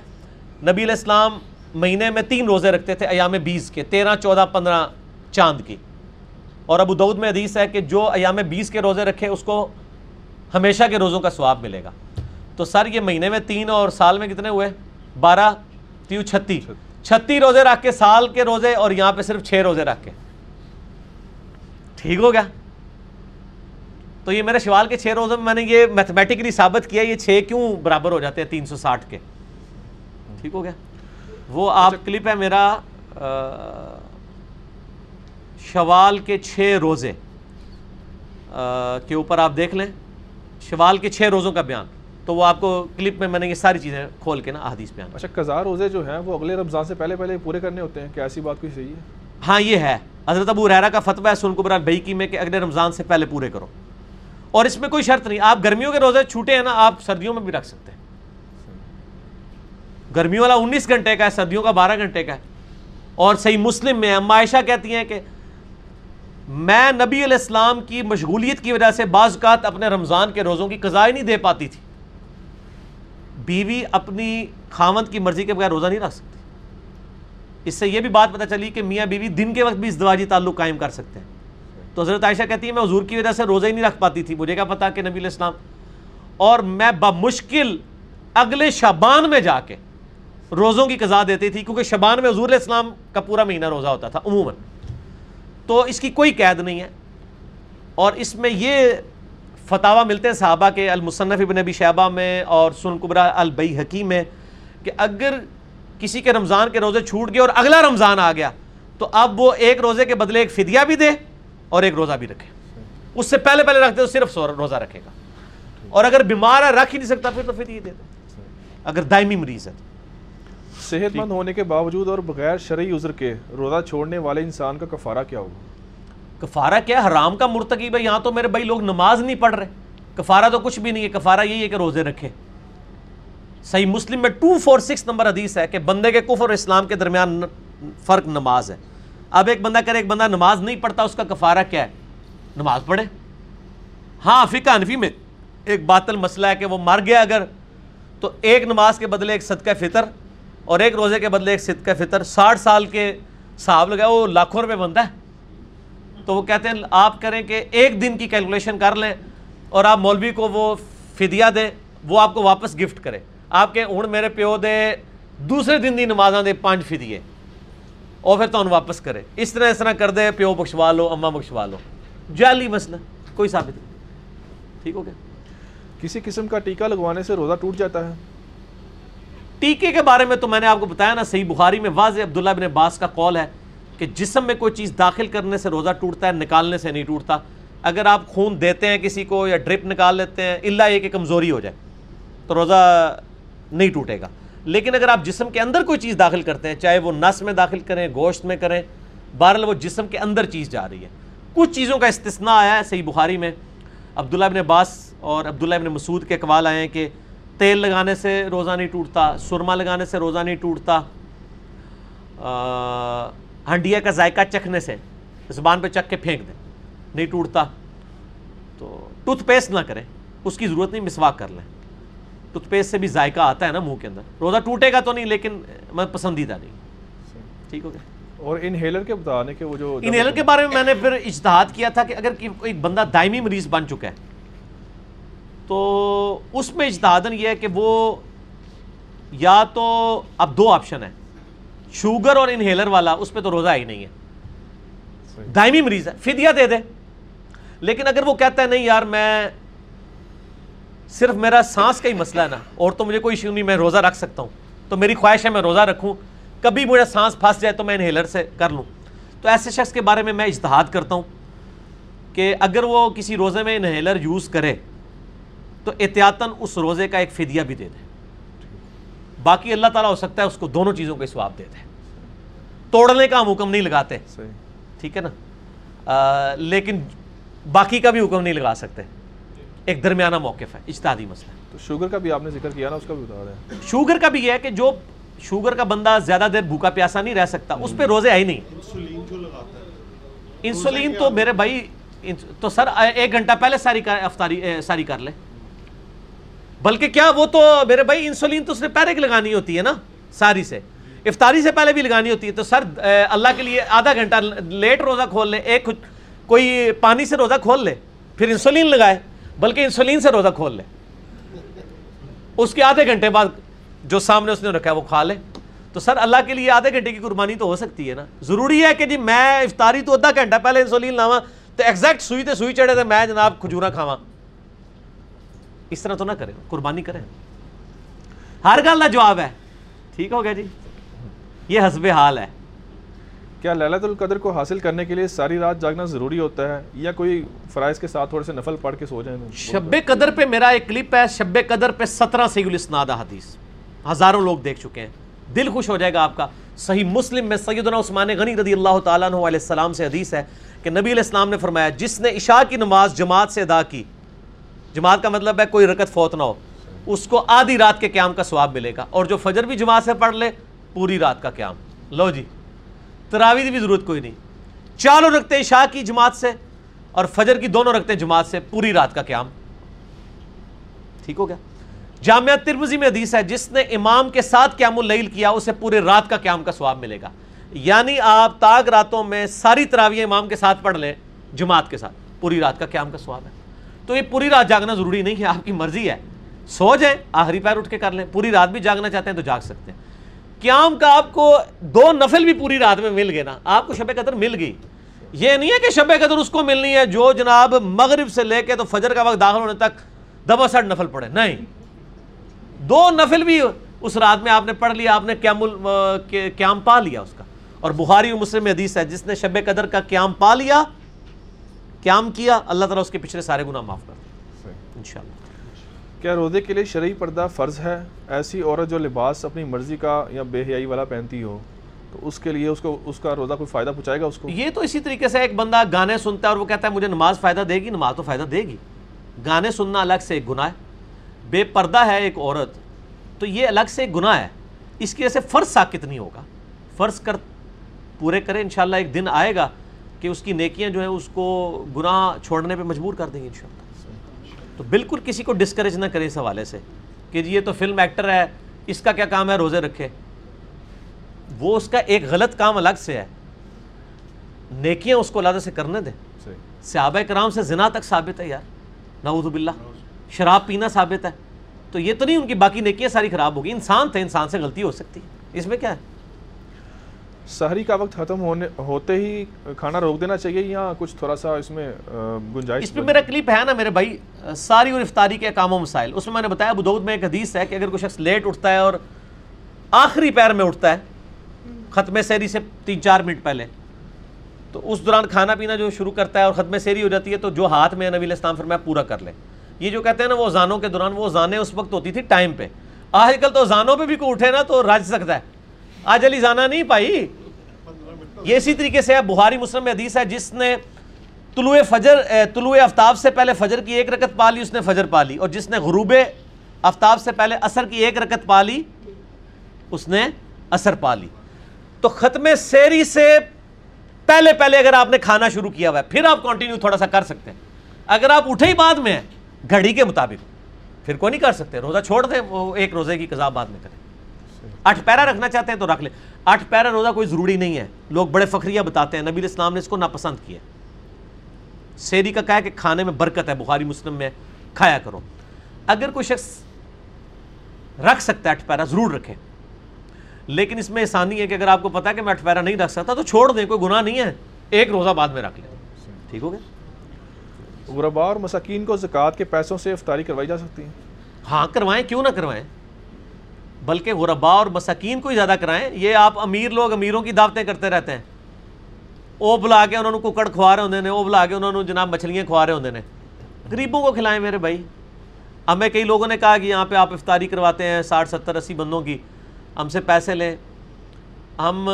نبی علیہ السلام مہینے میں تین روزے رکھتے تھے ایام بیس کے، تیرہ، چودہ، پندرہ چاند کی۔ اور ابو دعود میں حدیث ہے کہ جو ایام بیس کے روزے رکھے، اس کو ہمیشہ کے روزوں کا ثواب ملے گا۔ تو سر، یہ مہینے میں تین اور سال میں کتنے ہوئے؟ بارہ، تیو، چھتی۔ چھتی روزے رکھ کے، سال کے روزے اور یہاں پہ صرف چھ روزے رکھ کے۔ ٹھیک ہو گیا؟ تو یہ میرے شوال کے چھ روزوں میں میں نے یہ میتھمیٹکلی ثابت کیا، یہ چھ کیوں برابر ہو جاتے ہیں تین سو ساٹھ کے؟ ٹھیک ہو گیا؟ وہ آپ کلپ ہے میرا شوال کے چھ روزے۔ کے اوپر آپ دیکھ لیں شوال کے چھ روزوں کا بیان۔ تو وہ آپ کو کلپ میں میں نے یہ ساری چیزیں کھول کے نا احادیث بیان۔ اچھا قضا روزے جو ہیں وہ اگلے رمضان سے پہلے پہلے پورے کرنے ہوتے ہیں؟ کیا ایسی بات کوئی صحیح ہے؟ ہاں یہ ہے۔ حضرت ابو ریرا کا فتویٰ ہے سن قبر بھئی میں کہ اگلے رمضان سے پہلے پورے کرو۔ اور اس میں کوئی شرط نہیں آپ گرمیوں کے روزے چھوٹے ہیں نا آپ سردیوں میں بھی رکھ سکتے ہیں۔ گرمیوں والا انیس گھنٹے کا ہے، سردیوں کا بارہ گھنٹے کا ہے۔ اور صحیح مسلم میں اما عائشہ کہتی ہیں کہ میں نبی علیہ السلام کی مشغولیت کی وجہ سے بعض اوقات اپنے رمضان کے روزوں کی قضاء نہیں دے پاتی تھی۔ بیوی اپنی خامند کی مرضی کے بغیر روزہ نہیں رکھ سکتی۔ اس سے یہ بھی بات پتہ چلی کہ میاں بیوی دن کے وقت بھی ازدواجی تعلق قائم کر سکتے ہیں۔ تو حضرت عائشہ کہتی ہے میں حضور کی وجہ سے روزہ ہی نہیں رکھ پاتی تھی، مجھے کیا پتا کہ نبی علیہ السلام۔ اور میں بمشکل اگلے شبان میں جا کے روزوں کی قضا دیتی تھی، کیونکہ شبان میں حضور علیہ السلام کا پورا مہینہ روزہ ہوتا تھا، عموماً۔ تو اس کی کوئی قید نہیں ہے۔ اور اس میں یہ فتوا ملتے ہیں صحابہ کے، المصنف ابن ابی شہبہ میں اور سن قبرہ البئی حکیم میں، کہ اگر کسی کے رمضان کے روزے چھوٹ گئے اور اگلا رمضان آ گیا، تو اب وہ ایک روزے کے بدلے ایک فدیہ بھی دے اور ایک روزہ بھی رکھے۔ اس سے پہلے پہلے رکھتے تو صرف روزہ رکھے گا۔ اور اگر بیمار ہے، رکھ ہی نہیں سکتا، پھر تو فدیہ دے دے۔ اگر دائمی مریض ہے تو۔ صحت مند ہونے کے باوجود اور بغیر شرعی عذر کے روزہ چھوڑنے والے انسان کا کفارہ کیا ہوگا؟ کفارہ کیا حرام کا مرتکب ہے۔ یہاں تو میرے بھائی لوگ نماز نہیں پڑھ رہے۔ کفارہ تو کچھ بھی نہیں ہے۔ کفارہ یہی ہے کہ روزے رکھے۔ صحیح مسلم میں ٹو فور سکس نمبر حدیث ہے کہ بندے کے کفر اور اسلام کے درمیان فرق نماز ہے۔ اب ایک بندہ کرے ایک بندہ نماز نہیں پڑھتا اس کا کفارہ کیا ہے؟ نماز پڑھے۔ ہاں فقہ انفی میں ایک باطل مسئلہ ہے کہ وہ مر گیا اگر تو ایک نماز کے بدلے ایک صدقہ فطر اور ایک روزے کے بدلے ایک صدقہ فطر، ساٹھ سال کے صاحب لگا وہ لاکھوں روپے بنتا ہے۔ تو وہ کہتے ہیں، آپ کریں کہ ایک دن کی کیلکولیشن کر لیں اور آپ مولوی کو وہ فدیہ دیں، وہ آپ کو واپس گفٹ کرے۔ آپ کے ہوں میرے پیو دے، دوسرے دن دی نمازاں دے پانچ فدیے۔ اور پھر تو واپس کرے۔ اس طرح اس طرح کر دے، پیو بخشوا لو اما بخشوا لو۔ جعلی مسئلہ، کوئی ثابت نہیں۔ ٹھیک ہو گیا؟ کسی قسم کا ٹیکہ لگوانے سے روزہ ٹوٹ جاتا ہے۔ ٹیکے کے بارے میں تو میں نے آپ کو بتایا نا، صحیح بخاری میں واضح عبداللہ بن عباس کا قول ہے کہ جسم میں کوئی چیز داخل کرنے سے روزہ ٹوٹتا ہے، نکالنے سے نہیں ٹوٹتا۔ اگر آپ خون دیتے ہیں کسی کو یا ڈرپ نکال لیتے ہیں اللہ یہ کہ کمزوری ہو جائے، تو روزہ نہیں ٹوٹے گا۔ لیکن اگر آپ جسم کے اندر کوئی چیز داخل کرتے ہیں، چاہے وہ نس میں داخل کریں، گوشت میں کریں، بہرحال وہ جسم کے اندر چیز جا رہی ہے۔ کچھ چیزوں کا استثناء آیا ہے صحیح بخاری میں۔ عبداللہ ابن عباس اور عبداللہ ابن مسعود کے اقوال آئے ہیں کہ تیل لگانے سے روزہ نہیں ٹوٹتا سرما لگانے سے روزہ نہیں ٹوٹتا ہنڈیا کا ذائقہ چکھنے سے زبان پہ چکھ کے پھینک دیں نہیں ٹوٹتا۔ تو ٹوتھ پیسٹ نہ کریں اس کی ضرورت نہیں مسواک کر لیں ٹوتھ پیسٹ سے بھی ذائقہ آتا ہے نا منہ کے اندر۔ روزہ ٹوٹے گا تو نہیں لیکن میں پسندیدہ نہیں۔ ٹھیک ہو گیا۔ اور انہیلر کے بتانے کے وہ جو انہیلر کے بارے میں میں نے پھر اجتہاد کیا تھا کہ اگر ایک بندہ دائمی مریض بن چکا ہے تو اس میں اجتہادن یہ ہے کہ وہ یا تو اب دو آپشن ہیں شوگر اور انہیلر والا اس پہ تو روزہ ہی نہیں ہے۔ دائمی مریض ہے فدیہ دے دے۔ لیکن اگر وہ کہتا ہے نہیں یار میں صرف میرا سانس کا ہی مسئلہ ہے نا اور تو مجھے کوئی ایشو نہیں میں روزہ رکھ سکتا ہوں۔ تو میری خواہش ہے میں روزہ رکھوں۔ کبھی مجھے سانس پھنس جائے تو میں انہیلر سے کر لوں۔ تو ایسے شخص کے بارے میں میں اجتہاد کرتا ہوں کہ اگر وہ کسی روزے میں انہیلر یوز کرے تو احتیاطاً اس روزے کا ایک فدیہ بھی دے دے باقی اللہ تعالیٰ ہو سکتا ہے اس کو دونوں چیزوں کا سواب دے دے توڑنے کا ہم حکم نہیں لگاتے۔ صحیح۔ ٹھیک ہے نا؟ آ, لیکن باقی کا بھی حکم نہیں لگا سکتے۔ ایک درمیانہ موقف ہے اجتہادی مسئلہ۔ ہے تو شوگر کا بھی آپ نے ذکر کیا نا اس کا بھی بتا دیں شوگر کا بھی یہ ہے کہ جو شوگر کا بندہ زیادہ دیر بھوکا پیاسا نہیں رہ سکتا اس پہ روزے آئی نہیں۔ انسولین تو میرے بھائی تو سر ایک گھنٹہ پہلے ساری افطاری ساری کر لے۔ بلکہ کیا وہ تو میرے بھائی انسولین تو اس نے پہلے کی لگانی ہوتی ہے نا ساری سے، افطاری سے پہلے بھی لگانی ہوتی ہے، تو سر اللہ کے لیے آدھا گھنٹہ لیٹ روزہ کھول لے ایک کوئی پانی سے روزہ کھول لے پھر انسولین لگائے، بلکہ انسولین سے روزہ کھول لے اس کے آدھے گھنٹے بعد جو سامنے اس نے رکھا ہے وہ کھا لے تو سر، اللہ کے لیے آدھے گھنٹے کی قربانی تو ہو سکتی ہے نا۔ ضروری ہے کہ جی میں افطاری تو آدھا گھنٹہ پہلے انسولین لاواں، تو ایگزیکٹ سوئی تے سوئی چڑھے تے میں جناب کھجورا کھاواں۔ اس طرح تو نہ کریں قربانی کریں۔ ہر گل کا جواب ہے۔ ٹھیک ہو گیا جی؟ یہ حسب حال ہے۔ کیا للت القدر کو حاصل کرنے کے لیے ساری رات جاگنا ضروری ہوتا ہے یا کوئی فرائض کے ساتھ تھوڑے سے نفل پڑھ کے سو جائیں؟ شب قدر پہ میرا ایک کلپ ہے شب قدر پہ سترہ سی الاسناد حدیث۔ ہزاروں لوگ دیکھ چکے ہیں۔ دل خوش ہو جائے گا آپ کا۔ صحیح مسلم میں سیدنا عثمان غنی رضی اللہ تعالیٰ عنہ علیہ السلام سے حدیث ہے کہ نبی علیہ السلام نے فرمایا جس نے عشاء کی نماز جماعت سے ادا کی جماعت کا مطلب ہے کوئی رکت فوت نہ ہو۔ اس کو آدھی رات کے قیام کا ثواب ملے گا۔ اور جو فجر بھی جماعت سے پڑھ لے، پوری رات کا قیام۔ لو جی تراوی کی بھی ضرورت کوئی نہیں۔ چاروں رکھتے عشاء کی جماعت سے اور فجر کی دونوں رکھتے جماعت سے، پوری رات کا قیام۔ ٹھیک ہو گیا۔ جامعہ ترمزی میں حدیث ہے، جس نے امام کے ساتھ قیام اللیل کیا، اسے پورے رات کا قیام کا ثواب ملے گا۔ یعنی آپ تاک راتوں میں ساری تراویح امام کے ساتھ پڑھ لیں، جماعت کے ساتھ، پوری رات کا قیام کا ثواب ہے۔ تو یہ پوری رات جاگنا ضروری نہیں ہے، آپ کی مرضی ہے۔ سو جائیں، آخری پیر اٹھ کے کر لیں۔ پوری رات بھی جاگنا چاہتے ہیں تو جاگ سکتے ہیں۔ قیام کا آپ کو دو نفل بھی پوری رات میں مل گئے نا۔ آپ کو شب قدر مل گئی۔ یہ نہیں ہے کہ شب قدر اس کو ملنی ہے، جو جناب مغرب سے لے کے تو فجر کا وقت داخل ہونے تک دبا سٹ نفل پڑھے نہیں۔ دو نفل بھی اس رات میں آپ نے پڑھ لیا، آپ نے قیام ال- قیام پا لیا اس کا۔ اور بخاری و مسلم میں حدیث ہے، جس نے شب قدر کا قیام پا لیا قیام کیا اللہ تعالیٰ اس کے پچھلے سارے گناہ معاف کر انشاءاللہ۔ کیا روزے کے لیے شرعی پردہ فرض ہے؟ ایسی عورت جو لباس اپنی مرضی کا یا بے حیائی والا پہنتی ہو تو اس کے لیے اس کو اس کا روزہ کوئی فائدہ پہنچائے گا اس کو؟ یہ تو اسی طریقے سے ایک بندہ گانے سنتا ہے اور وہ کہتا ہے مجھے نماز فائدہ دے گی نماز تو فائدہ دے گی۔ گانے سننا الگ سے ایک گناہ ہے۔ بے پردہ ہے ایک عورت تو یہ الگ سے ایک گناہ ہے۔ اس کی وجہ سے فرض ساکت نہیں ہوگا۔ فرض کر پورے کرے انشاءاللہ ایک دن آئے گا کہ اس کی نیکیاں جو ہیں اس کو گناہ چھوڑنے پہ مجبور کر دیں گے انشاءاللہ۔ تو بالکل کسی کو ڈسکریج نہ کرے اس حوالے سے کہ جی یہ تو فلم ایکٹر ہے اس کا کیا کام ہے روزے رکھے۔ وہ اس کا ایک غلط کام الگ سے ہے۔ نیکیاں اس کو اللہ سے کرنے دیں۔ صحابہ کرام سے زنا تک ثابت ہے یار۔ نعوذ باللہ۔ شراب پینا ثابت ہے۔ تو یہ تو نہیں ان کی باقی نیکیاں ساری خراب ہوگی انسان تھے انسان سے غلطی ہو سکتی ہے۔ اس میں کیا ہے؟ سحری کا وقت ختم ہونے ہوتے ہی کھانا روک دینا چاہیے یا کچھ تھوڑا سا اس میں گنجائش اس پہ میرا کلپ ہے نا میرے بھائی، ساری اور افطاری کے کام و مسائل۔ اس میں میں نے بتایا، ابو دعود میں ایک حدیث ہے کہ اگر کوئی شخص لیٹ اٹھتا ہے اور آخری پیر میں اٹھتا ہے ختم سیری سے تین چار منٹ پہلے، تو اس دوران کھانا پینا جو شروع کرتا ہے اور ختم سیری ہو جاتی ہے، تو جو ہاتھ میں نبی علیہ فرمایا، پورا کر لے۔ یہ جو کہتے ہیں نا، وہ زانوں کے دوران، وہ زانے اس وقت ہوتی تھی ٹائم پہ۔ آج کل تو زانوں پہ بھی کوئی اٹھے نا، تو رج سکتا ہے۔ آج علی زانا نہیں پائی۔ یہ اسی طریقے سے ہے، بخاری مسلم میں حدیث ہے، جس نے طلوع فجر طلوع آفتاب سے پہلے فجر کی ایک رکت پا لی اس نے فجر پا لی اور جس نے غروب آفتاب سے پہلے عصر کی ایک رکت پا لی اس نے عصر پا لی تو ختم سیری سے پہلے پہلے اگر آپ نے کھانا شروع کیا ہوا ہے، پھر آپ کنٹینیو تھوڑا سا کر سکتے ہیں۔ اگر آپ اٹھے ہی بعد میں گھڑی کے مطابق، پھر کوئی نہیں کر سکتے، روزہ چھوڑ دیں، وہ ایک روزے کی قضا بعد میں کریں۔ آٹھ پیرا رکھنا چاہتے ہیں تو رکھ لیں۔ آٹھ پیرا روزہ کوئی ضروری نہیں ہے۔ لوگ بڑے فخریہ بتاتے ہیں۔ نبی علیہ السلام نے اس کو ناپسند کیا۔ سیری کا کہا ہے کہ کھانے میں برکت ہے بخاری مسلم میں کھایا کرو۔ اگر کوئی شخص رکھ سکتا ہے اٹھ پیرا ضرور رکھے۔ لیکن اس میں آسانی ہے کہ اگر آپ کو پتا ہے کہ میں اٹھ پیرا نہیں رکھ سکتا تو چھوڑ دیں کوئی گناہ نہیں ہے۔ ایک روزہ بعد میں رکھ لیں۔ ٹھیک ہو گیا؟ غربا اور مساکین کو زکوٰۃ کے پیسوں سے افطاری کروائی جا سکتی ہے۔ ہاں کروائیں کیوں نہ کروائیں؟ بلکہ غربا اور مساکین کو ہی زیادہ کرائیں، یہ آپ امیر لوگ امیروں کی دعوتیں کرتے رہتے ہیں۔ او بلا کے انہوں نے ککڑ کھوا رہے ہوندے نے، او بلا کے انہوں نے جناب مچھلیاں کھوا رہے ہوندے نے۔ غریبوں کو کھلائیں میرے بھائی۔ ہمیں کئی لوگوں نے کہا کہ یہاں پہ آپ افطاری کرواتے ہیں ساٹھ، ستر، اسی بندوں کی، ہم سے پیسے لیں۔ ہم،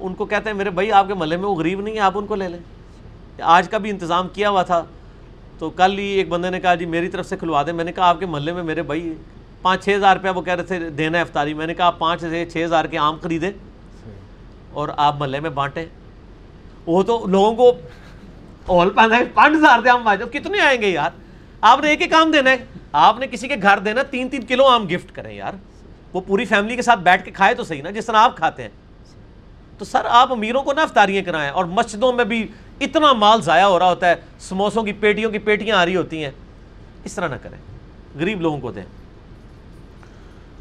ان کو کہتے ہیں، میرے بھائی، آپ کے محلے میں وہ غریب نہیں ہے، آپ ان کو لے لیں۔ آج کا بھی انتظام کیا ہوا تھا۔ تو کل ہی ایک بندے نے کہا جی میری طرف سے کھلوا دیں۔ میں نے کہا، آپ کے محلے میں میرے بھائی پانچ چھ ہزار روپیہ وہ کہہ رہے تھے، دینا ہے افطاری۔ میں نے کہا، آپ پانچ سے چھ ہزار کے آم خریدیں اور آپ محلے میں بانٹیں۔ وہ تو لوگوں کو اول پہنا ہے پانچ ہزار دے آم بانٹیں کتنے آئیں گے یار؟ آپ نے ایک ایک آم دینا ہے۔ آپ نے کسی کے گھر دینا تین تین کلو آم گفٹ کریں یار۔ وہ پوری فیملی کے ساتھ بیٹھ کے کھائے تو صحیح نا، جس طرح آپ کھاتے ہیں۔ تو سر، آپ امیروں کو نہ افطاریاں کرائیں اور مسجدوں میں بھی اتنا مال ضائع ہو رہا ہوتا ہے، سموسوں کی، پیٹیوں کی پیٹیاں آ رہی ہوتی ہیں۔ اس طرح نہ کریں۔ غریب لوگوں کو دیں۔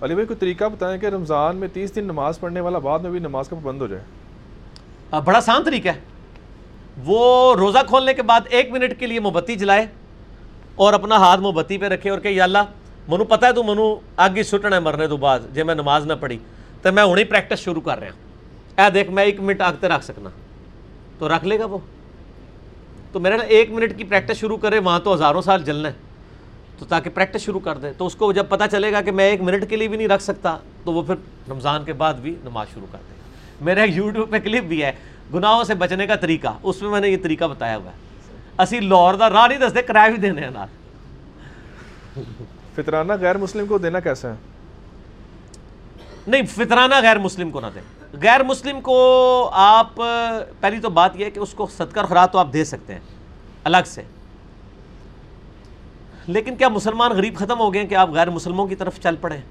علی بھائی، کوئی طریقہ بتائیں کہ رمضان میں تیس دن نماز پڑھنے والا بعد میں بھی نماز کا پابند ہو جائے؟ بڑا آسان طریقہ ہے۔ وہ روزہ کھولنے کے بعد ایک منٹ کے لیے موبتی جلائے اور اپنا ہاتھ موبتی پہ رکھے اور کہ یا اللہ، منو پتہ ہے تو منو آگے سٹنا ہے مرنے تو بعد، جے میں نماز نہ پڑھی، تو میں ہوں پریکٹس شروع کر رہا ہوں۔ اے دیکھ، میں ایک منٹ آگتے رکھ سکنا۔ تو رکھ لے گا وہ؟ تو میرے ایک منٹ کی پریکٹس شروع کرے، وہاں تو ہزاروں سال جلنا ہے۔ تو تاکہ پریکٹس شروع کر دے تو اس کو جب پتہ چلے گا کہ میں ایک منٹ کے لیے بھی نہیں رکھ سکتا تو وہ پھر رمضان کے بعد بھی نماز شروع کر دے گا میرا ایک یوٹیوب پہ کلپ بھی ہے گناہوں سے بچنے کا طریقہ۔ اس میں میں نے یہ طریقہ بتایا ہوا ہے۔ اسی لاہور دا راہ نہیں دستے کرایہ بھی دینے ہیں نال۔ فطرانہ غیر مسلم کو دینا کیسا ہے؟ نہیں فطرانہ غیر مسلم کو نہ دیں۔ غیر مسلم کو آپ پہلی تو بات یہ ہے کہ اس کو صدقہ خراب تو آپ دے سکتے ہیں الگ سے۔ لیکن کیا مسلمان غریب ختم ہو گئے ہیں کہ آپ غیر مسلموں کی طرف چل پڑیں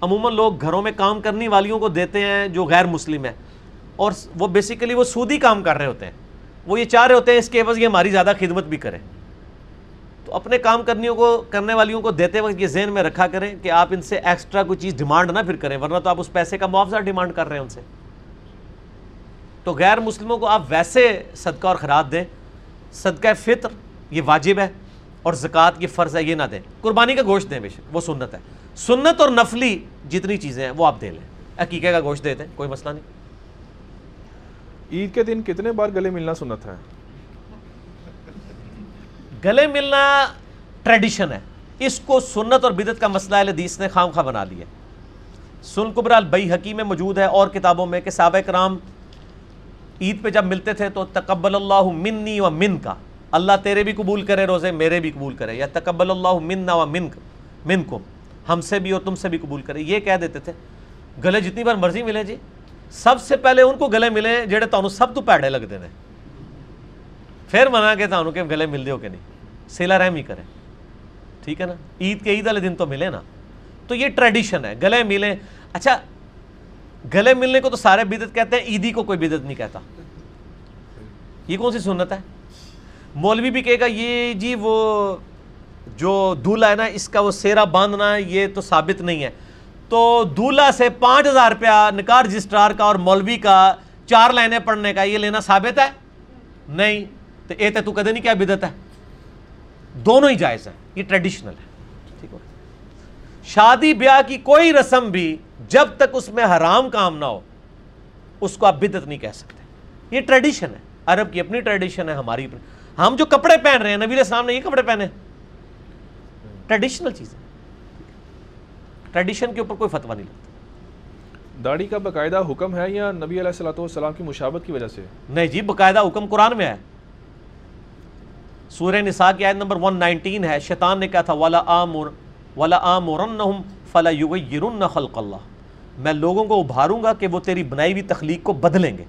عموماً لوگ گھروں میں کام کرنے والیوں کو دیتے ہیں جو غیر مسلم ہیں۔ اور وہ بیسیکلی وہ سودی کام کر رہے ہوتے ہیں۔ وہ یہ چاہ رہے ہوتے ہیں اس کے عوض یہ ہماری زیادہ خدمت بھی کریں۔ تو اپنے کام کرنیوں کو، کرنے والیوں کو دیتے وقت یہ ذہن میں رکھا کریں کہ آپ ان سے ایکسٹرا کوئی چیز ڈیمانڈ نہ پھر کریں، ورنہ تو آپ اس پیسے کا معاوضہ ڈیمانڈ کر رہے ہیں ان سے۔ تو غیر مسلموں کو آپ ویسے صدقہ اور خراب دیں۔ صدقہ فطر یہ واجب ہے۔ اور زکوٰۃ یہ فرض ہے یہ نہ دیں۔ قربانی کا گوشت دیں بے شک وہ سنت ہے۔ سنت اور نفلی جتنی چیزیں ہیں وہ آپ دے لیں۔ عقیقے کا گوشت دے دیں کوئی مسئلہ نہیں۔ عید کے دن کتنے بار گلے ملنا سنت ہے؟ گلے ملنا ٹریڈیشن ہے۔ اس کو سنت اور بدت کا مسئلہ حدیث نے خام خواہ بنا لیا سن قبر البئی حکیم میں موجود ہے اور کتابوں میں کہ صحابہ کرام عید پہ جب ملتے تھے تو تقبل اللہ منی و من کا اللہ تیرے بھی قبول کرے روزے، میرے بھی قبول کرے، یا تقبل اللہ منا و من من کو ہم سے بھی اور تم سے بھی قبول کرے۔ یہ کہہ دیتے تھے۔ گلے جتنی بار مرضی ملے جی سب سے پہلے ان کو گلے ملے جڑے تانوں سب تو پیڑے لگتے ہیں پھر منا کے تانوں کے گلے مل دیو کہ نہیں۔ سیلا رحم ہی کرے۔ ٹھیک ہے نا؟ عید کے عید والے دن تو ملے نا۔ تو یہ ٹریڈیشن ہے، گلے ملیں اچھا گلے ملنے کو تو سارے بدت کہتے ہیں، عیدی کو کوئی بدت نہیں کہتا۔ یہ کون سی سنت ہے؟ مولوی بھی کہے گا، یہ جی وہ جو دولہا ہے نا، اس کا وہ سیرا باندھنا یہ تو ثابت نہیں ہے۔ تو دولہا سے پانچ ہزار روپیہ نکار رجسٹرار کا اور مولوی کا چار لائنیں پڑھنے کا، یہ لینا ثابت ہے؟ نہیں۔ تو اے تو کدے نہیں کیا بدت ہے؟ دونوں ہی جائز ہے یہ ٹریڈیشنل ہے۔ ٹھیک ہو۔ شادی بیاہ کی کوئی رسم بھی جب تک اس میں حرام کام نہ ہو، اس کو آپ بدت نہیں کہہ سکتے۔ یہ ٹریڈیشن ہے۔ عرب کی اپنی ٹریڈیشن ہے، ہماری اپنی۔ ہم جو کپڑے پہن رہے ہیں نبی علیہ السلام نے یہ کپڑے پہنے۔ ٹریڈیشنل چیز ہے ٹریڈیشن کے اوپر کوئی فتویٰ نہیں لگتا۔ داڑھی کا باقاعدہ حکم ہے یا نبی علیہ السلۃ والسلام کی مشابت کی وجہ سے؟ نہیں جی باقاعدہ حکم قرآن میں ہے۔ سورہ نساء کی آیت نمبر 119 ہے۔ شیطان نے کہا تھا ولا آمر ولا آمرنہم فلا یغیرن خلق اللہ میں لوگوں کو ابھاروں گا کہ وہ تیری بنائی ہوئی تخلیق کو بدلیں گے۔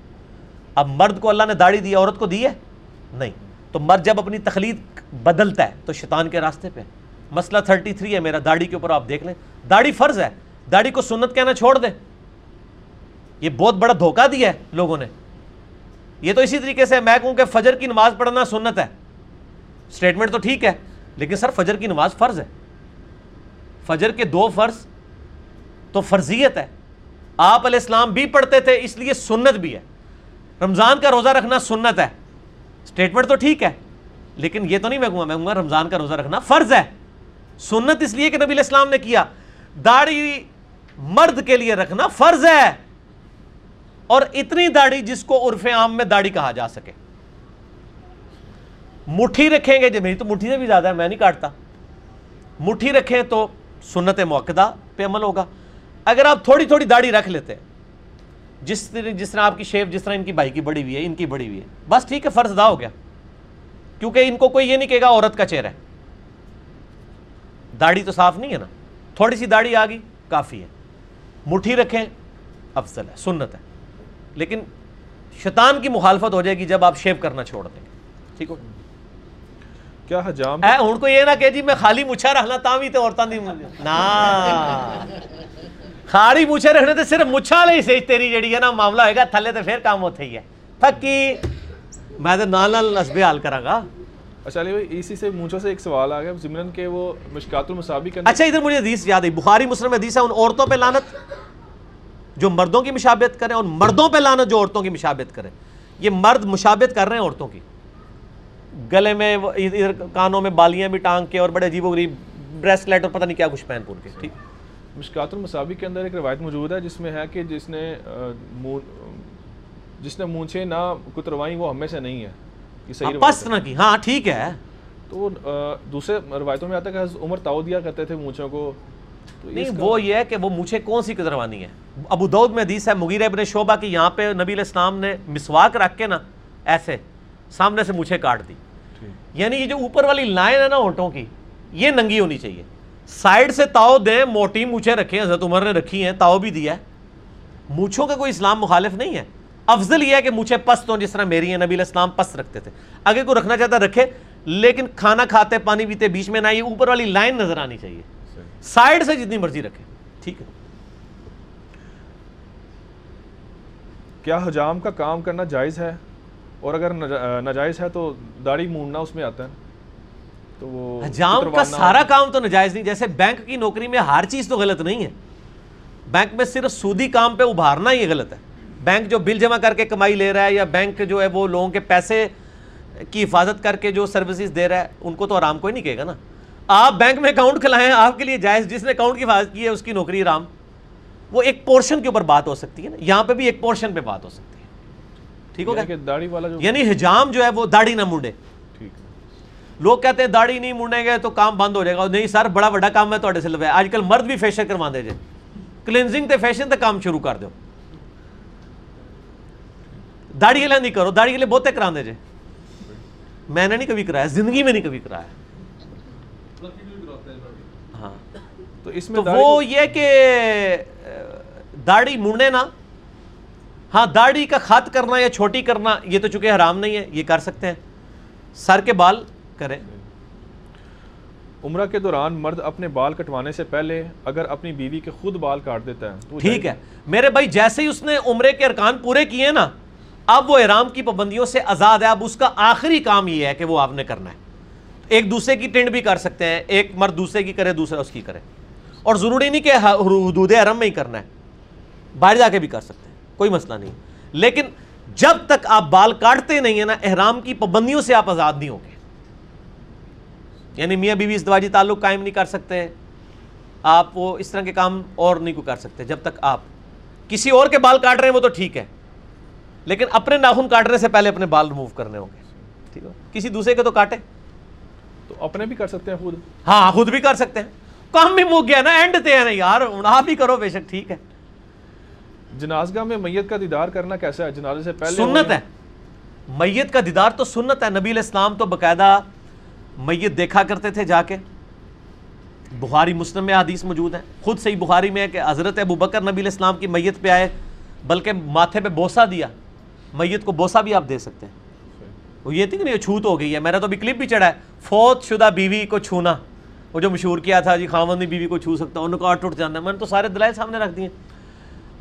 اب مرد کو اللہ نے داڑھی دی عورت کو دی ہے؟ نہیں۔ تو مرد جب اپنی تخلیق بدلتا ہے تو شیطان کے راستے پہ۔ مسئلہ 33 ہے میرا، داڑھی کے اوپر آپ دیکھ لیں۔ داڑھی فرض ہے۔ داڑھی کو سنت کہنا چھوڑ دیں۔ یہ بہت بڑا دھوکہ دیا ہے لوگوں نے۔ یہ تو اسی طریقے سے میں کہوں کہ فجر کی نماز پڑھنا سنت ہے۔ سٹیٹمنٹ تو ٹھیک ہے، لیکن سر فجر کی نماز فرض ہے۔ فجر کے دو فرض تو فرضیت ہے۔ آپ علیہ السلام بھی پڑھتے تھے، اس لیے سنت بھی ہے۔ رمضان کا روزہ رکھنا سنت ہے۔ سٹیٹمنٹ تو ٹھیک ہے، لیکن یہ تو نہیں میں کہوں میں کہوں گا رمضان کا روزہ رکھنا فرض ہے۔ سنت اس لیے کہ نبی علیہ السلام نے کیا، داڑھی مرد کے لیے رکھنا فرض ہے۔ اور اتنی داڑھی جس کو عرف عام میں داڑھی کہا جا سکے۔ مٹھی رکھیں گے جی میری تو مٹھی سے بھی زیادہ ہے، میں نہیں کاٹتا۔ مٹھی رکھیں تو سنت موقع پہ عمل ہوگا۔ اگر آپ تھوڑی تھوڑی داڑھی رکھ لیتے جس طرح جس طرح آپ کی شیپ جس طرح ان کی بھائی کی بڑی ہوئی ہے ان کی بڑی ہوئی ہے۔ بس ٹھیک ہے فرض ادا ہو گیا۔ کیونکہ ان کو کوئی یہ نہیں کہے گا عورت کا چہرہ ہے۔ داڑھی تو صاف نہیں ہے نا۔ تھوڑی سی داڑھی آ گئی کافی ہے۔ مٹھی رکھیں افضل ہے سنت ہے۔ لیکن شیطان کی مخالفت ہو جائے گی جب آپ شیو کرنا چھوڑ دیں۔ گے ٹھیک ہو کیا حجام؟ اے ہن کو یہ نہ کہ جی میں خالی مچھا رہنا تا بھی تے عورتاں دی نا خالی مچھے رکھنے تے صرف مچھا والی سیج تیری جڑی ہے نا معاملہ ہوئے گا تھلے تے پھر کام ہوتے ہی ہے تھکی میں تے نال نال نسبے حال کراں گا اچھا علی بھائی اسی سے مونچھوں سے ایک سوال آ گیا ضمن کہ وہ مشکات المصابی کے اندر اچھا ادھر مجھے حدیث یاد ہے بخاری مسلم حدیث ہے ان عورتوں پہ لانت جو مردوں کی مشابہت کریں اور مردوں پہ لانت جو عورتوں کی مشابہت کریں یہ مرد مشابہت کر رہے ہیں عورتوں کی۔ گلے میں ادھر کانوں میں بالیاں بھی ٹانگ کے اور بڑے عجیب و غریب بریسلیٹ اور پتہ نہیں کیا کچھ پہن پہن کے ٹھیک؟ مشکات المصابی کے اندر ایک روایت موجود ہے جس میں ہے کہ جس نے جس نے مونچھیں نہ کتروائیں وہ ہمیں سے نہیں ہے۔ یہ صحیح ہاں، روایت نہ کی۔ ہاں ٹھیک ہے۔ تو دوسرے روایتوں میں آتا ہے کہ حضرت عمر تاؤ دیا کرتے تھے مونچھوں کو۔ نہیں وہ یہ ہے کہ وہ مجھے کون سی کتروانی ہے ابو دعود میں حدیث ہے مغیر ابن شعبہ کی یہاں پہ نبی علیہ السلام نے مسواک رکھ کے نا ایسے سامنے سے مجھے کاٹ دی۔ یعنی یہ جو اوپر والی لائن ہے نا ہونٹوں کی یہ ننگی ہونی چاہیے۔ سائڈ سے تاؤ دیں، موٹی مونچھیں رکھیں، حضرت عمر نے رکھی ہیں، تاؤ بھی دیا ہے۔ مونچھوں کا کوئی اسلام مخالف نہیں ہے۔ افضل یہ ہے کہ مونچھیں پست ہوں، جس طرح میری ہیں، نبی علیہ السلام پست رکھتے تھے۔ اگر کوئی رکھنا چاہتا رکھے، لیکن کھانا کھاتے، پانی پیتے، بیچ میں نہ یہ اوپر والی لائن نظر آنی چاہیے۔ سائڈ سے جتنی مرضی رکھے ٹھیک ہے۔ کیا حجام کا کام کرنا جائز ہے؟ اور اگر نجا- ناجائز ہے تو داڑھی مونڈنا اس میں آتا ہے۔ تو وہ حجام کا سارا کام تو نجائز نہیں جیسے بینک کی نوکری میں ہر چیز تو غلط نہیں ہے۔ بینک میں صرف سودی کام پہ ابھارنا ہی غلط ہے۔ بینک جو بل جمع کر کے کمائی لے رہا ہے یا بینک جو ہے وہ لوگوں کے پیسے کی حفاظت کر کے جو سروسز دے رہا ہے ان کو تو آرام کوئی نہیں کہے گا نا۔ آپ بینک میں اکاؤنٹ کھلائیں آپ کے لیے جائز جس نے اکاؤنٹ کی حفاظت کی ہے اس کی نوکری آرام۔ وہ ایک پورشن کے اوپر بات ہو سکتی ہے نا۔ یہاں پہ بھی ایک پورشن پہ بات ہو سکتی ہے۔ ٹھیک ہو یعنی یعنی حجام جو ہے وہ داڑھی نہ مونڈے۔ لوگ کہتے ہیں داڑھی نہیں مونڈیں گے تو کام بند ہو جائے گا۔ نہیں سر بڑا بڑا کام ہے تھوڑے سے لگا آج کل مرد بھی فیشن کروا دے جے۔ کلینزنگ تے فیشن تے کام شروع کر دو داڑھی کے لیے نہیں کرو داڑھی کے لیے بہتے کرا دے جے۔ میں نے نہیں کبھی کرایا زندگی میں نہیں کبھی کرایا۔ ہاں۔ تو اس میں وہ یہ کہ داڑھی مونڈے نا۔ ہاں داڑھی کا خط کرنا یا چھوٹی کرنا یہ تو چونکہ حرام نہیں ہے یہ کر سکتے ہیں۔ سر کے بال کریں۔ عمرہ کے دوران مرد اپنے بال کٹوانے سے پہلے اگر اپنی بیوی کے خود بال کاٹ دیتا ہے تو ٹھیک ہے۔ میرے بھائی جیسے ہی اس نے عمرے کے ارکان پورے کیے نا اب وہ احرام کی پابندیوں سے آزاد ہے۔ اب اس کا آخری کام یہ ہے کہ وہ آپ نے کرنا ہے۔ ایک دوسرے کی ٹینڈ بھی کر سکتے ہیں ایک مرد دوسرے کی کرے دوسرا اس کی کرے۔ اور ضروری نہیں کہ حدود حرم میں ہی کرنا ہے باہر جا کے بھی کر سکتے ہیں کوئی مسئلہ نہیں۔ لیکن جب تک آپ بال کاٹتے نہیں ہیں نا احرام کی پابندیوں سے آپ آزاد نہیں ہوں گے۔ یعنی میاں بیوی ازدواجی تعلق قائم نہیں کر سکتے آپ وہ اس طرح کے کام اور نہیں کو کر سکتے جب تک آپ کسی اور کے بال کاٹ رہے ہیں وہ تو ٹھیک ہے لیکن اپنے ناخن کاٹنے سے پہلے اپنے بال ریموو کرنے ہوں گے۔ ٹھیک ہے؟ کسی دوسرے کے تو کاٹے۔ تو اپنے بھی کر سکتے ہیں خود؟ ہاں خود بھی کر سکتے ہیں۔ کام بھی مک گیا نا اینڈ تے ہیں نا یار آپ ہی کرو بے شک ٹھیک ہے۔ جنازگاہ میں میت کا دیدار کرنا کیسا ہے؟ جنازے سے پہلے سنت ہے۔ میت کا دیدار تو سنت ہے نبی علیہ السلام تو باقاعدہ میت دیکھا کرتے تھے جا کے۔ بخاری مسلم میں حدیث موجود ہے خود صحیح بخاری میں ہے کہ حضرت ابو بکر نبی علیہ السلام کی میت پہ آئے، بلکہ ماتھے پہ بوسا دیا۔ میت کو بوسا بھی آپ دے سکتے ہیں۔ وہ یہ تھی کہ نہیں یہ چھوت ہو گئی ہے۔ میرا تو ابھی کلپ بھی چڑھا ہے۔ فوت شدہ بیوی کو چھونا۔ وہ جو مشہور کیا تھا جی خاوند بیوی کو چھو سکتا، ان کا ٹوٹ جانا ہے۔ میں نے تو سارے دلائل سامنے رکھ دیے۔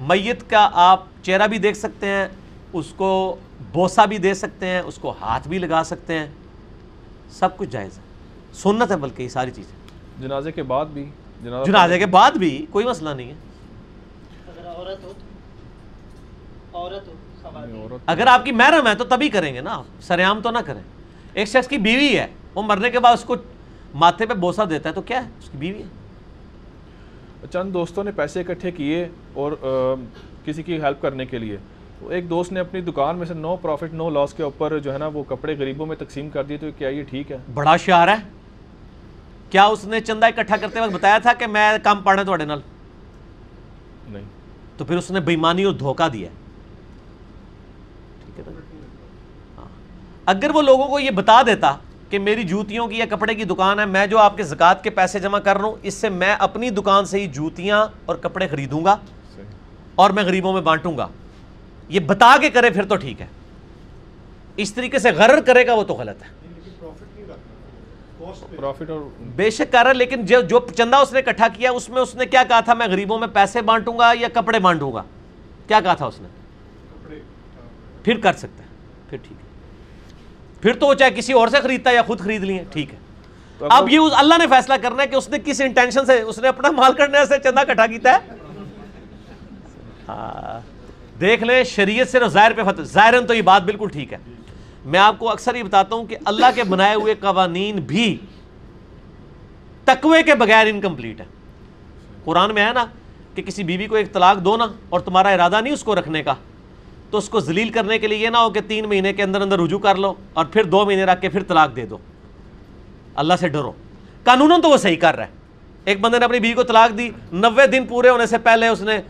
میت کا آپ چہرہ بھی دیکھ سکتے ہیں، اس کو بوسا بھی دے سکتے ہیں، اس کو ہاتھ بھی لگا سکتے ہیں۔ سب کچھ جائز ہے۔ سنت ہے بلکہ یہ ساری چیزیں۔ جنازے کے بعد بھی جنازہ جنازے کے بعد بھی کوئی مسئلہ نہیں ہے۔ اگر عورت ہو عورت ہو اگر آپ کی محرم ہے تو تبھی کریں گے نا آپ۔ سریام تو نہ کریں۔ ایک شخص کی بیوی ہے وہ مرنے کے بعد اس کو ماتھے پہ بوسا دیتا ہے تو کیا ہے؟ اس کی بیوی ہے۔ چند دوستوں نے پیسے اکٹھے کیے اور کسی کی ہیلپ کرنے کے لیے۔ ایک دوست نے اپنی دکان میں سے نو پروفٹ نو لاس کے اوپر جو ہے نا وہ کپڑے غریبوں میں تقسیم کر دیے تو کیا یہ ٹھیک ہے؟ بڑا شعار ہے۔ کیا اس نے چندہ اکٹھا کرتے وقت بتایا تھا کہ میں کام پڑھنا تھوڑے نال؟ نہیں۔ تو پھر اس نے بےمانی اور دھوکہ دیا ہے۔ ہاں۔ اگر وہ لوگوں کو یہ بتا دیتا کہ میری جوتیوں کی یا کپڑے کی دکان ہے میں جو آپ کے زکوٰۃ کے پیسے جمع کر رہا ہوں اس سے میں اپنی دکان سے ہی جوتیاں اور کپڑے خریدوں گا اور میں غریبوں میں بانٹوں گا۔ یہ بتا کے کرے پھر تو ٹھیک ہے۔ اس طریقے سے غرر کرے گا وہ تو غلط ہے۔ پروفٹ اور بے شک کر رہا ہے لیکن جو جو چندہ اس نے اکٹھا کیا اس میں اس نے کیا کہا تھا؟ میں غریبوں میں پیسے بانٹوں گا یا کپڑے بانٹوں گا؟ کیا کہا تھا اس نے؟ پھر کر سکتا ہے۔ پھر ٹھیک ہے۔ پھر تو وہ چاہے کسی اور سے خریدتا ہے یا خود خرید لیے ٹھیک ہے۔ اب یہ اللہ نے فیصلہ کرنا ہے کہ اس نے کس انٹینشن سے اس نے اپنا مال کرنے سے چندہ اکٹھا کیتا ہے۔ ہاں۔ دیکھ لیں، شریعت سے ظاہر پہ فتح، ظاہراً تو یہ بات بالکل ٹھیک ہے۔ میں آپ کو اکثر یہ بتاتا ہوں کہ اللہ کے بنائے ہوئے قوانین بھی تقوی کے بغیر انکمپلیٹ ہے قرآن میں ہے نا کہ کسی بیوی کو ایک طلاق دو نا اور تمہارا ارادہ نہیں اس کو رکھنے کا۔ تو اس کو ذلیل کرنے کے لیے یہ نہ ہو کہ تین مہینے کے اندر اندر رجوع کر لو اور پھر دو مہینے رکھ کے پھر طلاق دے دو۔ اللہ سے ڈرو۔ قانون تو وہ صحیح کر رہا ہے۔ ایک بندے نے اپنی بیوی کو طلاق دی، نوے دن پورے ہونے سے پہلے اس نے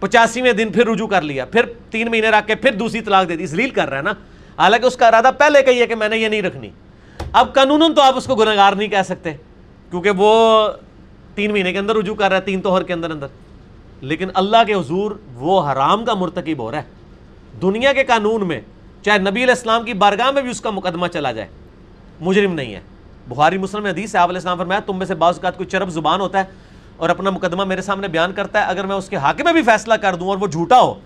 پچاسیویں دن پھر رجوع کر لیا، پھر تین مہینے رکھ کے پھر دوسری طلاق دے دی ذلیل کر رہا ہے نا۔ حالانکہ اس کا ارادہ پہلے کا ہی ہے کہ میں نے یہ نہیں رکھنی۔ اب قانون تو آپ اس کو گناہگار نہیں کہہ سکتے، کیونکہ وہ تین مہینے کے اندر رجوع کر رہا ہے، تین توہر کے اندر اندر۔ لیکن اللہ کے حضور وہ حرام کا مرتکب ہو رہا ہے۔ دنیا کے قانون میں چاہے نبی علیہ السلام کی بارگاہ میں بھی اس کا مقدمہ چلا جائے، مجرم نہیں ہے۔ بخاری مسلم حدیث ہے، آپ علیہ السلام فرمایا، تم میں سے بعض اوقات کوئی چرب زبان ہوتا ہے اور اپنا مقدمہ میرے سامنے بیان کرتا ہے، اگر میں اس کے حق میں بھی فیصلہ کر دوں اور وہ جھوٹا ہو،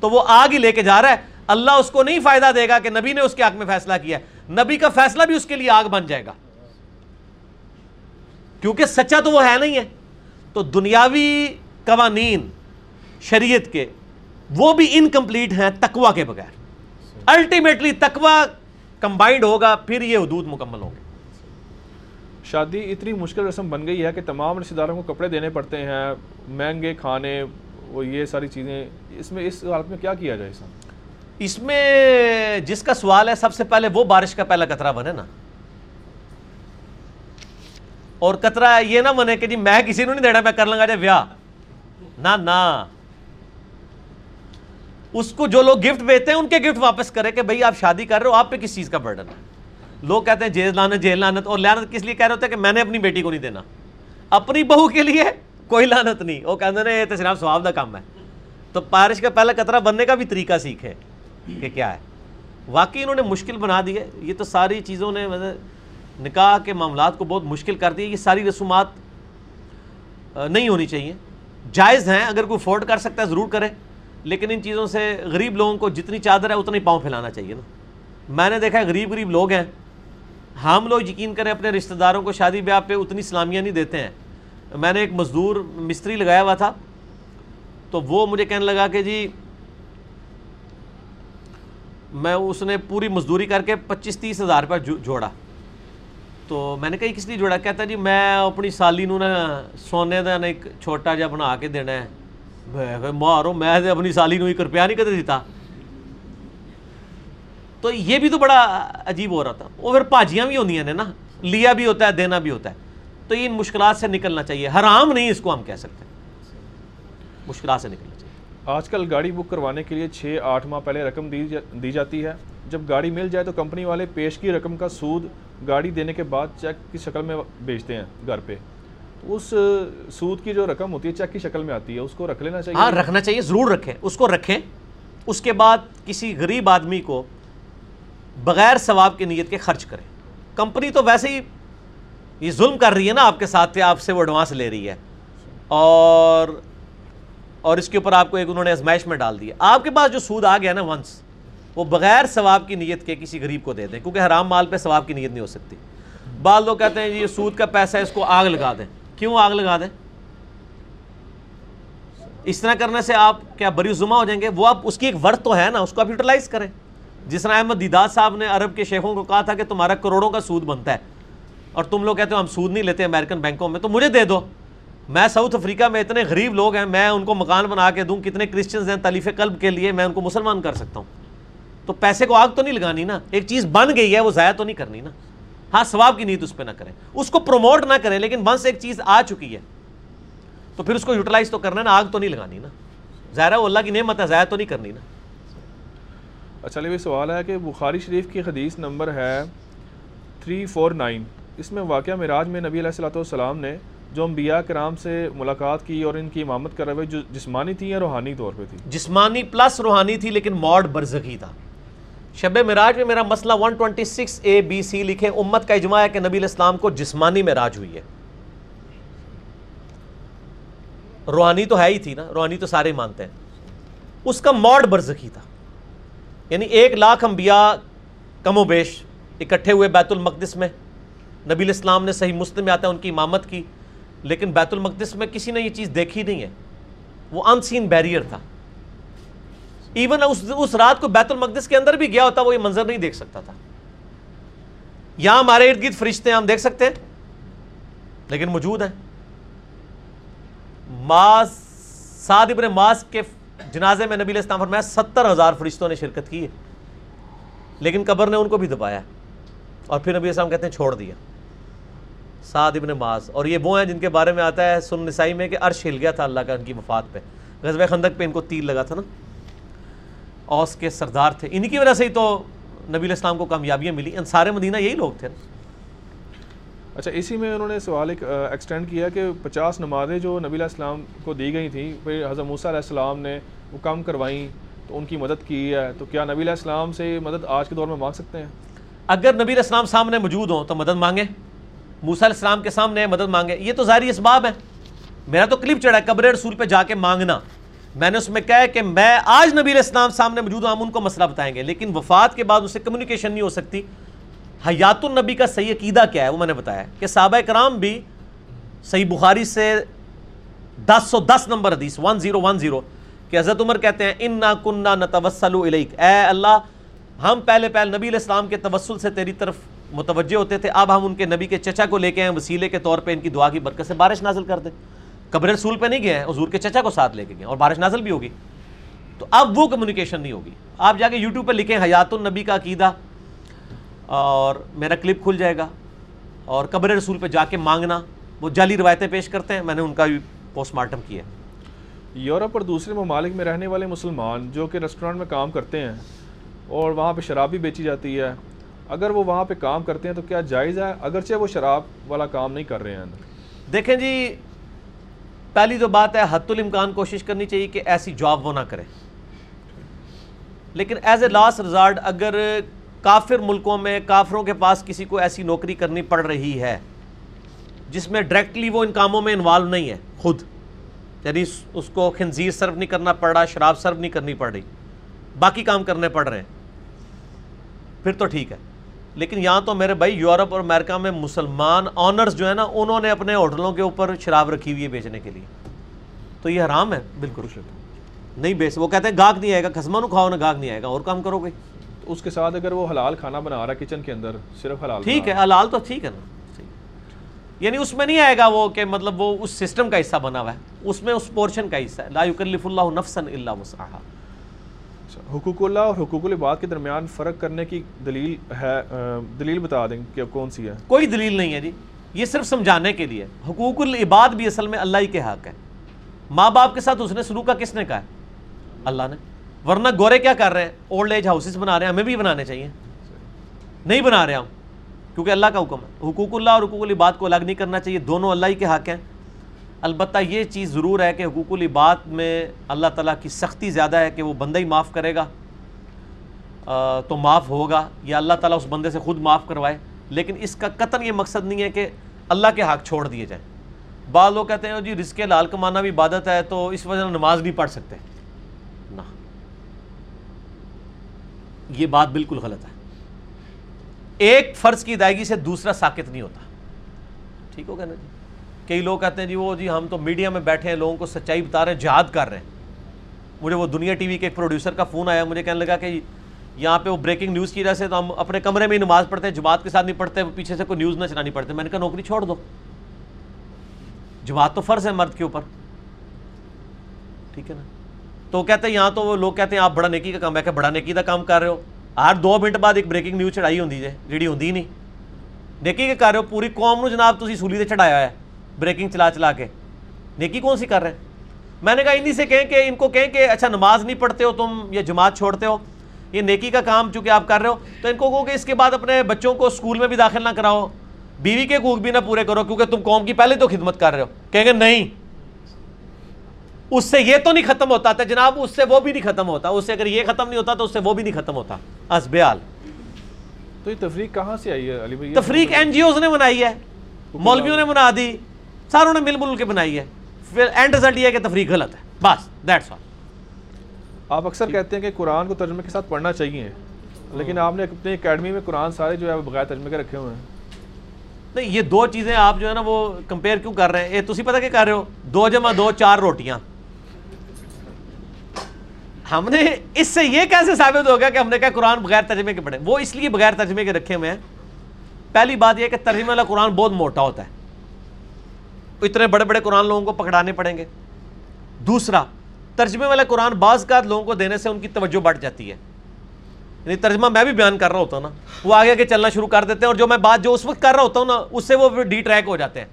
تو وہ آگ ہی لے کے جا رہا ہے۔ اللہ اس کو نہیں فائدہ دے گا کہ نبی نے اس کے حق میں فیصلہ کیا ہے۔ نبی کا فیصلہ بھی اس کے لیے آگ بن جائے گا۔ کیونکہ سچا تو وہ ہے نہیں ہے۔ تو دنیاوی قوانین، شریعت کے، وہ بھی انکمپلیٹ ہیں تقوا کے بغیر۔ الٹیمیٹلی تقوا کمبائنڈ ہوگا، پھر یہ حدود مکمل ہوں گے۔ شادی اتنی مشکل رسم بن گئی ہے کہ تمام رشتہ داروں کو کپڑے دینے پڑتے ہیں، مہنگے کھانے وہ یہ ساری چیزیں۔ اس میں، اس حالت میں کیا کیا جائے سر اس میں جس کا سوال ہے، سب سے پہلے وہ بارش کا پہلا قطرہ بنے نا۔ اور قطرہ یہ نہ بنے کہ جی میں کسی کو نہیں دینا، میں کر لوں گا جی ویاہ۔ نہ نہ۔ اس کو جو لوگ گفٹ بیچتے ہیں، ان کے گفٹ واپس کرے کہ بھئی آپ شادی کر رہے ہو، آپ پہ کس چیز کا برڈن ہے؟ لوگ کہتے ہیں جیل لانت جیل لانت اور لانت کس لیے کہہ رہے ہوتے ہیں کہ میں نے اپنی بیٹی کو نہیں دینا؟ اپنی بہو کے لیے کوئی لانت نہیں۔ وہ کہتے ہیں یہ تو صرف سواب کا کام ہے۔ تو بارش کا پہلا قطرہ بننے کا بھی طریقہ سیکھے کہ کیا ہے۔ واقعی انہوں نے مشکل بنا دی ہے۔ یہ تو ساری چیزوں نے مطلب نکاح کے معاملات کو بہت مشکل کر دی یہ ساری رسومات نہیں ہونی چاہیے۔ جائز ہیں، اگر کوئی افورڈ کر سکتا ہے ضرور کرے، لیکن ان چیزوں سے غریب لوگوں کو جتنی چادر ہے اتنی پاؤں پھیلانا چاہیے نا۔ میں نے دیکھا ہے غریب غریب لوگ ہیں۔ ہم لوگ یقین کریں اپنے رشتہ داروں کو شادی بیاہ پہ اتنی سلامیاں نہیں دیتے ہیں۔ میں نے ایک مزدور مستری لگایا ہوا تھا۔ تو وہ مجھے کہنے لگا کہ جی میں اس نے پوری مزدوری کر کے پچیس تیس ہزار روپے جو- جوڑا۔ تو میں نے کہا کس لیے جوڑا؟ کہتا جی میں اپنی سالی نو نا سونے دا نا ایک چھوٹا جہا بنا کے دینا ہے۔ مارو، میں اپنی سالی نو ایک روپیہ نہیں کدے دیتا۔ تو یہ بھی تو بڑا عجیب ہو رہا تھا۔ وہ پھر پاجیاں بھی ہوندیاں نے نا۔ لیا بھی ہوتا ہے دینا بھی ہوتا ہے۔ تو یہ ان مشکلات سے نکلنا چاہیے۔ حرام نہیں اس کو ہم کہہ سکتے۔ مشکلات سے نکلنا چاہیے۔ آج کل گاڑی بک کروانے کے لیے چھ آٹھ ماہ پہلے رقم دی جا- دی جاتی ہے۔ جب گاڑی مل جائے تو کمپنی والے پیش کی رقم کا سود گاڑی دینے کے بعد چیک کی شکل میں بیچتے ہیں گھر پہ۔ اس سود کی جو رقم ہوتی ہے چیک کی شکل میں آتی ہے۔ اس کو رکھ لینا ہاں چاہیے رکھنا چاہیے ضرور رکھیں۔ اس کو رکھیں۔ اس کے بعد کسی غریب آدمی کو بغیر ثواب کی نیت کے خرچ کریں۔ کمپنی تو ویسے ہی یہ ظلم کر رہی ہے نا آپ کے ساتھ آپ سے وہ ایڈوانس لے رہی ہے۔ اور اور اس کے اوپر آپ کو ایک انہوں نے ازمائش میں ڈال دیا۔ آپ کے پاس جو سود آ گیا نا ونس وہ بغیر ثواب کی نیت کے کسی غریب کو دے دیں، کیونکہ حرام مال پہ ثواب کی نیت نہیں ہو سکتی۔ بعض لوگ کہتے ہیں جی یہ سود کا پیسہ ہے، اس کو آگ لگا دیں۔ کیوں آگ لگا دیں؟ اس طرح کرنے سے آپ کیا بری زما ہو جائیں گے؟ وہ آپ، اس کی ایک ورت تو ہے نا، اس کو آپ یوٹیلائز کریں۔ جس طرح احمد دیداد صاحب نے عرب کے شیخوں کو کہا تھا کہ تمہارا کروڑوں کا سود بنتا ہے اور تم لوگ کہتے ہو ہم سود نہیں لیتے امریکن بینکوں میں، تو مجھے دے دو۔ میں ساؤتھ افریقہ میں اتنے غریب لوگ ہیں، میں ان کو مکان بنا کے دوں، کتنے کرسچنز ہیں تلیف قلب کے لیے میں ان کو مسلمان کر سکتا ہوں۔ تو پیسے کو آگ تو نہیں لگانی نا، ایک چیز بن گئی ہے، وہ ضائع تو نہیں کرنی نا۔ ہاں ثواب کی نیت اس پہ نہ کریں۔ اس کو پروموٹ نہ کریں، لیکن ونس ایک چیز آ چکی ہے۔ تو پھر اس کو یوٹیلائز تو کرنا ہے نا، آگ تو نہیں لگانی نا۔ ظاہر ہے وہ اللہ کی نعمت ہے، ضائع تو نہیں کرنی نا۔ اچھا علی بھائی سوال ہے کہ بخاری شریف کی حدیث نمبر ہے تھری فور نائن۔ اس میں واقعہ معراج میں نبی علیہ الصلوۃ والسلام نے جو انبیاء کرام سے ملاقات کی اور ان کی امامت کر رہے ہوئے، جو جسمانی تھی یا روحانی طور پہ تھی جسمانی پلس روحانی تھی، لیکن موڈ برزخی تھا۔ شب معراج میں میرا مسئلہ 126 اے بی سی لکھے امت کا اجماع ہے کہ نبی علیہ السلام کو جسمانی معراج ہوئی ہے۔ روحانی تو ہے ہی تھی نا، روحانی تو سارے مانتے ہیں۔ اس کا موڈ برزخی تھا۔ یعنی ایک لاکھ انبیاء کم و بیش اکٹھے ہوئے بیت المقدس میں۔ نبی علیہ السلام نے صحیح مسلم میں آتا ہے ان کی امامت کی۔ لیکن بیت المقدس میں کسی نے یہ چیز دیکھی نہیں ہے۔ وہ ان سین بیریئر تھا۔ ایون اس اس رات کو بیت المقدس کے اندر بھی گیا ہوتا، وہ یہ منظر نہیں دیکھ سکتا تھا۔ یہاں ہمارے ارد گرد فرشتے ہم دیکھ سکتے ہیں، لیکن موجود ہیں۔ ماس، سعد ابن ماس کے جنازے میں نبی علیہ السلام فرمایا ستر ہزار فرشتوں نے شرکت کی ہے۔ لیکن قبر نے ان کو بھی دبایا اور پھر نبی علیہ السلام کہتے ہیں چھوڑ دیا۔ سعد ابن ماس اور یہ وہ ہیں جن کے بارے میں آتا ہے سن نسائی میں کہ عرش ہل گیا تھا اللہ کا ان کی وفات پہ۔ غزوہ خندق پہ ان کو تیر لگا تھا نا۔ اوس کے سردار تھے۔ انہی کی وجہ سے ہی تو نبی علیہ السلام کو کامیابیاں ملی۔ انصار مدینہ یہی لوگ تھے نا۔ اچھا اسی میں انہوں نے سوال ایک ایکسٹینڈ کیا کہ پچاس نمازیں جو نبی علیہ السلام کو دی گئی تھیں، پھر حضرت موسیٰ علیہ السلام نے وہ کم کروائیں، تو ان کی مدد کی ہے۔ تو کیا نبی علیہ السلام سے مدد آج کے دور میں مانگ سکتے ہیں؟ اگر نبی علیہ السلام سامنے موجود ہوں تو مدد مانگیں۔ موسیٰ علیہ السلام کے سامنے مدد مانگے یہ تو ظاہری اسباب ہے میرا تو کلپ چڑھا ہے، قبر رسول پہ جا کے مانگنا۔ میں نے اس میں کہا کہ میں آج نبی علیہ السلام سامنے موجود ہوں، ہم ان کو مسئلہ بتائیں گے۔ لیکن وفات کے بعد اسے کمیونیکیشن نہیں ہو سکتی۔ حیات النبی کا صحیح عقیدہ کیا ہے؟ وہ میں نے بتایا کہ صحابہ کرام بھی صحیح بخاری سے دس سو دس نمبر حدیث ون زیرو ون زیرو کہ حضرت عمر کہتے ہیں ان نا کنہ نتوسل الیک اے اللہ، ہم پہلے پہلے نبی علیہ السلام کے توسل سے تیری طرف متوجہ ہوتے تھے، اب ہم ان کے نبی کے چچا کو لے کے ہیں، وسیلے کے طور پہ ان کی دعا کی برکت سے بارش نازل کر دیں۔ قبر رسول پہ نہیں گئے ہیں، حضور کے چچا کو ساتھ لے کے گئے اور بارش نازل بھی ہوگی۔ تو اب وہ کمیونیکیشن نہیں ہوگی۔ آپ جا کے یوٹیوب پہ لکھیں، حیات النبی کا عقیدہ اور میرا کلپ کھل جائے گا۔ اور قبر رسول پہ جا کے مانگنا، وہ جعلی روایتیں پیش کرتے ہیں، میں نے ان کا بھی پوسٹ مارٹم کیا ہے۔ یورپ اور دوسرے ممالک میں رہنے والے مسلمان جو کہ ریسٹورینٹ میں کام کرتے ہیں اور وہاں پہ شراب بھی بیچی جاتی ہے، اگر وہ وہاں پہ کام کرتے ہیں تو کیا جائز ہے؟ اگرچہ وہ شراب والا کام نہیں کر رہے ہیں۔ دیکھیں جی پہلی جو بات ہے حت الامکان کوشش کرنی چاہیے کہ ایسی جاب وہ نہ کرے۔ لیکن ایز اے لاسٹ ریزارٹ اگر کافر ملکوں میں، کافروں کے پاس کسی کو ایسی نوکری کرنی پڑ رہی ہے، جس میں ڈائریکٹلی وہ ان کاموں میں انوالو نہیں ہے، خود۔ یعنی اس کو خنزیر سرو نہیں کرنا پڑ رہا شراب سرو نہیں کرنی پڑ رہی۔ باقی کام کرنے پڑ رہے ہیں۔ پھر تو ٹھیک ہے۔ لیکن یہاں تو میرے بھائی یورپ اور امریکہ میں مسلمان آنرز جو ہیں نا انہوں نے اپنے ہوٹلوں کے اوپر شراب رکھی ہوئی ہے بیچنے کے لیے۔ تو یہ حرام ہے۔ بالکل نہیں بیچ وہ کہتے ہیں گاہک نہیں آئے گا۔ خسما نو کھاؤ نا گاہک نہیں آئے گا۔ اور کام کرو گے اس کے ساتھ اگر وہ حلال کھانا بنا رہا ہے کچن کے اندر صرف حلال ٹھیک ہے۔ حلال تو ٹھیک ہے نا۔ یعنی اس میں نہیں آئے گا وہ کہ مطلب وہ اس سسٹم کا حصہ بنا ہوا ہے اس میں اس پورشن کا حصہ ہے۔ لا یکلف اللہ نفسا الا وسعها حقوق اللہ اور حقوق العباد کے درمیان فرق کرنے کی دلیل ہے دلیل بتا دیں کہ کون سی ہے؟ کوئی دلیل نہیں ہے جی۔ یہ صرف سمجھانے کے لیے۔ حقوق العباد بھی اصل میں اللہ ہی کے حق ہے ماں باپ کے ساتھ اس نے سلوک کا کس نے کہا ہے؟ اللہ نے۔ ورنہ گورے کیا کر رہے ہیں؟ اولڈ ایج ہاؤسز بنا رہے ہیں ہمیں بھی بنانے چاہیے۔ نہیں بنا رہے ہم۔ کیونکہ اللہ کا حکم ہے۔ حقوق اللہ اور حقوق العباد کو الگ نہیں کرنا چاہیے، دونوں اللہ ہی کے حق ہیں۔ البتہ یہ چیز ضرور ہے کہ حقوق العباد میں اللہ تعالیٰ کی سختی زیادہ ہے کہ وہ بندہ ہی معاف کرے گا۔ تو معاف ہوگا یا اللہ تعالیٰ اس بندے سے خود معاف کروائے۔ لیکن اس کا قطن یہ مقصد نہیں ہے کہ اللہ کے حق چھوڑ دیے جائیں۔ بعض لوگ کہتے ہیں جی رزق لال کمانا بھی عبادت ہے تو اس وجہ نماز نہیں پڑھ سکتے۔ نہ۔ یہ بات بالکل غلط ہے۔ ایک فرض کی ادائیگی سے دوسرا ساکت نہیں ہوتا۔ ٹھیک ہوگا نا جی؟ کئی لوگ کہتے ہیں جی وہ جی ہم تو میڈیا میں بیٹھے ہیں، لوگوں کو سچائی بتا رہے ہیں، جہاد کر رہے ہیں۔ مجھے وہ دنیا ٹی وی کے ایک پروڈیوسر کا فون آیا، مجھے کہنے لگا کہ یہاں پہ وہ بریکنگ نیوز کی وجہ سے تو ہم اپنے کمرے میں ہی نماز پڑھتے ہیں، جماعت کے ساتھ نہیں پڑھتے، پیچھے سے کوئی نیوز نہ چلانی پڑتے۔ میں نے کہا، نوکری چھوڑ دو۔ جماعت تو فرض ہے مرد کے اوپر۔ ٹھیک ہے نا؟ تو کہتے ہیں، یہاں تو وہ لوگ کہتے ہیں، آپ بڑا نیکی کا کام ہے۔ کہ بڑا نیکی کا کام کر رہے ہو۔ ہر دو منٹ بعد ایک بریکنگ نیوز چڑھائی ہوتی ہے جیڑی ہوتی نہیں۔ نیکی کے کر رہے ہو، پوری قوم نو جناب تھی سولی سے چڑھایا ہے بریکنگ چلا چلا کے۔ نیکی کون سی کر رہے ہیں؟ میں نے کہا انہی سے کہیں کہ، ان کو کہیں کہ اچھا نماز نہیں پڑھتے ہو تم، یا جماعت چھوڑتے ہو۔ یہ نیکی کا کام چونکہ آپ کر رہے ہو، تو ان کو کہو کہ اس کے بعد اپنے بچوں کو اسکول میں بھی داخل نہ کراؤ۔ بیوی کے کوک بھی نہ پورے کرو، کیونکہ تم قوم کی پہلے تو خدمت کر رہے ہو۔ کہیں گے نہیں۔ اس سے یہ تو نہیں ختم ہوتا تھا جناب اس سے وہ بھی نہیں ختم ہوتا۔ اس سے اگر یہ ختم نہیں ہوتا تو اس سے وہ بھی نہیں ختم ہوتا۔ بیال۔ تو یہ تفریق کہاں سے آئی ہے علی بھائی؟ تفریق این جی اوز نے بنائی ہے مولویوں نے بنا دی ساروں نے مل مل کے بنائی ہے۔ پھر اینڈ رزلٹ یہ ہے کہ تفریق غلط ہے۔ بس دیٹس آل آپ اکثر کہتے ہیں کہ قرآن کو ترجمے کے ساتھ پڑھنا چاہیے لیکن آپ نے اپنی اکیڈمی میں قرآن سارے جو ہے بغیر ترجمے کے رکھے ہوئے ہیں۔ نہیں یہ دو چیزیں آپ جو ہے نا وہ کمپیئر کیوں کر رہے ہیں؟ یہ تھی پتہ کیا کر رہے ہو؟ دو جمع دو چار روٹیاں۔ ہم نے اس سے یہ کیسے ثابت ہو گیا کہ ہم نے کہا قرآن بغیر ترجمے کے پڑھے؟ وہ اس لیے بغیر ترجمے کے رکھے ہوئے ہیں۔ پہلی بات یہ کہ ترجمے والا قرآن بہت موٹا ہوتا ہے۔ اتنے بڑے بڑے قرآن لوگوں کو پکڑانے پڑیں گے۔ دوسرا، ترجمے والا قرآن بعض کا لوگوں کو دینے سے ان کی توجہ بڑھ جاتی ہے۔ یعنی ترجمہ میں بھی بیان کر رہا ہوتا ہوں نا۔ وہ آگے آگے چلنا شروع کر دیتے ہیں اور جو میں بات جو اس وقت کر رہا ہوتا ہوں نا، اس سے وہ ڈی ٹریک ہو جاتے ہیں۔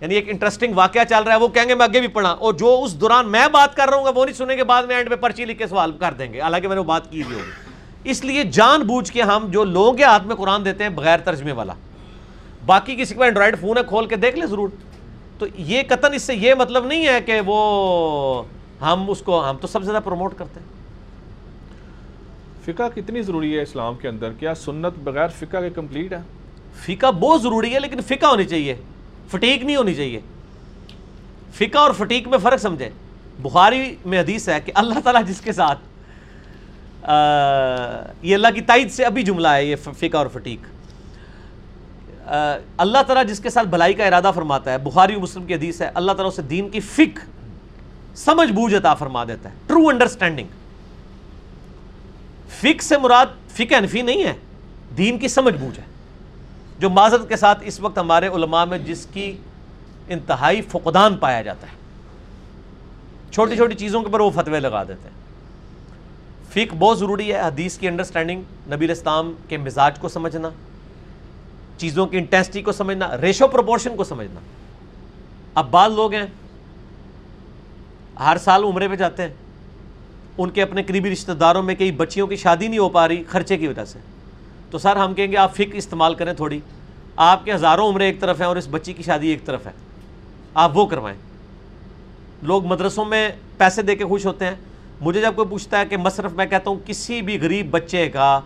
یعنی ایک انٹرسٹنگ واقعہ چل رہا ہے وہ کہیں گے میں آگے بھی پڑھا۔ اور جو اس دوران میں بات کر رہا ہوں وہ نہیں سنیں گے بعد میں اینڈ میں پرچی لکھ کے سوال کر دیں گے۔ حالانکہ میں نے وہ بات کی بھی ہوگی۔ اس لیے جان بوجھ کے ہم جو لوگوں کے ہاتھ میں قرآن دیتے ہیں بغیر ترجمے والا۔ باقی کسی کو اینڈرائڈ فون ہے کھول کے دیکھ لیں ضرور۔ تو یہ قطن اس سے یہ مطلب نہیں ہے کہ وہ ہم اس کو ہم تو سب سے زیادہ پروموٹ کرتے ہیں۔ فقہ کتنی ضروری ہے اسلام کے اندر؟ کیا سنت بغیر فقہ کے کمپلیٹ ہے؟ فقہ بہت ضروری ہے لیکن فقہ ہونی چاہیے۔ فٹیک نہیں ہونی چاہیے۔ فقہ اور فٹیک میں فرق سمجھے بخاری میں حدیث ہے کہ اللہ تعالیٰ جس کے ساتھ یہ اللہ کی تائید سے ابھی جملہ ہے، یہ فقہ اور فٹیک۔ اللہ تعالیٰ جس کے ساتھ بھلائی کا ارادہ فرماتا ہے، بخاری مسلم کی حدیث ہے، اللہ تعالیٰ اسے دین کی فک سمجھ بوجھ عطا فرما دیتا ہے۔ ٹرو انڈرسٹینڈنگ فک سے مراد فک انفی نہیں ہے، دین کی سمجھ بوجھ ہے۔ جو معذرت کے ساتھ اس وقت ہمارے علماء میں جس کی انتہائی فقدان پایا جاتا ہے۔ چھوٹی چھوٹی چیزوں کے پر وہ فتوے لگا دیتے ہیں۔ فک بہت ضروری ہے حدیث کی انڈرسٹینڈنگ نبی الاسلام کے مزاج کو سمجھنا، چیزوں کی انٹینسٹی کو سمجھنا ریشو پروپورشن کو سمجھنا۔ اب بعض لوگ ہیں، ہر سال عمرے پہ جاتے ہیں۔ ان کے اپنے قریبی رشتہ داروں میں کئی بچیوں کی شادی نہیں ہو پا رہی، خرچے کی وجہ سے۔ تو سر ہم کہیں گے آپ فک استعمال کریں تھوڑی۔ آپ کے ہزاروں عمرے ایک طرف ہیں اور اس بچی کی شادی ایک طرف ہے۔ آپ وہ کروائیں۔ لوگ مدرسوں میں پیسے دے کے خوش ہوتے ہیں۔ مجھے جب کوئی پوچھتا ہے کہ مصرف میں کہتا ہوں کسی بھی غریب بچے کا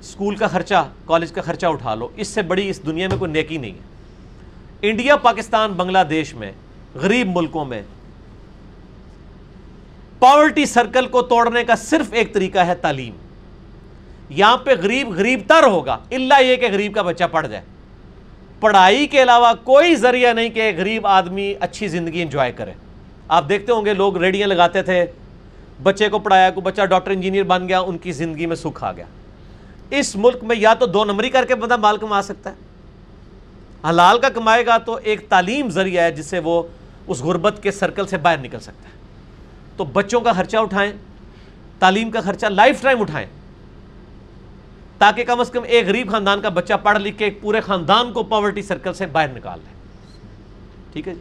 اسکول کا خرچہ، کالج کا خرچہ اٹھا لو، اس سے بڑی اس دنیا میں کوئی نیکی نہیں ہے۔ انڈیا، پاکستان، بنگلہ دیش میں، غریب ملکوں میں پاورٹی سرکل کو توڑنے کا صرف ایک طریقہ ہے تعلیم۔ یہاں پہ غریب غریب تر ہوگا اللہ یہ کہ غریب کا بچہ پڑھ جائے۔ پڑھائی کے علاوہ کوئی ذریعہ نہیں کہ غریب آدمی اچھی زندگی انجوائے کرے۔ آپ دیکھتے ہوں گے لوگ ریڈیاں لگاتے تھے، بچے کو پڑھایا کو بچہ ڈاکٹر انجینئر بن گیا، ان کی زندگی میں سکھ آ گیا۔ اس ملک میں یا تو دو نمبری کر کے بندہ مال کما سکتا ہے۔ حلال کا کمائے گا تو ایک تعلیم ذریعہ ہے، جس سے وہ اس غربت کے سرکل سے باہر نکل سکتا ہے۔ تو بچوں کا خرچہ اٹھائیں، تعلیم کا خرچہ لائف ٹائم اٹھائیں۔ تاکہ کم از کم ایک غریب خاندان کا بچہ پڑھ لکھ کے ایک پورے خاندان کو پاورٹی سرکل سے باہر نکال لیں ٹھیک ہے جی؟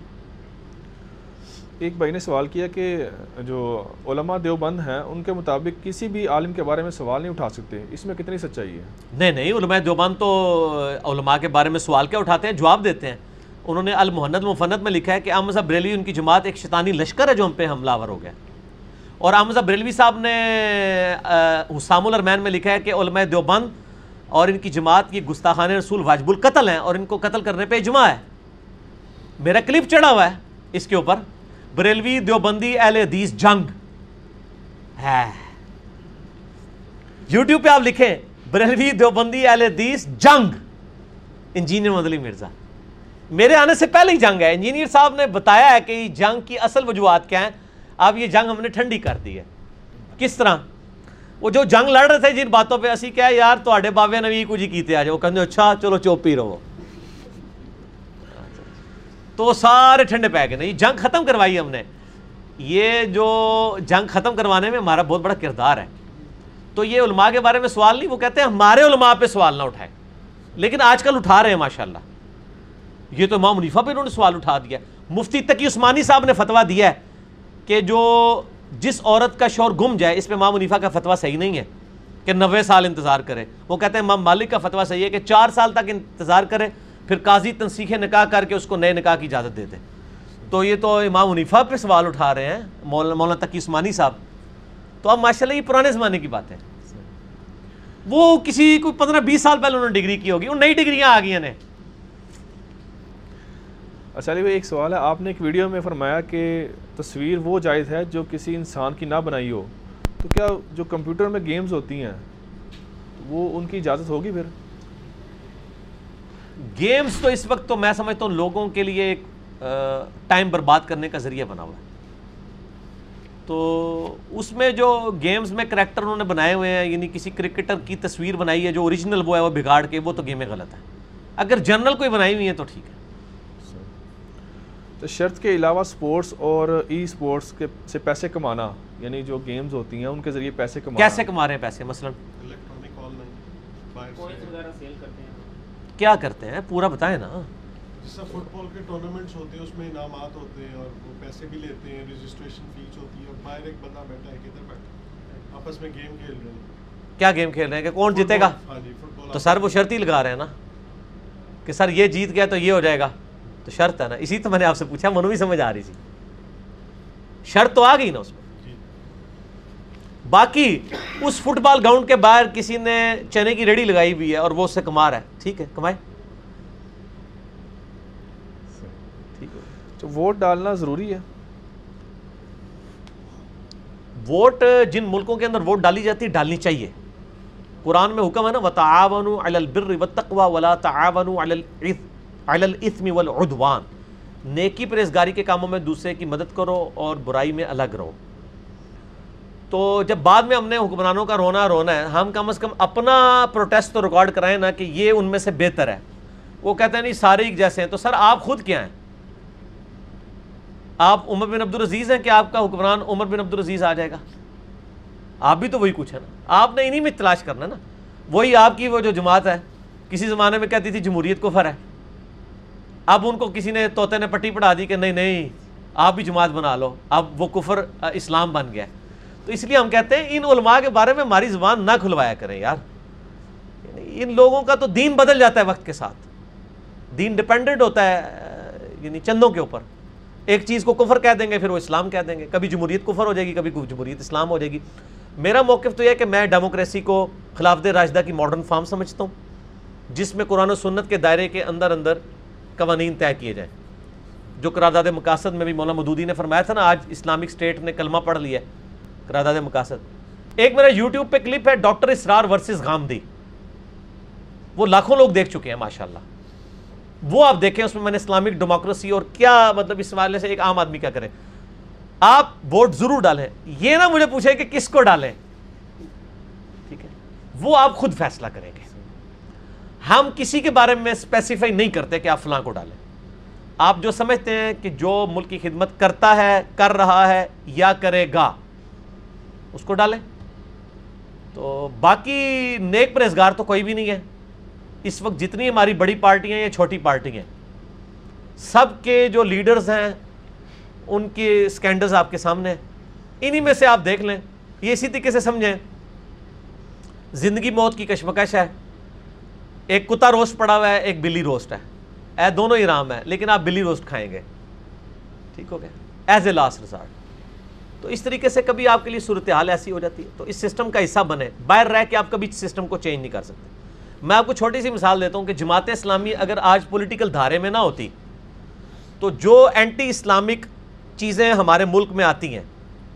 ایک بھائی نے سوال کیا کہ جو علماء دیوبند ہیں ان کے مطابق کسی بھی عالم کے بارے میں سوال نہیں اٹھا سکتے۔ اس میں کتنی سچائی ہے؟ نہیں نہیں علماء دیوبند تو علماء کے بارے میں سوال کیا اٹھاتے ہیں جواب دیتے ہیں۔ انہوں نے المحنت مفنت میں لکھا ہے کہ احمد صاحب بریلی ان کی جماعت ایک شیطانی لشکر ہے جو ہم پہ حملہ آور ہو گیا۔ اور احمد صاحب بریلوی صاحب نے حسام الرمین میں لکھا ہے کہ علماء دیوبند اور ان کی جماعت کی گستاخان رسول واجب القتل ہیں اور ان کو قتل کرنے پہ اجماع ہے۔ میرا کلپ چڑھا ہوا ہے اس کے اوپر۔ بریلوی دیوبندی اہل حدیث جنگ۔ ہے یوٹیوب پہ آپ لکھیں، بریلوی دیوبندی اہل حدیث جنگ۔ انجینئر مدلی مرزا۔ میرے آنے سے پہلے ہی جنگ ہے۔ انجینئر صاحب نے بتایا ہے کہ جنگ کی اصل وجوہات کیا ہیں۔ اب یہ جنگ ہم نے ٹھنڈی کر دی ہے۔ کس طرح؟ وہ جو جنگ لڑ رہے تھے جن باتوں پہ، اسی کیا یار تو بابے نے بھی کچھ کیتے آج وہ کہتے اچھا چلو چوپی رہو۔ تو سارے ٹھنڈے پہ گئے۔ نہیں، جنگ ختم کروائی ہم نے۔ یہ جو جنگ ختم کروانے میں ہمارا بہت بڑا کردار ہے۔ تو یہ علماء کے بارے میں سوال نہیں، وہ کہتے ہیں ہمارے علماء پہ سوال نہ اٹھائے۔ لیکن آج کل اٹھا رہے ہیں، ماشاءاللہ۔ یہ تو امام منیفا پہ انہوں نے سوال اٹھا دیا۔ مفتی تقی عثمانی صاحب نے فتویٰ دیا ہے۔ کہ جو جس عورت کا شور گم جائے، اس پہ امام منیفا کا فتویٰ صحیح نہیں ہے کہ نوے سال انتظار کرے۔ وہ کہتے ہیں امام مالک کا فتویٰ صحیح ہے کہ چار سال تک انتظار کرے، پھر قاضی تنسیخ نکاح کر کے اس کو نئے نکاح کی اجازت دے دے تو یہ تو امام منیفا پہ سوال اٹھا رہے ہیں، مولانا مولانا تقی عثمانی صاحب۔ تو اب ماشاء اللہ یہ پرانے زمانے کی بات ہے وہ کسی، کوئی پندرہ بیس سال پہلے انہوں نے ڈگری کی ہوگی، وہ نئی ڈگریاں آ گئی ہیں۔ اچھا علی بھائی، ایک سوال ہے۔ آپ نے ایک ویڈیو میں فرمایا کہ تصویر وہ جائز ہے جو کسی انسان کی نہ بنائی ہو۔ تو کیا جو کمپیوٹر میں گیمز ہوتی ہیں، وہ ان کی اجازت ہوگی پھر؟ گیمز تو اس وقت تو میں سمجھتا ہوں لوگوں کے لیے ایک ٹائم برباد کرنے کا ذریعہ بنا ہوا ہے۔ تو اس میں جو گیمز میں کریکٹر انہوں نے بنائے ہوئے ہیں یعنی کسی کرکٹر کی تصویر بنائی ہے جو اوریجنل وہ ہے، وہ بگاڑ کے، وہ تو گیمیں غلط ہے اگر جنرل کوئی بنائی ہوئی ہے تو ٹھیک ہے۔ تو شرط کے علاوہ سپورٹس اور ای سپورٹس کے سے پیسے کمانا یعنی جو گیمز ہوتی ہیں ان کے ذریعے پیسے کمانا۔ کیسے کما رہے ہیں پیسے؟ مثلا کیا کرتے ہیں؟ پورا بتائیں نا۔ جس طرح فٹ بال کے ٹورنامنٹس ہوتے ہیں اس میں انعامات ہوتے ہیں اور وہ پیسے بھی لیتے ہیں رجسٹریشن فیس ہوتی ہے اور باہر ایک بندہ بیٹھا ہے کدھر بیٹھا آپس میں گیم کھیل رہے ہیں۔ کیا گیم کھیل رہے ہیں؟ کہ کون جیتے گا؟ ہاں جی فٹ بال تو سر وہ شرط ہی لگا رہے ہیں نا کہ سر یہ جیت گیا تو یہ ہو جائے گا۔ تو شرط ہے نا۔ اسی تو میں نے آپ سے پوچھا منو بھی سمجھ آ رہی تھی۔ شرط تو آ گئی نا اس میں۔ جی۔ باقی اس فٹ بال گراؤنڈ کے باہر کسی نے چنے کی ریڑھی لگائی ہوئی ہے اور وہ اس سے کما رہا ہے۔ ٹھیک ہے کمائے ٹھیک ہے۔ تو ووٹ ڈالنا ضروری ہے۔ ووٹ جن ملکوں کے اندر ووٹ ڈالی جاتی ہے ڈالنی چاہیے۔ قرآن میں حکم ہے نا وَتَعَاوَنُوا عَلَى الْبِرِّ وَالتَّقْوَى وَلَا تَعَاوَنُوا عَلَى الْإِثْمِ۔ عَلَى الْإِثْمِ وَالْعُدْوَانِ نیکی پرہیزگاری کے کاموں میں دوسرے کی مدد کرو اور برائی میں الگ رہو۔ تو جب بعد میں ہم نے حکمرانوں کا رونا رونا ہے، ہم کم از کم اپنا پروٹیسٹ تو ریکارڈ کرائیں نا کہ یہ ان میں سے بہتر ہے۔ وہ کہتے ہیں، نہیں، سارے ایک جیسے ہیں۔ تو سر، آپ خود کیا ہیں؟ آپ عمر بن عبدالعزیز ہیں کہ آپ کا حکمران عمر بن عبدالعزیز آ جائے گا؟ آپ بھی تو وہی کچھ ہے نا۔ آپ نے انہی میں تلاش کرنا نا۔ وہی آپ کی وہ جو جماعت ہے، کسی زمانے میں کہتی تھی جمہوریت کفر ہے۔ اب ان کو کسی نے طوطے نے پٹی پڑھا دی کہ نہیں نہیں، آپ بھی جماعت بنا لو، اب وہ کفر اسلام بن گیا۔ تو اس لیے ہم کہتے ہیں ان علماء کے بارے میں ہماری زبان نہ کھلوایا کریں یار۔ یعنی ان لوگوں کا تو دین بدل جاتا ہے وقت کے ساتھ۔ دین ڈپینڈنٹ ہوتا ہے یعنی چندوں کے اوپر۔ ایک چیز کو کفر کہہ دیں گے، پھر وہ اسلام کہہ دیں گے۔ کبھی جمہوریت کفر ہو جائے گی، کبھی جمہوریت اسلام ہو جائے گی۔ میرا موقف تو یہ ہے کہ میں ڈیموکریسی کو خلاف دہ راشدہ کی ماڈرن فارم سمجھتا ہوں۔ جس میں قرآن و سنت کے دائرے کے اندر اندر قوانین طے کیے جائیں۔ جو قرارداد مقاصد میں بھی مولانا مدودی نے فرمایا تھا نا، آج اسلامک اسٹیٹ نے کلمہ پڑھ لیا ہے، قرارداد مقاصد۔ ایک میرا یوٹیوب پہ کلپ ہے، ڈاکٹر اسرار ورسز غامدی۔ وہ لاکھوں لوگ دیکھ چکے ہیں، ماشاءاللہ۔ وہ آپ دیکھیں، اس میں میں نے اسلامک ڈیموکریسی اور کیا مطلب اس حوالے سے ایک عام آدمی کیا کرے۔ آپ ووٹ ضرور ڈالیں۔ یہ نہ مجھے پوچھے کہ کس کو ڈالیں۔ ٹھیک ہے؟ وہ آپ خود فیصلہ کریں گے۔ ہم کسی کے بارے میں اسپیسیفائی نہیں کرتے کہ آپ فلاں کو ڈالیں۔ آپ جو سمجھتے ہیں کہ جو ملک کی خدمت کرتا ہے، کر رہا ہے یا کرے گا، اس کو ڈالیں۔ تو باقی نیک پرہزگار تو کوئی بھی نہیں ہے۔ اس وقت جتنی ہماری بڑی پارٹیاں یا چھوٹی پارٹی ہیں، سب کے جو لیڈرز ہیں، ان کے سکینڈلز آپ کے سامنے ہیں۔ انہی میں سے آپ دیکھ لیں، یہ اسی طریقے سے سمجھیں۔ زندگی موت کی کشمکش ہے۔ ایک کتا روسٹ پڑا ہوا ہے، ایک بلی روسٹ ہے۔ اے دونوں ہی رام ہے لیکن آپ بلی روسٹ کھائیں گے۔ ٹھیک ہو گیا۔ ایز اے لاسٹ ریزارٹ تو اس طریقے سے کبھی آپ کے لیے صورتحال ایسی ہو جاتی ہے۔ تو اس سسٹم کا حصہ بنے۔ باہر رہ کے آپ کبھی سسٹم کو چینج نہیں کر سکتے۔ میں آپ کو چھوٹی سی مثال دیتا ہوں کہ جماعت اسلامی اگر آج پولیٹیکل دھارے میں نہ ہوتی، تو جو اینٹی اسلامک چیزیں ہمارے ملک میں آتی ہیں،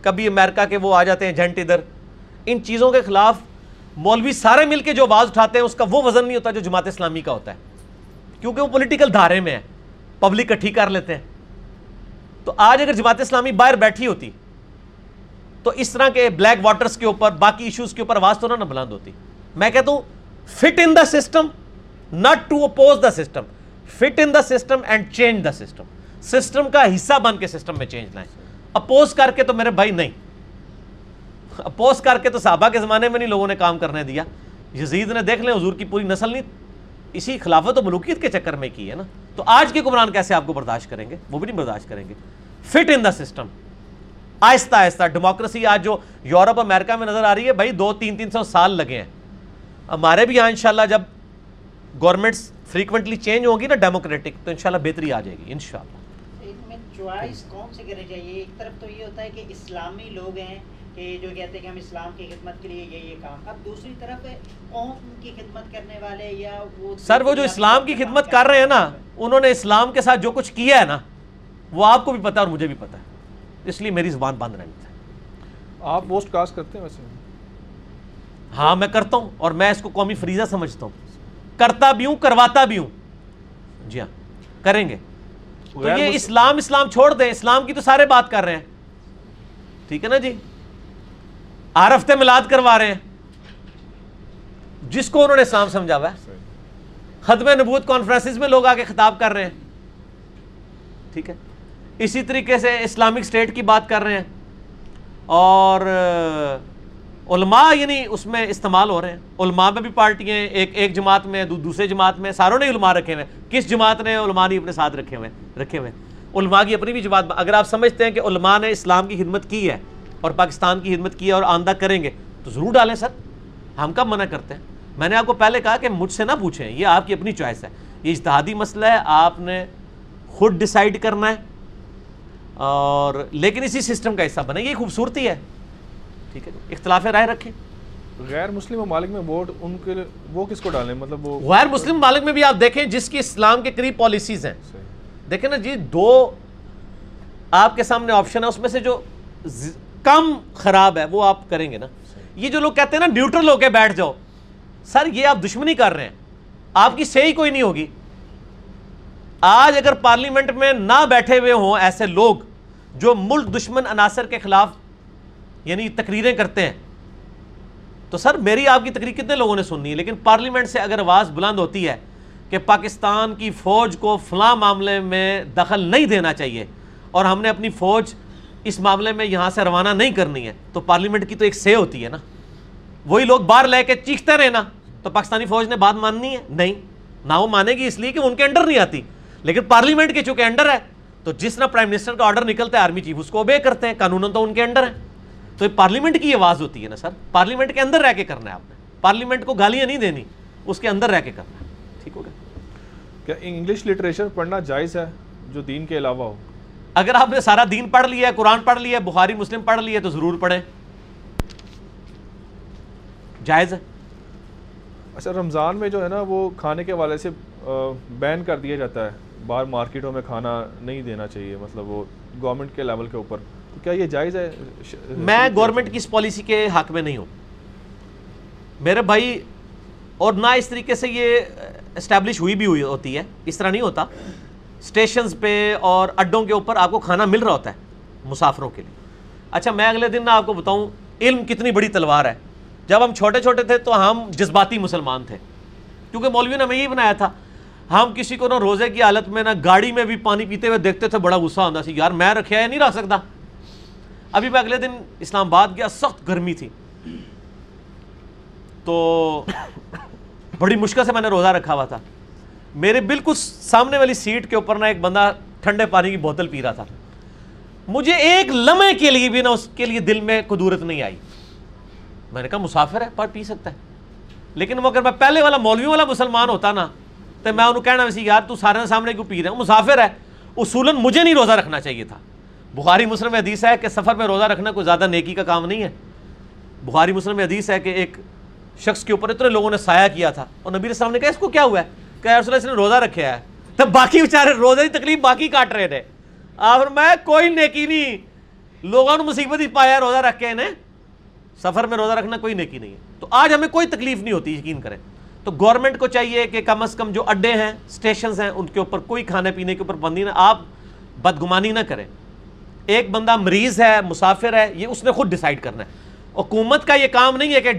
کبھی امریکہ کے وہ آ جاتے ہیں جھنٹ ادھر۔ ان چیزوں کے خلاف مولوی سارے مل کے جو آواز اٹھاتے ہیں، اس کا وہ وزن نہیں ہوتا جو جماعت اسلامی کا ہوتا ہے۔ کیونکہ وہ پولیٹیکل دھارے میں ہے پبلک اکٹھی کر لیتے ہیں۔ تو آج اگر جماعت اسلامی باہر بیٹھی ہوتی، تو اس طرح کے بلیک واٹرز کے اوپر، باقی ایشوز کے اوپر آواز تو نہ بلند ہوتی۔ میں کہتا ہوں fit in the system not to oppose the system fit in the system and change the system system کا حصہ بن کے سسٹم میں چینج لائیں۔ اپوز کر کے تو میرے بھائی نہیں۔ اپوز کر کے تو صحابہ کے زمانے میں نہیں لوگوں نے کام کرنے دیا۔ یزید نے دیکھ لیں، حضور کی پوری نسل نہیں، اسی خلافت و ملوکیت کے چکر میں کی ہے نا۔ تو آج کے حکمران کیسے آپ کو برداشت کریں گے؟ وہ بھی نہیں برداشت کریں گے۔ فٹ ان دا سسٹم آہستہ آہستہ ڈیموکریسی آج جو یورپ، امریکہ میں نظر آ رہی ہے، بھائی دو، تین تین سو سال لگے ہیں۔ ہمارے بھی یہاں انشاءاللہ جب گورنمنٹس فریکوینٹلی چینج ہوں گی نا ڈیموکریٹک تو انشاءاللہ بہتری آ جائے گی، انشاءاللہ۔ ان چوائس کون سے چاہیے؟ ایک طرف تو یہ ہوتا ہے کہ اسلامی لوگ ہیں کہ جو کہتے ہیں کہ ہم اسلام کی خدمت کے لیے یہ یہ کام۔ اب دوسری طرف قوم کی خدمت کرنے والے یا وہ سر وہ جو اسلام کی خدمت کر رہے ہیں نا انہوں نے اسلام کے ساتھ جو کچھ کیا ہے نا وہ آپ کو بھی پتا ہے اور مجھے بھی پتا ہے۔ اس لیے میری زبان بند رہنی چاہیے آپ پوسٹ کاسٹ کرتے ہیں ویسے؟ ہاں میں کرتا ہوں اور میں اس کو قومی فریضہ سمجھتا ہوں۔ کرتا بھی ہوں کرواتا بھی ہوں۔ جی ہاں کریں گے۔ تو یہ اسلام اسلام چھوڑ دیں۔ اسلام کی تو سارے بات کر رہے ہیں۔ ٹھیک ہے نا جی؟ آرفتے میلاد کروا رہے ہیں۔ جس کو انہوں نے اسلام سمجھا ہوا ہے۔ ختم نبوت کانفرنسز میں لوگ آگے خطاب کر رہے ہیں۔ ٹھیک ہے۔ اسی طریقے سے اسلامک اسٹیٹ کی بات کر رہے ہیں۔ اور علماء یعنی اس میں استعمال ہو رہے ہیں۔ علماء میں بھی پارٹیاں ہیں۔ ایک ایک جماعت میں، دو- دوسرے جماعت میں ساروں نے علماء رکھے ہوئے ہیں۔ کس جماعت نے؟ علماء نہیں اپنے ساتھ رکھے ہوئے رکھے ہوئے ہیں۔ علماء کی اپنی بھی جماعت اگر آپ سمجھتے ہیں کہ علماء نے اسلام کی خدمت کی ہے اور پاکستان کی خدمت کی ہے اور آندہ کریں گے تو ضرور ڈالیں سر۔ ہم کب منع کرتے ہیں؟ میں نے آپ کو پہلے کہا کہ مجھ سے نہ پوچھیں یہ آپ کی اپنی چوائس ہے۔ یہ اجتہادی مسئلہ ہے آپ نے خود ڈیسائیڈ کرنا ہے۔ اور لیکن اسی سسٹم کا حصہ بنے یہ خوبصورتی ہے۔ ٹھیک ہے اختلاف رائے رکھیں۔ غیر مسلم ممالک میں ووٹ ان کے وہ کس کو ڈالیں؟ مطلب وہ غیر مسلم ممالک میں بھی آپ دیکھیں جس کی اسلام کے قریب پالیسیز ہیں۔ دیکھیں نا جی دو آپ کے سامنے آپشن ہے اس میں سے جو کم خراب ہے، وہ آپ کریں گے نا۔ یہ جو لوگ کہتے ہیں نا نیوٹرل ہو کے بیٹھ جاؤ۔ سر، یہ آپ دشمنی کر رہے ہیں۔ آپ کی صحیح کوئی نہیں ہوگی۔ آج اگر پارلیمنٹ میں نہ بیٹھے ہوئے ہوں ایسے لوگ جو ملک دشمن عناصر کے خلاف یعنی تقریریں کرتے ہیں، تو سر، میری آپ کی تقریر کتنے لوگوں نے سننی ہے؟ لیکن پارلیمنٹ سے اگر آواز بلند ہوتی ہے کہ پاکستان کی فوج کو فلاں معاملے میں دخل نہیں دینا چاہیے اور ہم نے اپنی فوج اس معاملے میں یہاں سے روانہ نہیں کرنی ہے، تو پارلیمنٹ کی تو ایک سے ہوتی ہے نا۔ وہی لوگ باہر لے کے چیختے رہے نا، تو پاکستانی فوج نے بات ماننی ہے؟ نہیں، نہ وہ مانے گی اس لیے کہ ان کے انڈر نہیں آتی۔ لیکن پارلیمنٹ کے چونکہ انڈر ہے، تو جس طرح پرائم منسٹر کا آرڈر نکلتا ہے، آرمی چیف اس کو اوبے کرتے ہیں قانون تو ان کے انڈر ہے۔ تو یہ پارلیمنٹ کی آواز ہوتی ہے نا سر، پارلیمنٹ کے اندر رہ کے کرنا ہے آپ نے۔ پارلیمنٹ کو گالیاں نہیں دینی، اس کے اندر رہ کے کرنا ہے۔ ٹھیک ہو گیا۔ کیا انگلش لٹریچر پڑھنا جائز ہے جو دین کے علاوہ ہو؟ اگر آپ نے سارا دین پڑھ لیا ہے قرآن پڑھ لیا ہے بخاری مسلم پڑھ لیا ہے تو ضرور پڑھیں۔ جائز ہے؟ اچھا رمضان میں جو ہے نا وہ کھانے کے حوالے سے بین کر دیا جاتا ہے۔ باہر مارکیٹوں میں کھانا نہیں دینا چاہیے مطلب وہ گورنمنٹ کے لیول کے اوپر۔ تو کیا یہ جائز ہے؟ میں گورنمنٹ کی اس پالیسی کے حق میں نہیں ہوں۔ میرے بھائی اور نہ اس طریقے سے یہ اسٹیبلش ہوئی بھی ہوئی ہوتی ہے اس طرح نہیں ہوتا۔ اسٹیشنز پہ اور اڈوں کے اوپر آپ کو کھانا مل رہا ہوتا ہے مسافروں کے لیے۔ اچھا میں اگلے دن آپ کو بتاؤں، علم کتنی بڑی تلوار ہے۔ جب ہم چھوٹے چھوٹے تھے تو ہم جذباتی مسلمان تھے۔ کیونکہ مولوی نے ہمیں یہی بنایا تھا، ہم کسی کو نہ روزے کی حالت میں، نہ گاڑی میں بھی پانی پیتے ہوئے دیکھتے تھے، بڑا غصہ آتا سی یار، میں رکھا ہے نہیں رکھ سکتا؟ ابھی میں اگلے دن اسلام آباد گیا، سخت گرمی تھی۔ تو بڑی مشکل سے میں نے روزہ رکھا ہوا تھا۔ میرے بالکل سامنے والی سیٹ کے اوپر نا ایک بندہ ٹھنڈے پانی کی بوتل پی رہا تھا۔ مجھے ایک لمحے کے لیے بھی نا اس کے لیے دل میں قدورت نہیں آئی۔ میں نے کہا مسافر ہے، پر پی سکتا ہے۔ لیکن وہ اگر میں پہلے والا مولوی والا مسلمان ہوتا نا، تو میں انہوں کہنا ویسے یار، تو سارے سامنے کیوں پی رہے ہیں مسافر ہے۔ اصولاً مجھے نہیں روزہ رکھنا چاہیے تھا۔ بخاری مسلم حدیث ہے کہ سفر میں روزہ رکھنا کوئی زیادہ نیکی کا کام نہیں ہے۔ بخاری مسلم حدیث ہے کہ ایک شخص کے اوپر اتنے لوگوں نے سایہ کیا تھا۔ اور نبی السلام نے کہا، اس کو کیا ہوا ہے؟ کہ رسول اللہ اس نے روزہ رکھا ہے تب باقی بیچارے روزہ کی تکلیف باقی کاٹ رہے تھے۔ اور میں کوئی نیکی نہیں۔ لوگوں نے مصیبت ہی پایا ہے روزہ رکھ کے انہیں۔ سفر میں روزہ رکھنا کوئی نیکی نہیں ہے۔ تو آج ہمیں کوئی تکلیف نہیں ہوتی، یقین کریں۔ تو گورنمنٹ کو چاہیے کہ کم از کم جو اڈے ہیں اسٹیشنز ہیں، ان کے اوپر کوئی کھانے پینے کے اوپر بندی نہ، آپ بدگمانی نہ کریں۔ ایک بندہ مریض ہے، مسافر ہے، یہ اس نے خود ڈیسائیڈ کرنا ہے۔ حکومت کا یہ کام نہیں ہے کہ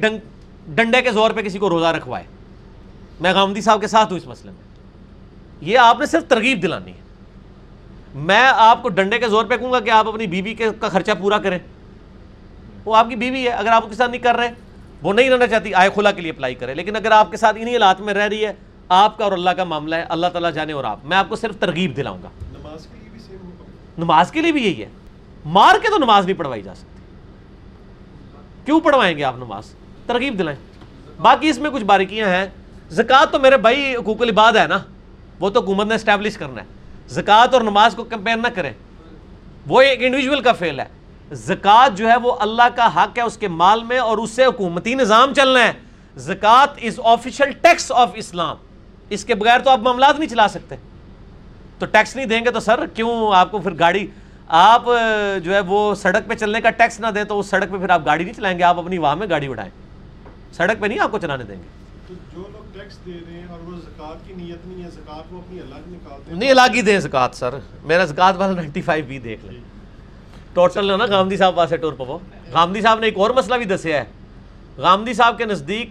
ڈنڈے کے زور پہ کسی کو روزہ رکھوائے۔ میں غامدی صاحب کے ساتھ ہوں اس مسئلے میں۔ یہ آپ نے صرف ترغیب دلانی ہے۔ میں آپ کو ڈنڈے کے زور پہ کہوں گا کہ آپ اپنی بیوی کے کا خرچہ پورا کریں۔ وہ آپ کی بیوی ہے اگر آپ کے ساتھ نہیں کر رہے وہ نہیں رہنا چاہتی آئے خلا کے لیے اپلائی کرے لیکن اگر آپ کے ساتھ انہی حالات میں رہ رہی ہے آپ کا اور اللہ کا معاملہ ہے اللہ تعالیٰ جانے اور آپ۔ میں آپ کو صرف ترغیب دلاؤں گا۔ نماز کے لیے بھی سیم نماز کے لیے بھی یہی ہے۔ مار کے تو نماز نہیں پڑھوائی جا سکتی۔ کیوں پڑھوائیں گے آپ نماز؟ ترغیب دلائیں۔ باقی اس میں کچھ باریکیاں ہیں۔ زکوٰۃ تو میرے بھائی حقوق العباد ہے نا، وہ تو حکومت نے اسٹیبلش کرنا ہے۔ زکوٰۃ اور نماز کو کمپیئر نہ کریں۔ وہ ایک انڈیویجول کا فیل ہے۔ زکوٰۃ جو ہے وہ اللہ کا حق ہے، اس کے مال میں اور اس سے حکومتی نظام چلنا ہے۔ زکوٰۃ is official tax of Islam اس کے بغیر تو آپ معاملات نہیں چلا سکتے۔ تو ٹیکس نہیں دیں گے تو سر، کیوں آپ کو پھر گاڑی، آپ جو ہے وہ سڑک پہ چلنے کا ٹیکس نہ دیں تو اس سڑک پہ پھر آپ گاڑی نہیں چلائیں گے، آپ اپنی واہ میں گاڑی اٹھائیں سڑک پہ نہیں آپ کو چلانے دیں گے تو جو لوگ ٹیکس دے رہے ہیں اور وہ زکوٰۃ کی نیت نہیں ہے، زکوٰۃ وہ اپنی الگ نکالتے ہیں۔ نہیں، الگ ہی دیں زکات سر۔ میرا زکات والا نائنٹی فائیو بھی دیکھ لیں۔ ٹوٹل ہے نا صاحب پاسے ٹور پو گامدی صاحب نے ایک اور مسئلہ بھی دسیا ہے۔ گامدی صاحب کے نزدیک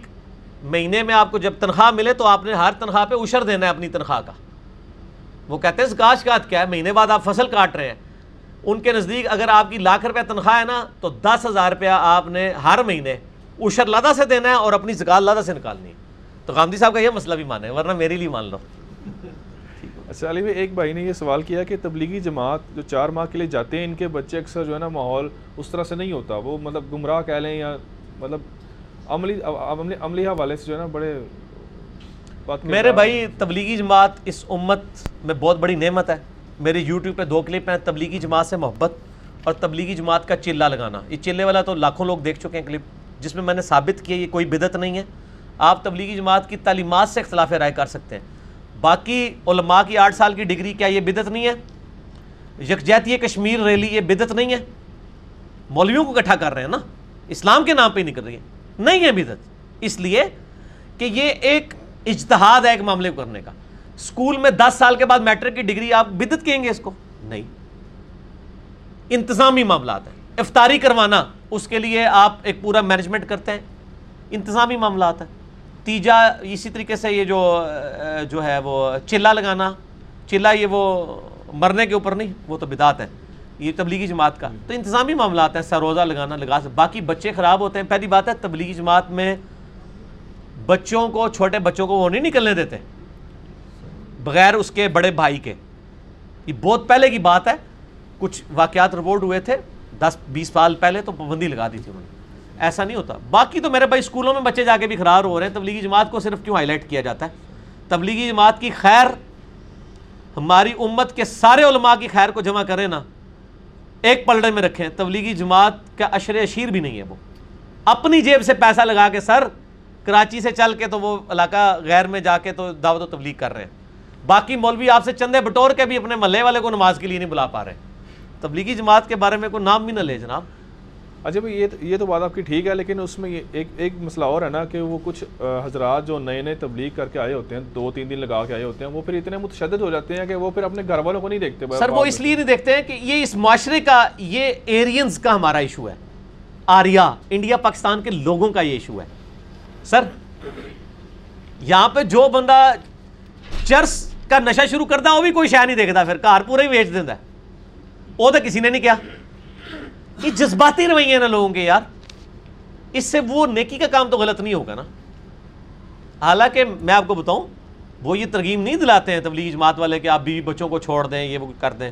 مہینے میں آپ کو جب تنخواہ ملے تو آپ نے ہر تنخواہ پہ اشر دینا ہے اپنی تنخواہ کا۔ وہ کہتے ہیں زکات شکات کیا ہے؟ مہینے بعد آپ فصل کاٹ رہے ہیں۔ ان کے نزدیک اگر آپ کی لاکھ روپے تنخواہ ہے نا، تو دس ہزار روپیہ آپ نے ہر مہینے اشر لادہ سے دینا ہے اور اپنی زکات لادہ سے نکالنی ہے۔ تو گامدی صاحب کا یہ مسئلہ بھی مانے ورنہ میرے لیے مان لو۔ اچھا علی بھائی ایک بھائی نے یہ سوال کیا کہ تبلیغی جماعت جو چار ماہ کے لیے جاتے ہیں ان کے بچے اکثر جو ہے نا ماحول اس طرح سے نہیں ہوتا۔ وہ مطلب گمراہ کہہ لیں یا مطلب عملی عملی عملی حوالے سے جو ہے نا بڑے میرے بھائی تبلیغی جماعت اس امت میں بہت بڑی نعمت ہے۔ میرے یوٹیوب پہ دو کلپ ہیں تبلیغی جماعت سے محبت اور تبلیغی جماعت کا چلہ لگانا۔ یہ چلے والا تو لاکھوں لوگ دیکھ چکے ہیں کلپ جس میں میں نے ثابت کیا یہ کوئی بدت نہیں ہے۔ آپ تبلیغی جماعت کی تعلیمات سے اختلاف رائے کر سکتے ہیں۔ باقی علماء کی آٹھ سال کی ڈگری کیا یہ بدت نہیں ہے؟ یکجہتی کشمیر ریلی یہ بدت نہیں ہے؟ مولویوں کو اکٹھا کر رہے ہیں نا؟ اسلام کے نام پہ نہیں کر رہی ہے نہیں ہے بدت اس لیے کہ یہ ایک اجتہاد ہے ایک معاملے کو کرنے کا۔ اسکول میں دس سال کے بعد میٹرک کی ڈگری آپ بدت کہیں گے اس کو؟ نہیں۔ انتظامی معاملات ہیں۔ افطاری کروانا، اس کے لیے آپ ایک پورا مینجمنٹ کرتے ہیں۔ انتظامی معاملات ہیں۔ تیجا اسی طریقے سے یہ جو جو ہے وہ چلا لگانا، چلا یہ وہ مرنے کے اوپر نہیں، وہ تو بدعت ہے، یہ تبلیغی جماعت کا۔ تو انتظامی معاملات ہیں، سروزہ لگانا، لگا باقی بچے خراب ہوتے ہیں۔ پہلی بات ہے، تبلیغی جماعت میں بچوں کو، چھوٹے بچوں کو وہ نہیں نکلنے دیتے، بغیر اس کے بڑے بھائی کے۔ یہ بہت پہلے کی بات ہے، کچھ واقعات رپورٹ ہوئے تھے، دس بیس سال پہلے تو پابندی لگا دی تھی انہوں نے۔ ایسا نہیں ہوتا۔ باقی تو میرے بھائی اسکولوں میں بچے جا کے بھی خراب ہو رہے ہیں۔ تبلیغی جماعت کو صرف کیوں ہائی لائٹ کیا جاتا ہے؟ تبلیغی جماعت کی خیر ہماری امت کے سارے علماء کی خیر کو جمع کریں نا، ایک پلڑے میں رکھیں۔ تبلیغی جماعت کا اشر اشیر بھی نہیں ہے وہ۔ اپنی جیب سے پیسہ لگا کے سر، کراچی سے چل کے تو وہ علاقہ غیر میں جا کے تو دعوت و تبلیغ کر رہے ہیں۔ باقی مولوی آپ سے چندے بٹور کے بھی اپنے محلے والے کو نماز کے لیے نہیں بلا پا رہے۔ تبلیغی جماعت کے بارے میں کوئی نام بھی نہ لے جناب۔ اچھا بھائی یہ یہ تو بات آپ کی ٹھیک ہے لیکن اس میں ایک ایک مسئلہ اور ہے نا کہ وہ کچھ حضرات جو نئے نئے تبلیغ کر کے آئے ہوتے ہیں دو تین دن لگا کے آئے ہوتے ہیں وہ پھر اتنے متشدد ہو جاتے ہیں کہ وہ پھر اپنے گھر والوں کو نہیں دیکھتے سر وہ اس لیے نہیں دیکھتے ہیں کہ یہ اس معاشرے کا یہ ایرینز کا ہمارا ایشو ہے۔ آریا انڈیا پاکستان کے لوگوں کا یہ ایشو ہے۔ سر یہاں پہ جو بندہ چرس کا نشہ شروع کرتا وہ بھی کوئی شہ نہیں دیکھتا پھر کار پورا ہی بیچ دیتا ہے۔ وہ تو کسی نے نہیں کیا۔ یہ جذباتی رویے نا لوگوں کے یار۔ اس سے وہ نیکی کا کام تو غلط نہیں ہوگا نا۔ حالانکہ میں آپ کو بتاؤں، وہ یہ ترغیب نہیں دلاتے ہیں تبلیغ جماعت والے کہ آپ بیوی بچوں کو چھوڑ دیں، یہ وہ کر دیں۔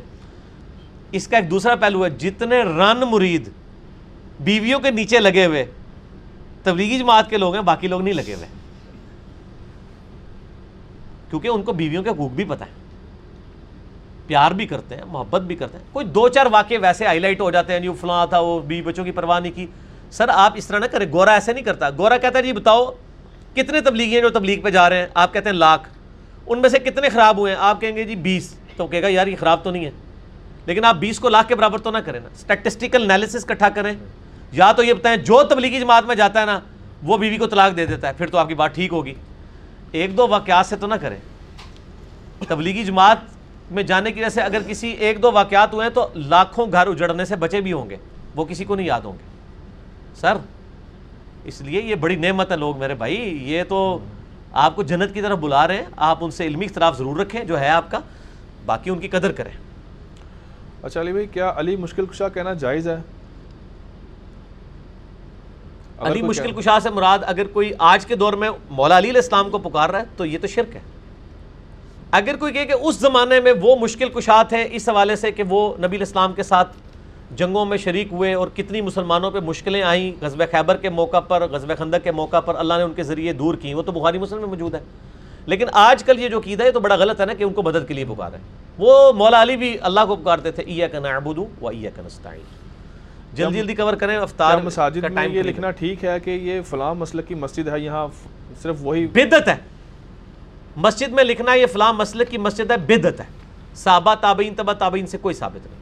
اس کا ایک دوسرا پہلو ہے، جتنے رن مرید بیویوں کے نیچے لگے ہوئے، تبلیغی جماعت کے لوگ ہیں، باقی لوگ نہیں لگے ہوئے۔ کیونکہ ان کو بیویوں کے حقوق بھی پتہ ہے۔ پیار بھی کرتے ہیں، محبت بھی کرتے ہیں۔ کوئی دو چار واقعے ویسے ہائی لائٹ ہو جاتے ہیں، جو فلاں تھا، وہ بیوی بچوں کی پرواہ نہیں کی۔ سر، آپ اس طرح نہ کریں، گورا ایسے نہیں کرتا۔ گورا کہتا ہے جی بتاؤ، کتنے تبلیغی ہیں جو تبلیغ پہ جا رہے ہیں؟ آپ کہتے ہیں لاکھ۔ ان میں سے کتنے خراب ہوئے ہیں؟ آپ کہیں گے جی بیس۔ تو کہے گا، یار، یہ خراب تو نہیں ہے۔ لیکن آپ بیس کو لاکھ کے برابر تو نہ کریں نا۔ اسٹیٹسٹیکل انالیسس کٹھا کریں۔ یا تو یہ بتائیں، جو تبلیغی جماعت میں جاتا ہے نا، وہ بیوی کو طلاق دے دیتا ہے، پھر تو آپ کی بات ٹھیک ہوگی۔ ایک دو واقعات سے تو نہ کریں۔ تبلیغی جماعت میں جانے کی وجہ سے اگر کسی ایک دو واقعات ہوئے ہیں تو لاکھوں گھر اجڑنے سے بچے بھی ہوں گے۔ وہ کسی کو نہیں یاد ہوں گے۔ سر اس لیے یہ بڑی نعمت ہے لوگ میرے بھائی۔ یہ تو آپ کو جنت کی طرف بلا رہے ہیں۔ آپ ان سے علمی اختلاف ضرور رکھیں جو ہے آپ کا۔ باقی ان کی قدر کریں۔ اچھا علی بھائی کیا علی مشکل کشا کہنا جائز ہے؟ علی مشکل کشا سے مراد اگر کوئی آج کے دور میں مولا علی علیہ السلام کو پکار رہا ہے تو یہ تو شرک ہے۔ اگر کوئی کہے کہ اس زمانے میں وہ مشکل کشا تھے اس حوالے سے کہ وہ نبی الاسلام کے ساتھ جنگوں میں شریک ہوئے اور کتنی مسلمانوں پہ مشکلیں آئیں غزوہ خیبر کے موقع پر غزوہ خندق کے موقع پر اللہ نے ان کے ذریعے دور کی وہ تو بخاری مسلم میں موجود ہے لیکن آج کل یہ جو قیدہ ہے تو بڑا غلط ہے نا کہ ان کو مدد کے لیے پکارا ہے وہ مولا علی بھی اللہ کو پکارتے تھے ایک نعبد و ایک نستعین جلدی جلدی کور کریں افطار مساجد کا میں یہ۔ لکھنا ٹھیک ہے کہ یہ فلاں مسلک کی مسجد ہے یہاں صرف وہی بدت ہے۔ مسجد میں لکھنا یہ فلاں مسلک کی مسجد ہے بدت ہے۔ صحابہ تابعین تبا تابعین سے کوئی ثابت نہیں۔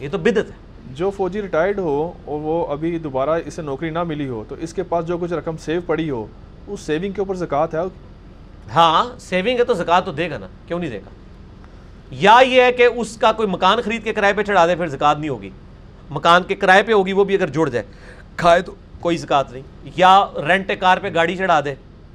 یہ تو بدت ہے۔ جو فوجی ریٹائرڈ ہو اور وہ ابھی دوبارہ اسے نوکری نہ ملی ہو تو اس کے پاس جو کچھ رقم سیو پڑی ہو اس سیونگ کے اوپر زکوٰۃ ہے؟ ہاں سیونگ ہے تو زکوٰۃ تو دے گا نا کیوں نہیں دے گا؟ یا یہ ہے کہ اس کا کوئی مکان خرید کے کرائے پہ چڑھا دے پھر زکوٰۃ نہیں ہوگی۔ مکان کے کرائے پہ ہوگی وہ بھی اگر جڑ جائے۔ کھائے تو کوئی زکوٰۃ نہیں۔ یا رینٹ کار پہ گاڑی چڑھا دے۔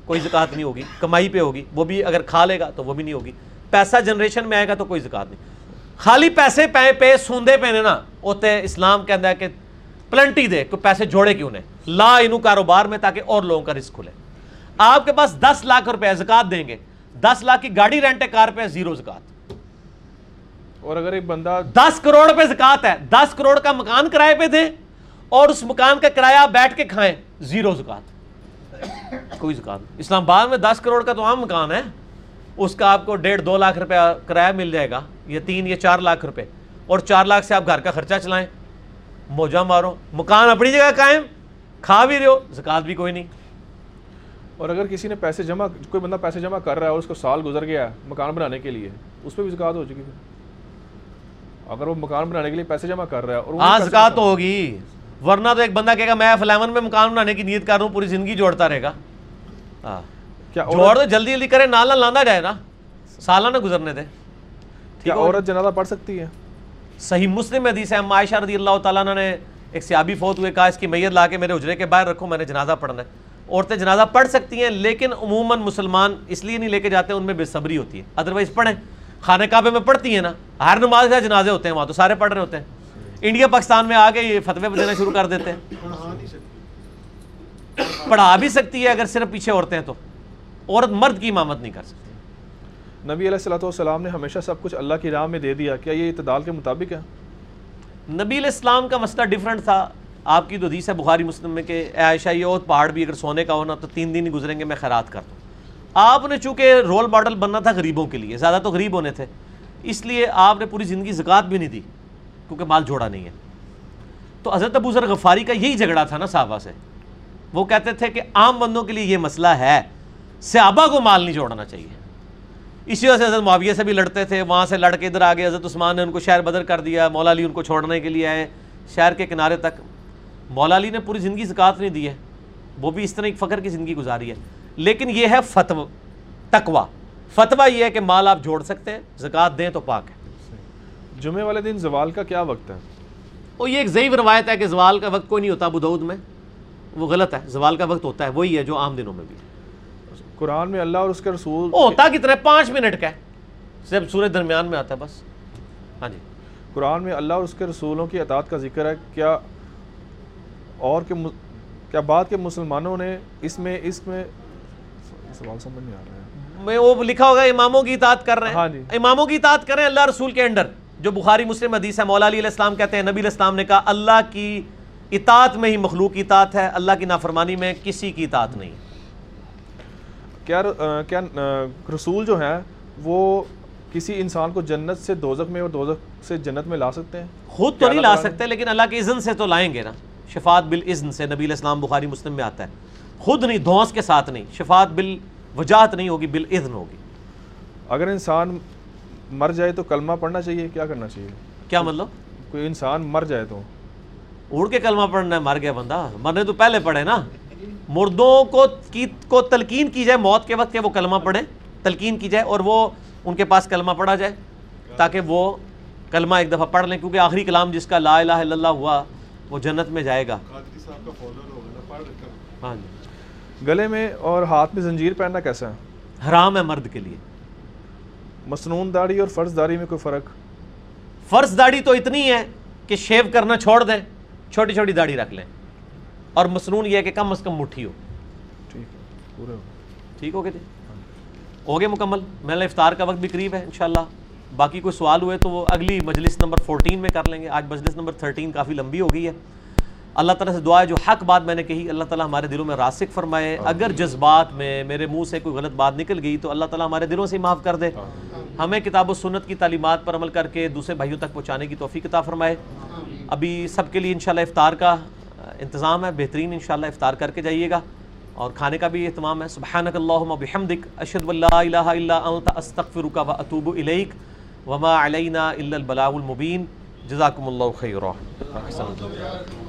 کوئی زکوٰۃ نہیں ہوگی کمائی پہ ہوگی وہ بھی اگر کھا لے گا تو وہ بھی نہیں ہوگی۔ پیسہ جنریشن میں آئے گا تو کوئی زکوٰۃ نہیں۔ خالی پیسے پہ پہ سوندے پہنے نا ہوتے اسلام کہتا ہے کہ پلنٹی دے کوئی پیسے جوڑے کیوں نے؟ لا انو کاروبار میں تاکہ اور لوگوں کا رزق کھلے۔ آپ کے پاس دس لاکھ روپے زکوٰۃ دیں گے دس لاکھ کی گاڑی رینٹ کار پہ زیرو زکوٰۃ اور اگر ایک بندہ دس کروڑ پہ زکوٰۃ ہے دس کروڑ کا مکان کرائے پہ دیں اور اس مکان کا کرایہ بیٹھ کے کھائیں زیرو زکوٰۃ کوئی نہیں۔ اسلام آباد میں دس کروڑ کا تو عام مکان ہے۔ اس کا آپ کو ڈیڑھ دو لاکھ روپیہ کرایہ مل جائے گا۔ یا تین یا چار لاکھ روپے۔ اور چار لاکھ سے آپ گھر کا خرچہ چلائیں۔ موجہ مارو۔ مکان اپنی جگہ قائم۔ کھا بھی رہے ہو۔ زکوٰۃ بھی کوئی نہیں۔ اور اگر کسی نے پیسے جمع کوئی بندہ پیسے جمع کر رہا ہے اور اس کو سال گزر گیا ہے مکان بنانے کے لیے اس پہ بھی زکوٰۃ ہو چکی۔ پھر اگر وہ مکان بنانے کے لیے پیسے جمع کر رہا ہے اور ہاں زکوٰۃ ہوگی۔ ورنہ تو ایک بندہ کہے گا میں فلیون میں مکان بنانے کی نیت کر رہا ہوں پوری زندگی جوڑتا رہے گا۔ ہاں کیا جوڑ دے جلدی جلدی کرے نالا لاندا جائے نا۔ سالہ نہ گزرنے دے۔ کیا عورت جنازہ پڑھ سکتی ہے؟ صحیح مسلم حدیث ہے عائشہ رضی اللہ تعالیٰ نے ایک سیابی فوت ہوئے کہا اس کی میت لا کے میرے اجرے کے باہر رکھو میں نے جنازہ پڑھنا ہے۔ عورتیں جنازہ پڑھ سکتی ہیں لیکن عموماً مسلمان اس لیے نہیں لے کے جاتے ان میں بے صبری ہوتی ہے۔ ادروائز پڑھیں۔ خانہ کعبے میں پڑھتی ہیں نا ہر نماز کے جنازے ہوتے ہیں وہاں تو سارے پڑھ رہے ہوتے ہیں۔ انڈیا پاکستان میں آ کے یہ فتوے دینا شروع کر دیتے ہیں۔ پڑھا بھی سکتی ہے اگر صرف پیچھے عورتیں ہیں تو۔ عورت مرد کی امامت نہیں کر سکتی۔ نبی علیہ الصلوۃ والسلام نے ہمیشہ سب کچھ اللہ کی راہ میں دے دیا۔ کیا یہ اعتدال کے مطابق ہے؟ نبی علیہ السلام کا مسئلہ ڈیفرنٹ تھا۔ آپ کی تو حدیث ہے بخاری مسلم میں کہ اے عائشہ یہ اور پہاڑ بھی اگر سونے کا ہونا تو تین دن ہی گزریں گے میں خیرات کر دوں۔ آپ نے چونکہ رول ماڈل بننا تھا غریبوں کے لیے زیادہ تو غریب ہونے تھے۔ اس لیے آپ نے پوری زندگی زکوٰۃ بھی نہیں دی۔ کیونکہ مال جوڑا نہیں ہے۔ تو حضرت ابو ذر غفاری کا یہی جھگڑا تھا نا صحابہ سے۔ وہ کہتے تھے کہ عام بندوں کے لیے یہ مسئلہ ہے، صحابہ کو مال نہیں جوڑنا چاہیے۔ اسی وجہ سے حضرت معاویہ سے بھی لڑتے تھے، وہاں سے لڑ کے ادھر آگے حضرت عثمان نے ان کو شہر بدر کر دیا، مولا علی ان کو چھوڑنے کے لیے آئے، شہر کے کنارے تک۔ مولا علی نے پوری زندگی زکوٰۃ نہیں دی ہے، وہ بھی اس طرح ایک فخر کی زندگی گزاری ہے۔ لیکن یہ ہے فتو تقوا فتویٰ یہ ہے کہ مال آپ جوڑ سکتے ہیں، زکوٰۃ دیں تو پاک ہے۔ جمعے والے دن زوال کا کیا وقت ہے؟ اور یہ ایک ضعیف روایت ہے کہ زوال کا وقت کوئی نہیں ہوتا ابو دعود میں۔ وہ غلط ہے زوال کا وقت ہوتا ہے وہی ہے جو عام دنوں میں بھی۔ قرآن میں اللہ اور اس کے رسول وہ ہوتا کتنا ہے پانچ منٹ کا ہے۔ صرف سورج درمیان میں آتا ہے بس۔ ہاں جی۔ قرآن میں اللہ اور اس کے رسولوں کی اطاعت کا ذکر ہے۔ کیا اور کہ کیا بات کہ مسلمانوں نے اس میں اس میں؟ سوال سمجھ نہیں آ رہا ہے۔ میں وہ لکھا ہوگا اماموں کی اطاعت کر رہے ہاں ہیں جی۔ اماموں کی اطاعت کر رہے ہیں اللہ رسول کے انڈر جو بخاری مسلم حدیث ہے مولا علی علیہ السلام کہتے ہیں نبی علیہ السلام نے کہا اللہ کی اطاعت میں ہی مخلوق کی اطاعت ہے اللہ کی نافرمانی میں کسی کی اطاعت نہیں۔ کیا کیا رسول جو ہیں وہ کسی انسان کو جنت سے دوزخ میں اور دوزخ سے جنت میں لا سکتے ہیں؟ خود تو نہیں لا سکتے لیکن اللہ کے اذن سے تو لائیں گے نا۔ شفاعت بالاذن سے نبی علیہ السلام بخاری مسلم میں آتا ہے۔ خود نہیں دھونس کے ساتھ نہیں شفاعت بالوجاہت نہیں ہوگی بالاذن ہوگی۔ اگر انسان مر جائے تو کلمہ پڑھنا چاہیے کیا کرنا چاہیے؟ کیا مطلب؟ کوئی انسان مر جائے تو۔ اڑ کے کلمہ پڑھنا ہے مر گیا بندہ۔ مرنے تو پہلے پڑھے نا۔ مردوں کو کی کو تلقین کی جائے موت کے وقت کہ وہ کلمہ پڑھیں تلقین کی جائے اور وہ ان کے پاس کلمہ پڑھا جائے تاکہ وہ کلمہ ایک دفعہ پڑھ لیں کیونکہ آخری کلام جس کا لا الہ الا اللہ ہوا وہ جنت میں جائے گا۔ قادری صاحب کا فالوور ہوگا نا پڑھ کر۔ ہاں جی۔ گلے میں اور ہاتھ میں زنجیر پہننا کیسا ہے؟ حرام ہے مرد کے لیے۔ مسنون داڑھی اور فرض داڑھی میں کوئی فرق؟ فرض داڑھی تو اتنی ہے کہ شیو کرنا چھوڑ دیں چھوٹی چھوٹی داڑھی رکھ لیں۔ اور مسنون یہ ہے کہ کم از کم مٹھی ہو۔ ٹھیک ہو۔ ٹھیک ہو گئے جی؟ ہو گئے مکمل۔ میرا افطار کا وقت بھی قریب ہے انشاءاللہ۔ باقی کوئی سوال ہوئے تو وہ اگلی مجلس نمبر فورٹین میں کر لیں گے۔ آج مجلس نمبر تھرٹین کافی لمبی ہو گئی ہے۔ اللہ تعالیٰ سے دعا ہے جو حق بات میں نے کہی اللہ تعالیٰ ہمارے دلوں میں راسک فرمائے۔ اگر جذبات میں میرے منہ سے کوئی غلط بات نکل گئی تو اللہ تعالیٰ ہمارے دلوں سے ہی معاف کر دے۔ ہمیں کتاب و سنت کی تعلیمات پر عمل کر کے دوسرے بھائیوں تک پہنچانے کی توفیق عطا فرمائے۔ ابھی سب کے لیے انشاءاللہ افطار کا انتظام ہے۔ بہترین انشاءاللہ افطار کر کے جائیے گا۔ اور کھانے کا بھی اہتمام ہے۔ سبحانک اللہم بحمدک اشہد واللہ الہ الا انت استغفرک و اتوب الیک۔ وما علینا الا البلاغ المبین۔ جزاکم اللہ خیرہ